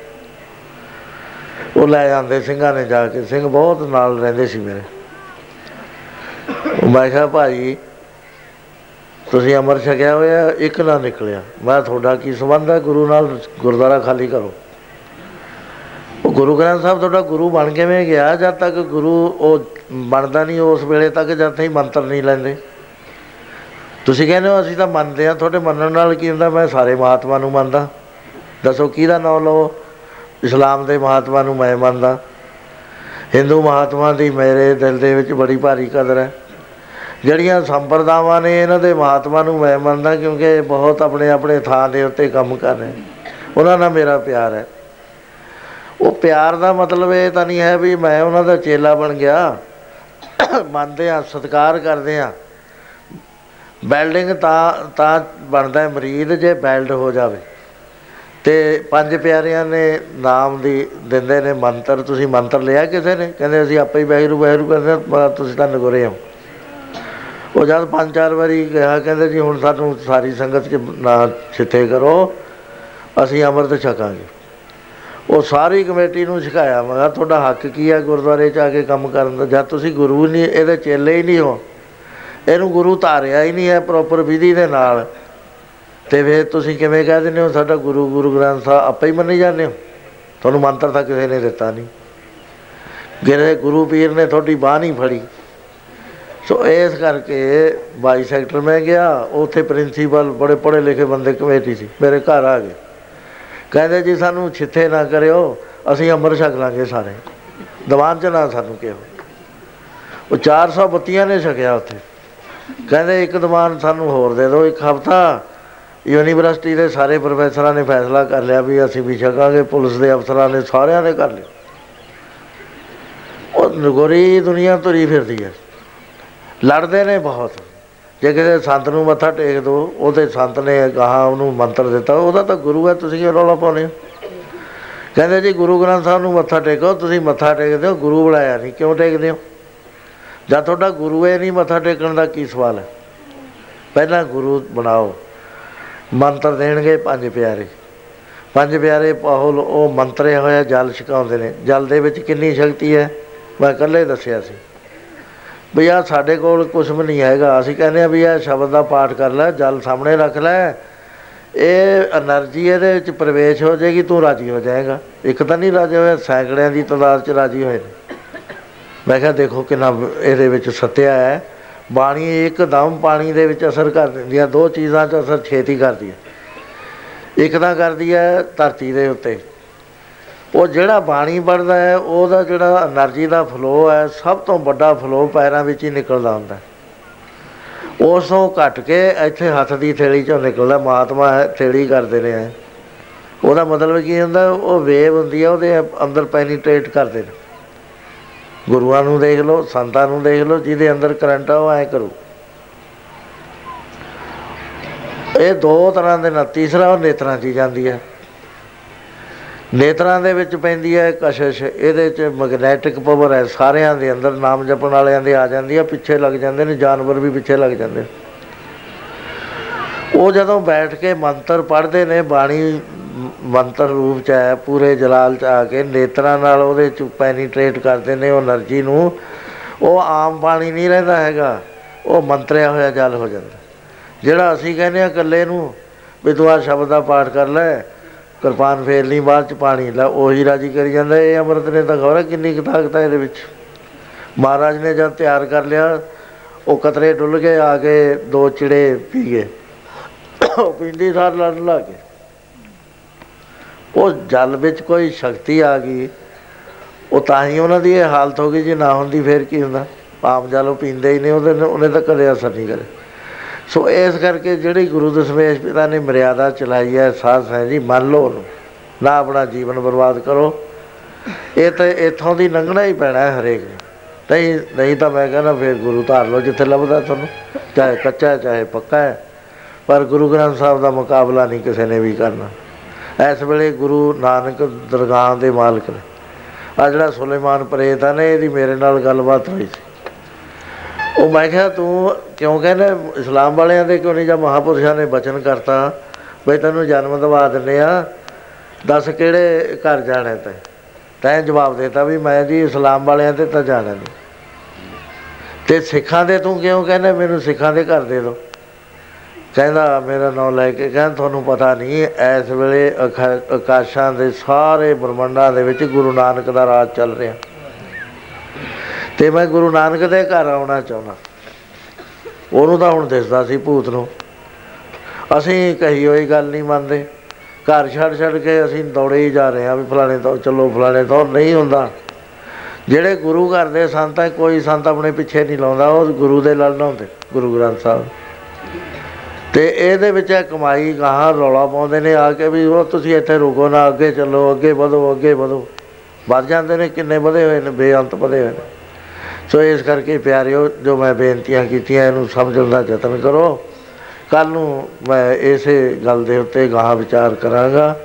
ਉਹ ਲੈ ਜਾਂਦੇ ਸਿੰਘਾਂ ਨੇ ਜਾ ਕੇ। ਸਿੰਘ ਬਹੁਤ ਨਾਲ ਰਹਿੰਦੇ ਸੀ ਮੇਰੇ। ਮੈਂ ਕਿਹਾ ਭਾਈ ਤੁਸੀਂ ਅਮਰ ਛਕਿਆ ਹੋਇਆ, ਇੱਕ ਨਾ ਨਿਕਲਿਆ। ਮੈਂ ਤੁਹਾਡਾ ਕੀ ਸੰਬੰਧ ਹੈ? ਗੁਰੂ ਨਾਲ ਗੁਰਦੁਆਰਾ ਖਾਲੀ ਕਰੋ। ਉਹ ਗੁਰੂ ਗ੍ਰੰਥ ਸਾਹਿਬ ਤੁਹਾਡਾ ਗੁਰੂ ਬਣ ਕਿਵੇਂ ਗਿਆ? ਜਦ ਤੱਕ ਗੁਰੂ ਉਹ ਬਣਦਾ ਨਹੀਂ, ਉਸ ਵੇਲੇ ਤੱਕ ਜਦ ਤਾਈਂ ਮੰਤਰ ਨਹੀਂ ਲੈਂਦੇ। ਤੁਸੀਂ ਕਹਿੰਦੇ ਹੋ, ਅਸੀਂ ਤਾਂ ਮੰਨਦੇ ਆ ਤੁਹਾਡੇ ਮੰਨਣ ਨਾਲ ਕੀ ਹੁੰਦਾ? ਮੈਂ ਸਾਰੇ ਮਹਾਤਮਾ ਨੂੰ ਮੰਨਦਾ। ਦੱਸੋ, ਕਿਹਦਾ ਨਾਮ ਲਓ ਇਸਲਾਮ ਦੇ ਮਹਾਤਮਾ ਨੂੰ ਮੈਂ ਮੰਨਦਾ। ਹਿੰਦੂ ਮਹਾਤਮਾ ਦੀ ਮੇਰੇ ਦਿਲ ਦੇ ਵਿੱਚ ਬੜੀ ਭਾਰੀ ਕਦਰ ਹੈ। ਜਿਹੜੀਆਂ ਸੰਪਰਦਾਵਾਂ ਨੇ ਇਹਨਾਂ ਦੇ ਮਹਾਤਮਾ ਨੂੰ ਮੈਂ ਮੰਨਦਾ ਕਿਉਂਕਿ ਇਹ ਬਹੁਤ ਆਪਣੇ ਆਪਣੇ ਥਾਂ ਦੇ ਉੱਤੇ ਕੰਮ ਕਰ ਰਹੇ ਉਹਨਾਂ ਨਾਲ ਮੇਰਾ ਪਿਆਰ ਹੈ। ਉਹ ਪਿਆਰ ਦਾ ਮਤਲਬ ਇਹ ਤਾਂ ਨਹੀਂ ਹੈ ਵੀ ਮੈਂ ਉਹਨਾਂ ਦਾ ਚੇਲਾ ਬਣ ਗਿਆ। ਮੰਨਦੇ ਆ ਸਤਿਕਾਰ ਕਰਦੇ ਆ ਬਿਲਡਿੰਗ ਤਾਂ ਤਾਂ ਬਣਦਾ ਹੈ ਮਰੀਦ ਜੇ ਬਿਲਡ ਹੋ ਜਾਵੇ। ਤੇ ਪੰਜ ਪਿਆਰਿਆਂ ਨੇ ਨਾਮ ਦੀ ਦਿੰਦੇ ਨੇ ਮੰਤਰ। ਤੁਸੀਂ ਮੰਤਰ ਲਿਆ ਕਿਸੇ ਨੇ? ਕਹਿੰਦੇ ਅਸੀਂ ਆਪੇ ਹੀ ਵੈਰੂ ਵੈਰੂ ਕਰਦੇ ਹਾਂ, ਪਰ ਤੁਸੀਂ ਤਾਂ ਨਗੋਰੇ ਹੋ। ਉਹ ਜਦ ਪੰਜ ਚਾਰ ਵਾਰੀ ਕਿਹਾ, ਕਹਿੰਦੇ ਜੀ ਹੁਣ ਸਾਨੂੰ ਸਾਰੀ ਸੰਗਤ ਚ ਨਾ ਛਿੱਥੇ ਕਰੋ, ਅਸੀਂ ਅੰਮ੍ਰਿਤ ਛਕਾਂਗੇ। ਉਹ ਸਾਰੀ ਕਮੇਟੀ ਨੂੰ ਸਿਖਾਇਆ ਮੈਂ ਕਿਹਾ ਤੁਹਾਡਾ ਹੱਕ ਕੀ ਹੈ ਗੁਰਦੁਆਰੇ ਚ ਆ ਕੇ ਕੰਮ ਕਰਨ ਦਾ? ਜਦ ਤੁਸੀਂ ਗੁਰੂ ਨਹੀਂ, ਇਹਦੇ ਚੇਲੇ ਹੀ ਨਹੀਂ ਹੋ। ਇਹਨੂੰ ਗੁਰੂ ਧਾਰਿਆ ਹੀ ਨਹੀਂ ਹੈ ਪ੍ਰੋਪਰ ਵਿਧੀ ਦੇ ਨਾਲ। ਤੇ ਫਿਰ ਤੁਸੀਂ ਕਿਵੇਂ ਕਹਿ ਦਿੰਦੇ ਹੋ, ਸਾਡਾ ਗੁਰੂ ਗੁਰੂ ਗ੍ਰੰਥ ਸਾਹਿਬ ਆਪੇ ਹੀ ਮੰਨੀ ਜਾਂਦੇ ਹੋ? ਤੁਹਾਨੂੰ ਮੰਤਰ ਤਾਂ ਕਿਸੇ ਨੇ ਦਿੱਤਾ ਨਹੀਂ। ਜਿਹੜੇ ਗੁਰੂ ਪੀਰ ਨੇ ਤੁਹਾਡੀ ਬਾਹ ਨਹੀਂ ਫੜੀ। ਸੋ ਇਸ ਕਰਕੇ 22 ਸੈਕਟਰ ਮੈਂ ਗਿਆ, ਉੱਥੇ ਪ੍ਰਿੰਸੀਪਲ ਬੜੇ ਪੜ੍ਹੇ ਲਿਖੇ ਬੰਦੇ ਕਮੇਟੀ ਸੀ, ਮੇਰੇ ਘਰ ਆ ਗਏ। ਕਹਿੰਦੇ ਜੀ ਸਾਨੂੰ ਛਿੱਥੇ ਨਾ ਕਰਿਓ, ਅਸੀਂ ਅੰਮ੍ਰਿਤ ਛਕ ਲਾਂਗੇ ਸਾਰੇ। ਦੀਵਾਨ ਚ ਨਾ ਸਾਨੂੰ ਕਿਹੋ। ਉਹ 400 ਬੱਤੀਆਂ ਨੇ ਛਕਿਆ ਉੱਥੇ। ਕਹਿੰਦੇ ਇੱਕ ਦੀਵਾਨ ਸਾਨੂੰ ਹੋਰ ਦੇ ਦਿਓ, ਇੱਕ ਹਫਤਾ। ਯੂਨੀਵਰਸਿਟੀ ਦੇ ਸਾਰੇ ਪ੍ਰੋਫੈਸਰਾਂ ਨੇ ਫੈਸਲਾ ਕਰ ਲਿਆ ਵੀ ਅਸੀਂ ਵੀ ਛਕਾਂਗੇ, ਪੁਲਿਸ ਦੇ ਅਫਸਰਾਂ ਨੇ ਸਾਰਿਆਂ ਨੇ ਕਰ ਲਿਆ। ਉਹ ਨਗੋਰੀ ਦੁਨੀਆ ਤੁਰੀ ਫਿਰਦੀ ਹੈ। ਲੜਦੇ ਨੇ ਬਹੁਤ। ਜੇ ਕਿਸੇ ਸੰਤ ਨੂੰ ਮੱਥਾ ਟੇਕ ਦੋ ਉਹਦੇ ਸੰਤ ਨੇ ਕਹਾ ਉਹਨੂੰ ਮੰਤਰ ਦਿੱਤਾ, ਉਹਦਾ ਤਾਂ ਗੁਰੂ ਹੈ, ਤੁਸੀਂ ਕਿਉਂ ਰੌਲਾ ਪਾਉਂਦੇ ਹੋ? ਕਹਿੰਦੇ ਜੀ, ਗੁਰੂ ਗ੍ਰੰਥ ਸਾਹਿਬ ਨੂੰ ਮੱਥਾ ਟੇਕੋ, ਤੁਸੀਂ ਮੱਥਾ ਟੇਕਦੇ ਹੋ, ਗੁਰੂ ਬੁਲਾਇਆ ਨਹੀਂ, ਕਿਉਂ ਟੇਕਦੇ ਹੋ? ਜਦ ਤੁਹਾਡਾ ਗੁਰੂ ਹੈ, ਨਹੀਂ ਮੱਥਾ ਟੇਕਣ ਦਾ ਕੀ ਸਵਾਲ ਹੈ? ਪਹਿਲਾਂ ਗੁਰੂ ਬਣਾਓ। ਮੰਤਰ ਦੇਣਗੇ ਪੰਜ ਪਿਆਰੇ। ਪੰਜ ਪਿਆਰੇ ਪਾਹੁਲ, ਉਹ ਮੰਤਰੇ ਹੋਇਆ ਜਲ ਛਕਾਉਂਦੇ ਨੇ। ਜਲ ਦੇ ਵਿੱਚ ਕਿੰਨੀ ਸ਼ਕਤੀ ਹੈ? ਮੈਂ ਇਕੱਲੇ ਦੱਸਿਆ ਸੀ। ਵੀ ਆ ਸਾਡੇ ਕੋਲ ਕੁਝ ਵੀ ਨਹੀਂ ਹੈਗਾ। ਅਸੀਂ ਕਹਿੰਦੇ ਆ ਵੀ ਇਹ ਸ਼ਬਦ ਦਾ ਪਾਠ ਕਰ ਲੈ, ਜਲ ਸਾਹਮਣੇ ਰੱਖ ਲੈ। ਇਹ એનર્ਜੀ ਇਹਦੇ ਵਿੱਚ ਪ੍ਰਵੇਸ਼ ਹੋ ਜਾਏਗੀ, ਤੂੰ ਰਾਜੀ ਹੋ ਜਾਏਗਾ। ਇੱਕ ਤਾਂ ਨਹੀਂ ਰਾਜੀ ਹੋਇਆ, ਸੈਂਕੜਿਆਂ ਦੀ ਤਦਾਦ ਚ ਰਾਜੀ ਹੋਏ ਮੈਂ ਕਿਹਾ ਦੇਖੋ ਕਿੰਨਾ ਇਹਦੇ ਵਿੱਚ ਸਤਿਆ ਹੈ। ਬਾਣੀ ਇੱਕਦਮ ਪਾਣੀ ਦੇ ਵਿੱਚ ਅਸਰ ਕਰ ਦਿੰਦੀ ਹੈ। ਦੋ ਚੀਜ਼ਾਂ 'ਚ ਅਸਰ ਛੇਤੀ ਕਰਦੀ ਹੈ। ਇੱਕ ਤਾਂ ਕਰਦੀ ਹੈ ਧਰਤੀ ਦੇ ਉੱਤੇ। ਉਹ ਜਿਹੜਾ ਬਾਣੀ ਪੜਦਾ ਹੈ, ਉਹਦਾ ਜਿਹੜਾ એનર્ਜੀ ਦਾ ਫਲੋ ਹੈ, ਸਭ ਤੋਂ ਵੱਡਾ ਫਲੋ ਪੈਰਾਂ ਵਿੱਚ ਹੀ ਨਿਕਲਦਾ ਹੁੰਦਾ ਹੈ। ਉਸ ਤੋਂ ਘਟ ਕੇ ਇੱਥੇ ਹੱਥ ਦੀ ਥੇਲੀ ਚੋਂ ਨਿਕਲਦਾ ਮਾਤਮਾ ਥੇਲੀ ਕਰਦੇ ਨੇ ਉਹਦਾ ਮਤਲਬ ਕੀ ਹੁੰਦਾ, ਉਹ ਵੇਵ ਹੁੰਦੀ ਹੈ, ਉਹਦੇ ਅੰਦਰ ਪੈਨੀਟ੍ਰੇਟ ਕਰਦੇ ਨੇ। ਗੁਰੂਆਂ ਨੂੰ ਦੇਖ ਲਓ, ਸੰਤਾਂ ਨੂੰ ਦੇਖ ਲਓ, ਜਿਹਦੇ ਅੰਦਰ ਕਰੰਟ ਆ, ਉਹ ਐ ਕਰੂ। ਇਹ ਦੋ ਤਰ੍ਹਾਂ ਦੇ ਨਾਲ, ਤੀਸਰਾ ਉਹ ਨੇਤਰਾਂ 'ਚ ਜਾਂਦੀ ਹੈ। ਨੇਤਰਾਂ ਦੇ ਵਿੱਚ ਪੈਂਦੀ ਹੈ ਕਸ਼ਿਸ਼, ਇਹਦੇ 'ਚ ਮੈਗਨੈਟਿਕ ਪਾਵਰ ਹੈ, ਸਾਰਿਆਂ ਦੇ ਅੰਦਰ ਨਾਮ ਜਪਣ ਵਾਲਿਆਂ ਦੇ ਆ ਜਾਂਦੀ ਹੈ, ਪਿੱਛੇ ਲੱਗ ਜਾਂਦੇ ਨੇ, ਜਾਨਵਰ ਵੀ ਪਿੱਛੇ ਲੱਗ ਜਾਂਦੇ ਉਹ ਜਦੋਂ ਬੈਠ ਕੇ ਮੰਤਰ ਪੜ੍ਹਦੇ ਨੇ, ਬਾਣੀ ਮੰਤਰ ਰੂਪ ਚ ਹੈ, ਪੂਰੇ ਜਲਾਲ ਚ ਆ ਕੇ ਨੇਤਰਾਂ ਨਾਲ ਉਹਦੇ ਚ ਪੈਨੀਟ੍ਰੇਟ ਕਰਦੇ ਨੇ, ਉਹ એનર્ਜੀ ਨੂੰ, ਉਹ ਆਮ ਪਾਣੀ ਨਹੀਂ ਰਹਿੰਦਾ ਹੈਗਾ, ਉਹ ਮੰਤਰਿਆ ਹੋਇਆ ਜਲ ਹੋ ਜਾਂਦਾ। ਜਿਹੜਾ ਅਸੀਂ ਕਹਿੰਦੇ ਆ ਇਕੱਲੇ ਨੂੰ, ਵੀ ਤੂੰ ਆ ਸ਼ਬਦ ਦਾ ਪਾਠ ਕਰ ਲੈ ਕਿਰਪਾਨ ਫੇਰ ਲਈ, ਬਾਅਦ ਚ ਪਾਣੀ ਲੈ, ਉਹੀ ਰਾਜੀ ਕਰੀ ਜਾਂਦਾ। ਇਹ ਅੰਮ੍ਰਿਤ ਨੇ ਤਾਂ ਖਬਰ ਕਿੰਨੀ ਕੁ ਤਾਕਤ ਹੈ ਇਹਦੇ ਵਿੱਚ। ਮਹਾਰਾਜ ਨੇ ਜਦ ਤਿਆਰ ਕਰ ਲਿਆ, ਉਹ ਕਤਰੇ ਡੁੱਲ ਗਏ ਆ ਕੇ ਦੋ ਚਿੜੇ ਪੀ ਗਏ। ਉਹ ਪਿੰਡੀ ਸਾਰ ਲੜ ਲਾ ਕੇ। ਉਹ ਜਲ ਵਿੱਚ ਕੋਈ ਸ਼ਕਤੀ ਆ ਗਈ, ਉਹ ਤਾਂ ਹੀ ਉਹਨਾਂ ਦੀ ਇਹ ਹਾਲਤ ਹੋ ਗਈ, ਜੇ ਨਾ ਹੁੰਦੀ ਫੇਰ ਕੀ ਹੁੰਦਾ? ਆਮ ਜਲ ਉਹ ਪੀਂਦੇ ਹੀ ਨਹੀਂ, ਉਹਦੇ ਨਾਲ- ਉਹਨੇ ਤਾਂ ਕਦੇ ਅਸਰ ਨਹੀਂ ਕਰੇ ਸੋ ਇਸ ਕਰਕੇ ਜਿਹੜੀ ਗੁਰੂ ਦਸ਼ਮੇਸ਼ ਪਿਤਾ ਨੇ ਮਰਿਆਦਾ ਚਲਾਈ ਹੈ ਸਾਧ ਹੈ ਜੀ ਮੰਨ ਲਓ ਉਹਨੂੰ। ਨਾ ਆਪਣਾ ਜੀਵਨ ਬਰਬਾਦ ਕਰੋ। ਇਹ ਤਾਂ ਇੱਥੋਂ ਦੀ ਲੰਘਣਾ ਹੀ ਪੈਣਾ ਹੈ ਹਰੇਕ ਨੂੰ। ਨਹੀਂ ਨਹੀਂ ਤਾਂ ਮੈਂ ਕਹਿੰਦਾ ਫਿਰ ਗੁਰੂ ਧਾਰ ਲਓ ਜਿੱਥੇ ਲੱਭਦਾ ਤੁਹਾਨੂੰ ਚਾਹੇ ਕੱਚਾ ਹੈ, ਚਾਹੇ ਪੱਕਾ ਹੈ। ਪਰ ਗੁਰੂ ਗ੍ਰੰਥ ਸਾਹਿਬ ਦਾ ਮੁਕਾਬਲਾ ਨਹੀਂ ਕਿਸੇ ਨੇ ਵੀ ਕਰਨਾ। ਇਸ ਵੇਲੇ ਗੁਰੂ ਨਾਨਕ ਦਰਗਾਹ ਦੇ ਮਾਲਕ ਨੇ। ਆ ਜਿਹੜਾ ਸੁਲੇਮਾਨ ਪ੍ਰੇਤ ਆ ਨੇ ਇਹਦੀ ਮੇਰੇ ਨਾਲ ਗੱਲਬਾਤ ਹੋਈ ਸੀ। ਉਹ ਮੈਂ ਕਿਹਾ, ਤੂੰ ਕਿਉਂ ਕਹਿੰਦਾ, ਇਸਲਾਮ ਵਾਲਿਆਂ ਦੇ ਕਿਉਂ ਨਹੀਂ ਜਾਂ ਮਹਾਪੁਰਸ਼ਾਂ ਨੇ ਬਚਨ ਕਰਤਾ? ਬਈ ਤੈਨੂੰ ਜਨਮ ਦਵਾ ਦਿੰਦੇ ਆ, ਦੱਸ ਕਿਹੜੇ ਘਰ ਜਾਣਾ ਤੈਂ? ਤੈਂ ਜਵਾਬ ਦਿੱਤਾ ਵੀ ਮੈਂ ਜੀ ਇਸਲਾਮ ਵਾਲਿਆਂ ਤੇ ਤਾਂ ਜਾਣਾ ਨਹੀਂ। ਤੇ ਸਿੱਖਾਂ ਦੇ ਤੂੰ ਕਿਉਂ ਕਹਿੰਦਾ, ਮੈਨੂੰ ਸਿੱਖਾਂ ਦੇ ਘਰ ਦੇ ਦਿਓ ਕਹਿੰਦਾ, ਮੇਰਾ ਨਾਮ ਲੈ ਕੇ, ਕਹਿੰਦਾ, ਤੁਹਾਨੂੰ ਪਤਾ ਨਹੀਂ, ਇਸ ਵੇਲੇ ਅਖ- ਆਕਾਸ਼ਾਂ ਦੇ ਸਾਰੇ ਬ੍ਰਹਮੰਡਾਂ ਦੇ ਵਿੱਚ ਗੁਰੂ ਨਾਨਕ ਦਾ ਰਾਜ ਚੱਲ ਰਿਹਾ। ਤੇ ਮੈਂ ਗੁਰੂ ਨਾਨਕ ਦੇ ਘਰ ਆਉਣਾ ਚਾਹੁੰਦਾ। ਉਹਨੂੰ ਤਾਂ ਹੁਣ ਦਿਸਦਾ ਸੀ ਭੂਤ ਨੂੰ। ਅਸੀਂ ਕਹੀ ਹੋਈ ਗੱਲ ਨਹੀਂ ਮੰਨਦੇ। ਘਰ ਛੱਡ ਛੱਡ ਕੇ ਅਸੀਂ ਦੌੜੇ ਹੀ ਜਾ ਰਹੇ ਹਾਂ ਵੀ ਫਲਾਣੇ ਤੋਂ ਚਲੋ, ਫਲਾਣੇ ਤੋਂ ਨਹੀਂ ਹੁੰਦਾ। ਜਿਹੜੇ ਗੁਰੂ ਘਰ ਦੇ ਸੰਤ ਹੈ, ਕੋਈ ਸੰਤ ਆਪਣੇ ਪਿੱਛੇ ਨਹੀਂ ਲਾਉਂਦਾ, ਉਹ ਗੁਰੂ ਦੇ ਲੜ ਲਾਉਂਦੇ ਗੁਰੂ ਗ੍ਰੰਥ ਸਾਹਿਬ। ਤੇ ਇਹਦੇ ਵਿੱਚ ਇਹ ਕਮਾਈ ਗਾਹਾਂ ਰੌਲਾ ਪਾਉਂਦੇ ਨੇ, ਆ ਕੇ ਵੀ ਉਹ ਤੁਸੀਂ ਇੱਥੇ ਰੁਕੋ ਨਾ, ਅੱਗੇ ਚੱਲੋ, ਅੱਗੇ ਵਧੋ ਅੱਗੇ ਵਧੋ। ਵੱਧ ਜਾਂਦੇ ਨੇ, ਕਿੰਨੇ ਵਧੇ ਹੋਏ ਨੇ, ਬੇਅੰਤ ਵਧੇ ਹੋਏ ਨੇ। ਸੋ ਇਸ ਕਰਕੇ ਪਿਆਰਿਓ, ਜੋ ਮੈਂ ਬੇਨਤੀਆਂ ਕੀਤੀਆਂ, ਇਹਨੂੰ ਸਮਝਣ ਦਾ ਯਤਨ ਕਰੋ। ਕੱਲ ਨੂੰ ਮੈਂ ਇਸੇ ਗੱਲ ਦੇ ਉੱਤੇ ਗਾਹਾਂ ਵਿਚਾਰ ਕਰਾਂਗਾ।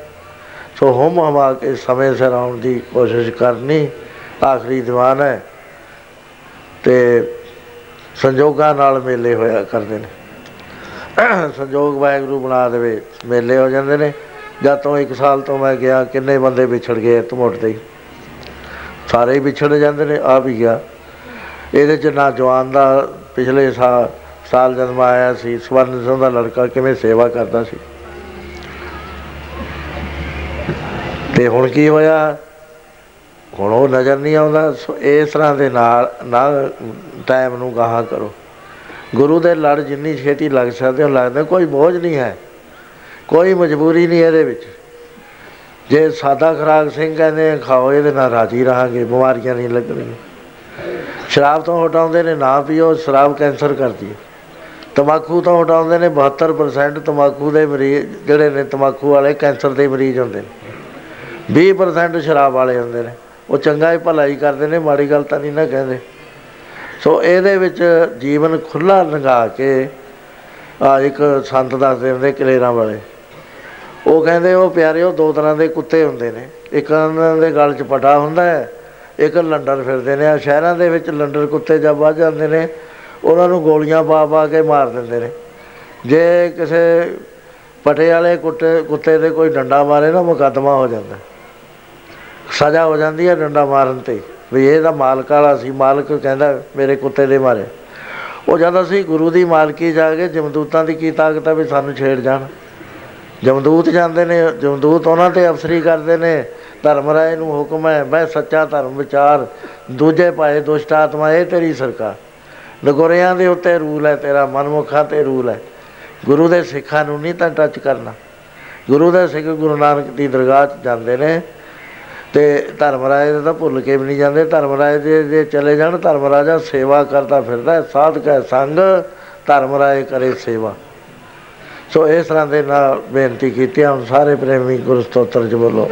ਸੋ ਹਮ ਹਮਾ ਕੇ ਸਮੇਂ ਸਿਰ ਆਉਣ ਦੀ ਕੋਸ਼ਿਸ਼ ਕਰਨੀ ਆਖਰੀ ਦੀਵਾਨ ਹੈ। ਤੇ ਸੰਜੋਗਾਂ ਨਾਲ ਮੇਲੇ ਹੋਇਆ ਕਰਦੇ ਨੇ। ਸੰਜੋਗ ਵਾਹਿਗੁਰੂ ਬਣਾ ਦੇਵੇ, ਮੇਲੇ ਹੋ ਜਾਂਦੇ ਨੇ। ਜਦ ਤੋਂ ਇੱਕ ਸਾਲ ਤੋਂ ਮੈਂ ਗਿਆ, ਕਿੰਨੇ ਬੰਦੇ ਵਿਛੜ ਗਏ ਧਮੁੱਟ ਹੀ ਸਾਰੇ ਹੀ ਵਿਛੜ ਜਾਂਦੇ ਨੇ, ਆ ਵੀ ਗਿਆ। ਇਹਦੇ ਚ ਨਾ ਜਵਾਨ ਦਾ ਪਿਛਲੇ ਸਾਲ ਸਾਲ ਜਨਮ ਆਇਆ ਸੀ ਸਵਰਨ ਸਿੰਘ ਦਾ ਲੜਕਾ ਕਿਵੇਂ ਸੇਵਾ ਕਰਦਾ ਸੀ? ਤੇ ਹੁਣ ਕੀ ਹੋਇਆ? ਹੁਣ ਉਹ ਨਜ਼ਰ ਨਹੀਂ ਆਉਂਦਾ ਸੋ ਇਸ ਤਰ੍ਹਾਂ ਦੇ ਨਾਲ ਨਾ ਟਾਈਮ ਨੂੰ ਗਾਹਾਂ ਕਰੋ। ਗੁਰੂ ਦੇ ਲੜ ਜਿੰਨੀ ਛੇਤੀ ਲੱਗ ਸਕਦੇ ਹੋ ਲੱਗਦਾ ਕੋਈ ਬੋਝ ਨਹੀਂ ਹੈ। ਕੋਈ ਮਜਬੂਰੀ ਨਹੀਂ ਇਹਦੇ ਵਿੱਚ। ਜੇ ਸਾਦਾ ਖਰਾਕ ਸਿੰਘ ਕਹਿੰਦੇ ਆ, ਖਾਓ ਇਹਦੇ ਨਾਲ ਰਾਜੀ ਰਹਾਂਗੇ ਬਿਮਾਰੀਆਂ ਨਹੀਂ ਲੱਗਣਗੀਆਂ। ਸ਼ਰਾਬ ਤੋਂ ਹਟਾਉਂਦੇ ਨੇ, ਨਾ ਪੀਓ, ਸ਼ਰਾਬ ਕੈਂਸਰ ਕਰਦੀ ਹੈ। ਤਮਾਕੂ ਤੋਂ ਹਟਾਉਂਦੇ ਨੇ 72% ਤਮਾਕੂ ਦੇ ਮਰੀਜ਼, ਜਿਹੜੇ ਨੇ ਤਮਾਕੂ ਵਾਲੇ, ਕੈਂਸਰ ਦੇ ਮਰੀਜ਼ ਹੁੰਦੇ ਨੇ। 20% ਸ਼ਰਾਬ ਵਾਲੇ ਹੁੰਦੇ ਨੇ। ਉਹ ਚੰਗਾ ਹੀ ਭਲਾਈ ਕਰਦੇ ਨੇ, ਮਾੜੀ ਗੱਲ ਤਾਂ ਨਹੀਂ ਨਾ ਕਹਿੰਦੇ। ਸੋ ਇਹਦੇ ਵਿੱਚ ਜੀਵਨ ਖੁੱਲਾ ਲੰਘਾ ਕੇ, ਆ ਇੱਕ ਸੰਤ ਦੱਸਦੇ ਹੁੰਦੇ ਕਲੇਰਾਂ ਵਾਲੇ। ਉਹ ਕਹਿੰਦੇ, ਉਹ ਪਿਆਰੇ, ਉਹ ਦੋ ਤਰ੍ਹਾਂ ਦੇ ਕੁੱਤੇ ਹੁੰਦੇ ਨੇ। ਇੱਕ ਉਹਨਾਂ ਦੇ ਗਲ 'ਚ ਪਟਾ ਹੁੰਦਾ ਹੈ ਇੱਕ ਲੰਡਰ ਫਿਰਦੇ ਨੇ, ਆ ਸ਼ਹਿਰਾਂ ਦੇ ਵਿੱਚ ਲੰਡਰ ਕੁੱਤੇ ਜਦ ਵੱਜ ਜਾਂਦੇ ਨੇ, ਉਹਨਾਂ ਨੂੰ ਗੋਲੀਆਂ ਪਾ ਪਾ ਕੇ ਮਾਰ ਦਿੰਦੇ ਨੇ। ਜੇ ਕਿਸੇ ਪਟੇ ਵਾਲੇ ਕੁੱਤੇ ਕੁੱਤੇ ਦੇ ਕੋਈ ਡੰਡਾ ਮਾਰੇ ਨਾ, ਮੁਕੱਦਮਾ ਹੋ ਜਾਂਦਾ। ਸਜ਼ਾ ਹੋ ਜਾਂਦੀ ਹੈ ਡੰਡਾ ਮਾਰਨ ਤੇ, ਵੀ ਇਹ ਤਾਂ ਮਾਲਕ ਵਾਲਾ ਸੀ, ਮਾਲਕ ਕਹਿੰਦਾ ਮੇਰੇ ਕੁੱਤੇ ਦੇ ਮਾਰੇ। ਉਹ ਜਦ ਅਸੀਂ ਗੁਰੂ ਦੀ ਮਾਲਕੀ ਜਾ ਕੇ ਜਮਦੂਤਾਂ ਦੀ ਕੀ ਤਾਕਤ ਹੈ ਵੀ ਸਾਨੂੰ ਛੇੜ ਜਾਣ। ਜਮਦੂਤ ਜਾਂਦੇ ਨੇ, ਜਮਦੂਤ ਉਹਨਾਂ ਤੇ ਅਫਸਰੀ ਕਰਦੇ ਨੇ ਧਰਮ ਰਾਏ ਨੂੰ ਹੁਕਮ ਹੈ ਮੈਂ ਸੱਚਾ ਧਰਮ ਵਿਚਾਰ ਦੂਜੇ ਪਾਏ ਦੁਸ਼ਟ ਆਤਮਾ ਇਹ ਤੇਰੀ ਸਰਕਾਰ। ਨਗੋਰਿਆਂ ਦੇ ਉੱਤੇ ਰੂਲ ਹੈ ਤੇਰਾ ਮਨਮੁਖਾਂ ਤੇ ਰੂਲ ਹੈ। ਗੁਰੂ ਦੇ ਸਿੱਖਾਂ ਨੂੰ ਨਹੀਂ ਤਾਂ ਟੱਚ ਕਰਨਾ। ਗੁਰੂ ਦੇ ਸਿੱਖ ਗੁਰੂ ਨਾਨਕ ਦੀ ਦਰਗਾਹ 'ਚ ਜਾਂਦੇ ਨੇ ਤੇ ਧਰਮ ਰਾਏ ਦੇ ਤਾਂ ਭੁੱਲ ਕੇ ਵੀ ਨਹੀਂ ਜਾਂਦੇ। ਧਰਮ ਰਾਏ ਦੇ ਜੇ ਚਲੇ ਜਾਣ ਧਰਮ ਰਾਜਾ ਸੇਵਾ ਕਰਦਾ ਫਿਰਦਾ ਹੈ, ਸਾਧਕ ਹੈ ਸੰਗ ਧਰਮ ਰਾਏ ਕਰੇ ਸੇਵਾ। ਸੋ ਇਸ ਤਰ੍ਹਾਂ ਦੇ ਨਾਲ ਬੇਨਤੀ ਕੀਤੀ ਹੈ। ਹੁਣ ਸਾਰੇ ਪ੍ਰੇਮੀ ਗੁਰੂ ਸਤੋਤਰ ਚ ਬੋਲੋ